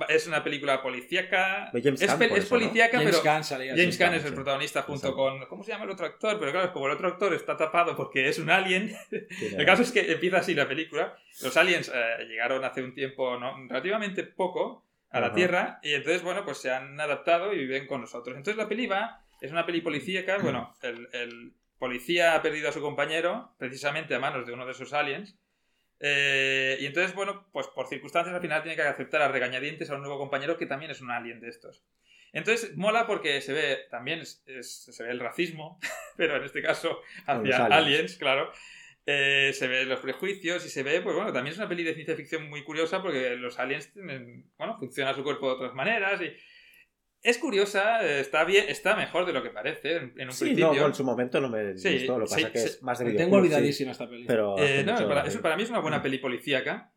es una película policíaca. James es, por es eso, ¿no? policíaca, James pero. Gunn salía. James. Caan es el sí. protagonista junto Exacto. con. ¿Cómo se llama el otro actor? Pero claro, como el otro actor está tapado porque es un alien. El caso es que empieza así la película. Los aliens eh, llegaron hace un tiempo ¿no? relativamente poco a la Ajá. Tierra y entonces, bueno, pues se han adaptado y viven con nosotros. Entonces la peli va, es una peli policíaca. Bueno, el, el policía ha perdido a su compañero precisamente a manos de uno de esos aliens. Eh, y entonces, bueno, pues por circunstancias al final tiene que aceptar a regañadientes a un nuevo compañero que también es un alien de estos. Entonces mola porque se ve también es- es- se ve el racismo, pero en este caso hacia aliens. aliens, claro. Eh, se ve los prejuicios y se ve, pues bueno, también es una peli de ciencia ficción muy curiosa porque los aliens tienen, bueno, funciona su cuerpo de otras maneras y es curiosa, está bien, está mejor de lo que parece en, en un Sí, principio. no, en su momento no me Sí, gustó. Lo que sí, pasa que sí. es más de videoclub. tengo sí, olvidadísima esta película. pero Eh, no, para, que- eso para mí es una buena peli policíaca,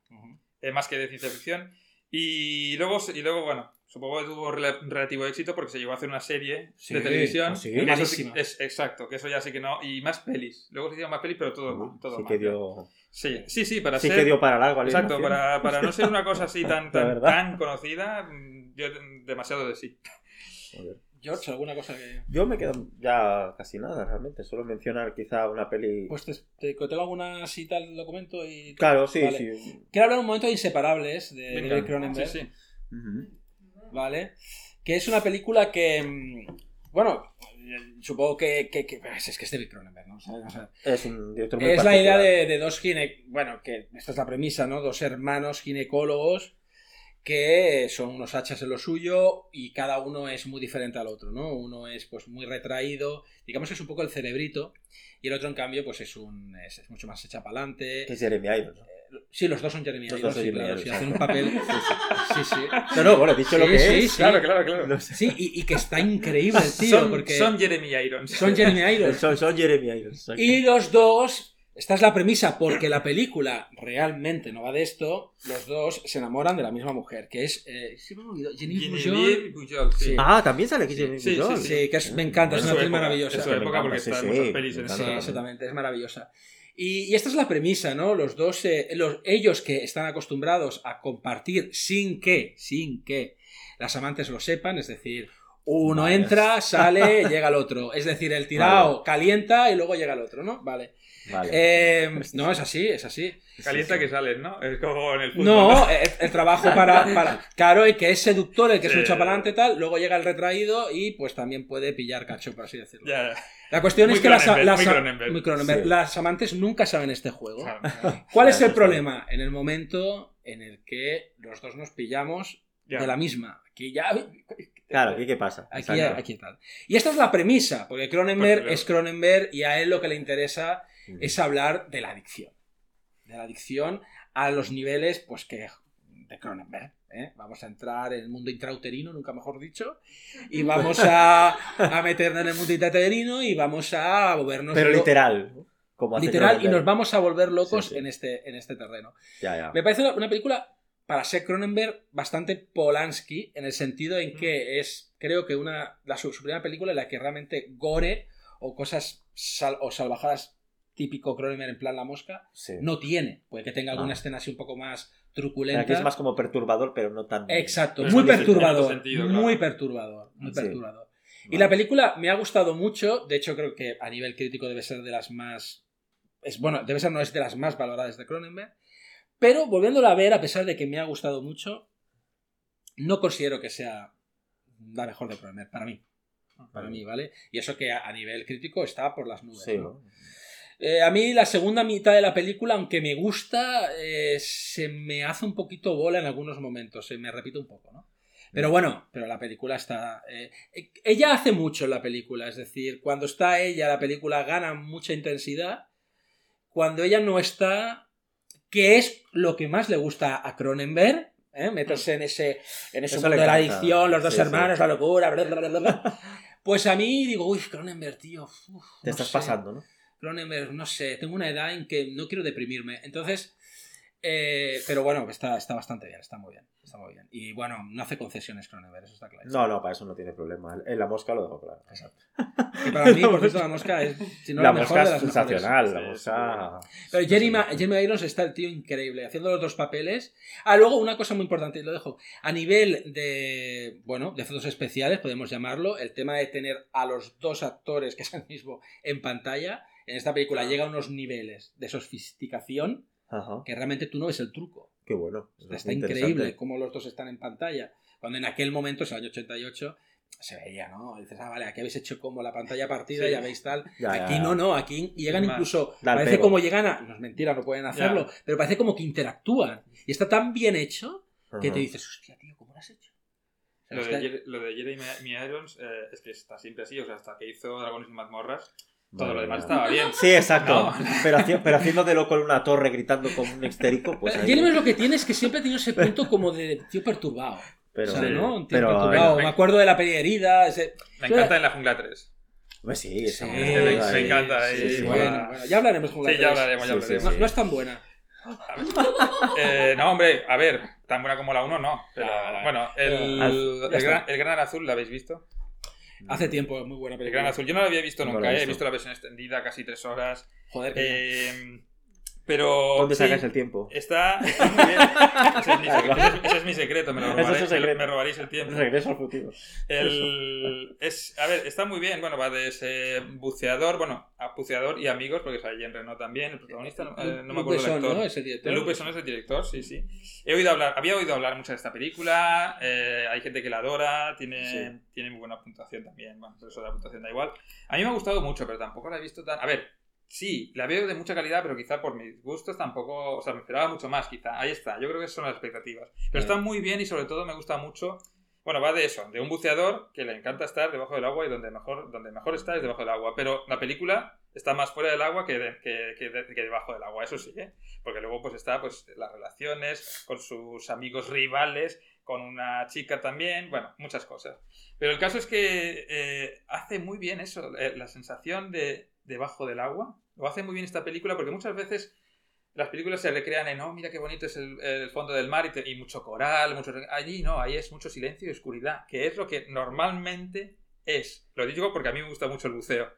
eh, más que de ciencia ficción. Y luego, y luego bueno, supongo que tuvo rela- relativo éxito porque se llegó a hacer una serie Sí, de televisión. ah, sí, que eso malísima. es, exacto, que eso ya sí que no. Y más pelis. Luego se hicieron más pelis, pero todo mal. Todo sí mal. que dio, Sí, sí, sí, para sí ser. que dio para largo. Exacto, para, para no ser una cosa así tan, tan, tan conocida, mm, yo demasiado de sí. Joder. George, ¿alguna cosa que...? Yo me quedo ya casi nada, realmente. Solo mencionar quizá una peli. Pues te, te, te tengo alguna cita al documento y... claro, sí, Vale. sí. Quiero hablar un momento de Inseparables, de David Cronenberg. sí, sí. Ujú. ¿Vale? Que es una película que, mm, bueno, eh, supongo que, que- que- es que es David Cronenberg, ¿no? O sea, o sea, Es un director muy es la idea de, de dos gine, bueno, que esta es la premisa, ¿no? Dos hermanos ginecólogos que son unos hachas en lo suyo y cada uno es muy diferente al otro, ¿no? Uno es pues muy retraído, digamos que es un poco el cerebrito y el otro en cambio pues es un es, es mucho más hecha para adelante. Que es Jeremy Irons. ¿no? Sí, los dos son Jeremy Los Irons, dos son sí, Jeremy hacen un papel. Sí, sí. No, no, bueno, dicho lo que sí, es. sí. Claro, claro, claro. no sé. Sí, y, y que está increíble el tío, son, porque son Jeremy Irons. son Jeremy Irons. Son, son Jeremy Irons. Y los dos, esta es la premisa, porque la película realmente no va de esto, los dos se enamoran de la misma mujer, que es... Eh, sí, me sí. Ah, también sale aquí Jeremy Sí, sí, que es- me encanta, es una época, maravillosa. En su época, porque está sí, en muchas pelis en Sí, esa exactamente, es maravillosa. Y, y esta es la premisa, ¿no? Los dos, eh, los, ellos que están acostumbrados a compartir sin que, sin que las amantes lo sepan, es decir, uno Vale. entra, sale, llega el otro. Es decir, el tirado calienta y luego llega el otro, ¿no? Vale. Vale. Eh, no, es así, es así. Calienta que sales, ¿no? Es como en el fútbol. No, el, el trabajo para, para. Claro, y que es seductor, el que se Sí. echa para adelante tal, luego llega el retraído y pues también puede pillar cacho, por así decirlo. Ya, La cuestión Muy es que las, las- muy Cronenberg. muy Cronenberg. Sí. las amantes nunca saben este juego. claro. ¿Cuál es el problema? En el momento en el que los dos nos pillamos Ya. de la misma. Aquí ya. Claro, ¿aquí qué pasa? Aquí, aquí tal. Y esta es la premisa, porque Cronenberg Porque- es Cronenberg y a él lo que le interesa es hablar de la adicción. De la adicción a los niveles, pues que de Cronenberg. ¿eh? Vamos a entrar en el mundo intrauterino, nunca mejor dicho, y vamos a, a meternos en el mundo intrauterino y vamos a volvernos... Pero literal. Como hace Literal, y nos vamos a volver locos Sí, sí. En, este, en este terreno. Ya, ya. Me parece una, una película, para ser Cronenberg, bastante Polanski, en el sentido en que es, creo que una la, su, su primera película en la que realmente gore o cosas sal- o salvajadas típico Cronenberg en plan La Mosca, Sí. no tiene. Puede que tenga alguna Ah. escena así un poco más truculenta. Aquí es más como perturbador, pero no tan. Exacto, muy perturbador. sentido, claro. Muy perturbador. Muy Sí. perturbador. Y Vale. la película me ha gustado mucho. De hecho, creo que a nivel crítico debe ser de las más. Es, bueno, debe ser no es de las más valoradas de Cronenberg. Pero volviéndola a ver, a pesar de que me ha gustado mucho, no considero que sea la mejor de Cronenberg, para mí. Para mí, ¿vale? Y eso que a, a nivel crítico está por las nubes. Sí, ¿no? ¿no? Eh, a mí la segunda mitad de la película, aunque me gusta, eh, se me hace un poquito bola en algunos momentos, se me repite un poco, ¿no? Pero bueno, pero la película está... eh, eh, ella hace mucho en la película, es decir, cuando está ella, la película gana mucha intensidad. Cuando ella no está, que es lo que más le gusta a Cronenberg, ¿eh? meterse en ese, en ese Eso mundo de la adicción, los dos Sí, sí. hermanos, la locura, bla, bla, bla, bla, bla. Pues a mí digo, uy, Cronenberg, tío. uf, Te no estás sé. pasando, ¿no? Cronenberg, no sé, tengo una edad en que no quiero deprimirme. Entonces, eh, pero bueno, está, está bastante bien, está muy bien, está muy bien. Y bueno, no hace concesiones Cronenberg, eso está claro. No, no, para eso no tiene problema. En la mosca lo dejo claro. Y para mí, por cierto, la mosca es, si no, la la, mejor mosca de es las sensacional. mejores. La mosca. Pero Jeremy, Jeremy Irons está el tío increíble, haciendo los dos papeles. Ah, luego una cosa muy importante, y lo dejo. A nivel de, bueno, de efectos especiales, podemos llamarlo, el tema de tener a los dos actores, que es el mismo, en pantalla, en esta película llega a unos niveles de sofisticación Ajá. que realmente tú no ves el truco. Qué bueno. Eso Está increíble cómo los dos están en pantalla. Cuando en aquel momento, es el año 88, se veía, ¿no? Dices, ah, vale, aquí habéis hecho como la pantalla partida, Sí. ya veis tal. Ya, aquí ya. no, no, aquí llegan incluso. Parece pego. como llegan a. No es mentira, no pueden hacerlo, pero parece como que interactúan. Y está tan bien hecho que Ajá. te dices, hostia, tío, ¿cómo lo has hecho? O sea, lo de Jeremy Irons eh, es que está siempre así, o sea, hasta que hizo Dragones y mazmorras, todo Madre lo demás estaba bien. Sí, exacto. No. Pero, haci- pero haciendo de loco en una torre gritando como un histérico, pues. ahí- Jeremy lo que tiene es que siempre ha tenido ese punto como de tío perturbado. Pero, o sea. ¿no? Un tío pero, perturbado. eh, Me acuerdo de la peli de herida. ese- Me encanta en la jungla 3. Pues sí, Sí, mujer me- ahí. me encanta, Sí, sí, sí, bueno, bueno. ya hablaremos con la Sí, ya hablaremos, ya Sí, sí, hablaremos. No, no es tan buena. Eh, no, hombre, a ver, tan buena como la 1 no. Pero Ah, bueno, el, el, gran, el Gran Azul, ¿lo habéis visto? Hace tiempo, es muy buena El película. Gran Azul, yo no lo había visto No nunca, lo he eh, he visto. la versión extendida, casi tres horas. Joder, Eh, pero. ¿Dónde sí, sacas el tiempo? Está, está muy bien. Ese es mi secreto, ese es- ese es mi secreto, me, lo es me robaréis el tiempo. Regreso al futuro. El, es, a ver, está muy bien. Bueno, va de ese buceador, bueno, a buceador y amigos, porque sale Jean Reno también, el protagonista, no, eh, no me acuerdo Besson, actor. ¿no? Es el director. De Luc Besson es el director, sí, sí. He oído hablar, había oído hablar mucho de esta película, eh, hay gente que la adora, tiene, Sí. tiene muy buena puntuación también, bueno, pero eso de la puntuación da igual. A mí me ha gustado mucho, pero tampoco la he visto tan... A ver, sí, la veo de mucha calidad, pero quizá por mis gustos tampoco, o sea, me esperaba mucho más, quizá. Ahí está, yo creo que son las expectativas. Pero está muy bien y sobre todo me gusta mucho... Bueno, va de eso, de un buceador que le encanta estar debajo del agua y donde mejor, donde mejor está es debajo del agua. Pero la película está más fuera del agua que, de- que, que de- que debajo del agua, eso sí, ¿eh? Porque luego pues está pues las relaciones con sus amigos rivales, con una chica también, bueno, muchas cosas. Pero el caso es que eh, hace muy bien eso, eh, la sensación de debajo del agua. Lo hace muy bien esta película porque muchas veces las películas se recrean en, oh, mira qué bonito es el, el fondo del mar y, te- y mucho coral, mucho... Allí no, ahí es mucho silencio y oscuridad, que es lo que normalmente es. Lo digo porque a mí me gusta mucho el buceo.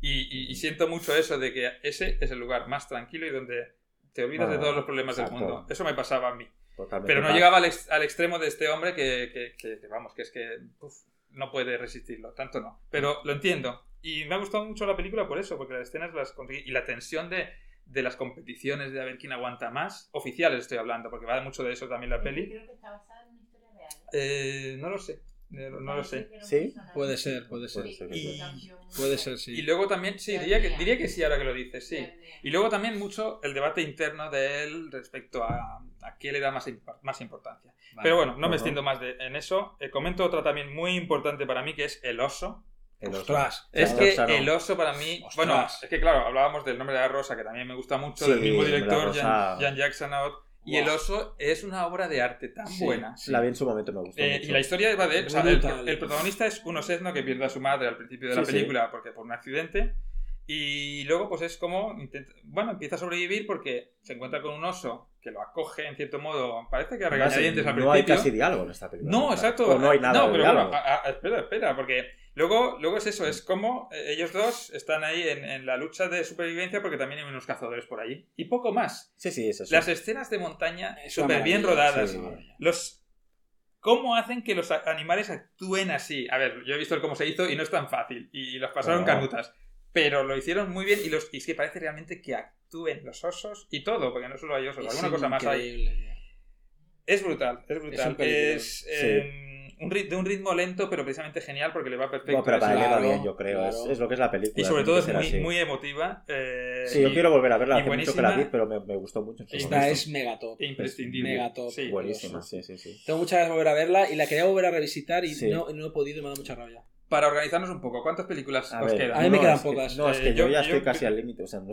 Y, y- y siento mucho eso de que ese es el lugar más tranquilo y donde te olvidas de Ah, todos los problemas exacto. del mundo. Eso me pasaba a mí. Totalmente Pero no llegaba al, ex- al extremo de este hombre que, que- que- que, vamos, que es que uf, no puede resistirlo, tanto no. Pero lo entiendo. Y me ha gustado mucho la película por eso, porque las escenas las conseguí. Y la tensión de, de las competiciones, de a ver quién aguanta más. Oficiales estoy hablando, porque va mucho de eso también la peli. Creo que está basada en una historia real. Eh, no lo sé. eh, No lo sé. ¿Sí? Puede ser, puede ser. Puede ser. Y- Puede ser, sí. Y luego también, sí, diría que, diría que sí ahora que lo dices, sí. Y luego también mucho el debate interno de él respecto a, a qué le da más, imp- más importancia. Vale. Pero bueno, no me extiendo más de- en eso. Eh, comento otra también muy importante para mí que es el oso. El oso. Ostras. Es El que oso no. el oso para mí. Ostras. Bueno, es que claro, hablábamos del nombre de la rosa, que también me gusta mucho, Sí, del mismo el de la director. Jan, Jan Jackson. Y el Guau. oso es una obra de arte tan Sí, buena. sí. La vi en su momento, me gustó Eh, mucho. y la historia va de. O sea, el, el protagonista es un osedno que pierde a su madre al principio de la Sí, sí. película porque por un accidente. Y luego, pues es como. intenta- bueno, empieza a sobrevivir porque se encuentra con un oso que lo acoge en cierto modo. Parece que a regañadientes al no hay principio. casi diálogo en esta película. No, exacto. O no hay nada No, de pero diálogo. bueno, a- a- espera, espera, porque luego, luego es eso, es como eh, ellos dos están ahí en, en la lucha de supervivencia porque también hay unos cazadores por allí. Y poco más. Sí, sí, es eso. Las escenas de montaña súper bien rodadas. sí. Los... ¿Cómo hacen que los animales actúen así? A ver, yo he visto el cómo se hizo y no es tan fácil. Y los pasaron canutas. Pero lo hicieron muy bien y, los... y es que parece realmente que actúen los osos y todo, porque no solo hay osos, Es alguna cosa más hay. Es brutal, es brutal. Es, Sí. eh, un de un ritmo lento, pero precisamente genial porque le va perfecto. No, pero a para él le va Claro, bien, yo creo. claro. Es, es lo que es la película. y sobre todo es muy, muy emotiva. eh, Sí, yo y- quiero volver a verla. Hace mucho que la vi, buenísima. pero me, me gustó mucho. Esta momento. es mega top. imprescindible. Mega top. Sí. Buenísima, sí, sí, sí. Tengo muchas ganas de volver a verla y la quería volver a revisitar y Sí. no, no he podido y me ha dado mucha rabia. Para organizarnos un poco, ¿cuántas películas A os ver, quedan? A mí me no, quedan es que- pocas. no, es Eh, que yo, yo- ya yo- estoy casi al límite. O sea, no-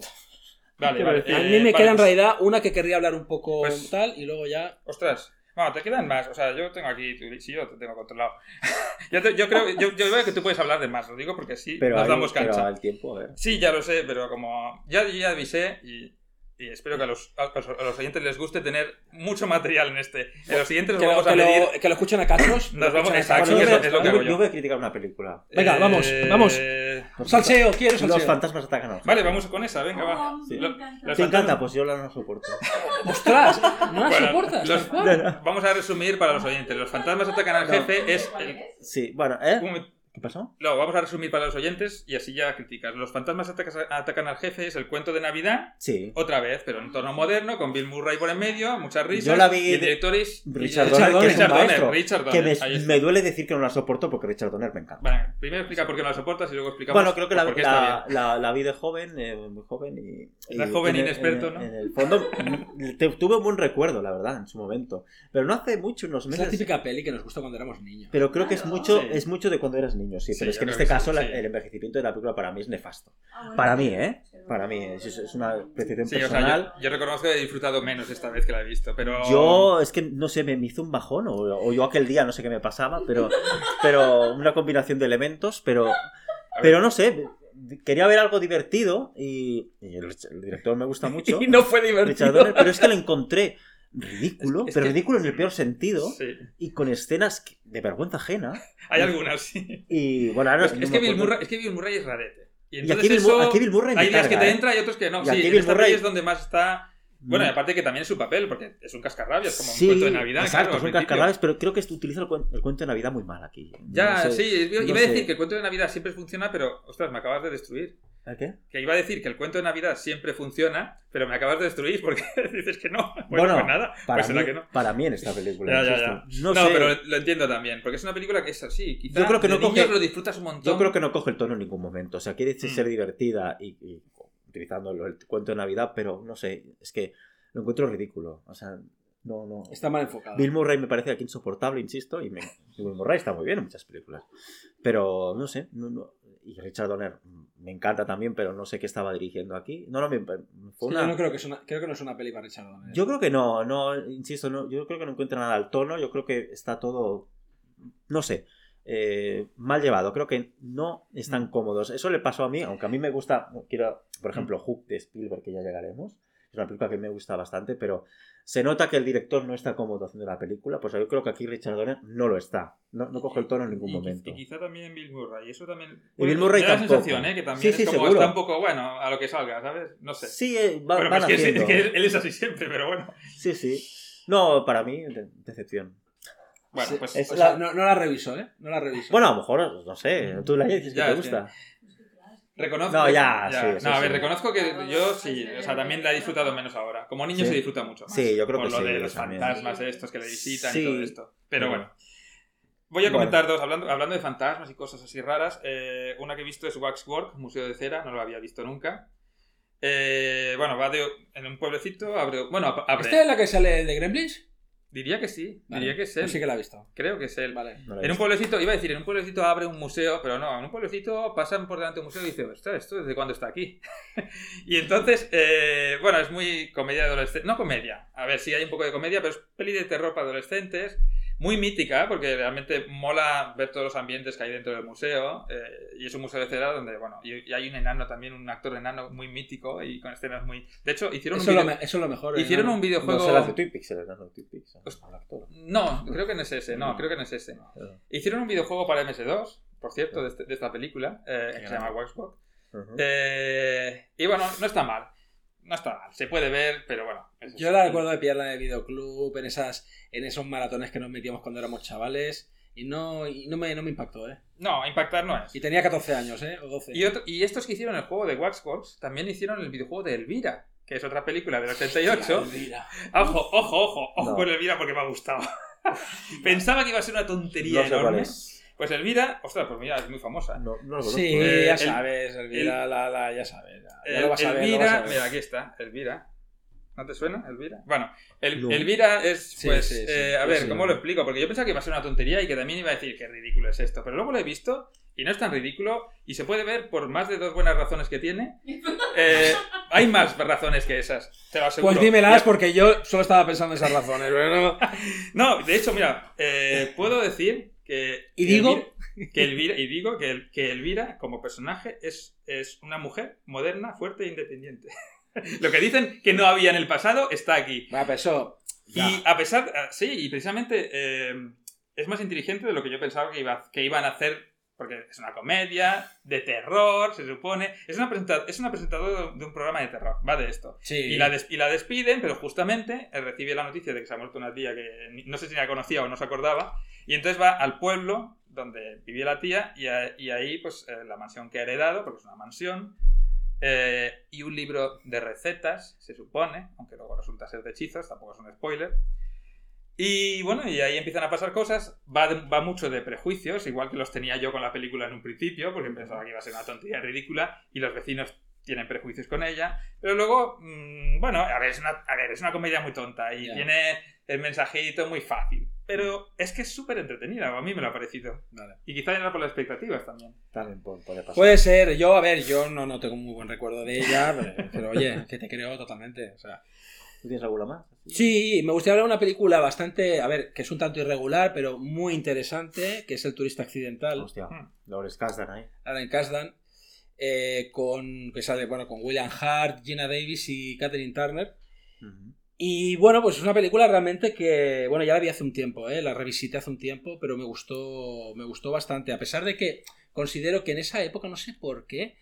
Vale, vale. a eh, mí me vale, queda en realidad una que querría hablar un poco Pues- tal y luego ya... Ostras. Bueno, te quedan más. O sea, yo tengo aquí. tu- Sí, yo te tengo controlado. yo, te- yo creo. Yo, yo veo que tú puedes hablar de más, lo digo porque sí. pero, nos hay- damos pero cancha. al tiempo, ver. Sí, ya lo sé, pero como. Ya, ya avisé y. y espero que a los, a los- a los oyentes les guste tener mucho material en este. En los siguientes Que nos lo, vamos a pedir. lo, que lo escuchen a cachos. Nos vamos- a exacto, eso yo, es lo que yo- hago yo. yo voy a criticar una película. Venga, vamos, vamos. Eh, Salseo, quiero Los salseo. fantasmas atacan a los Vale, vamos con esa, venga, va. Oh, Sí. me Lo- encanta. los ¿Te encanta? Pues yo la no soporto. ¡Ostras! ¿No la Bueno, soportas? los-? Vamos a resumir para los oyentes. Los fantasmas atacan al No. jefe es. ¿Cuál el- es? Sí, bueno, ¿eh? un. ¿Qué pasó? No, vamos a resumir para los oyentes y así ya criticas. Los fantasmas atacan al jefe es el cuento de Navidad, Sí. otra vez, pero en tono moderno, con Bill Murray por en medio, muchas risas. Yo la vi y el director es Richard y- Donner, que es un Richard Donner, maestro. Richard Que Donner, ahí me, me duele decir que no la soporto porque Richard Donner me encanta. Bueno, primero explica por qué no la soportas y luego explicamos Bueno, creo que la, por qué está la, bien. la, la vi de joven, eh, muy joven y... Era y joven en inexperto, en- ¿no? En el fondo, te- tuve un buen recuerdo, la verdad, en su momento. Pero no hace mucho, unos Es la meses... típica peli que nos gusta cuando éramos niños. Pero creo que es mucho, Sí. es mucho de cuando eras niño, sí. Sí, pero es que en este que sí, caso la- sí. el envejecimiento de la película para mí es nefasto. Ah, bueno, Para mí. ¿eh? Sí, Para mí, es, una percepción Sí, o sea, personal. yo, yo reconozco que he disfrutado menos esta vez que la he visto, pero... Yo, es que no sé, me, me hizo un bajón, o, o yo aquel día no sé qué me pasaba, pero, pero una combinación de elementos, pero, pero no sé, quería ver algo divertido y, y el, el director me gusta mucho, Y no fue divertido. Donner, pero es que lo encontré ridículo, Es- es pero que- ridículo en el peor sentido Sí, y con escenas de vergüenza ajena. hay algunas, sí. Y bueno, ahora Es, no es que Bill. Murray, es que Bill Murray es rarete. Y Y entonces aquí Bill, aquí Murray Hay días que te ¿eh? entra y otros que no. Y Sí, Bill esta Murray- es donde más está... Bueno, y Mm. aparte que también es su papel, porque es un cascarrabias, como Sí, un cuento de Navidad. exacto, claro, es un cascarrabias, pero creo que utiliza el, cuen- el cuento de Navidad muy mal aquí. Ya, No sé, sí, iba no a decir que el cuento de Navidad siempre funciona, pero, ostras, me acabas de destruir. ¿El qué? Que iba a decir que el cuento de Navidad siempre funciona, pero me acabas de destruir porque dices que no. Bueno, Bueno, pues nada, Para, pues será mí, que no. para mí en esta película. Ya, ya. No, No, sé, pero lo entiendo también, porque es una película que es así. Quizá Yo creo que no coge- lo disfrutas un montón. yo creo que no coge el tono en ningún momento. O sea, quiere Mm. ser divertida y, y utilizando el, el cuento de Navidad, pero no sé, es que lo encuentro ridículo. O sea, no, no. Está mal enfocado. Bill Murray me parece aquí insoportable, insisto, y, me, y Bill Murray está muy bien en muchas películas. Pero no sé, no- no- y Richard Donner me encanta también, pero no sé qué estaba dirigiendo aquí. No, no, me, fue Sí, una- Yo no creo que, es una, creo que no es una peli para Richard Donner. Yo creo que no, no, insisto, no, yo creo que no encuentra nada al tono, yo creo que está todo, no sé, eh, mal llevado, creo que no están cómodos. Eso le pasó a mí, aunque a mí me gusta, quiero, por ejemplo, Hook de Spielberg, que ya llegaremos, es una película que me gusta bastante, pero se nota que el director no está cómodo haciendo la película, pues yo creo que aquí Richard Donner no lo está, no, no coge el tono en ningún Y- momento. Y quizá también Bill Murray. Eso también. Y Bill Murray me da la tampoco. sensación, ¿eh? Que también Sí, sí, es como seguro. está un poco, bueno, a lo que salga, ¿sabes? No sé. Sí, eh, va- bueno, van pues que, es- que él es así siempre, pero bueno. Sí, sí. No, para mí, de- decepción. Bueno, pues. es- O sea, no, no la reviso, ¿eh? No la reviso. Bueno, a lo mejor, no sé, tú la dices que Ya, te es gusta. Que Reconozco. No, ya, sí, sí, no, a ver, sí. reconozco que yo sí, o sea, también la he disfrutado menos ahora. Como niño Sí. se disfruta mucho más. Sí, yo creo por que lo de los también. fantasmas estos que le visitan Sí. y todo esto. Pero Bueno. Voy a Bueno. comentar dos, hablando, hablando de fantasmas y cosas así raras. eh, una que he visto es Waxwork, Museo de Cera, no lo había visto nunca. Eh, bueno, va de, en un pueblecito, abre, bueno, abre, ¿Esta es la que sale de Gremlins? Diría que sí, Vale, diría que es él. pues sí que la he visto. Creo que es él. Vale. No En un pueblecito, iba a decir, en un pueblecito abre un museo, pero no, en un pueblecito pasan por delante de un museo y dicen, "Ostras, ¿esto desde cuándo está aquí? y entonces, eh, bueno, es muy comedia de adolescentes. No comedia, a ver, sí hay un poco de comedia, pero es peli de terror para adolescentes. Muy mítica, porque realmente mola ver todos los ambientes que hay dentro del museo. eh, y es un museo de cera donde, bueno, y, y hay un enano también, un actor enano muy mítico y con escenas muy. De hecho, hicieron Eso, un es lo video- me- eso es lo mejor. Hicieron ¿no? un No videojuego. de Twin Peaks, el enano de Twin Peaks. Pues- el actor. No, creo que no es ese, no, creo que no es ese. Hicieron un videojuego para MS2, por cierto, de, este- de esta película, eh, que se llama Waxbox. Eh, y bueno, no está mal. No está mal. Se puede ver, pero bueno. Yo la recuerdo de pillarla en el videoclub, en esas, en esos maratones que nos metíamos cuando éramos chavales. Y no, y no, me, no me impactó, ¿eh? No, impactar no es. Y tenía 14 años, ¿eh? O 12. Y, otro- y estos que hicieron el juego de Waxbox también hicieron el videojuego de Elvira, que es otra película del 88. Elvira. Ojo, ojo, ojo, ojo No. con Elvira porque me ha gustado. Pensaba que iba a ser una tontería No sé cuál enorme. Es. Pues Elvira, ostras, pues mira, es muy famosa. No, no lo conozco. Sí, Eh, ya el- sabes, Elvira, la, la, ya sabes. Ya, lo vas a ver, lo Elvira, vas a ver. mira, aquí está, Elvira. ¿No te suena, Elvira? Bueno, el, No. Elvira es, pues, sí, sí. eh, a Pues ver, sí. ¿cómo lo explico? Porque yo pensaba que iba a ser una tontería y que también iba a decir qué ridículo es esto. Pero luego lo he visto y no es tan ridículo y se puede ver por más de dos buenas razones que tiene. Eh, hay más razones que esas, te lo aseguro. Pues dímelas porque yo solo estaba pensando en esas razones, pero no. No, de hecho, mira, eh, puedo decir que... ¿Y que digo? Elvira- que Elvira, y digo que, el- que Elvira, como personaje, es, es una mujer moderna, fuerte e independiente. Lo que dicen que no había en el pasado está aquí. Va, eso. ya. Y a pesar, ah, sí, y precisamente eh, es más inteligente de lo que yo pensaba que, iba, que iban a hacer, porque es una comedia de terror, se supone. Es una, presenta- es una presentadora de un programa de terror, va de esto. Sí. Y la, des- y la despiden, pero justamente eh, recibe la noticia de que se ha muerto una tía que no sé si la conocía o no se acordaba. Y entonces va al pueblo donde vivía la tía y, a- y ahí pues eh, la mansión que ha heredado, porque es una mansión, eh, y un libro de recetas, se supone, aunque luego resulta ser de hechizos, tampoco es un spoiler. Y bueno, y ahí empiezan a pasar cosas. Va, de- va mucho de prejuicios, igual que los tenía yo con la película en un principio, porque pensaba que iba a ser una tontería ridícula y los vecinos tienen prejuicios con ella. Pero luego, mm, bueno, a ver, es una, a ver, es una comedia muy tonta y Ya. tiene el mensajito muy fácil. Pero es que es súper entretenida, a mí me lo ha parecido. Vale. Y quizá era por las expectativas también. También pu- puede pasar. Puede ser, yo, a ver, yo no, no tengo muy buen recuerdo de ella, pero, pero, oye, que te creo totalmente. O sea, ¿Tú tienes alguna más? sí, me gustaría hablar de una película bastante, a ver, que es un tanto irregular, pero muy interesante, que es El turista accidental, Hostia, Hmm. Lawrence Kasdan ahí. Alan Kasdan, eh, con, que sale, bueno, con William Hart, Gina Davis y Catherine Turner. Y bueno, pues es una película realmente que, bueno, ya la vi hace un tiempo, ¿eh? la revisité hace un tiempo, pero me gustó, me gustó bastante, a pesar de que considero que en esa época, no sé por qué,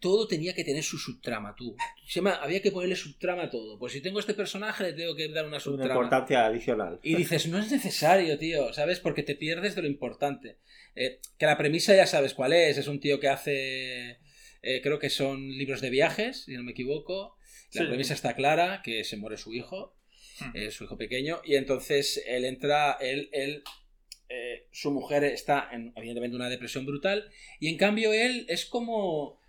todo tenía que tener su subtrama, tú. Se llama- había que ponerle subtrama a todo. Pues si tengo este personaje, le tengo que dar una Una subtrama. importancia adicional. Y dices, no es necesario, tío, ¿sabes? Porque te pierdes de lo importante. Eh, que la premisa ya sabes cuál es. Es un tío que hace, eh, creo que son libros de viajes, si no me equivoco. La Sí. premisa está clara, que se muere su hijo, Hmm. eh, su hijo pequeño, y entonces él entra, él, él eh, su mujer está en, evidentemente, una depresión brutal, y en cambio él es como,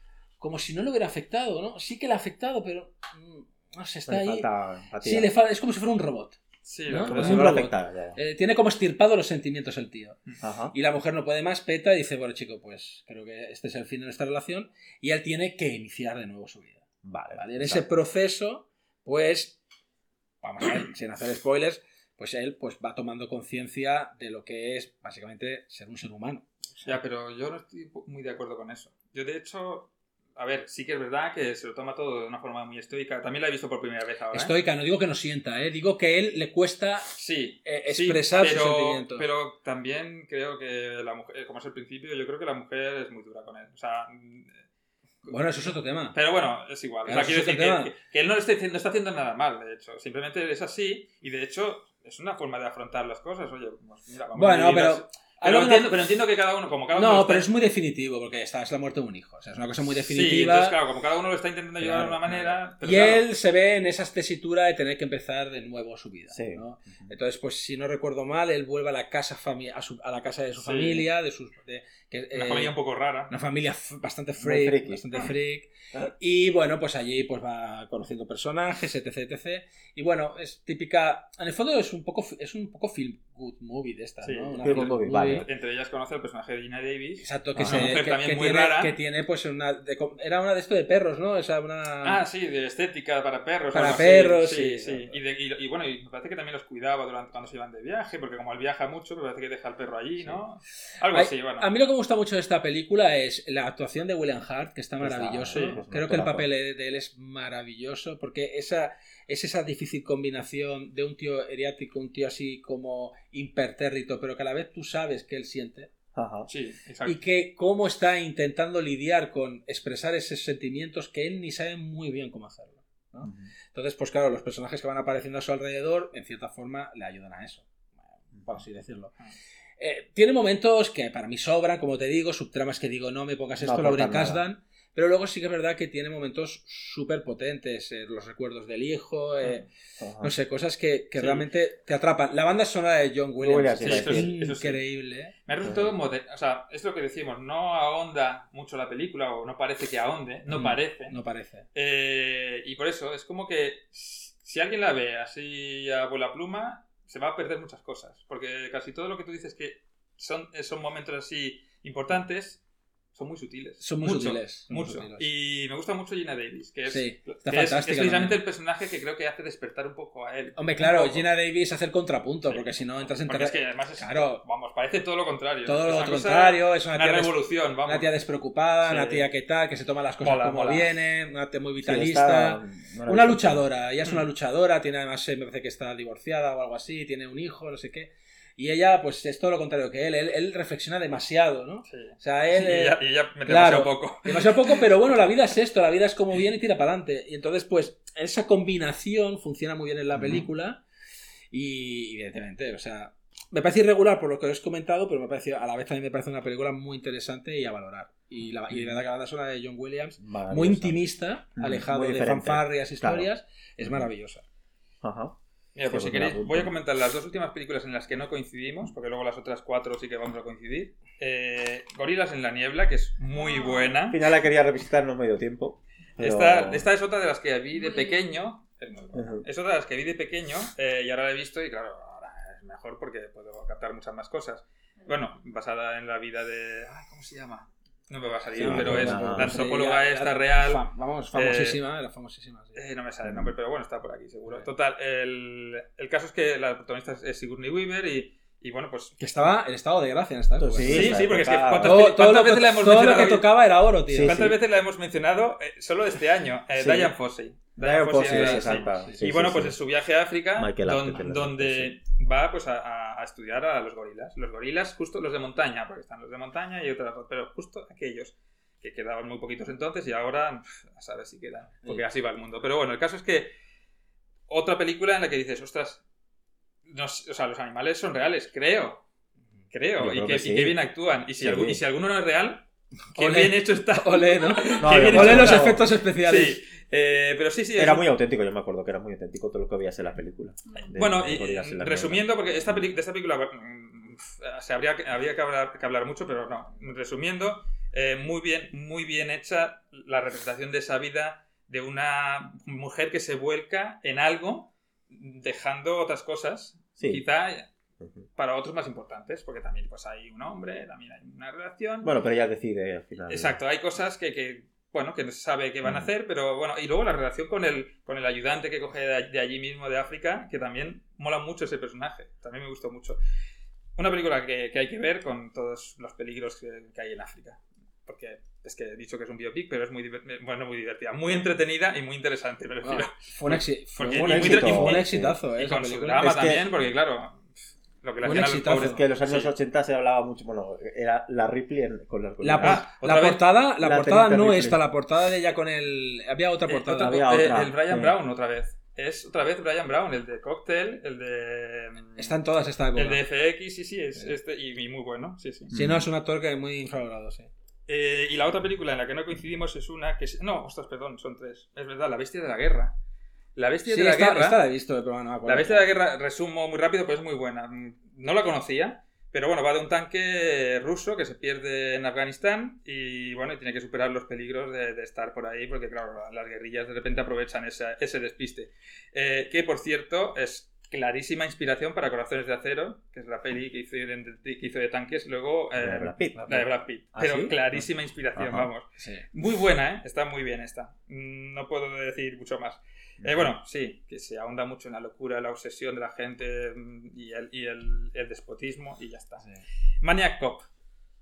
como si no le hubiera afectado, ¿no? Sí que le ha afectado, pero mm, no sé, está Le ahí. falta. Sí, le fa- es como si fuera un robot. Sí, ¿No? Como si un no le robot. ya. Eh, tiene como estirpado los sentimientos el tío. Ajá. Y la mujer no puede más, peta y dice, bueno chico, pues creo que este es el fin de nuestra relación. Y él tiene que iniciar de nuevo su vida. Vale. ¿vale? En ese proceso, pues, vamos a ver, sin hacer spoilers, pues él pues va tomando conciencia de lo que es básicamente ser un ser humano. Ya, pero yo no estoy muy de acuerdo con eso. Yo, de hecho, a ver, sí que es verdad que se lo toma todo de una forma muy estoica. También la he visto por primera vez ahora. ¿eh? Estoica, no digo que no sienta, ¿eh? digo que él le cuesta Sí, eh, sí, expresar sus pero, sentimientos. Pero también creo que la mujer, como es el principio, yo creo que la mujer es muy dura con él. O sea, mm, Bueno, eso es otro tema. pero bueno, es igual. O sea, Claro, quiero decir que, tema. que- que él no, le está, no está haciendo nada mal, de hecho. Simplemente es así y de hecho es una forma de afrontar las cosas. Oye, pues mira, vamos a Bueno, pero las- Pero, entiendo, no- pero entiendo que cada uno, como cada uno. No, está- pero es muy definitivo, porque esta es la muerte de un hijo. O sea, es una cosa muy Sí, definitiva. entonces, claro, como cada uno lo está intentando llevar de una manera. pero y claro, él se ve en esa tesitura de tener que empezar de nuevo su vida. Sí. ¿no? Entonces, pues si no recuerdo mal, él vuelve a la casa, fami- a, su- a la casa de su Sí. familia, de sus. de- que, Una eh, familia un poco rara. una familia bastante freak, bastante freak. Ah. Y bueno, pues allí pues va conociendo personajes, etc, etc. Y bueno, es típica. En el fondo es un poco es un poco feel good movie de esta, Sí, ¿no? Una feel feel good movie, good vale. Entre ellas conoce el personaje de Gina Davis. Exacto, que, Ajá. se, Una mujer que, también que muy tiene, rara. que tiene pues una de- era una de esto de perros, ¿no? O sea, una Ah, sí, de estética para perros. Para perros, sí. sí. sí. Y, de- y- y bueno, y me parece que también los cuidaba durante cuando se iban de viaje, porque como él viaja mucho, me parece que deja al perro allí, ¿no? Algo Ay, así, bueno. A mí lo que me gusta mucho de esta película es la actuación de William Hart, que está Está- maravilloso. sí, es un Creo que el papel de él es maravilloso, porque esa es esa difícil combinación de un tío eriático, un tío así como impertérrito, pero que a la vez tú sabes que él siente. Ajá. Sí, exacto. Y que cómo está intentando lidiar con expresar esos sentimientos que él ni sabe muy bien cómo hacerlo. ¿no? Entonces, pues claro, los personajes que van apareciendo a su alrededor, en cierta forma, le ayudan a eso, por así decirlo. Eh, tiene momentos que para mí sobran, como te digo, subtramas que digo, no me pongas esto, No nada. Kasdan, pero luego sí que es verdad que tiene momentos súper potentes, eh, los recuerdos del hijo, eh, Ajá. no sé, cosas que, que Sí. realmente te atrapan. La banda sonora de John Williams, es sí, eso sí, eso sí. increíble. ¿eh? Me ha resultado. O sea, es lo que decimos, no ahonda mucho la película, o no parece que ahonde, no Mm, parece. No parece. Eh, y por eso es como que si alguien la ve así a vuela pluma, se va a perder muchas cosas. Porque casi todo lo que tú dices que son, son momentos así importantes, son muy sutiles. Son muy Mucho, sutiles, son muy sutiles. Y me gusta mucho Gina Davis, que es, Sí, que está es- precisamente el personaje que creo que hace despertar un poco a él. Hombre, claro. Gina Davis hace el contrapunto, Sí. porque si no entras en es terreno- que además es, Claro. vamos, parece todo lo contrario. todo lo contrario, es una, Una tía des- revolución, vamos. una tía despreocupada, Sí. una tía que tal, que se toma las cosas Mola, como mola. vienen, una tía muy vitalista. está- Una luchadora, ella es una Mm. luchadora, tiene además, eh, me parece que está divorciada o algo así, tiene un hijo, no sé qué. Y ella, pues es todo lo contrario que él, él, él reflexiona demasiado, ¿no? Sí. O sea, él... y, eh, ella, ella mete claro. demasiado poco. Demasiado poco, pero bueno, la vida es esto, la vida es como viene y tira para adelante. Y entonces, pues, esa combinación funciona muy bien en la película. Y evidentemente, o sea, me parece irregular por lo que os he comentado, pero me parece, a la vez también me parece una película muy interesante y a valorar. Y la, y la verdad que la banda sonora de John Williams, muy intimista, alejado muy de fanfarrias, historias, es Ujú. maravillosa. Ajá. Mira, pues si queréis, voy a comentar las dos últimas películas en las que no coincidimos, porque luego las otras cuatro sí que vamos a coincidir. Eh, Gorilas en la niebla, que es muy Al buena. final la quería revisitar, no me dio tiempo. pero- Esta, esta es otra de las que vi de pequeño. Es otra de las que vi de pequeño eh, y ahora la he visto y claro, ahora es mejor porque puedo captar muchas más cosas. Bueno, basada en la vida de... Ay, ¿Cómo se llama? No me va a salir, Sí, pero es la antropóloga Sí, esta real. fam- vamos, famosísima, era famosísima. sí. Eh, no me sale el nombre, pero bueno, está por aquí, seguro. Sí. Total, el, el caso es que la protagonista es Sigourney Weaver y, y bueno, pues... Que estaba en estado de gracia en esta época. Sí, Sí, porque es que ¿cuántas, Todo, todo lo, veces que, la hemos todo lo mencionado? que tocaba era oro, tío. Sí, ¿Cuántas sí. veces la hemos mencionado eh, solo de este año? Eh, Sí. Diane Fossey. Sí, Sí, y bueno, sí. pues es su viaje a África, don- donde va pues a, estudiar a los gorilas. Los gorilas, justo los de montaña, porque están los de montaña y otros, pero justo aquellos que quedaban muy poquitos entonces y ahora a saber si quedan, porque Sí. así va el mundo. Pero bueno, el caso es que otra película en la que dices, ostras, no o sea, los animales son reales, creo. Creo, y creo que, que sí. y que bien actúan. Y si, Sí. algu- y si alguno no es real, qué bien hecho está. Ole, ¿no? No, hecho los efectos especiales. Sí, eh, pero sí, sí. Era muy auténtico, yo me acuerdo que era muy auténtico todo lo que veías en la película. De- Bueno, de y, resumiendo, porque esta peli- de esta película mm, se habría, que- habría que, hablar, que hablar mucho, pero no. Resumiendo, eh, muy, bien, muy bien hecha la representación de esa vida de una mujer que se vuelca en algo, dejando otras cosas, Sí. quizá. Para otros más importantes, porque también pues, hay un hombre, también hay una relación. Bueno, pero ella decide al final. Exacto, hay cosas que, que, bueno, que no se sabe qué van a Mm. hacer, pero bueno, y luego la relación con el, con el ayudante que coge de, de allí mismo, de África, que también mola mucho ese personaje, también me gustó mucho. Una película que, que hay que ver con todos los peligros que, que hay en África, porque es que he dicho que es un biopic, pero es muy, bueno, muy divertida, muy entretenida y muy interesante, me refiero. Ah, fue un, exi- fue un muy éxito, y- fue un y- exitazo, eh, y con su drama Es que- también, porque claro, lo que le hacían a los pobres... Es que en los años Sí. 80 se hablaba mucho, bueno, era la Ripley en- con las La, Ah, la portada, la La portada no Ripley. esta, la portada de ella con el. Había otra Eh, portada. otra- había eh, otra. el Brian Sí. Brown otra vez. es otra vez Brian Brown, el de Cocktail, el de. mm, Están todas esta época. El de FX, sí, sí, es este, y, y muy bueno, sí, sí. Si no, es un actor que es muy infravalorado, sí. Eh, y la otra película en la que no coincidimos es una que es... No, ostras, perdón, son tres. Es verdad, La Bestia de la Guerra. La Bestia Sí, de la esta, Guerra... esta la he visto, pero no me acuerdo. La Bestia de la Guerra, resumo muy rápido, pero es muy buena. No la conocía, pero bueno, va de un tanque ruso que se pierde en Afganistán y bueno, y tiene que superar los peligros de, de estar por ahí, porque claro, las guerrillas de repente aprovechan esa- ese despiste. Eh, que por cierto es clarísima inspiración para Corazones de Acero, que es la peli que hizo de, que hizo de tanques, luego... eh, La de Brad Pitt. la de Brad Pitt. ¿Ah, pero sí? clarísima inspiración, Ajá. vamos. Sí. Muy buena, ¿eh? Está muy bien esta. Mm, No puedo decir mucho más. Eh, bueno, sí, que se ahonda mucho en la locura, la obsesión de la gente mm, y el, y el, el despotismo y ya está. Sí. Maniac Cop.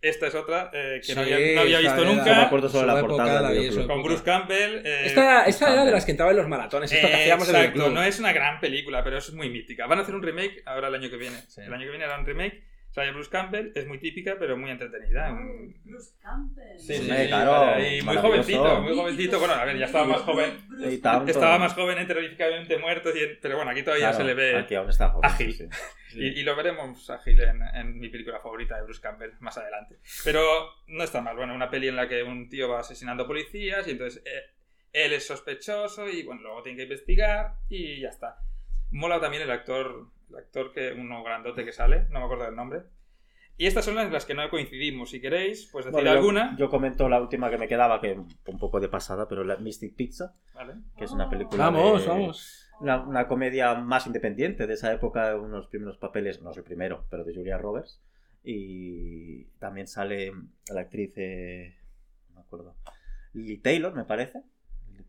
Esta es otra eh, que no había, no había esta visto era- No me nunca. acuerdo sobre la época portada. la vi. Con Bruce Campbell. eh, Esta, esta era de las que entraba en los maratones, esto que eh, hacíamos en el exacto, club. no es una gran película, pero es muy mítica. Van a hacer un remake ahora el año que viene. Sí. El año que viene harán un remake. Sale Bruce Campbell, es muy típica, pero muy entretenida. Oh, Bruce Campbell. Sí, Sí, sí, claro, y muy jovencito, muy jovencito. Bueno, a ver, ya estaba más joven. Y tanto. Estaba más joven, enteramente muerto, y- pero bueno, aquí todavía Claro, se le ve. Aquí aún está joven. ágil. sí. Y, y lo veremos ágil en, en mi película favorita de Bruce Campbell más adelante. Pero no está mal. Bueno, una peli en la que un tío va asesinando policías y entonces eh, él es sospechoso y bueno, luego tiene que investigar y ya está. Mola también el actor, el actor que uno grandote que sale, no me acuerdo del nombre. Y estas son las que no coincidimos. Si queréis, pues decir Bueno, yo- alguna. Yo, comento la última que me quedaba, que un poco de pasada, pero la Mystic Pizza, Vale. que es una película. Vamos, de- vamos. Una, una comedia más independiente de esa época, unos primeros papeles, no es el primero, pero de Julia Roberts. Y también sale la actriz, eh, no me acuerdo, Lily Taylor, me parece.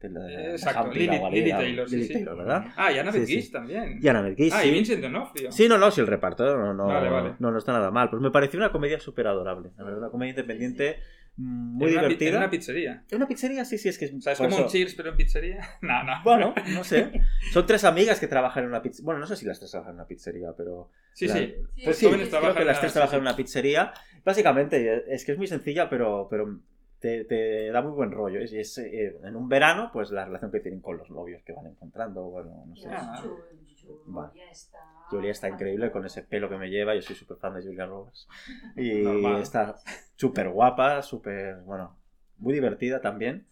Exacto, Lily, la Lily Taylor, sí, Lily sí. Taylor, ¿verdad? Ah, y Annabeth Sí, sí. Gish también. Y Annabeth Gish, Ah, sí. y Vincent D'Onofrio. Sí, no, no, sí, el reparto no, no, Vale, vale. no, no está nada mal. Pues me pareció una comedia súper adorable. La verdad, una comedia independiente mm, muy en una, divertida. En una pizzería. ¿En una pizzería? Sí, sí, es que es. O sea, es como eso- un Cheers, pero en pizzería. No, no. Bueno, no sé. Son tres amigas que trabajan en una pizzería. Bueno, no sé si las tres trabajan en una pizzería, pero. Sí, la- sí. Pues sí, jóvenes creo que las tres sí, trabajan sí. en una pizzería. Básicamente, es que es muy sencilla, pero, pero te, te da muy buen rollo. Y es eh, en un verano, pues la relación que tienen con los novios que van encontrando. Bueno, no sé. Ah. Julia está... Julia está increíble con ese pelo que me lleva. Yo soy súper fan de Julia Roberts. Y Normal. está súper guapa, súper. Bueno, muy divertida también.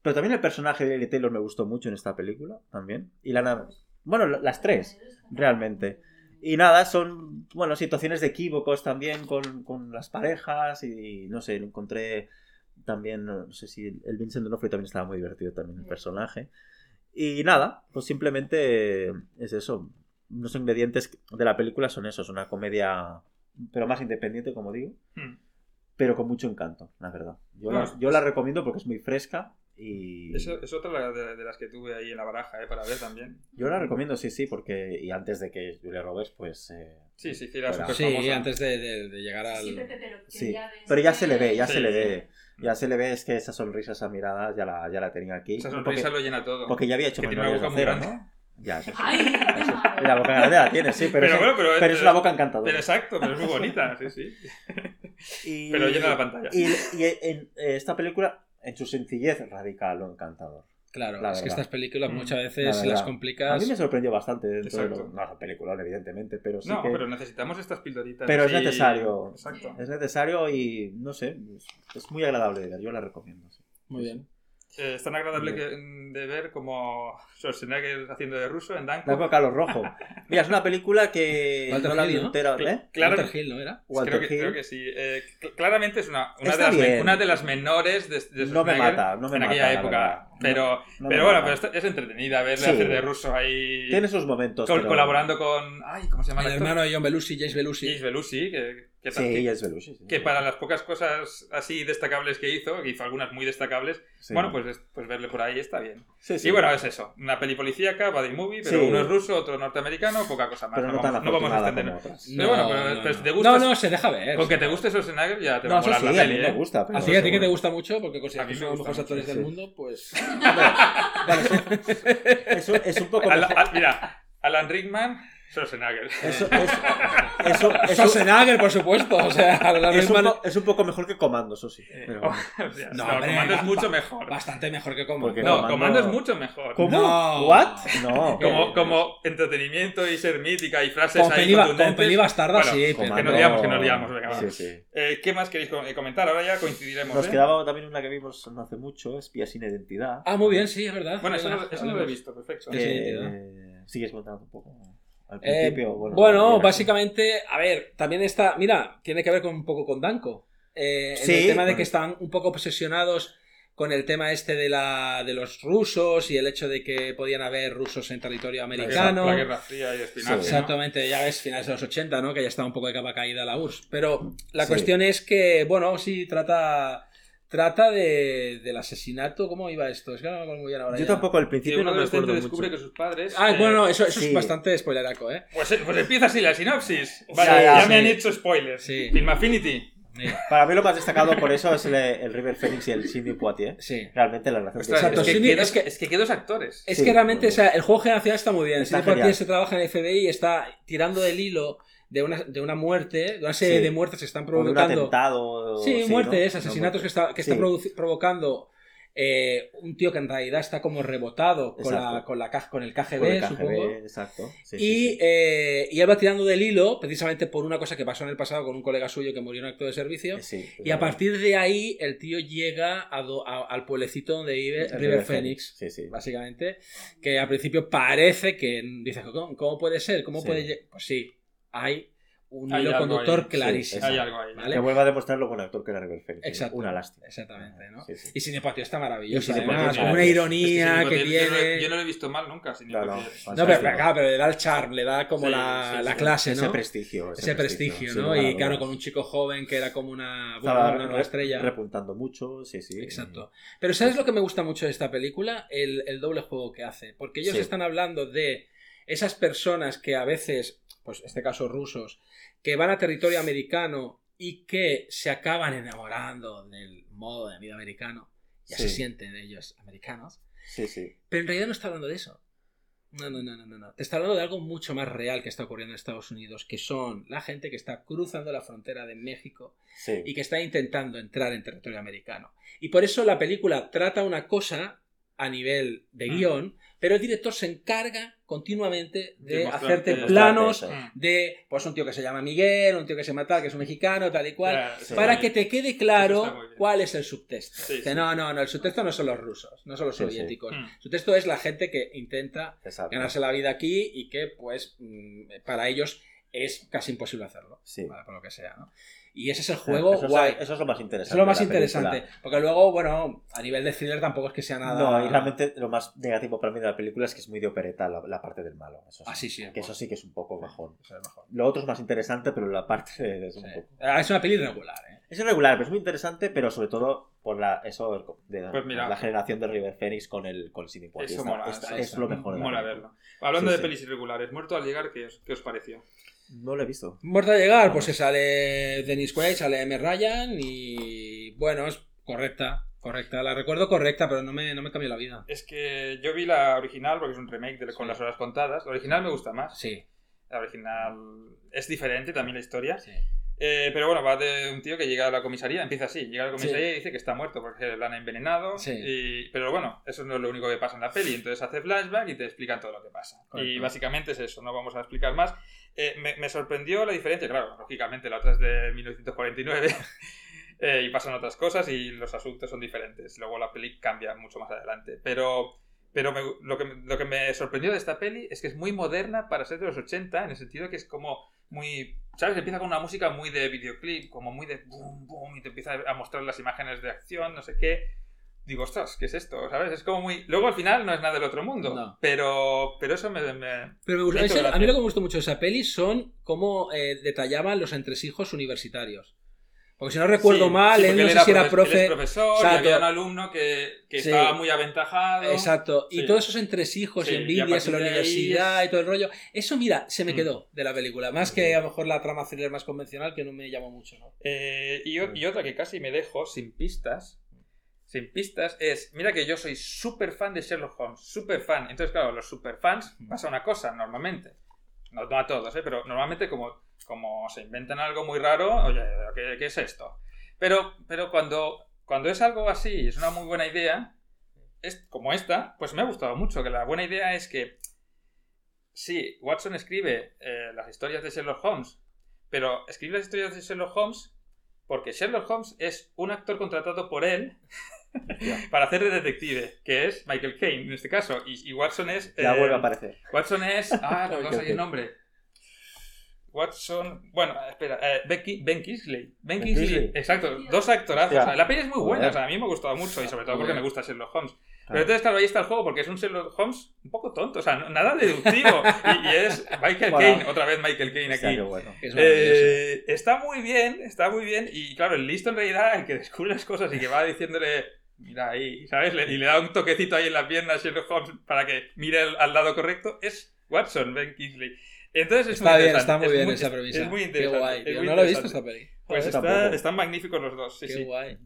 Pero también el personaje de Lily Taylor me gustó mucho en esta película. También. Y la. Bueno, las tres, realmente. Y nada, son, bueno, situaciones de equívocos también con, con las parejas y no sé, encontré también, no sé si el Vincent D'Onofrio también estaba muy divertido también el personaje. Y nada, pues simplemente es eso. Los ingredientes de la película son esos, una comedia, pero más independiente, como digo, Hmm. pero con mucho encanto, la verdad. Yo, No, la, yo la recomiendo porque es muy fresca y... Eso es otra de, de las que tuve ahí en la baraja, ¿eh? Para ver también. Yo la recomiendo, sí, sí, porque... Y antes de que Julia Roberts, pues... eh, Sí, sí, Sí, famosa. antes de, de- de llegar al... Sí, pero, Sí, ya se le ve, ya Sí, se le sí. ve. Ya se le ve, es que esa sonrisa, esa mirada, ya la, ya la tenía aquí. Esa Porque- sonrisa lo llena todo. Porque ya había hecho Que tiene una boca de muy grande. ¿no? Ya, eso sí. Eso- La boca grande la tiene, sí, pero, Pero es, bueno, pero, pero es una boca encantadora. Pero exacto, pero es muy bonita, sí, sí. Y- Pero llena la pantalla. Y, y en eh, esta película, en su sencillez, radica lo encantador. Claro, La es que estas películas Mm, muchas veces las A complicas. mí me sorprendió bastante dentro de lo... No es un peliculón, evidentemente, pero sí no, que pero necesitamos estas pildoritas. Pero es necesario. Exacto. es necesario y, no sé, es, es muy agradable de ver. Yo la recomiendo. sí. Muy bien. Eh, es tan agradable que- de ver como Schwarzenegger haciendo de ruso en Dunkirk. a Carlos Rojo. Mira, es una película que Walter no la vi Hill, ¿no? entera. ¿eh? Claro, Walter Hill, ¿no era? Walter creo, que, Hill. creo que sí. Eh, cl- claramente es una, una, de las, una de las menores de, de No me mata, no me en mata, aquella la época. pero no pero bueno, mata. pero es entretenida verle Sí. hacer de ruso ahí. Tiene sus momentos. col- pero- Colaborando con. Ay, ¿cómo se llama El el hermano de John Belushi, James Belushi. James Belushi, que, que, Sí, que- es Belushi. sí. que para las pocas cosas así destacables que hizo, que hizo algunas muy destacables, Sí. bueno, pues, es- pues verle por ahí está bien. Sí, sí. Y bueno, es eso, una peli policíaca, buddy movie, pero Sí. uno es ruso, otro norteamericano, poca cosa más. pero no, no, tan vamos, no vamos a otras. Pero bueno, pero- pero si te gusta- no, no, se deja ver. Con que te guste Schwarzenegger ya te va a molar sí, la a peli, mí me ¿eh? gusta. pero Así que a ti que te gusta mucho, porque A consideras que son los mejores actores del sí. mundo, pues. Vale, es, un- poco. Al- mira, Alan Rickman, Schwarzenegger. Eso, eso, eso, eso- Schwarzenegger, por supuesto. O sea, es, un po- es un poco mejor que Comando, eso sí. Eh, Pero- o sea, No, no, hombre, Comando es mucho ba- mejor. Bastante mejor que como. Porque No, Comando- Comando es mucho mejor. ¿Cómo? No. ¿What? No. Como, como entretenimiento y ser mítica y frases Con ahí peli, con peli bastarda, Bueno, sí. Comando- que nos liamos, que nos liamos, venga. Sí, sí. Eh, ¿Qué más queréis eh, comentar? Ahora ya coincidiremos. Nos ¿eh? quedaba también una que vimos no hace mucho, Espía sin identidad. Ah, muy bien, sí, es verdad. Bueno, eso no, Verdad. eso no lo he visto, perfecto. Sí, Que, sí, eh, sigues contando un poco al Eh, principio. bueno, bueno, básicamente, a ver, también está, mira, tiene que ver con un poco con Danko. Eh, en Sí, el tema de bueno. que están un poco obsesionados con el tema este de la de los rusos y el hecho de que podían haber rusos en territorio La americano. guerra- La Guerra Fría y espinazo. Sí. Exactamente, ya ves, finales de los 80, ¿no? Que ya estaba un poco de capa caída la URSS. Pero la Sí. cuestión es que, bueno, sí, trata trata de, del asesinato. ¿Cómo iba esto? Es que no me acuerdo muy bien ahora. Yo ya. tampoco al Que principio un no me acuerdo descubre mucho. que sus padres. Ah, eh, bueno, eso, eso sí. es bastante spoileraco, ¿eh? Pues, pues empieza así la sinopsis. Vale, Ya, me han hecho spoilers. Sí. Film Affinity. Mira, Para mí lo más destacado por eso es el, el River Phoenix y el Sidney Poitier. sí. Realmente la relación Ostras, Exacto, es, que, que dos- es que- es que qué dos actores. Es Sí, que realmente, o sea, el juego generacional está muy bien. Está Sidney Poitier se trabaja en el FBI y está tirando del hilo de una, de una muerte, de una serie Sí. de muertes que están O de un provocando. atentado. Sí, muertes, No, asesinatos que está, que está provocando eh, un tío que en realidad está como rebotado con, la, con, la, con el KGB, Con el KGB, supongo. exacto. Sí, y, sí, sí. eh, y él va tirando del hilo precisamente por una cosa que pasó en el pasado con un colega suyo que murió en acto de servicio. Y a partir de ahí el tío llega a do- a- al pueblecito donde vive River Phoenix. Sí, sí. Básicamente, que al principio parece que dices, ¿cómo, cómo puede ser? ¿Cómo puede lle-?" Pues sí, hay un Hay hilo algo conductor ahí, sí, clarísimo. Hay algo ahí. ¿vale? Que vuelva a demostrar lo buen actor que era River Phoenix. Exacto. Una lástima. Exactamente, ¿no? Sí, sí. Y Cinepatio está maravilloso. Además, es con una ironía Es que, yo no- tiene. Yo no lo he visto mal nunca. Sin No, no, Poitier. No, pero, claro, pero le da el charm, le da como Sí, la, sí, la sí. clase, Ese ¿no? prestigio. Ese prestigio, ¿no? Y claro, con un chico joven que era como una, bueno, Estaba una nueva re- estrella. repuntando mucho, sí, sí. Exacto. Pero ¿sabes lo que me gusta mucho de esta película? El, el doble juego que hace. Porque ellos están hablando de esas personas que a veces, pues en este caso rusos, que van a territorio americano y que se acaban enamorando del modo de vida americano. Ya Sí. se sienten ellos americanos. Sí, sí. Pero en realidad no está hablando de eso. No, no, no, no, no, no. Te está hablando de algo mucho más real que está ocurriendo en Estados Unidos, que son la gente que está cruzando la frontera de México Sí. y que está intentando entrar en territorio americano. Y por eso la película trata una cosa a nivel de Mm. Pero el director se encarga continuamente de hacerte planos de pues un tío que se llama Miguel, un tío que se llama tal, que es un mexicano, tal y cual, sí. para que te quede claro cuál es el subtexto. Sí, que sí. no, no, no, el subtexto no son los rusos, no son los soviéticos. Mm. El subtexto es la gente que intenta Exacto. ganarse la vida aquí y que pues mm, para ellos es casi imposible hacerlo, Sí. ¿vale? por lo que sea, ¿no? Y ese es el juego eso, es- guay. eso es lo más interesante. Eso es lo más de película. interesante. Porque luego, bueno, a nivel de thriller tampoco es que sea nada. No, y realmente lo más negativo para mí de la película es que es muy de opereta la, la parte del malo. Eso sí. Ah, sí, sí. Que eso sí que es un poco bajón. Es mejor. Lo otro es más interesante, pero la parte es un Sí. poco... Ah, Es una peli regular, ¿eh? Es irregular, pero es muy interesante, pero sobre todo por la eso de Pues mira. la generación de River Phoenix con el con. Eso mola, eso es lo mejor de la Mola película. verlo. Hablando Sí, de sí. pelis irregulares, muerto al llegar, ¿qué os, qué os pareció? No lo he visto. Muerto a llegar, pues se sale Dennis Quaid, sale M. Ryan y. Bueno, es correcta. Correcta. La recuerdo correcta, pero no me, no me cambió la vida. Es que yo vi la original porque es un remake de- con Sí. las horas contadas. La original me gusta más. Sí. La original es diferente también la historia. sí. Eh, pero bueno, va de un tío que llega a la comisaría, empieza así, llega a la comisaría y dice que está muerto porque la han envenenado. Sí. y- pero bueno, eso no es lo único que pasa en la peli. Entonces hace flashback y te explican todo lo que pasa. Correcto. Y básicamente es eso, no vamos a explicar más. Eh, me, me sorprendió la diferencia, claro, lógicamente la otra es de 1949 eh, y pasan otras cosas y los asuntos son diferentes. Luego la peli cambia mucho más adelante. Pero, pero me- lo, que, lo que me sorprendió de esta peli es que es muy moderna para ser de los 80, en el sentido que es como muy... ¿Sabes? Empieza con una música muy de videoclip, como muy de boom, boom, y te empieza a mostrar las imágenes de acción, no sé qué. Digo, ostras, ¿qué es esto? ¿Sabes? Es como muy... Luego al final no es nada del otro mundo. No. Pero, pero eso me... me- Pero me gustó- ese- a mí lo que me gustó mucho de esa peli son cómo eh, detallaban los entresijos universitarios. Porque si no recuerdo Sí, mal, sí, él no sé si era profe- profesor y había un alumno que, que Sí. estaba muy aventajado. Exacto. Y todos esos entresijos y envidias en la universidad es- y todo el rollo. Eso, mira, se me Mm. quedó de la película. Más que a lo mejor la trama thriller más convencional que no me llamó mucho, ¿no? Eh, y, o- y otra que casi me dejo sin pistas. Sin pistas es, mira que yo soy súper fan de Sherlock Holmes, súper fan. Entonces, claro, los super fans pasa una cosa normalmente. No, a todos, ¿eh? pero normalmente como, como se inventan algo muy raro, oye, ¿qué, es esto? Pero, pero cuando, cuando es algo así, es una muy buena idea, es como esta, pues me ha gustado mucho, que la buena idea es que sí, Watson escribe eh, las historias de Sherlock Holmes, pero escribe las historias de Sherlock Holmes porque Sherlock Holmes es un actor contratado por él para hacer de detective, que es Michael Caine en este caso, y, y Watson es... Ya eh, vuelve a aparecer. Watson es... Ah, no, sé el nombre. Watson... Bueno, espera, eh, Becky- Ben Kingsley. Ben Ben Kingsley, Kingsley. exacto, dos actorazos. Hostia. O sea, la peli es muy buena, o sea, a mí me ha gustado mucho y sobre todo porque me gusta Sherlock Holmes. Pero entonces, claro, ahí está el juego porque es un Sherlock Holmes un poco tonto, o sea, no- nada deductivo. y, y es Michael Bueno. Caine, otra vez Michael Caine aquí. bueno. Es. Eh, está muy bien, está muy bien. Y claro, el listo en realidad, el que descubre las cosas y que va diciéndole, mira ahí, ¿sabes? Le- y le da un toquecito ahí en la pierna a Sherlock Holmes para que mire al, al lado correcto, es Watson, Ben Kingsley. Entonces es Está muy bien, interesante, está muy es bien muy- esa es- premisa. Es muy Qué interesante. guay, es tío. muy No lo he visto esta peli. Pues está- están magníficos los dos, sí, Qué sí. guay.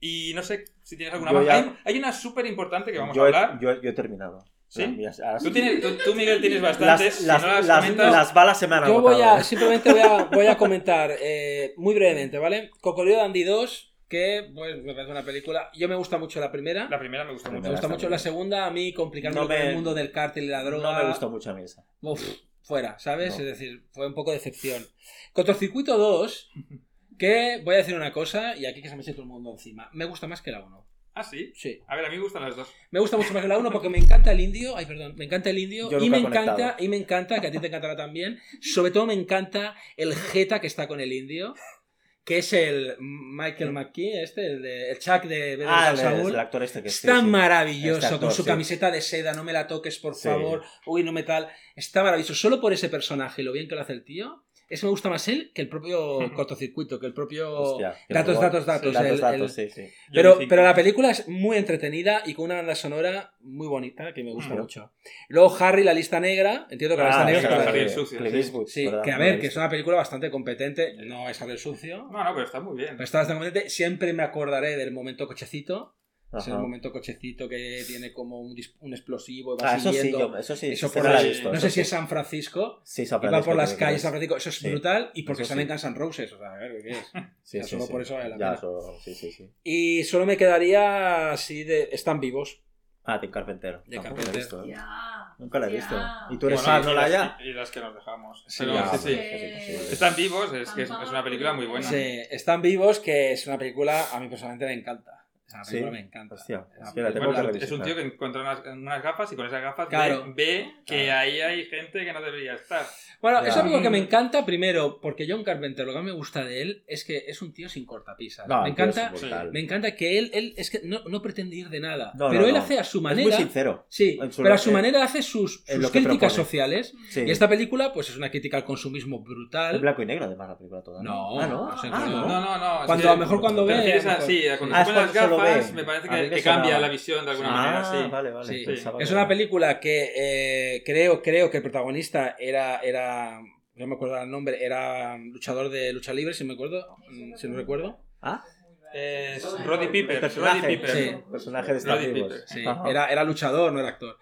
Y no sé si tienes alguna Yo más. ya- Hay, hay una súper importante que vamos yo, a he- hablar. yo, yo he terminado. ¿Sí? Mías. Tú, tienes, tú, tú, Miguel, tienes Las, bastantes. si las, no las las- comentas- las balas se me han Yo voy a, simplemente voy a, voy a comentar eh, muy brevemente, ¿vale? Cocodrilo Dandy 2, que pues, me parece una película. Yo me gusta mucho la primera. La primera me gustó La me mucho. gusta mucho la segunda. A mí complicarme No con me- el mundo del cártel y la droga. No me gustó mucho a mí esa. Uf, fuera, ¿sabes? No. Es decir, fue un poco decepción. Cortocircuito 2, que voy a decir una cosa, y aquí que se me eche todo el mundo encima. Me gusta más que la 1. Ah, sí. Sí. A ver, a mí me gustan las dos. Me gusta mucho más que la 1 porque me encanta el indio. Ay, perdón. Me encanta el indio. Yo Y me conectado. encanta, y me encanta, que a ti te encantará también. Sobre todo me encanta el jeta que está con el indio. Que es el Michael McKee, este, el, de, el Chuck de Better Ah, el, actor este que sí, Está sí. maravilloso, Este actor, con su sí. camiseta de seda, no me la toques, por Sí. favor. Uy, no me tal. Está maravilloso. Solo por ese personaje lo bien que lo hace el tío. Eso me gusta más él que el propio cortocircuito, que el propio... Hostia, datos, datos, datos. Datos, el- datos, el- sí, sí. Pero, pero la película es muy entretenida y con una banda sonora muy bonita que me gusta Mm. mucho. Luego Harry, la lista negra. Entiendo que la lista Ah, negra sí, que a ver, que es una película bastante competente. No es Harry el sucio. No, no, pero está muy bien. Pero está bastante competente. Siempre me acordaré del momento cochecito. Es el Ajá. momento cochecito que tiene como un, dis- un explosivo y va Ah, eso sí, yo, eso sí, Eso sí por la visto. no eso sé si es. San Francisco. Sí, San Y va Francisco, por las calles de es. San Francisco. Eso es Sí. brutal. Y porque salen sí. Guns N' Roses. O sea, a ver, ¿qué es? Sí, Ya sí, solo sí. por eso vale la Ya, pena. eso- sí, sí, sí. Y solo me quedaría así de. Están vivos. Ah, Tim Carpenter. De Tampoco la he Carpenter. visto, ¿eh? Ya. Nunca la he Ya. visto. ¿Y tú eres Bueno, no y la las- haya? Y, las que nos dejamos. Sí, Pero ya, sí, sí. Están vivos, es que es, es una película muy buena. Sí, Están vivos, que es una película a mí personalmente me encanta. Esa Sí. película me encanta. Hostia, Es la tengo película- que Bueno, es un tío que encuentra unas, unas gafas y con esas gafas ve- Claro. ve, que Claro. ahí hay gente que no debería estar. Bueno, Ya. es algo que me encanta primero, porque John Carpenter, lo que me gusta de él es que es un tío sin cortapisas. No, me es encanta, me encanta que él, él es que no, no pretende ir de nada. No, pero no, él no. hace a su Es manera. muy sincero. Sí, en su- pero a su en- manera hace sus, en sus críticas sociales. Sí. Y esta película, pues es una crítica al consumismo Es brutal. blanco y negro, además, la película toda. No, Ah, no. Ah, no. No, no, es Cuando a lo mejor cuando ve. sí, gafas, me parece que, cambia sonaba. la visión de alguna Ah, manera, sí. vale, vale. Sí. Es una película que eh, creo, creo que el protagonista era, era. No me acuerdo el nombre, era luchador de lucha libre, si me acuerdo, mm, si no recuerdo. Ah, Es Roddy Piper. el personaje. Roddy Piper. Sí. Personaje de Star Wars. Sí, era, era luchador, no era actor.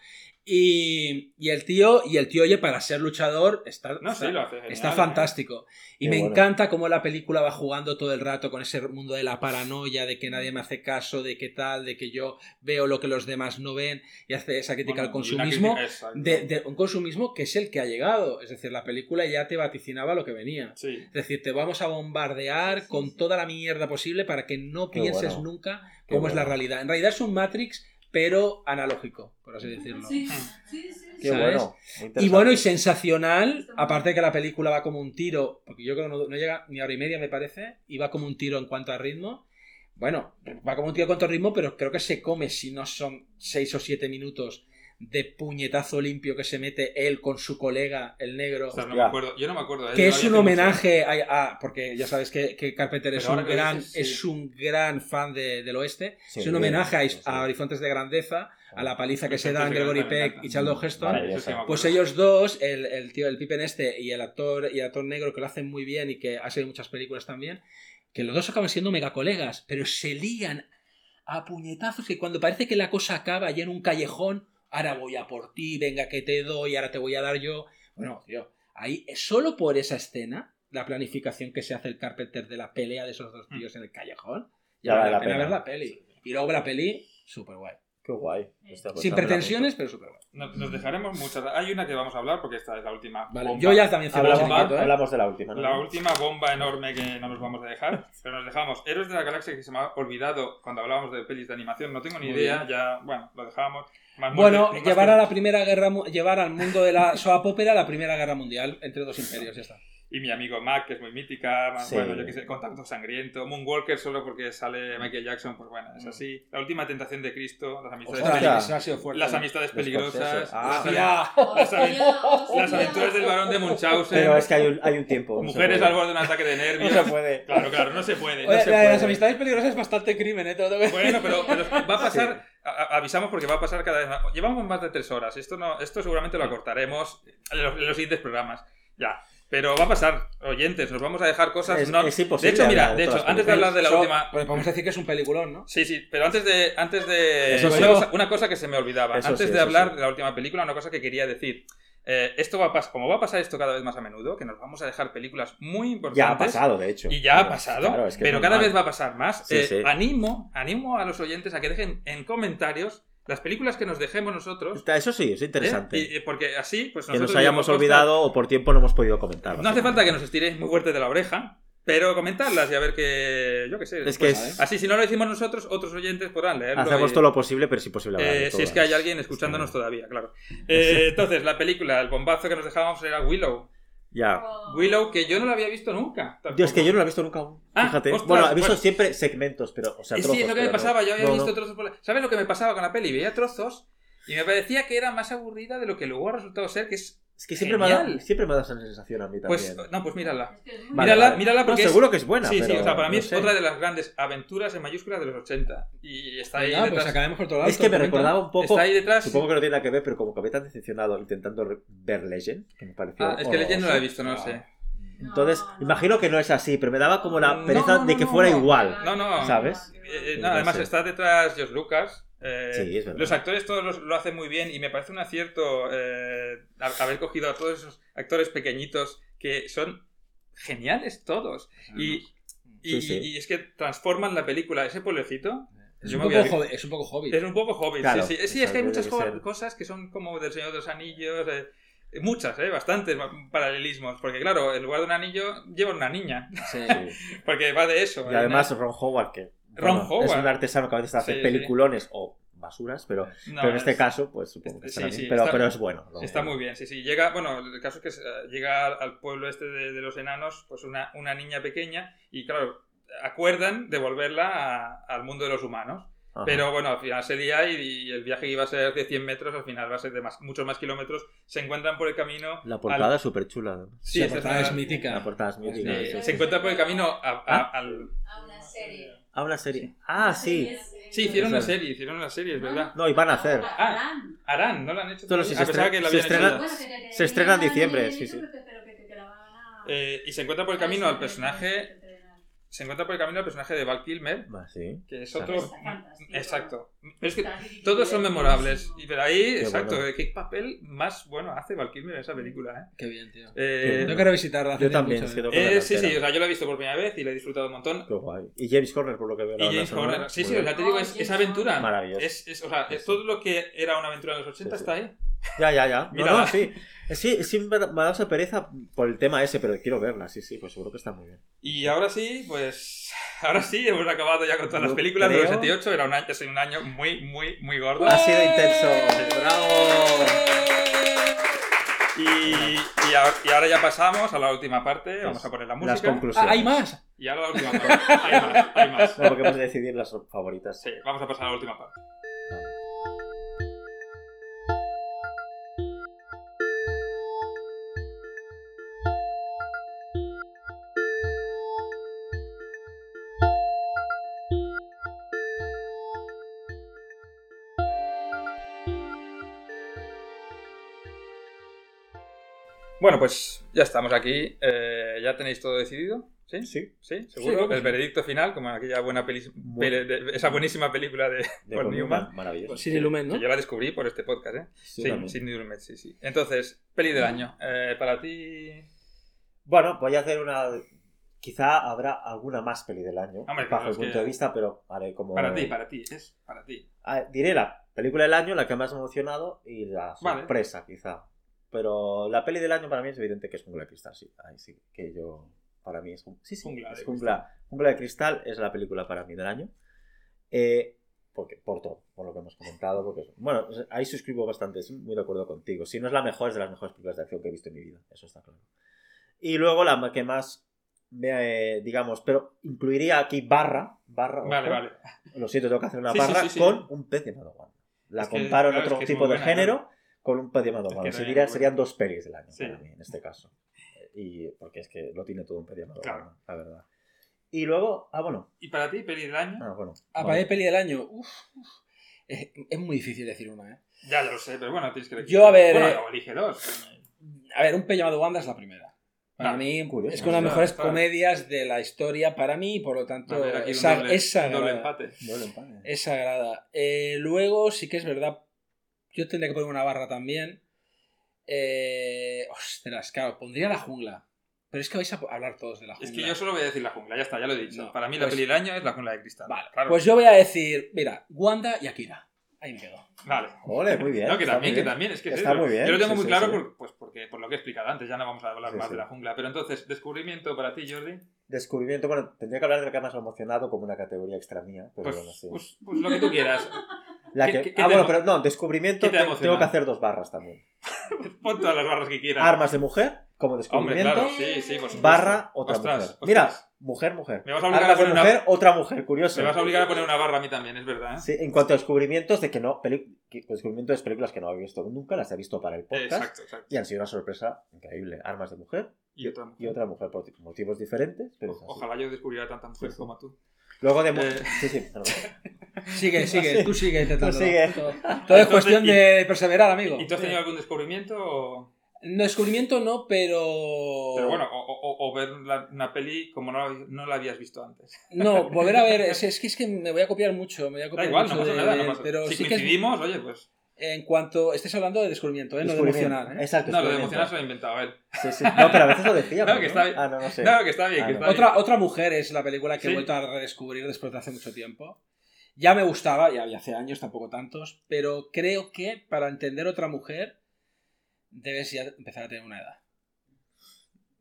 Y, y el tío, y el tío, oye, para ser luchador, está, No, sí, está, genial, ¿eh? fantástico. Y Qué me bueno. encanta cómo la película va jugando todo el rato con ese mundo de la paranoia, de que nadie me hace caso, de que tal, de que yo veo lo que los demás no ven, y hace esa crítica Bueno, al consumismo. crítica-. De, de un consumismo que es el que ha llegado. Es decir, la película ya te vaticinaba lo que venía. Sí. Es decir, te vamos a bombardear con toda la mierda posible para que no Qué pienses bueno. nunca Qué cómo es la realidad. En realidad es un Matrix, pero analógico, por así decirlo. Sí, sí, sí. Qué ¿sabes? bueno. Y bueno, y sensacional, aparte de que la película va como un tiro, porque yo creo que no, no llega ni a hora y media, me parece, y va como un tiro en cuanto a ritmo. Bueno, va como un tiro en cuanto a ritmo, pero creo que se come si no son 6 o 7 minutos de puñetazo limpio que se mete él con su colega, el negro. Ostras, no Ya. me acuerdo. Yo no me acuerdo. ¿eh? Que es un homenaje a, a- porque ya sabes que, que Carpenter es un gran dices, sí. es un gran fan de- del oeste Sí, es un homenaje a, sí, sí. a Horizontes de Grandeza a la paliza que se dan de Gregory Peck y Charlton Heston Vale, sí pues ellos dos el, el tío el Pippen este y el actor y el actor negro que lo hacen muy bien y que ha sido en muchas películas también que los dos acaban siendo mega colegas pero se lían a puñetazos que cuando parece que la cosa acaba ya en un callejón ahora voy a por ti venga que te doy ahora te voy a dar yo bueno tío ahí, solo por esa escena, la planificación que se hace el Carpenter de la pelea de esos dos tíos en el callejón, ya vale la pena ver la peli. Y luego la peli, súper guay. Qué guay. Esta cosa Sin pretensiones, pero súper guay. Nos, nos dejaremos muchas. Hay una que vamos a hablar porque esta es la última. Vale, bomba. yo ya también el Hablamos, chiringuito, ¿eh? hablamos de la última, ¿no? La última bomba enorme que no nos vamos a dejar, pero nos dejamos Héroes de la Galaxia que se me ha olvidado cuando hablábamos de pelis de animación, no tengo ni Muy idea, bien. ya, bueno, lo dejamos. Más Bueno, más llevar a la primera guerra llevar al mundo de la soap opera a la primera guerra mundial entre dos imperios, ya está. Y mi amigo Mac, que es muy mítica, más- Sí. bueno, yo que sé, Contacto Sangriento, Moonwalker solo porque sale Michael Jackson, pues bueno, es así. La última tentación de Cristo, las amistades, sido fuerte. las amistades Los peligrosas. Ah. Hostia. las, Hostia, las aventuras del varón de Munchausen, Pero es que hay un, hay un tiempo. no mujeres puede. al borde de un ataque de No nervios. se puede. Claro, claro, no se puede. Oye, se la de las puede. amistades peligrosas es bastante crimen, ¿eh? Que- Bueno, pero, pero va a pasar, a- a- avisamos porque va a pasar cada vez más. Llevamos más de tres horas, esto no, esto seguramente lo acortaremos en los, en los siguientes programas. Ya. Pero va a pasar, oyentes, nos vamos a dejar cosas. Es- no- es imposible De hecho, mira, de hecho, antes de hablar de la última. pues podemos decir que es un peliculón, ¿no? Sí, sí, pero antes de. Antes de Eso una, sí. cosa, una cosa que se me olvidaba. Eso antes sí, de hablar sí. de la última película, una cosa que quería decir. Eh, esto va a pasar, como va a pasar esto cada vez más a menudo, que nos vamos a dejar películas muy importantes. Ya ha pasado, de hecho. Y ya ha pasado, claro, es que pero es cada vez va a pasar más. Sí, Eh, sí. Animo, animo a los oyentes a que dejen en comentarios las películas que nos dejemos nosotros. Eso sí, es ¿eh? interesante. Porque así, pues que nos hayamos olvidado o por tiempo no hemos podido comentar. "Ostras, No hace falta que nos estiréis muy fuerte de la oreja, pero comentarlas y a ver que. Yo qué sé. Es que pues, es- Así, si no lo decimos nosotros, otros oyentes podrán leerlo. Hacemos y- todo lo posible, pero es imposible hablar de eh, si es que hay alguien escuchándonos todavía, claro. Eh, entonces, la película, el bombazo que nos dejábamos era Willow. Ya. Willow, que yo no la había visto nunca. Yo es que tampoco. yo no lo he visto nunca aún. Ah, Fíjate. ostras, bueno, he visto bueno. siempre segmentos, pero. O sea, Y sí, trozos, es lo que me no- pasaba. Yo había no, visto no. trozos por la- ¿Sabes lo que me pasaba con la peli? Veía trozos y me parecía que era más aburrida de lo que luego ha resultado ser, que es. Es que siempre me, ha dado, Genial. siempre me dado esa sensación a mí también. Pues, no, pues mírala. Vale, mírala, vale. mírala No, porque. es- seguro que es buena. Sí, sí, o sea, para mí no es sé. otra de las grandes aventuras en mayúsculas de los 80. Y está ahí pues acabemos por todo lado. Es que me recordaba un poco. Está ahí detrás. Supongo que no tiene nada que ver, pero como que había tan decepcionado intentando ver Legend, que me pareció. Ah, es que Legend no la he visto, no horroroso. sé. Entonces, No, no. imagino que no es así, pero me daba como la No, pereza no, de no, que no, fuera no. igual. No, no. ¿Sabes? Eh, eh, no, no además sé. está detrás Josh Lucas. Eh, Sí, es verdad. los actores todos los- lo hacen muy bien y me parece un acierto eh, a- haber cogido a todos esos actores pequeñitos que son geniales todos. Y, y, Sí, sí. y es que transforman la película, ese pueblecito. Es un, poco hobbit, es un poco hobbit. Es un poco hobbit, Claro, sí, sí. Sí, es que hay muchas cosas que son como del Señor de los Anillos. eh, muchas, ¿eh? Bastantes paralelismos. Porque, claro, en lugar de un anillo, lleva una niña. Sí. Porque va de eso. Y además Ron Howard, que Ron bueno, Howard. es un artesano que a veces hace Sí, sí. peliculones o basuras, pero, No, pero en este es- caso, pues supongo que Sí, sí, bien. Pero, está- pero es bueno. Ron Está Howard. muy bien, sí, sí. Llega, bueno, el caso es que eh, llega al- al pueblo este de, de los enanos, pues una, una niña pequeña, y claro, acuerdan devolverla a- al mundo de los humanos. Ajá. Pero bueno, al final se lía y, y el viaje iba a ser de 100 metros, al final va a ser de más, muchos más kilómetros. Se encuentran por el camino. La al- portada es súper chula. Sí, la portada es mítica. La portada es mítica. Sí, sí. se encuentran por el camino a- a- ¿Ah? al. A una serie. Ah, una serie. Ah, sí. Sí, hicieron una serie, hicieron una serie, es verdad. No, y van a hacer. Ah. Arán, ¿no la han hecho Ah, se pensaba estrena- que la se habían hecho estrena- se estrena en diciembre, sí, sí. Eh, y se encuentra por el camino al personaje. Se encuentra por el camino al personaje de Val Kilmer, Va, sí. que es O sea, otro. Exacto. Pero es que todos son memorables. Y pero ahí, exacto, bueno. ¿qué papel más bueno hace Val Kilmer en esa película? ¿eh? Qué bien, tío. Eh, Tengo que revisitarla. hace Yo también, es que ¿eh? eh, sí, sí, o sea, yo la he visto por primera vez y la he disfrutado un montón. Qué guay. Y James Horner, por lo que veo. la Y James Horner, sí, sí, bien. ya te digo, es, Oh, esa aventura. Maravilloso. Es, es, o sea, es todo lo que era una aventura en los 80 Sí, sí. está ahí. Ya, ya, ya. No, Mírala. no, sí. Sí, sí me ha dado esa pereza por el tema ese, pero quiero verla, sí, sí, pues seguro que está muy bien. Y ahora sí, pues. Ahora sí, hemos acabado ya con todas las películas del creo- 88. Era un año, ha sido un año muy, muy, muy gordo. Ha sido intenso. ¡Bravo! Y, y, ahora, y ahora ya pasamos a la última parte. Vamos a poner la Las música. conclusiones. Ah, hay más. Y ahora la última parte. Hay más, hay más. No, porque hemos de decidir las favoritas. Sí, vamos a pasar a la última parte. Bueno, pues ya estamos aquí. Eh, ¿Ya tenéis todo decidido? ¿Sí? Sí. ¿Sí? ¿Seguro? el sí. veredicto final, como en aquella buena peli, Muy- peli- de- esa buenísima película de, De Paul Newman. Maravilloso. Sin Lumen, ¿no? Que yo la descubrí por este podcast, ¿eh? Sí. Sidney Lumet, sí, sí. Entonces, peli del año. Eh, para ti... Bueno, voy a hacer una. Quizá habrá alguna más peli del año, Hombre, bajo el punto que- de vista, pero haré como. Para ti, para ti. Es para ti. Ah, diré la película del año, la que más me ha emocionado y la Vale. sorpresa, quizá. Pero la peli del año para mí es evidente que es Jungla de Cristal, sí. Ahí sí, que yo. Para mí es. Sí, sí, Jungla es de Jungla, Jungla de Cristal es la película para mí del año. Eh, porque, por todo, por lo que hemos comentado. Porque, bueno, ahí suscribo bastante, estoy muy de acuerdo contigo. Si no es la mejor, es de las mejores películas de acción que he visto en mi vida, eso está claro. Y luego la que más eh, digamos, pero incluiría aquí barra, barra, Vale, ojo. vale. lo siento, tengo que hacer una Sí, barra sí, sí. con un pez llamado Wanda. La Es que, comparo en otro es que es tipo de género con un pez llamado Es Wanda. que Sería- no muy serían dos pelis del año Sí. para mí, en este caso. Y porque es que lo tiene todo un llamado Claro. La verdad. Y luego, ah, bueno, ¿Y para ti, peli del año? ah, bueno. Ah, para mí peli del año. Uf, uf. Es, es muy difícil decir una, ¿eh? Ya, lo sé, pero bueno, tienes que elegir. Yo, a ver, Bueno, eh, o elige dos. A ver, un pe llamado Wanda es la primera. Para Ah, mí curioso. es una de las mejores claro. comedias de la historia para mí por lo tanto ver, es, doble, es sagrada. doble empate. Doble empate. Es sagrada. Eh, luego sí que es verdad. Yo tendría que poner una barra también. Eh, ostras, claro, pondría la jungla. Pero es que vais a hablar todos de la jungla. Es que yo solo voy a decir la jungla, ya está, ya lo he dicho. No, para mí la pues- peli del año es la jungla de cristal. Vale, claro. pues yo voy a decir, mira, Wanda y Akira. Ahí me quedo. Vale. Ole, muy bien. No, que también, que también, es que es Está muy bien, Yo lo tengo sí, muy sí, claro sí. Por, pues porque, por lo que he explicado antes, ya no vamos a hablar Sí, más sí. de la jungla. Pero entonces, descubrimiento para ti, Jordi. Descubrimiento, bueno, tendría que hablar de la que más me ha emocionado como una categoría extra mía, pero Pues, bueno, sí. pues, pues lo que tú quieras. La ¿qué- que- qué- qué ah, bueno, pero no, descubrimiento te tengo emocionado? que hacer dos barras también. Pon todas las barras que quieras. Armas de mujer, como Hombre, descubrimiento, claro, sí, sí, por barra otra Ostras, mujer. ostras. Mira, mujer, mujer. Me vas a obligar Armas a de poner mujer, una... otra mujer, curioso. Me vas a obligar a poner una barra a mí también, es verdad. ¿eh? Sí, en cuanto a descubrimientos de que no, peli- descubrimientos de películas que no había visto nunca, las he visto para el podcast Exacto, exacto. y han sido una sorpresa increíble. Armas de mujer Y otra mujer. y otra mujer por ti- motivos diferentes, pero. Ojalá yo descubriera tanta mujer Sí, sí. como tú. Luego de Eh. Sí, sí, perdón. Sigue, sigue, tú sigue intentando. Tú sigue. Todo, todo es cuestión y- de perseverar, amigo. ¿Y tú has tenido algún descubrimiento o...? No, descubrimiento no, pero. Pero bueno, o, o- o ver la- una peli como no, la- no la habías visto antes. No, volver a ver. Es, es que, es que me voy a copiar mucho. Me voy a Da igual, no pasa de- nada, no pasa Pero Si sí que es- coincidimos, oye, pues... en cuanto. Estés hablando de descubrimiento, ¿eh? No de emocionar. ¿eh? Exacto, No, lo de descubrimiento. emocionar se lo he inventado él. Sí, sí. No, pero a veces lo decía. No, que está bien. Ah, no, no sé. No, que está bien, Ah, que no. está bien. Otra, otra mujer es la película que Sí. he vuelto a redescubrir después de hace mucho tiempo. Ya me gustaba, ya había hace años, tampoco tantos, pero creo que para entender otra mujer debes ya empezar a tener una edad.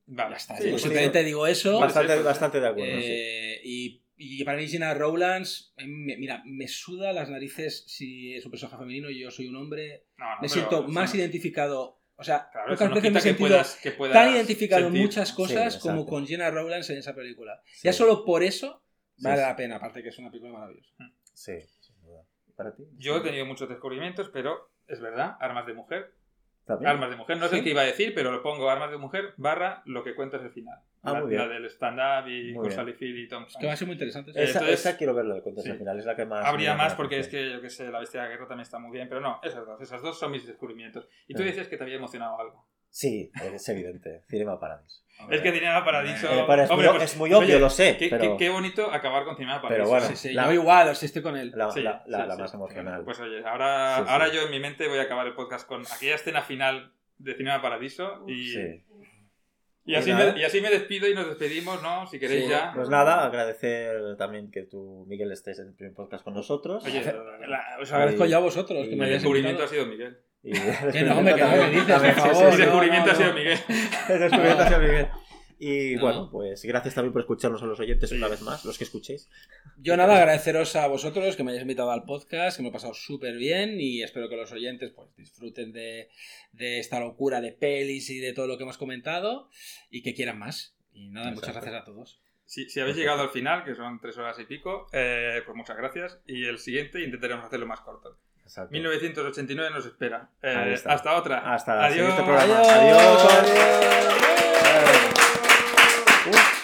Vale, Ya está. sí, yo pues simplemente digo eso. Bastante, bastante de acuerdo, sí. eh, y, y para mí Gina Rowlands, me- mira, me suda las narices si es un personaje femenino y yo soy un hombre. No, no, Me pero siento más identificado. O sea, Claro, pocas eso no veces me he quita que sentido puedas, que puedas tan identificado en muchas cosas Sí, como con Gina Rowlands en esa película. Sí. Ya solo por eso Sí, vale sí. la pena, aparte que es una película maravillosa. Sí, sin duda. ¿Para ti? Yo he tenido muchos descubrimientos, pero es verdad, armas de mujer. ¿También? Armas de mujer, no es el ¿Sí? que iba a decir, pero lo pongo armas de mujer barra lo que cuenta es el final. Ah, la, muy bien. la del stand-up y con bien. Sally Field y Tom Es que va a ser muy interesante. Esa, entonces- esa quiero verla de cuentas Sí. al final, es la que más. Habría más porque es que, yo que sé, La Bestia de la Guerra también está muy bien, pero no, esas dos, esas dos son mis descubrimientos. Y tú Sí. dices que te había emocionado algo. Sí, es evidente. Cinema Paradise. Es que Cinema Paradiso... Eh, pero es, Hombre, muy, pues, es muy obvio, oye, lo sé. Qué, pero qué- qué bonito acabar con Cinema Paradiso. bueno, sí, sí, la- yo igual, o sea, estoy con él. la, Sí, la- la- sí, la sí. más emocional. Pues oye, ahora, Sí, sí. ahora yo en mi mente voy a acabar el podcast con aquella escena final de Cinema Paradiso y, Sí. y, así Y me, y así me despido y nos despedimos, ¿no? Si queréis Sí. ya. Pues nada, agradecer también que tú, Miguel, estés en el primer podcast con nosotros. Oye, La- os agradezco yo a vosotros que y- me el descubrimiento ha sido Miguel. Y Que no, hombre, que no me dices, También, por sí, favor. sí, el sí. no, descubrimiento no, ha sido no. Miguel. El descubrimiento ha sido Miguel. Y No. bueno, pues gracias también por escucharnos a los oyentes Sí. una vez más, los que escuchéis. Yo nada, agradeceros a vosotros que me hayáis invitado al podcast, que me he pasado súper bien y espero que los oyentes pues disfruten de, de esta locura de pelis y de todo lo que hemos comentado y que quieran más. Y nada, muchas Exacto. gracias a todos. Si, si habéis llegado al final, que son tres horas y pico, eh, pues muchas gracias. Y el siguiente intentaremos hacerlo más corto. Exacto. 1989 nos espera. Eh, hasta otra. Hasta el Adiós. siguiente programa. Adiós. Adiós. Adiós. Bueno.